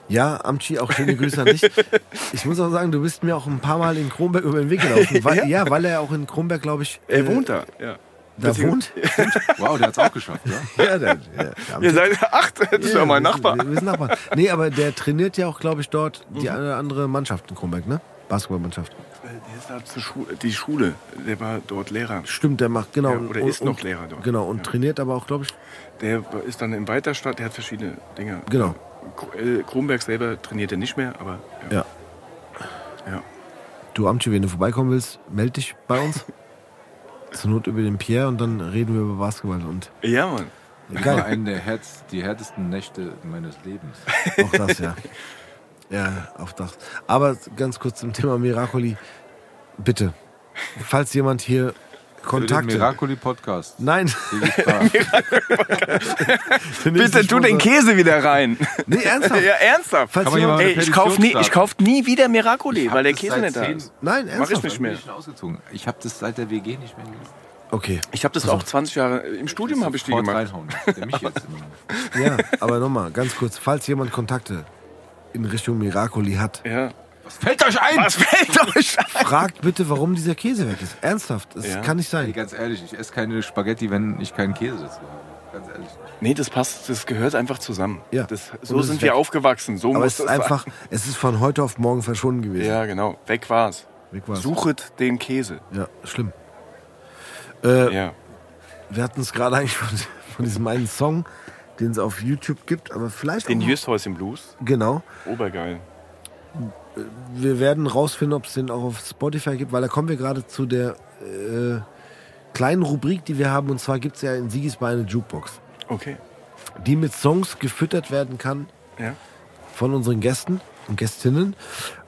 Speaker 4: Ja, Amtschi, auch schöne Grüße an dich. Ich muss auch sagen, du bist mir auch ein paar Mal in Kronberg über den Weg gelaufen. Weil, ja. weil er auch in Kronberg, glaube ich,
Speaker 6: Er
Speaker 4: äh,
Speaker 6: wohnt da, ja.
Speaker 4: da wohnt.
Speaker 5: Wow, der hat es auch geschafft, ja?
Speaker 4: Ja, der, ja, der Amtschi-
Speaker 6: Ihr seid acht, das ist ja mein
Speaker 4: wir
Speaker 6: Nachbar.
Speaker 4: Sind, wir sind Nachbarn. Nee, aber der trainiert ja auch, glaube ich, dort die
Speaker 6: Mhm.
Speaker 4: eine oder andere Mannschaft in Kronberg, ne? Basketballmannschaft.
Speaker 6: Der ist da zur Schule, die Schule, der war dort Lehrer.
Speaker 4: Stimmt, der macht, genau.
Speaker 6: Ja, oder
Speaker 4: und,
Speaker 6: ist noch Lehrer dort.
Speaker 4: Genau, und trainiert aber auch, glaube ich.
Speaker 6: Der ist dann in Weiterstadt, der hat verschiedene Dinge.
Speaker 4: Genau.
Speaker 6: Äh, Kronberg selber trainiert er nicht mehr, aber ja.
Speaker 4: Ja.
Speaker 6: Ja.
Speaker 4: Du, Amtschi, wenn du vorbeikommen willst, melde dich bei uns. Zur Not über den Pierre und dann reden wir über Basketball. Und
Speaker 6: Ja, Mann.
Speaker 5: Das war
Speaker 4: geil,
Speaker 5: eine der härtest, die härtesten Nächte meines Lebens.
Speaker 4: auch das, ja. Ja, auch das. Aber ganz kurz zum Thema Miracoli. Bitte, falls jemand hier Kontakte...
Speaker 5: Miracoli-Podcast.
Speaker 4: Nein,
Speaker 6: Bitte tu den Käse wieder rein.
Speaker 4: Nee, ernsthaft.
Speaker 6: ja, ernsthaft.
Speaker 4: Falls jemand,
Speaker 6: Ey, ich kauf, nie, ich kauf nie wieder Miracoli, weil der Käse nicht da ist.
Speaker 4: nein,
Speaker 6: Mach ich
Speaker 4: ernsthaft.
Speaker 6: nicht mehr.
Speaker 5: Ich bin ausgezogen. Ich habe das seit der WG nicht mehr gegessen.
Speaker 4: Okay,
Speaker 6: Ich habe das auch 20 Jahre, im Studium habe ich die gemacht.
Speaker 5: reinhauen. Der mich jetzt immer.
Speaker 4: ja, aber nochmal, ganz kurz. Falls jemand Kontakte in Richtung Miracoli hat,
Speaker 6: Ja.
Speaker 5: Was fällt euch ein?
Speaker 6: Was fällt euch ein?
Speaker 4: fragt bitte, warum dieser Käse weg ist. Ernsthaft, das
Speaker 6: Ja.
Speaker 4: kann nicht sein.
Speaker 5: ganz ehrlich, ich esse keine Spaghetti, wenn ich keinen Käse dazu habe. Ganz ehrlich.
Speaker 6: Nee, das passt, das gehört einfach zusammen.
Speaker 4: Ja.
Speaker 6: Das,
Speaker 4: Und
Speaker 6: so
Speaker 4: es ist
Speaker 6: sind wir
Speaker 4: weg.
Speaker 6: aufgewachsen. So
Speaker 4: Aber
Speaker 6: muss
Speaker 4: es ist
Speaker 6: das sein.
Speaker 4: einfach, es ist von heute auf morgen verschwunden gewesen.
Speaker 6: Ja, genau. Weg war's.
Speaker 4: Weg war's.
Speaker 6: Suchet den Käse.
Speaker 4: Ja, schlimm. Äh,
Speaker 6: Ja.
Speaker 4: Wir hatten es gerade eigentlich von, von diesem einen Song, den es auf YouTube gibt, aber vielleicht
Speaker 6: Den
Speaker 4: auch
Speaker 6: Justhäuschen Blues.
Speaker 4: Genau.
Speaker 6: Obergeil.
Speaker 4: Wir werden rausfinden, ob es den auch auf Spotify gibt, weil da kommen wir gerade zu der äh, kleinen Rubrik, die wir haben. Und zwar gibt es ja in Sigisbein eine Jukebox,
Speaker 6: Okay.
Speaker 4: die mit Songs gefüttert werden kann
Speaker 6: Ja.
Speaker 4: von unseren Gästen und Gästinnen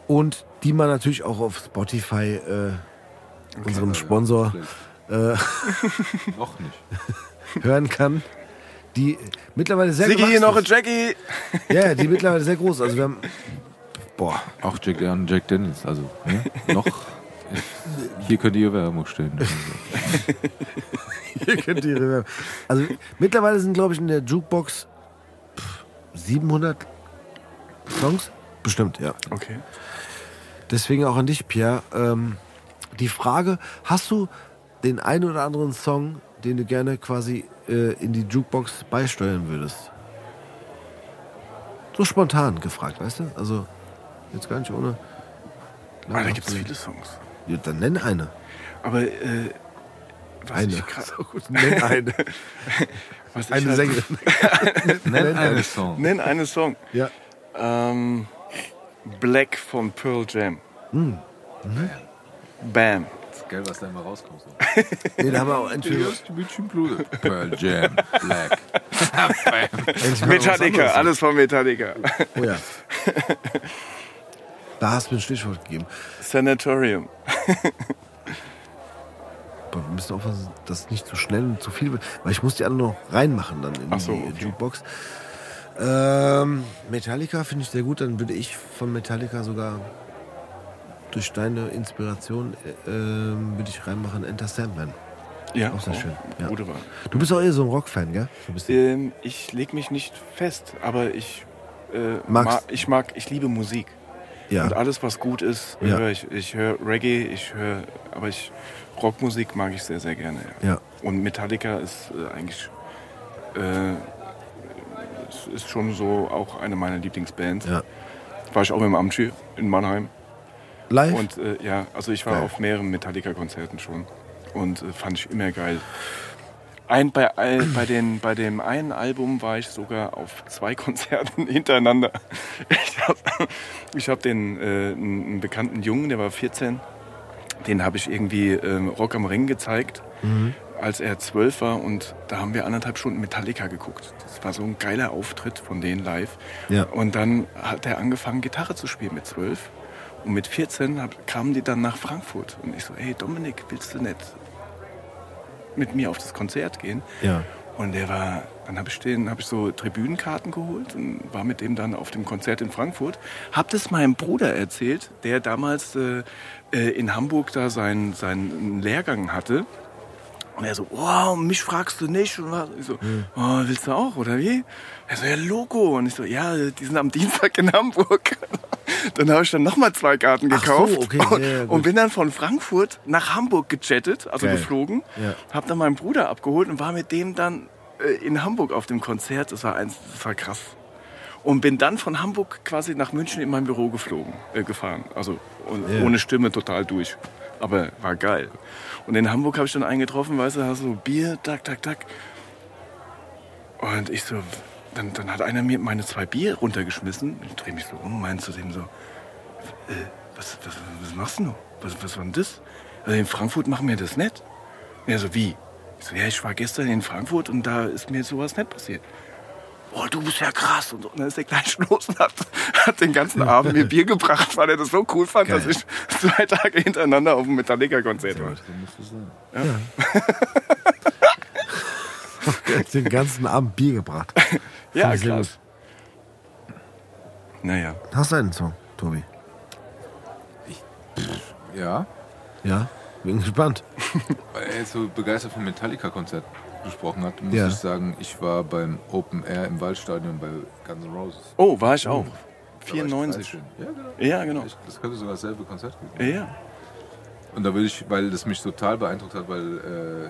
Speaker 4: und die man natürlich auch auf Spotify, äh, unserem Sponsor, äh,
Speaker 5: Noch nicht.
Speaker 4: hören kann. Die mittlerweile sehr
Speaker 6: Sigi,
Speaker 4: gewachsen
Speaker 6: noch ein. Jackie.
Speaker 4: Ja, die mittlerweile sehr groß. Also wir haben, boah,
Speaker 5: Auch Jack, ja, Jack Daniels. Also, ne? noch. Hier könnte ihr Werbung stehen.
Speaker 4: Ihr könnt ihre Werbung- Also mittlerweile sind, glaube ich, in der Jukebox pff, 700 Songs. Bestimmt, ja.
Speaker 6: Okay.
Speaker 4: Deswegen auch an dich, Pierre. Ähm, die Frage, hast du den einen oder anderen Song, den du gerne quasi äh, in die Jukebox beisteuern würdest? So spontan gefragt, weißt du? Also jetzt gar nicht ohne...
Speaker 6: Ah, da gibt es viele Songs.
Speaker 4: Ja, dann nenn eine.
Speaker 6: Aber äh, was
Speaker 4: Eine.
Speaker 6: ich
Speaker 4: So gut, nenn eine.
Speaker 6: was
Speaker 4: Eine
Speaker 6: halt-
Speaker 4: Sängerin.
Speaker 5: Nenn einen Song.
Speaker 6: Nenn einen Song.
Speaker 4: Ja.
Speaker 6: Ähm, Black von Pearl Jam.
Speaker 4: Hm.
Speaker 6: Bam.
Speaker 5: Das ist geil, was da immer rauskommt. So.
Speaker 4: Nee, da haben wir auch entweder...
Speaker 5: Pearl Jam, Black.
Speaker 4: was
Speaker 6: Metallica, alles von Metallica.
Speaker 4: Oh ja. Da hast du mir ein Stichwort gegeben.
Speaker 6: Sanatorium.
Speaker 4: Aber wir müssen aufpassen, dass es nicht zu schnell und zu viel wird. Weil ich muss die alle noch reinmachen dann in
Speaker 6: so,
Speaker 4: die
Speaker 6: okay.
Speaker 4: Jukebox. Ähm, Metallica finde ich sehr gut. Dann würde ich von Metallica sogar durch deine Inspiration äh, ähm, würde ich reinmachen Enter Sandman.
Speaker 6: Ja,
Speaker 4: Auch sehr schön, ja.
Speaker 6: Gute Wahl.
Speaker 4: Du bist auch eher so ein Rockfan, gell?
Speaker 6: Ähm, ich leg mich nicht fest, aber ich äh,
Speaker 4: Magst-
Speaker 6: mag, ich mag, ich liebe Musik.
Speaker 4: Ja.
Speaker 6: Und alles, was gut ist,
Speaker 4: Ja.
Speaker 6: höre ich. Ich höre Reggae, ich höre, aber ich Rockmusik mag ich sehr, sehr gerne. Ja. Und Metallica ist äh, eigentlich äh, ist schon so auch eine meiner Lieblingsbands.
Speaker 4: Ja.
Speaker 6: War ich auch im Amtschi in Mannheim.
Speaker 4: Live?
Speaker 6: Und äh, ja, also ich war
Speaker 4: Geil.
Speaker 6: auf mehreren Metallica-Konzerten schon und äh, fand ich immer geil. Ein, bei, all, bei, den, bei dem einen Album war ich sogar auf zwei Konzerten hintereinander. Ich habe ich hab den äh, einen, bekannten Jungen, der war 14, den habe ich irgendwie ähm, Rock am Ring gezeigt, als er 12 war und da haben wir anderthalb Stunden Metallica geguckt. Das war so ein geiler Auftritt von denen live.
Speaker 4: Ja.
Speaker 6: Und dann hat er angefangen, Gitarre zu spielen mit 12. Und mit 14 hab, kamen die dann nach Frankfurt. Und ich so, hey Dominik, willst du nicht mit mir auf das Konzert gehen?
Speaker 4: ja.
Speaker 6: Und der war, dann habe ich den, habe ich so Tribünenkarten geholt und war mit dem dann auf dem Konzert in Frankfurt. Hab das meinem Bruder erzählt, der damals äh, äh, in Hamburg da seinen, seinen Lehrgang hatte. Und er so, wow, mich fragst du nicht. Und was? ich so, oh, willst du auch, oder wie? Er so, ja, Logo. Und ich so, ja, die sind am Dienstag in Hamburg. Dann habe ich dann nochmal zwei Karten
Speaker 4: Ach so,
Speaker 6: gekauft
Speaker 4: okay,
Speaker 6: und,
Speaker 4: ja,
Speaker 6: und bin dann von Frankfurt nach Hamburg gechattet, also
Speaker 4: Geil.
Speaker 6: geflogen.
Speaker 4: Ja.
Speaker 6: Hab dann meinen Bruder abgeholt und war mit dem dann äh, in Hamburg auf dem Konzert. Das war, eins, das war krass. Und bin dann von Hamburg quasi nach München in mein Büro geflogen, äh, gefahren. Also
Speaker 4: Ja.
Speaker 6: ohne Stimme total durch. Aber war geil. Und in Hamburg habe ich dann einen getroffen, weißt du, so Bier, tak, tak, tak. Und ich so, dann, dann hat einer mir meine zwei Bier runtergeschmissen. Ich drehe mich so um, meinst du dem so, äh, was, was, was machst du? Was, was war denn das? Also in Frankfurt machen wir das nicht. Ja, so wie? Ich so, ja, ich war gestern in Frankfurt und da ist mir sowas nicht passiert. Boah, du bist ja krass. Und, so. und dann ist der gleich los und hat, hat den ganzen Abend mir Bier gebracht, weil er das so cool fand,
Speaker 4: Geil.
Speaker 6: dass ich zwei Tage hintereinander auf dem Metallica-Konzert war.
Speaker 5: Es sein.
Speaker 4: Den ganzen Abend Bier gebracht.
Speaker 6: Ja,
Speaker 4: ich
Speaker 6: krass. Naja.
Speaker 4: Hast du einen Song, Tobi?
Speaker 5: Ja,
Speaker 4: Ja? Bin gespannt.
Speaker 5: weil er jetzt so begeistert vom Metallica-Konzert gesprochen hat, muss
Speaker 4: Ja.
Speaker 5: ich sagen, ich war beim Open Air im Waldstadion bei Guns N' Roses.
Speaker 6: Oh, war ich auch.
Speaker 5: Da war ich
Speaker 6: 94.
Speaker 5: 13. Ja, genau.
Speaker 6: Ja, genau.
Speaker 5: Ich- Das könnte sogar dasselbe Konzert gewesen
Speaker 6: Ja.
Speaker 5: Und da will ich, weil das mich total beeindruckt hat, weil äh,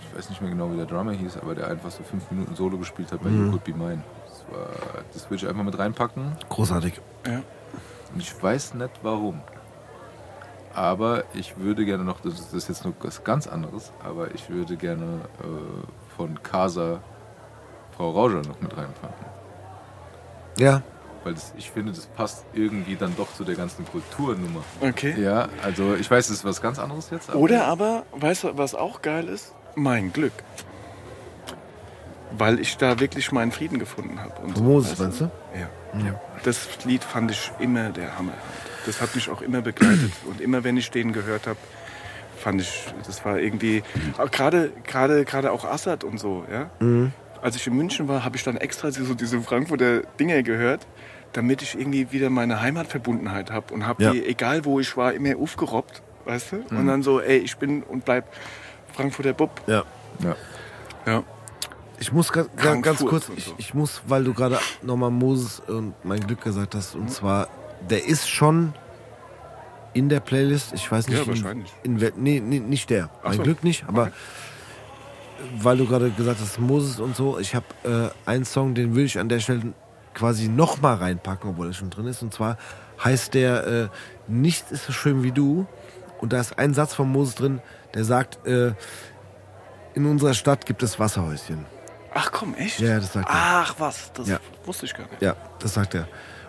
Speaker 5: ich weiß nicht mehr genau, wie der Drummer hieß, aber der einfach so fünf Minuten Solo gespielt hat bei You Could Be Mine. Das, war, das will ich einfach mit reinpacken.
Speaker 4: Großartig.
Speaker 6: ja.
Speaker 5: Und ich weiß nicht warum. Aber ich würde gerne noch, das ist, jetzt noch was ganz anderes, aber ich würde gerne äh, von Casa Frau Rauscher noch mit reinpacken.
Speaker 4: Ja.
Speaker 5: Weil das, ich finde, das passt irgendwie dann doch zu der ganzen Kulturnummer.
Speaker 6: Okay.
Speaker 5: Ja, also ich weiß, das ist was ganz anderes jetzt. aber-
Speaker 6: Oder aber, weißt du, was auch geil ist? Mein Glück. Weil ich da wirklich meinen Frieden gefunden habe. Und
Speaker 4: Von Moses,
Speaker 6: weißt du? Ja. ja. Das Lied fand ich immer der Hammer. Das hat mich auch immer begleitet. Und immer wenn ich den gehört habe, fand ich, das war irgendwie, auch gerade, gerade, gerade auch Assad und so, ja. Als ich in München war, habe ich dann extra so diese Frankfurter Dinger gehört, damit ich irgendwie wieder meine Heimatverbundenheit habe und habe
Speaker 4: Ja.
Speaker 6: die, egal wo ich war, immer aufgerobbt, weißt du? Und dann so, ey, ich bin und bleib Frankfurter Bub.
Speaker 4: Ja.
Speaker 5: Ja.
Speaker 6: Ja.
Speaker 4: Ich muss ganz, kurz,
Speaker 6: und
Speaker 4: ich,
Speaker 6: so.
Speaker 4: ich muss, weil du gerade nochmal Moses und mein Glück gesagt hast, und zwar, der ist schon in der Playlist, ich weiß nicht,
Speaker 6: Ja,
Speaker 4: in,
Speaker 6: wahrscheinlich.
Speaker 4: in, wel- nee, nee, nicht der,
Speaker 6: Ach
Speaker 4: mein
Speaker 6: so.
Speaker 4: Glück nicht, aber
Speaker 6: Okay.
Speaker 4: weil du gerade gesagt hast, Moses und so, ich habe äh, einen Song, den will ich an der Stelle quasi nochmal reinpacken, obwohl er schon drin ist, und zwar heißt der äh, Nichts ist so schön wie du, und da ist ein Satz von Moses drin, der sagt, äh, in unserer Stadt gibt es Wasserhäuschen.
Speaker 6: Ach komm, echt?
Speaker 4: Ja, das sagt er.
Speaker 6: Ach was, das
Speaker 4: Ja.
Speaker 6: wusste ich gar nicht.
Speaker 4: Ja, das sagt er.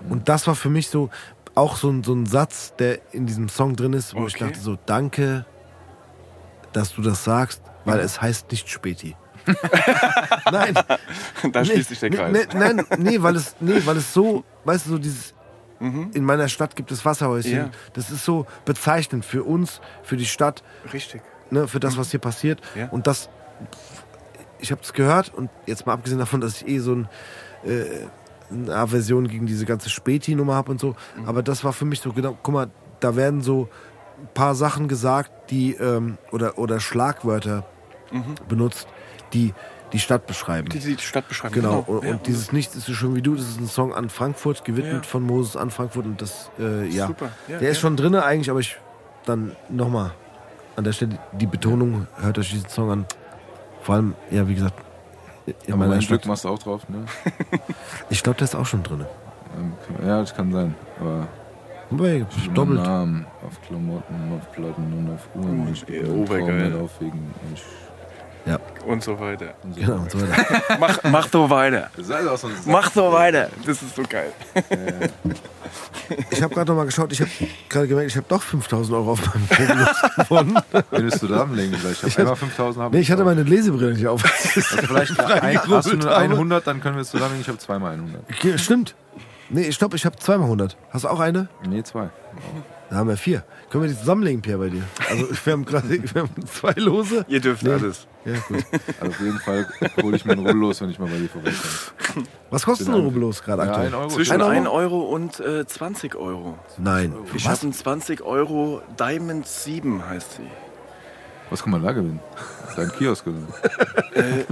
Speaker 4: Und das war für mich so auch so ein, so ein Satz, der in diesem Song drin ist, wo ich
Speaker 6: Okay.
Speaker 4: dachte so, danke, dass du das sagst, weil es heißt nicht Späti. nein,
Speaker 6: Da schließt sich der Kreis.
Speaker 4: Nee, nein, nee, weil es, nee, weil es so, weißt du, so dieses, in meiner Stadt gibt es Wasserhäuschen.
Speaker 6: Mhm. Ja.
Speaker 4: Das ist so bezeichnend für uns, für die Stadt,
Speaker 6: Richtig.
Speaker 4: ne, für das, was hier passiert.
Speaker 6: Ja.
Speaker 4: Und das, ich habe es gehört und jetzt mal abgesehen davon, dass ich eh so ein, äh, eine Aversion gegen diese ganze Späti-Nummer habe und so,
Speaker 6: Mhm.
Speaker 4: aber das war für mich so, genau, guck mal, da werden so ein paar Sachen gesagt, die, ähm, oder, oder Schlagwörter
Speaker 6: Mhm.
Speaker 4: benutzt, die, die Stadt beschreiben.
Speaker 6: Die die Stadt beschreiben.
Speaker 4: Genau, und,
Speaker 6: Ja,
Speaker 4: und dieses Nichts ist so schön wie du, das ist ein Song an Frankfurt, gewidmet
Speaker 6: Ja.
Speaker 4: von Moses an Frankfurt und das, äh, ja.
Speaker 6: Super, ja,
Speaker 4: Der ist schon drin eigentlich, aber ich dann nochmal an der Stelle die Betonung, hört euch diesen Song an. Vor allem, ja, wie gesagt, in
Speaker 5: Aber mein
Speaker 4: Stadt.
Speaker 5: Glück machst du auch drauf, ne?
Speaker 4: Ich glaube, der ist auch schon drin.
Speaker 5: Ähm, Ja, das kann sein. Aber
Speaker 4: Wobei,
Speaker 5: Doppelt. Namen auf Klamotten, auf Platten und auf Uhren.
Speaker 6: Oh,
Speaker 5: Ich
Speaker 6: oh,
Speaker 5: nicht aufwegen. Ich,
Speaker 4: Ja,
Speaker 6: Und so weiter.
Speaker 5: und so.
Speaker 4: genau. Und so weiter.
Speaker 6: Mach, mach so weiter.
Speaker 5: Das ist auch so ein
Speaker 6: Mach so weiter. Das ist so geil.
Speaker 4: Ich habe gerade nochmal geschaut, ich habe gerade gemerkt, ich habe doch 5000 Euro auf meinem Probenlos gewonnen.
Speaker 5: Findest du Längen gleich? Ich habe einmal 5000 habe
Speaker 4: Nee, ich hatte meine Lesebrille nicht auf.
Speaker 5: Also vielleicht ein, hast du nur
Speaker 4: habe.
Speaker 5: 100, dann können wir es zusammenlegen. Ich habe zweimal 100.
Speaker 4: Okay, Stimmt. Nee, stopp, ich habe zweimal 100. Hast du auch eine?
Speaker 5: Nee, zwei.
Speaker 4: Da haben wir vier. Können wir die zusammenlegen, Pierre, bei dir? Also wir haben gerade wir haben zwei Lose.
Speaker 6: Ihr dürft alles.
Speaker 4: Ja, gut.
Speaker 5: Also auf jeden Fall hole ich mir einen Rubbel los, wenn ich mal bei dir vorbeikomme.
Speaker 4: Was kostet ein Rubbellos gerade
Speaker 5: Ja,
Speaker 4: aktuell?
Speaker 5: ein Euro.
Speaker 6: Zwischen
Speaker 4: Ein
Speaker 6: 1
Speaker 4: Euro?
Speaker 6: Euro und äh, 20 Euro.
Speaker 4: Nein.
Speaker 6: Ich
Speaker 4: Was?
Speaker 6: habe einen 20 Euro Diamond 7 heißt sie.
Speaker 5: Was kann man da gewinnen? Dein Kiosk so?
Speaker 6: Äh,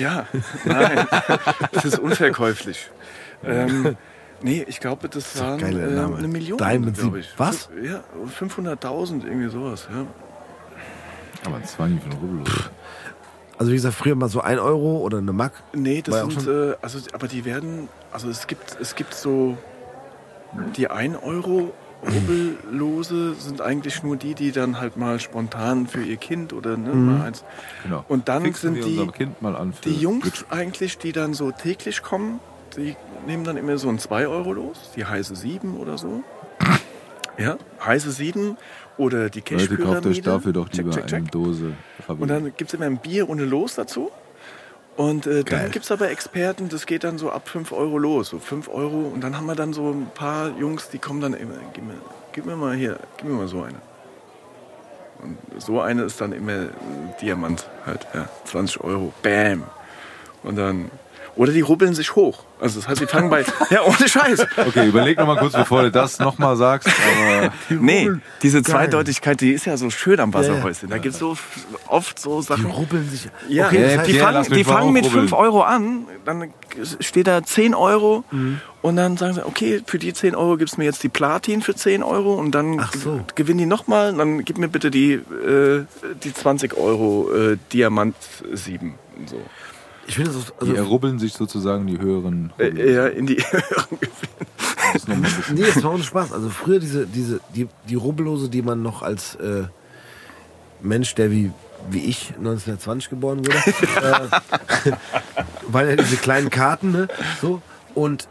Speaker 6: ja, nein. Das ist unverkäuflich. Ähm, nee, ich glaube, das
Speaker 4: doch
Speaker 6: waren äh,
Speaker 4: Name.
Speaker 6: eine Million.
Speaker 4: Diamond
Speaker 6: glaub
Speaker 4: 7.
Speaker 6: ich.
Speaker 4: Was?
Speaker 6: Ja, 500.000, irgendwie sowas. Ja.
Speaker 5: Aber ein 20 für einen Rubbel los.
Speaker 4: Also wie gesagt, früher mal so ein Euro oder eine Mark.
Speaker 6: Nee,
Speaker 4: War
Speaker 6: das sind, äh, also, aber die werden, also es gibt, es gibt so, die 1 Euro Rubbellose sind eigentlich nur die, die dann halt mal spontan für ihr Kind oder ne, mal eins.
Speaker 5: Genau.
Speaker 6: Und dann
Speaker 5: Fixen
Speaker 6: sind die,
Speaker 5: unser Kind mal an für
Speaker 6: die Jungs
Speaker 5: Glück.
Speaker 6: eigentlich, die dann so täglich kommen, die nehmen dann immer so ein 2 Euro los, die heiße 7 oder so. Ja, heiße 7 oder die
Speaker 5: Leute, kauft euch dafür doch
Speaker 6: Check,
Speaker 5: lieber
Speaker 6: check, check.
Speaker 5: eine Dose Ravioli.
Speaker 6: Und dann gibt es immer ein Bier eine Los dazu. Und äh, dann gibt es aber Experten, das geht dann so ab 5 Euro los. So 5 Euro. Und dann haben wir dann so ein paar Jungs, die kommen dann immer, gib mir, gib mir mal hier, gib mir mal so eine. Und so eine ist dann immer ein Diamant halt, ja. 20 Euro. Bam. Und dann. Oder die rubbeln sich hoch. Also das heißt, die fangen bei. ja, ohne Scheiß.
Speaker 5: Okay, überleg noch mal kurz, bevor du das noch mal sagst. Aber
Speaker 6: Nee,
Speaker 4: rubbeln.
Speaker 6: diese
Speaker 4: Geil.
Speaker 6: Zweideutigkeit, die ist ja so schön am
Speaker 4: Ja, ja.
Speaker 6: Wasserhäuschen. Da gibt es so oft so
Speaker 4: Die
Speaker 6: Sachen.
Speaker 4: rubbeln sich.
Speaker 6: Ja,
Speaker 4: okay, das heißt,
Speaker 6: die fangen, die fangen mit
Speaker 5: aufrubbeln.
Speaker 6: 5 Euro an, dann steht da 10 Euro und dann sagen sie, okay, für die 10 Euro gibst du mir jetzt die Platin für 10 Euro und dann
Speaker 4: so.
Speaker 6: gewinnen die nochmal, dann gib mir bitte die, äh, die 20 Euro äh, Diamant 7. und So.
Speaker 4: Ich finde das
Speaker 5: die
Speaker 4: also,
Speaker 5: errubbeln sich sozusagen die höheren
Speaker 6: Äh, ja, in die
Speaker 5: ein bisschen-
Speaker 4: Nee, es war ohne Spaß. Also früher diese, diese, die, die Rubbellose, die man noch als äh, Mensch, der wie, wie ich 1920 geboren wurde, äh, waren ja diese kleinen Karten, ne? So. Und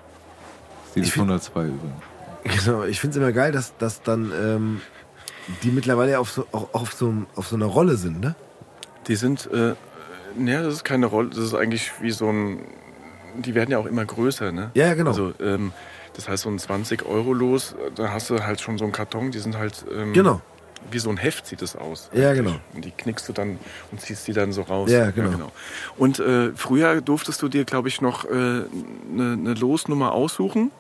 Speaker 5: Die ist
Speaker 4: find-
Speaker 5: 102 übrigens.
Speaker 4: genau, ich finde es immer geil, dass, dass dann ähm, die mittlerweile auf so, auch auf, so, auf so einer Rolle sind, ne?
Speaker 6: Die sind, äh, ja, das ist keine Rolle, das ist eigentlich wie so ein, die werden ja auch immer größer, ne?
Speaker 4: Ja, ja, genau.
Speaker 6: Also, ähm, das heißt, so ein 20 Euro los, da hast du halt schon so einen Karton, die sind halt, ähm,
Speaker 4: Genau.
Speaker 6: wie so ein Heft sieht es aus.
Speaker 4: Ja,
Speaker 6: eigentlich.
Speaker 4: genau.
Speaker 6: Und die knickst du dann und ziehst die dann so raus.
Speaker 4: Ja, genau.
Speaker 6: Und äh, früher durftest du dir, glaube ich, noch eine äh, ne ne Losnummer aussuchen.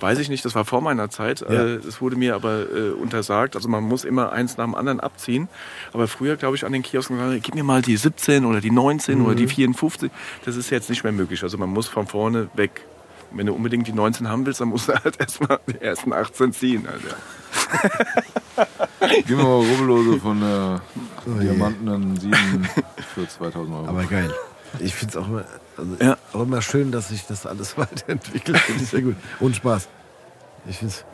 Speaker 6: Weiß ich nicht, das war vor meiner Zeit.
Speaker 4: Mhm. Ja.
Speaker 6: Äh, Es wurde mir aber äh, untersagt. Also man muss immer eins nach dem anderen abziehen. Aber früher, glaube ich, an den Kiosken gesagt, gib mir mal die 17 oder die 19 oder
Speaker 4: Mhm.
Speaker 6: die 54. Das ist jetzt nicht mehr möglich. Also man muss von vorne weg. Wenn du unbedingt die 19 haben willst, dann musst du halt erstmal die ersten 18 ziehen. Alter.
Speaker 5: Gib mir mal Rubbellose von der
Speaker 4: Oh je.
Speaker 5: Diamantenen 7 für 2000 Euro.
Speaker 4: Aber geil. Ich finde es auch immer, also
Speaker 6: Ja.
Speaker 4: auch immer schön, dass sich das alles weiterentwickelt. Finde ich sehr gut. Und Spaß. Ich finde es.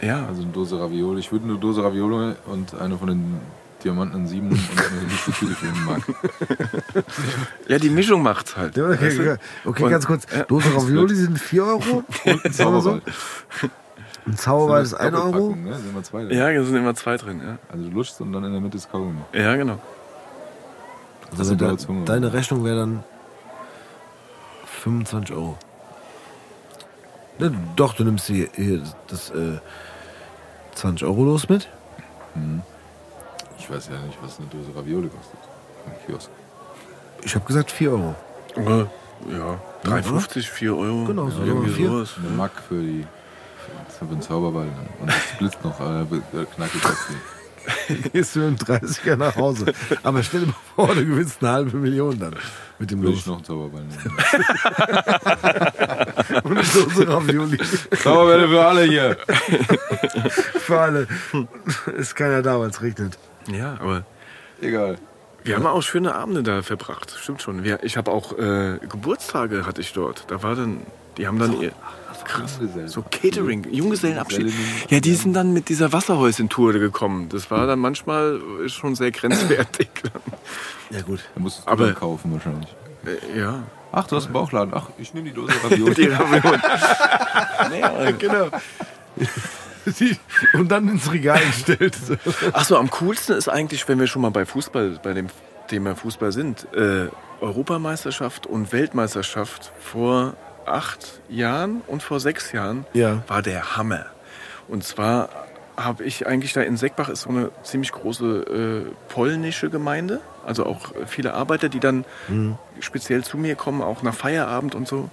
Speaker 6: Ja,
Speaker 5: Also eine Dose Ravioli. Ich würde eine Dose Ravioli und eine von den Diamantenen 7 und eine für den Markt.
Speaker 6: ja, die Mischung macht's halt.
Speaker 4: Ja,
Speaker 6: weißt
Speaker 4: okay,
Speaker 6: du?
Speaker 4: okay,
Speaker 6: Und-
Speaker 4: ganz kurz. Dose Ravioli sind 4 Euro.
Speaker 5: Und ein Zauberball.
Speaker 4: Ein Zauberball ist 1 Euro.
Speaker 5: Ne? Sind wir zwei drin.
Speaker 6: Ja, da sind immer zwei drin. Ja,
Speaker 5: Also du lutschst und dann in der Mitte ist Kaugummi.
Speaker 6: ja genau.
Speaker 5: Das
Speaker 4: Also de,
Speaker 5: Zunge.
Speaker 4: deine Rechnung wäre dann 25 Euro. Ne, doch, du nimmst hier, hier das äh, 20 Euro los mit.
Speaker 5: Ich weiß ja nicht, was eine Dose Ravioli kostet. Im Kiosk.
Speaker 4: Ich habe gesagt 4 Euro.
Speaker 6: Ja, 3,50, 4 Euro.
Speaker 4: Genau,
Speaker 6: ja,
Speaker 4: so
Speaker 6: irgendwie
Speaker 4: vier.
Speaker 6: sowas.
Speaker 5: Eine Mack für die für den Zauberball. Und das blitzt noch, äh, äh, knackig.
Speaker 4: gehst du mit dem 30er nach Hause. Aber stell dir mal vor, du gewinnst eine halbe Million dann mit dem
Speaker 5: Will
Speaker 4: Los.
Speaker 5: ich noch einen Zauberball nehmen.
Speaker 4: Und eine Dose Ravioli.
Speaker 5: Zauberbälle für alle hier.
Speaker 4: Für alle. Ist keiner da, weil es regnet.
Speaker 6: Ja, aber
Speaker 5: Egal.
Speaker 6: wir haben auch schöne Abende da verbracht. Stimmt schon. Wir, ich habe auch äh, Geburtstage hatte ich dort. Da war dann, die haben dann ihr krass,
Speaker 5: Junggesellen.
Speaker 6: so Catering, Junggesellenabschied.
Speaker 5: Junggesellen-
Speaker 6: Ja, die sind dann mit dieser Wasserhäuschen-Tour gekommen. Das war dann manchmal schon sehr grenzwertig.
Speaker 4: Ja, gut.
Speaker 5: Da musst du
Speaker 6: Aber-
Speaker 5: kaufen wahrscheinlich.
Speaker 6: Äh, ja.
Speaker 5: Ach, du hast einen Bauchladen. Ach, ich nehme die Dose Ravioli.
Speaker 6: Die Ravioli. nee,
Speaker 4: Genau. Und dann ins Regal gestellt.
Speaker 6: Ach so, am coolsten ist eigentlich, wenn wir schon mal bei Fußball, bei dem Thema Fußball sind, äh, Europameisterschaft und Weltmeisterschaft vor acht Jahren und vor sechs Jahren
Speaker 4: Ja.
Speaker 6: war der Hammer. Und zwar habe ich eigentlich da in Seckbach ist so eine ziemlich große äh, polnische Gemeinde, also auch viele Arbeiter, die dann speziell zu mir kommen, auch nach Feierabend und so.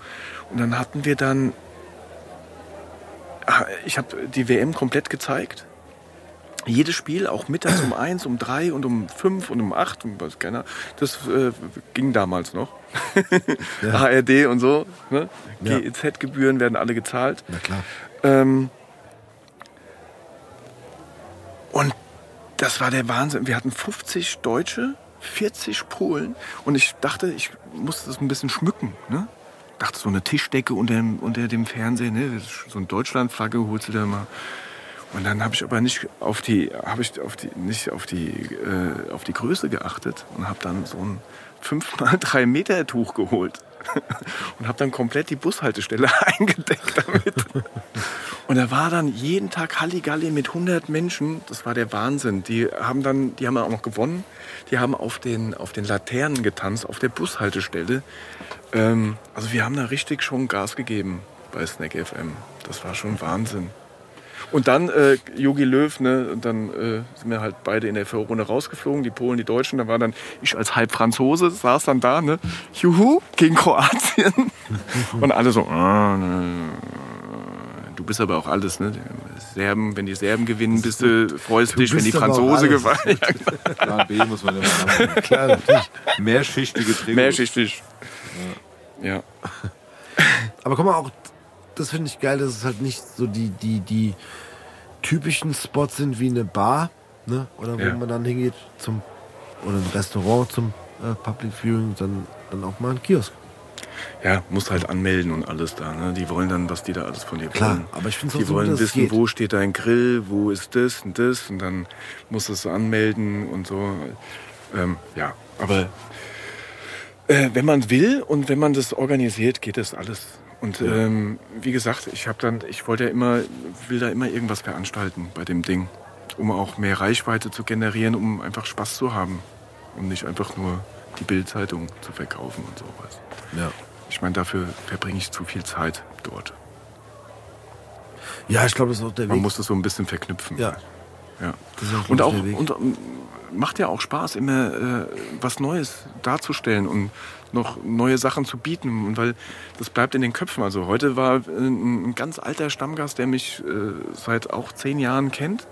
Speaker 6: Und dann hatten wir dann, Ah, ich habe die WM komplett gezeigt jedes Spiel, auch mittags um eins, um drei und um fünf und um acht, und was keiner, das äh, ging damals noch. ARD und so. Ne?
Speaker 4: Ja.
Speaker 6: GEZ-Gebühren werden alle gezahlt.
Speaker 4: Na klar.
Speaker 6: Ähm, und das war der Wahnsinn. Wir hatten 50 Deutsche, 40 Polen und ich dachte, ich muss das ein bisschen schmücken. Ne? Dachte, so eine Tischdecke unter dem, unter dem Fernseher, ne? So eine Deutschlandflagge holst du da mal. Und dann habe ich aber nicht auf die, habe ich auf die, nicht auf die, äh, auf die Größe geachtet und habe dann so ein 5x3 Meter Tuch geholt und habe dann komplett die Bushaltestelle eingedeckt damit. Und da war dann jeden Tag Halligalli mit 100 Menschen. Das war der Wahnsinn. Die haben dann, die haben auch noch gewonnen. Die haben auf den, auf den Laternen getanzt, auf der Bushaltestelle. Ähm, also wir haben da richtig schon Gas gegeben bei Snack FM. Das war schon Wahnsinn. Und dann äh, Jogi Löw, ne, und dann äh, sind wir halt beide in der Vorrunde rausgeflogen, die Polen, die Deutschen. Da war dann ich als halb Franzose, saß dann da, ne, Juhu, gegen Kroatien. und alle so, ah, ne, du bist aber auch alles, ne? Serben, wenn die Serben gewinnen, bist du, freust
Speaker 4: Du
Speaker 6: dich, wenn die Franzose gewinnen. Ja.
Speaker 5: Plan B muss man immer haben.
Speaker 4: Klar, natürlich.
Speaker 5: Mehrschichtige Trikots.
Speaker 6: Mehrschichtig. Ja.
Speaker 4: Aber guck mal, auch das finde ich geil, dass es halt nicht so die, die, die typischen Spots sind wie eine Bar, ne? Oder wo
Speaker 6: Ja.
Speaker 4: man dann hingeht zum oder ein Restaurant zum äh, Public Viewing, dann, dann auch mal ein Kiosk.
Speaker 6: Ja, musst halt anmelden und alles da. Ne? Die wollen dann, was die da alles von dir
Speaker 4: Klar,
Speaker 6: wollen.
Speaker 4: aber ich find's auch
Speaker 6: Die
Speaker 4: so,
Speaker 6: wollen
Speaker 4: es
Speaker 6: wissen,
Speaker 4: geht.
Speaker 6: wo steht dein Grill, wo ist das und das und dann musst du es anmelden und so. Ähm, ja, aber äh, wenn man will und wenn man das organisiert, geht das alles. Und ähm, wie gesagt, ich habe dann, ich wollte ja immer, will da immer irgendwas veranstalten bei dem Ding, um auch mehr Reichweite zu generieren, um einfach Spaß zu haben und nicht einfach nur die Bildzeitung zu verkaufen und sowas.
Speaker 4: Ja.
Speaker 6: Ich meine, dafür verbringe ich zu viel Zeit dort.
Speaker 4: Ja, ich glaube, das ist auch der
Speaker 6: Man
Speaker 4: Weg.
Speaker 6: muss das so ein bisschen verknüpfen.
Speaker 4: ja,
Speaker 6: ja.
Speaker 4: das ist auch,
Speaker 6: Und auch
Speaker 4: ich, der Weg.
Speaker 6: und, ähm, macht ja auch Spaß, immer äh, was Neues darzustellen und noch neue Sachen zu bieten. Und weil das bleibt in den Köpfen. Also heute war ein, ganz alter Stammgast, der mich äh, seit auch zehn Jahren kennt.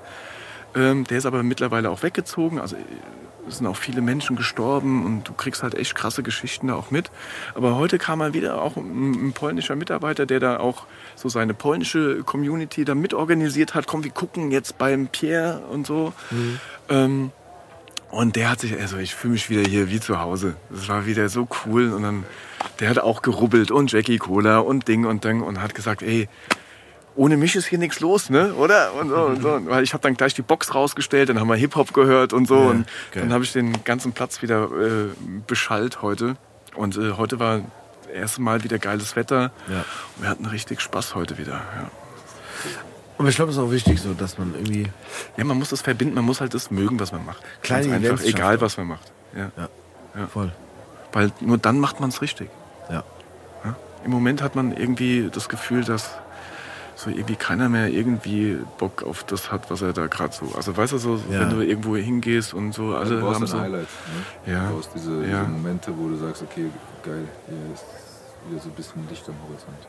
Speaker 6: Ähm, der ist aber mittlerweile auch weggezogen. Also äh, es sind auch viele Menschen gestorben und du kriegst halt echt krasse Geschichten da auch mit. Aber heute kam mal wieder auch ein, ein polnischer Mitarbeiter, der da auch so seine polnische Community da mitorganisiert hat. Komm, wir gucken jetzt beim Pierre und so. Ähm, und der hat sich, also ich fühle mich wieder hier wie zu Hause. Das war wieder so cool. Und dann, der hat auch gerubbelt und Jackie Cola und Ding und Ding und hat gesagt, ey, ohne mich ist hier nichts los, ne? Oder? Und so und so. Weil ich habe dann gleich die Box rausgestellt, dann haben wir Hip-Hop gehört und so.
Speaker 4: Ja,
Speaker 6: und
Speaker 4: geil.
Speaker 6: dann habe ich den ganzen Platz wieder äh, beschallt heute. Und äh, heute war das erste Mal wieder geiles Wetter.
Speaker 4: Ja.
Speaker 6: Und wir hatten richtig Spaß heute wieder. Ja.
Speaker 4: Aber ich glaube, es ist auch wichtig, so, dass man irgendwie.
Speaker 6: ja, man muss das verbinden, man muss halt das mögen, was man macht.
Speaker 4: Kleine
Speaker 6: Ganz einfach, egal was man macht. Ja.
Speaker 4: Ja, voll.
Speaker 6: Weil nur dann macht man es richtig.
Speaker 4: Ja.
Speaker 6: Ja? Im Moment hat man irgendwie das Gefühl, dass so irgendwie keiner mehr irgendwie Bock auf das hat, was er da gerade so. Also weißt du so,
Speaker 4: Ja.
Speaker 6: wenn du irgendwo hingehst und so, alle
Speaker 5: du
Speaker 6: haben so.
Speaker 5: Highlights. Ne?
Speaker 6: Ja.
Speaker 5: Du brauchst diese,
Speaker 6: Ja.
Speaker 5: diese Momente, wo du sagst, okay, geil, hier ist wieder so ein bisschen Licht am Horizont.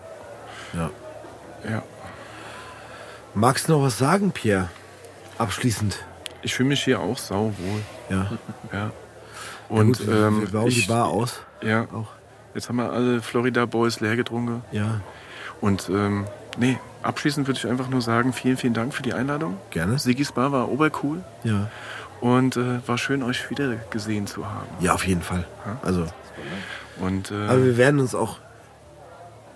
Speaker 4: Ja.
Speaker 6: Ja.
Speaker 4: Magst du noch was sagen, Pierre? Abschließend.
Speaker 6: Ich fühle mich hier auch sauwohl.
Speaker 4: Ja.
Speaker 6: Ja.
Speaker 4: Und ja, gut, wir,
Speaker 6: ähm,
Speaker 4: wir bauen
Speaker 6: ich,
Speaker 4: die Bar aus.
Speaker 6: Ja,
Speaker 4: Auch.
Speaker 6: jetzt haben wir alle Florida Boys leer getrunken.
Speaker 4: Ja,
Speaker 6: Und ähm, nee, abschließend würde ich einfach nur sagen, vielen, vielen Dank für die Einladung.
Speaker 4: gerne.
Speaker 6: Sigis Bar war obercool
Speaker 4: Ja.
Speaker 6: und äh, war schön, euch wieder gesehen zu haben.
Speaker 4: Ja, auf jeden Fall. Also,
Speaker 6: Und äh,
Speaker 4: aber wir werden uns auch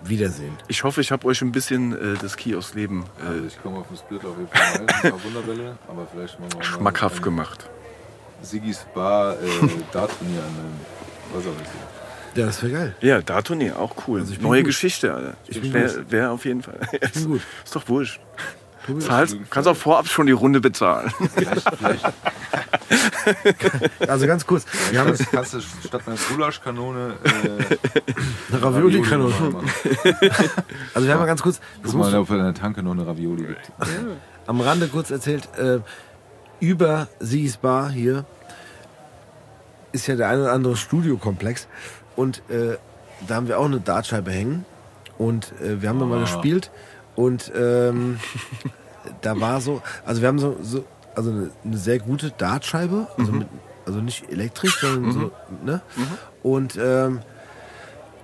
Speaker 4: wiedersehen.
Speaker 6: ich hoffe, ich habe euch ein bisschen äh, das Kiosk-Leben
Speaker 5: Also
Speaker 6: äh,
Speaker 5: ich komme auf den Split auf jeden Fall ein paar Wunderbälle, aber vielleicht machen wir auch mal
Speaker 6: schmackhaft
Speaker 5: ein
Speaker 6: gemacht.
Speaker 5: Sigis Bar äh, Dart-Turnier an einem Wasserhäuschen.
Speaker 4: Ja, das wäre geil.
Speaker 6: Ja, Dartturnier, auch cool.
Speaker 4: Also ich
Speaker 6: Neue
Speaker 4: gut.
Speaker 6: Geschichte, Alter.
Speaker 4: Ich bin
Speaker 6: Wäre wär auf jeden Fall.
Speaker 4: Ich bin gut.
Speaker 6: Ist doch wurscht. Zahlst, kannst auch vorab schon die Runde bezahlen.
Speaker 5: Vielleicht, vielleicht
Speaker 4: Also ganz kurz. Wir haben
Speaker 5: kannst, kannst du statt einer Gulaschkanone äh,
Speaker 4: eine Ravioli-Kanone.
Speaker 5: Ravioli machen.
Speaker 4: Also wir haben mal ganz kurz, das
Speaker 5: Guck
Speaker 4: muss
Speaker 5: mal, ob in der Tanke noch eine Ravioli gibt.
Speaker 4: am Rande kurz erzählt, äh, über Sigis Bar hier ist ja der eine oder andere Studiokomplex und äh, da haben wir auch eine Dartscheibe hängen und äh, wir haben da mal
Speaker 5: Ah.
Speaker 4: gespielt und ähm, da war so, also wir haben so, so also eine, eine sehr gute Dartscheibe, also, mit, also nicht elektrisch, sondern so, ne? Und ähm,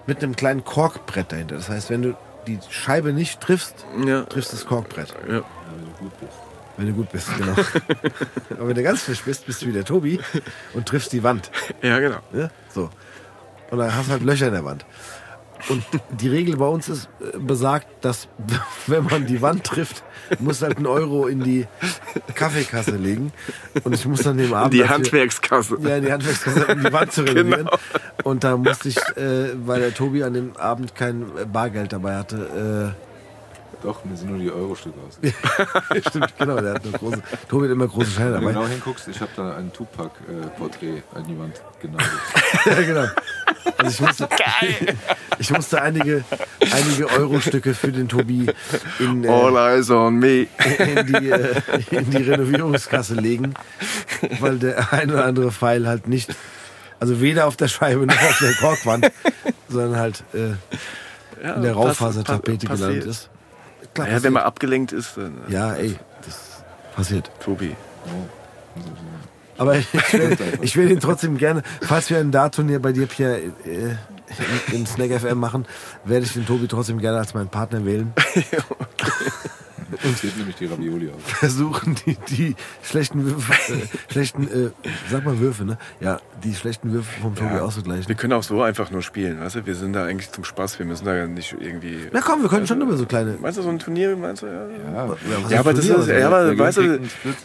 Speaker 4: mit einem kleinen Korkbrett dahinter. Das heißt, wenn du die Scheibe nicht triffst,
Speaker 6: Ja.
Speaker 4: triffst das Korkbrett.
Speaker 6: Ja.
Speaker 5: Ja, wenn du gut bist.
Speaker 4: Wenn du gut bist, genau. Aber wenn du ganz frisch bist, bist du wie der Tobi und triffst die Wand.
Speaker 6: ja, genau.
Speaker 4: Ne? So. Und dann hast du halt Löcher in der Wand. Und die Regel bei uns ist äh, besagt, dass wenn man die Wand trifft, muss halt ein Euro in die Kaffeekasse legen. Und ich muss dann dem Abend
Speaker 6: Die
Speaker 4: dafür-
Speaker 6: Handwerkskasse.
Speaker 4: ja, in die Handwerkskasse, um die Wand zu renovieren.
Speaker 6: Genau.
Speaker 4: Und da musste ich, äh, weil der Tobi an dem Abend kein äh, Bargeld dabei hatte,
Speaker 5: Doch, mir sind nur die Euro-Stücke aus.
Speaker 4: äh, stimmt, genau, der hat eine große, Tobi hat immer große Scheine
Speaker 5: Wenn du
Speaker 4: dabei.
Speaker 5: genau hinguckst, ich habe da ein Tupac-Porträt an die Wand genagelt.
Speaker 4: Ja, genau. Also ich musste, ich musste einige, einige Euro-Stücke für den Tobi in,
Speaker 6: All
Speaker 4: äh,
Speaker 6: eyes on me.
Speaker 4: in, die, äh, in die Renovierungskasse legen, weil der ein oder andere Pfeil halt nicht, also weder auf der Scheibe noch auf der Korkwand, sondern halt äh,
Speaker 6: Ja,
Speaker 4: in der Raufasertapete gelandet ist. Klar,
Speaker 6: Ja, wenn man abgelenkt ist, dann äh,
Speaker 4: ja, ey, das passiert.
Speaker 6: Tobi.
Speaker 4: Aber ich will, ich will ihn trotzdem gerne, falls wir ein Dart-Turnier bei dir, Pierre, äh, im Snack FM machen, werde ich den Tobi trotzdem gerne als meinen Partner wählen.
Speaker 5: Uns geht nämlich die Ravioli aus.
Speaker 4: Versuchen die, die schlechten Würfe, äh, schlechten, äh, sag mal Würfe, ne? Ja, die schlechten Würfe vom Tobi
Speaker 6: Ja.
Speaker 4: auszugleichen.
Speaker 6: Wir können auch so einfach nur spielen, weißt du? Wir sind da eigentlich zum Spaß, wir müssen da ja nicht irgendwie.
Speaker 4: Na komm, wir können schon immer so kleine.
Speaker 6: Meinst du so ein Turnier, meinst du? Ja,
Speaker 5: Ja,
Speaker 6: ja
Speaker 4: heißt
Speaker 6: aber das ist, ja, aber weißt du,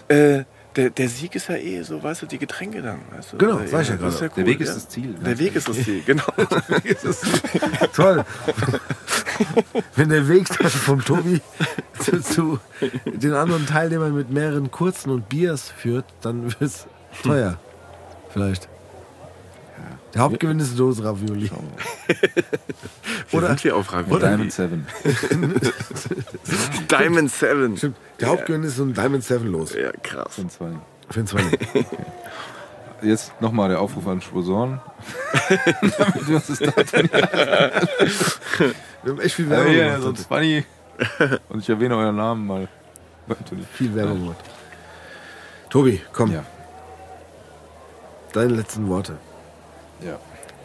Speaker 6: äh, der, der Sieg ist ja eh so, weißt du, die Getränke dann, weißt du?
Speaker 4: Genau, sag ich ja
Speaker 6: das ist
Speaker 4: gerade.
Speaker 5: Der Weg ist das Ziel.
Speaker 6: Der Weg ist das Ziel, genau.
Speaker 4: Toll. Wenn der Weg dann vom Tobi zu, zu den anderen Teilnehmern mit mehreren kurzen und Biers führt, dann wird es teuer. Vielleicht. Der Hauptgewinn ist eine Dose Ravioli.
Speaker 6: Oder
Speaker 4: Oder-
Speaker 6: sind wir auf Ravioli?
Speaker 5: Oder Diamond Seven.
Speaker 6: Diamond Seven.
Speaker 4: Stimmt. Der Hauptgewinn ist so ein Diamond Seven los.
Speaker 6: Ja, krass.
Speaker 5: Von zwei.
Speaker 4: Für zweiten.
Speaker 5: Jetzt nochmal der Aufruf an Sponsoren. Damit wir uns das da
Speaker 4: Wir haben echt viel
Speaker 5: Ja,
Speaker 4: Werbung
Speaker 5: hier,
Speaker 4: gemacht.
Speaker 5: so ein
Speaker 4: heute.
Speaker 5: Funny. Und ich erwähne euren Namen mal.
Speaker 4: Viel Werbung. Tobi, komm,
Speaker 5: Ja.
Speaker 4: deine letzten Worte.
Speaker 5: Ja.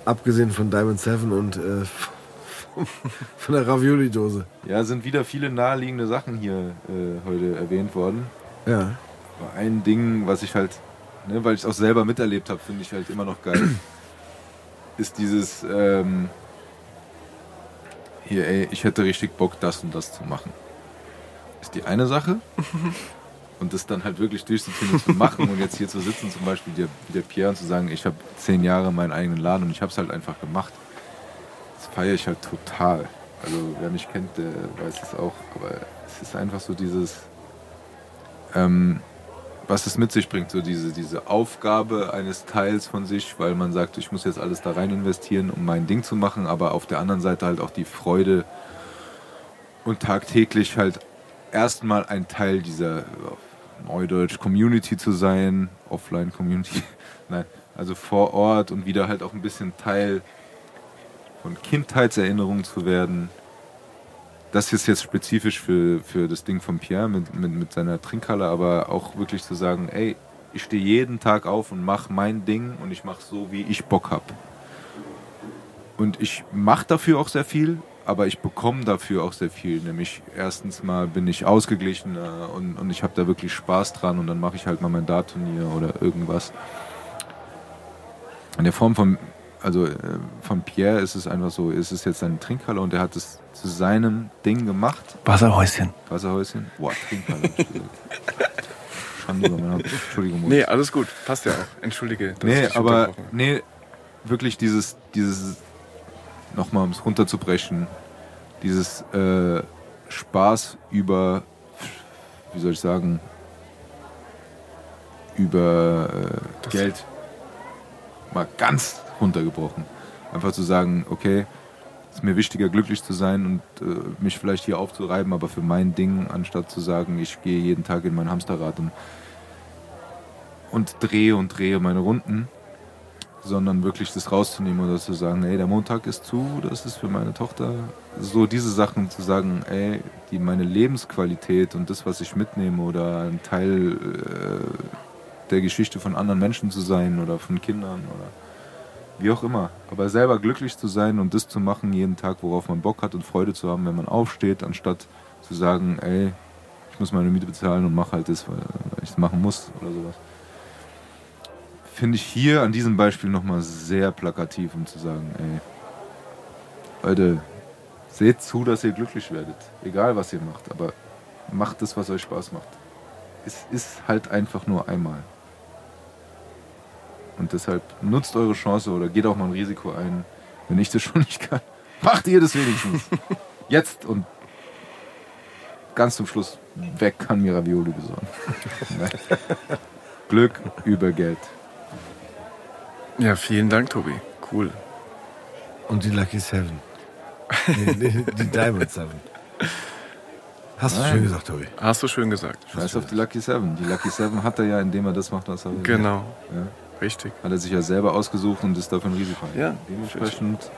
Speaker 4: Abgesehen von Diamond Seven und äh, von der Ravioli-Dose.
Speaker 5: Ja, sind wieder viele naheliegende Sachen hier äh, heute erwähnt worden.
Speaker 4: Ja.
Speaker 5: Aber ein Ding, was ich halt, ne, weil ich es auch selber miterlebt habe, finde ich halt immer noch geil, ist dieses, ähm, hier, ey, ich hätte richtig Bock, das und das zu machen. Ist die eine Sache. Und das dann halt wirklich durchzuziehen und zu machen und jetzt hier zu sitzen, zum Beispiel der, der Pierre und zu sagen, ich habe zehn Jahre meinen eigenen Laden und ich habe es halt einfach gemacht. Das feiere ich halt total. Also wer mich kennt, der weiß es auch. Aber es ist einfach so dieses, ähm, was es mit sich bringt, so diese, diese Aufgabe eines Teils von sich, weil man sagt, ich muss jetzt alles da rein investieren, um mein Ding zu machen, aber auf der anderen Seite halt auch die Freude und tagtäglich halt erstmal ein Teil dieser äh, Neudeutsch Community zu sein, Offline Community, nein, also vor Ort und wieder halt auch ein bisschen Teil von Kindheitserinnerungen zu werden. Das ist jetzt spezifisch für, für das Ding von Pierre mit, mit, mit seiner Trinkhalle, aber auch wirklich zu sagen, ey, Ich stehe jeden Tag auf und mache mein Ding und ich mache so, wie ich Bock habe. Und ich mache dafür auch sehr viel, aber ich bekomme dafür auch sehr viel. Nämlich erstens mal bin ich ausgeglichener und, und ich habe da wirklich Spaß dran und dann mache ich halt mal mein Dartturnier oder irgendwas. In der Form von, also äh, von Pierre ist es einfach so, ist es jetzt eine Trinkhalle und er hat es zu seinem Ding gemacht.
Speaker 6: Wasserhäuschen.
Speaker 5: Wasserhäuschen. Boah, Trinkhalle. Schande über mein Haupt. Entschuldigung.
Speaker 6: Nee, alles gut. Passt ja auch. Entschuldige.
Speaker 5: Nee, aber nee, wirklich dieses, dieses, nochmal um es runterzubrechen, dieses äh, Spaß über, wie soll ich sagen, über äh, Geld mal ganz runtergebrochen. Einfach zu sagen, okay, ist mir wichtiger, glücklich zu sein und äh, mich vielleicht hier aufzureiben, aber für mein Ding, anstatt zu sagen, ich gehe jeden Tag in mein Hamsterrad und, und drehe und drehe meine Runden, sondern wirklich das rauszunehmen oder zu sagen, ey, der Montag ist zu, das ist für meine Tochter. So diese Sachen zu sagen, ey, die meine Lebensqualität und das, was ich mitnehme oder ein Teil äh, der Geschichte von anderen Menschen zu sein oder von Kindern oder wie auch immer. Aber selber glücklich zu sein und das zu machen jeden Tag, worauf man Bock hat und Freude zu haben, wenn man aufsteht, anstatt zu sagen, ey, ich muss meine Miete bezahlen und mach halt das, weil ich es machen muss oder sowas. Finde ich hier an diesem Beispiel nochmal sehr plakativ, um zu sagen, ey, Leute, seht zu, dass ihr glücklich werdet. Egal was ihr macht, aber macht das, was euch Spaß macht. Es ist halt einfach nur einmal. Und deshalb nutzt eure Chance oder geht auch mal ein Risiko ein. Wenn ich das schon nicht kann, macht ihr das wenigstens. Jetzt und ganz zum Schluss, wer kann mir Ravioli besorgen? Glück über Geld.
Speaker 6: Ja, vielen Dank, Tobi. Cool.
Speaker 4: Und die Lucky Seven. Nee, nee, die Diamond Seven. Hast du
Speaker 5: Nein.
Speaker 4: schön gesagt, Tobi.
Speaker 6: Hast du schön gesagt.
Speaker 5: Scheiß auf die Lucky Seven. Die Lucky Seven hat er ja, indem er das macht, was er will.
Speaker 6: Genau.
Speaker 5: Ja.
Speaker 6: Richtig.
Speaker 5: Hat er sich ja selber ausgesucht und ist dafür ein Risiko.
Speaker 6: Ja.
Speaker 5: Dementsprechend.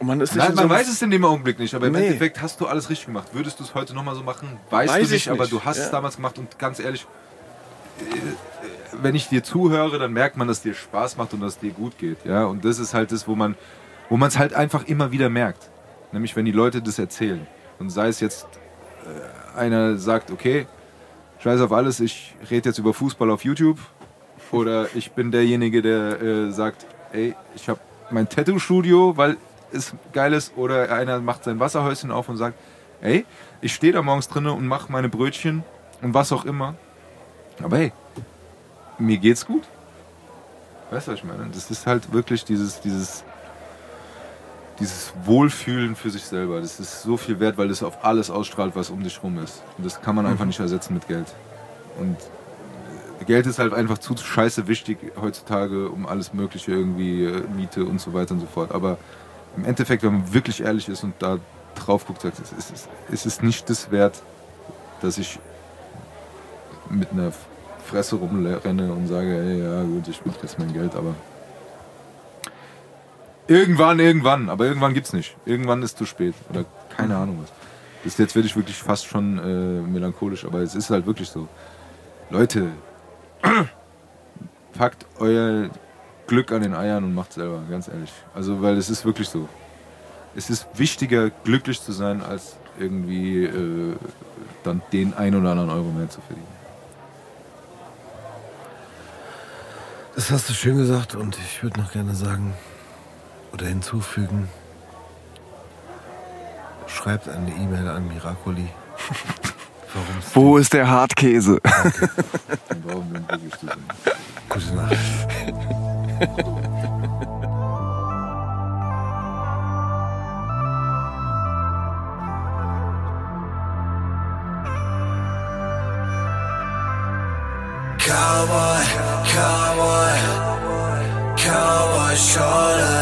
Speaker 6: Und man ist nicht
Speaker 5: Nein,
Speaker 6: in
Speaker 5: man
Speaker 6: so
Speaker 5: weiß es in dem Augenblick nicht, aber im
Speaker 6: Nee.
Speaker 5: Endeffekt hast du alles richtig gemacht. Würdest du es heute nochmal so machen? Weißt
Speaker 6: Weiß
Speaker 5: du
Speaker 6: ich
Speaker 5: nicht, aber du hast
Speaker 6: Ja.
Speaker 5: es damals gemacht und ganz ehrlich, äh, wenn ich dir zuhöre, dann merkt man, dass dir Spaß macht und dass dir gut geht. Ja? Und das ist halt das, wo man wo es halt einfach immer wieder merkt. Nämlich, wenn die Leute das erzählen. Und sei es jetzt, äh, einer sagt, okay, scheiß auf alles, ich rede jetzt über Fußball auf YouTube. Oder ich bin derjenige, der äh, sagt, ey, ich habe mein Tattoo-Studio, weil es geil ist. Oder einer macht sein Wasserhäuschen auf und sagt, ey, ich stehe da morgens drinnen und mache meine Brötchen und was auch immer. Aber hey, mir geht's gut. Weißt du, was ich meine? Das ist halt wirklich dieses, dieses, dieses Wohlfühlen für sich selber. Das ist so viel wert, weil das auf alles ausstrahlt, was um dich rum ist. Und das kann man einfach nicht ersetzen mit Geld. Und äh, Geld ist halt einfach zu scheiße wichtig heutzutage, um alles Mögliche irgendwie, äh, Miete und so weiter und so fort. Aber im Endeffekt, wenn man wirklich ehrlich ist und da drauf guckt, sagt, es ist, es ist nicht das wert, dass ich mit einer Fresse rumrenne und sage, ey, ja gut, ich will jetzt mein Geld, aber irgendwann, irgendwann, aber irgendwann gibt's nicht. Irgendwann ist zu spät oder keine Ahnung was. Bis jetzt werde ich wirklich fast schon äh, melancholisch, aber es ist halt wirklich so. Leute, packt euer Glück an den Eiern und macht selber, ganz ehrlich. Also, weil es ist wirklich so. Es ist wichtiger, glücklich zu sein, als irgendwie äh, dann den ein oder anderen Euro mehr zu verdienen.
Speaker 4: Das hast du schön gesagt und ich würde noch gerne sagen oder hinzufügen, schreibt eine E-Mail an Miracoli.
Speaker 6: Wo ist der Hartkäse?
Speaker 5: Sein.
Speaker 4: Gute Nacht.
Speaker 2: Cowboy, cowboy, cowboy Schorle.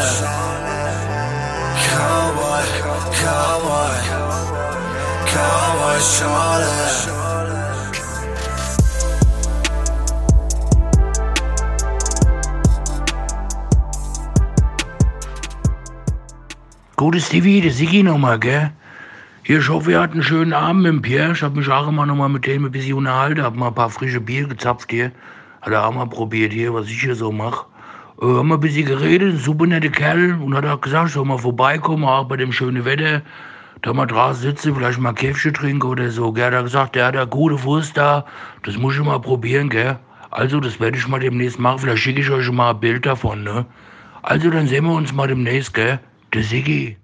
Speaker 2: Cowboy, cowboy, cowboy Schorle.
Speaker 1: Gutes Stevie, der Sigi nochmal, gell? Hier, ich hoffe, ihr hattet einen schönen Abend mit dem Pierre. Ich habe mich auch immer nochmal mit dem ein bisschen unterhalten, hab mal ein paar frische Bier gezapft hier. Hat er auch mal probiert hier, was ich hier so mache. Äh, haben wir ein bisschen geredet, super netter Kerl. Und hat auch gesagt, soll mal vorbeikommen, auch bei dem schönen Wetter. Da mal draußen sitzen, vielleicht mal ein Käffchen trinken oder so. Gell? Hat gesagt, der hat da gute Wurst da. Das muss ich mal probieren, gell? Also, das werde ich mal demnächst machen. Vielleicht schicke ich euch mal ein Bild davon, ne? Also, dann sehen wir uns mal demnächst, gell? Der Siggi.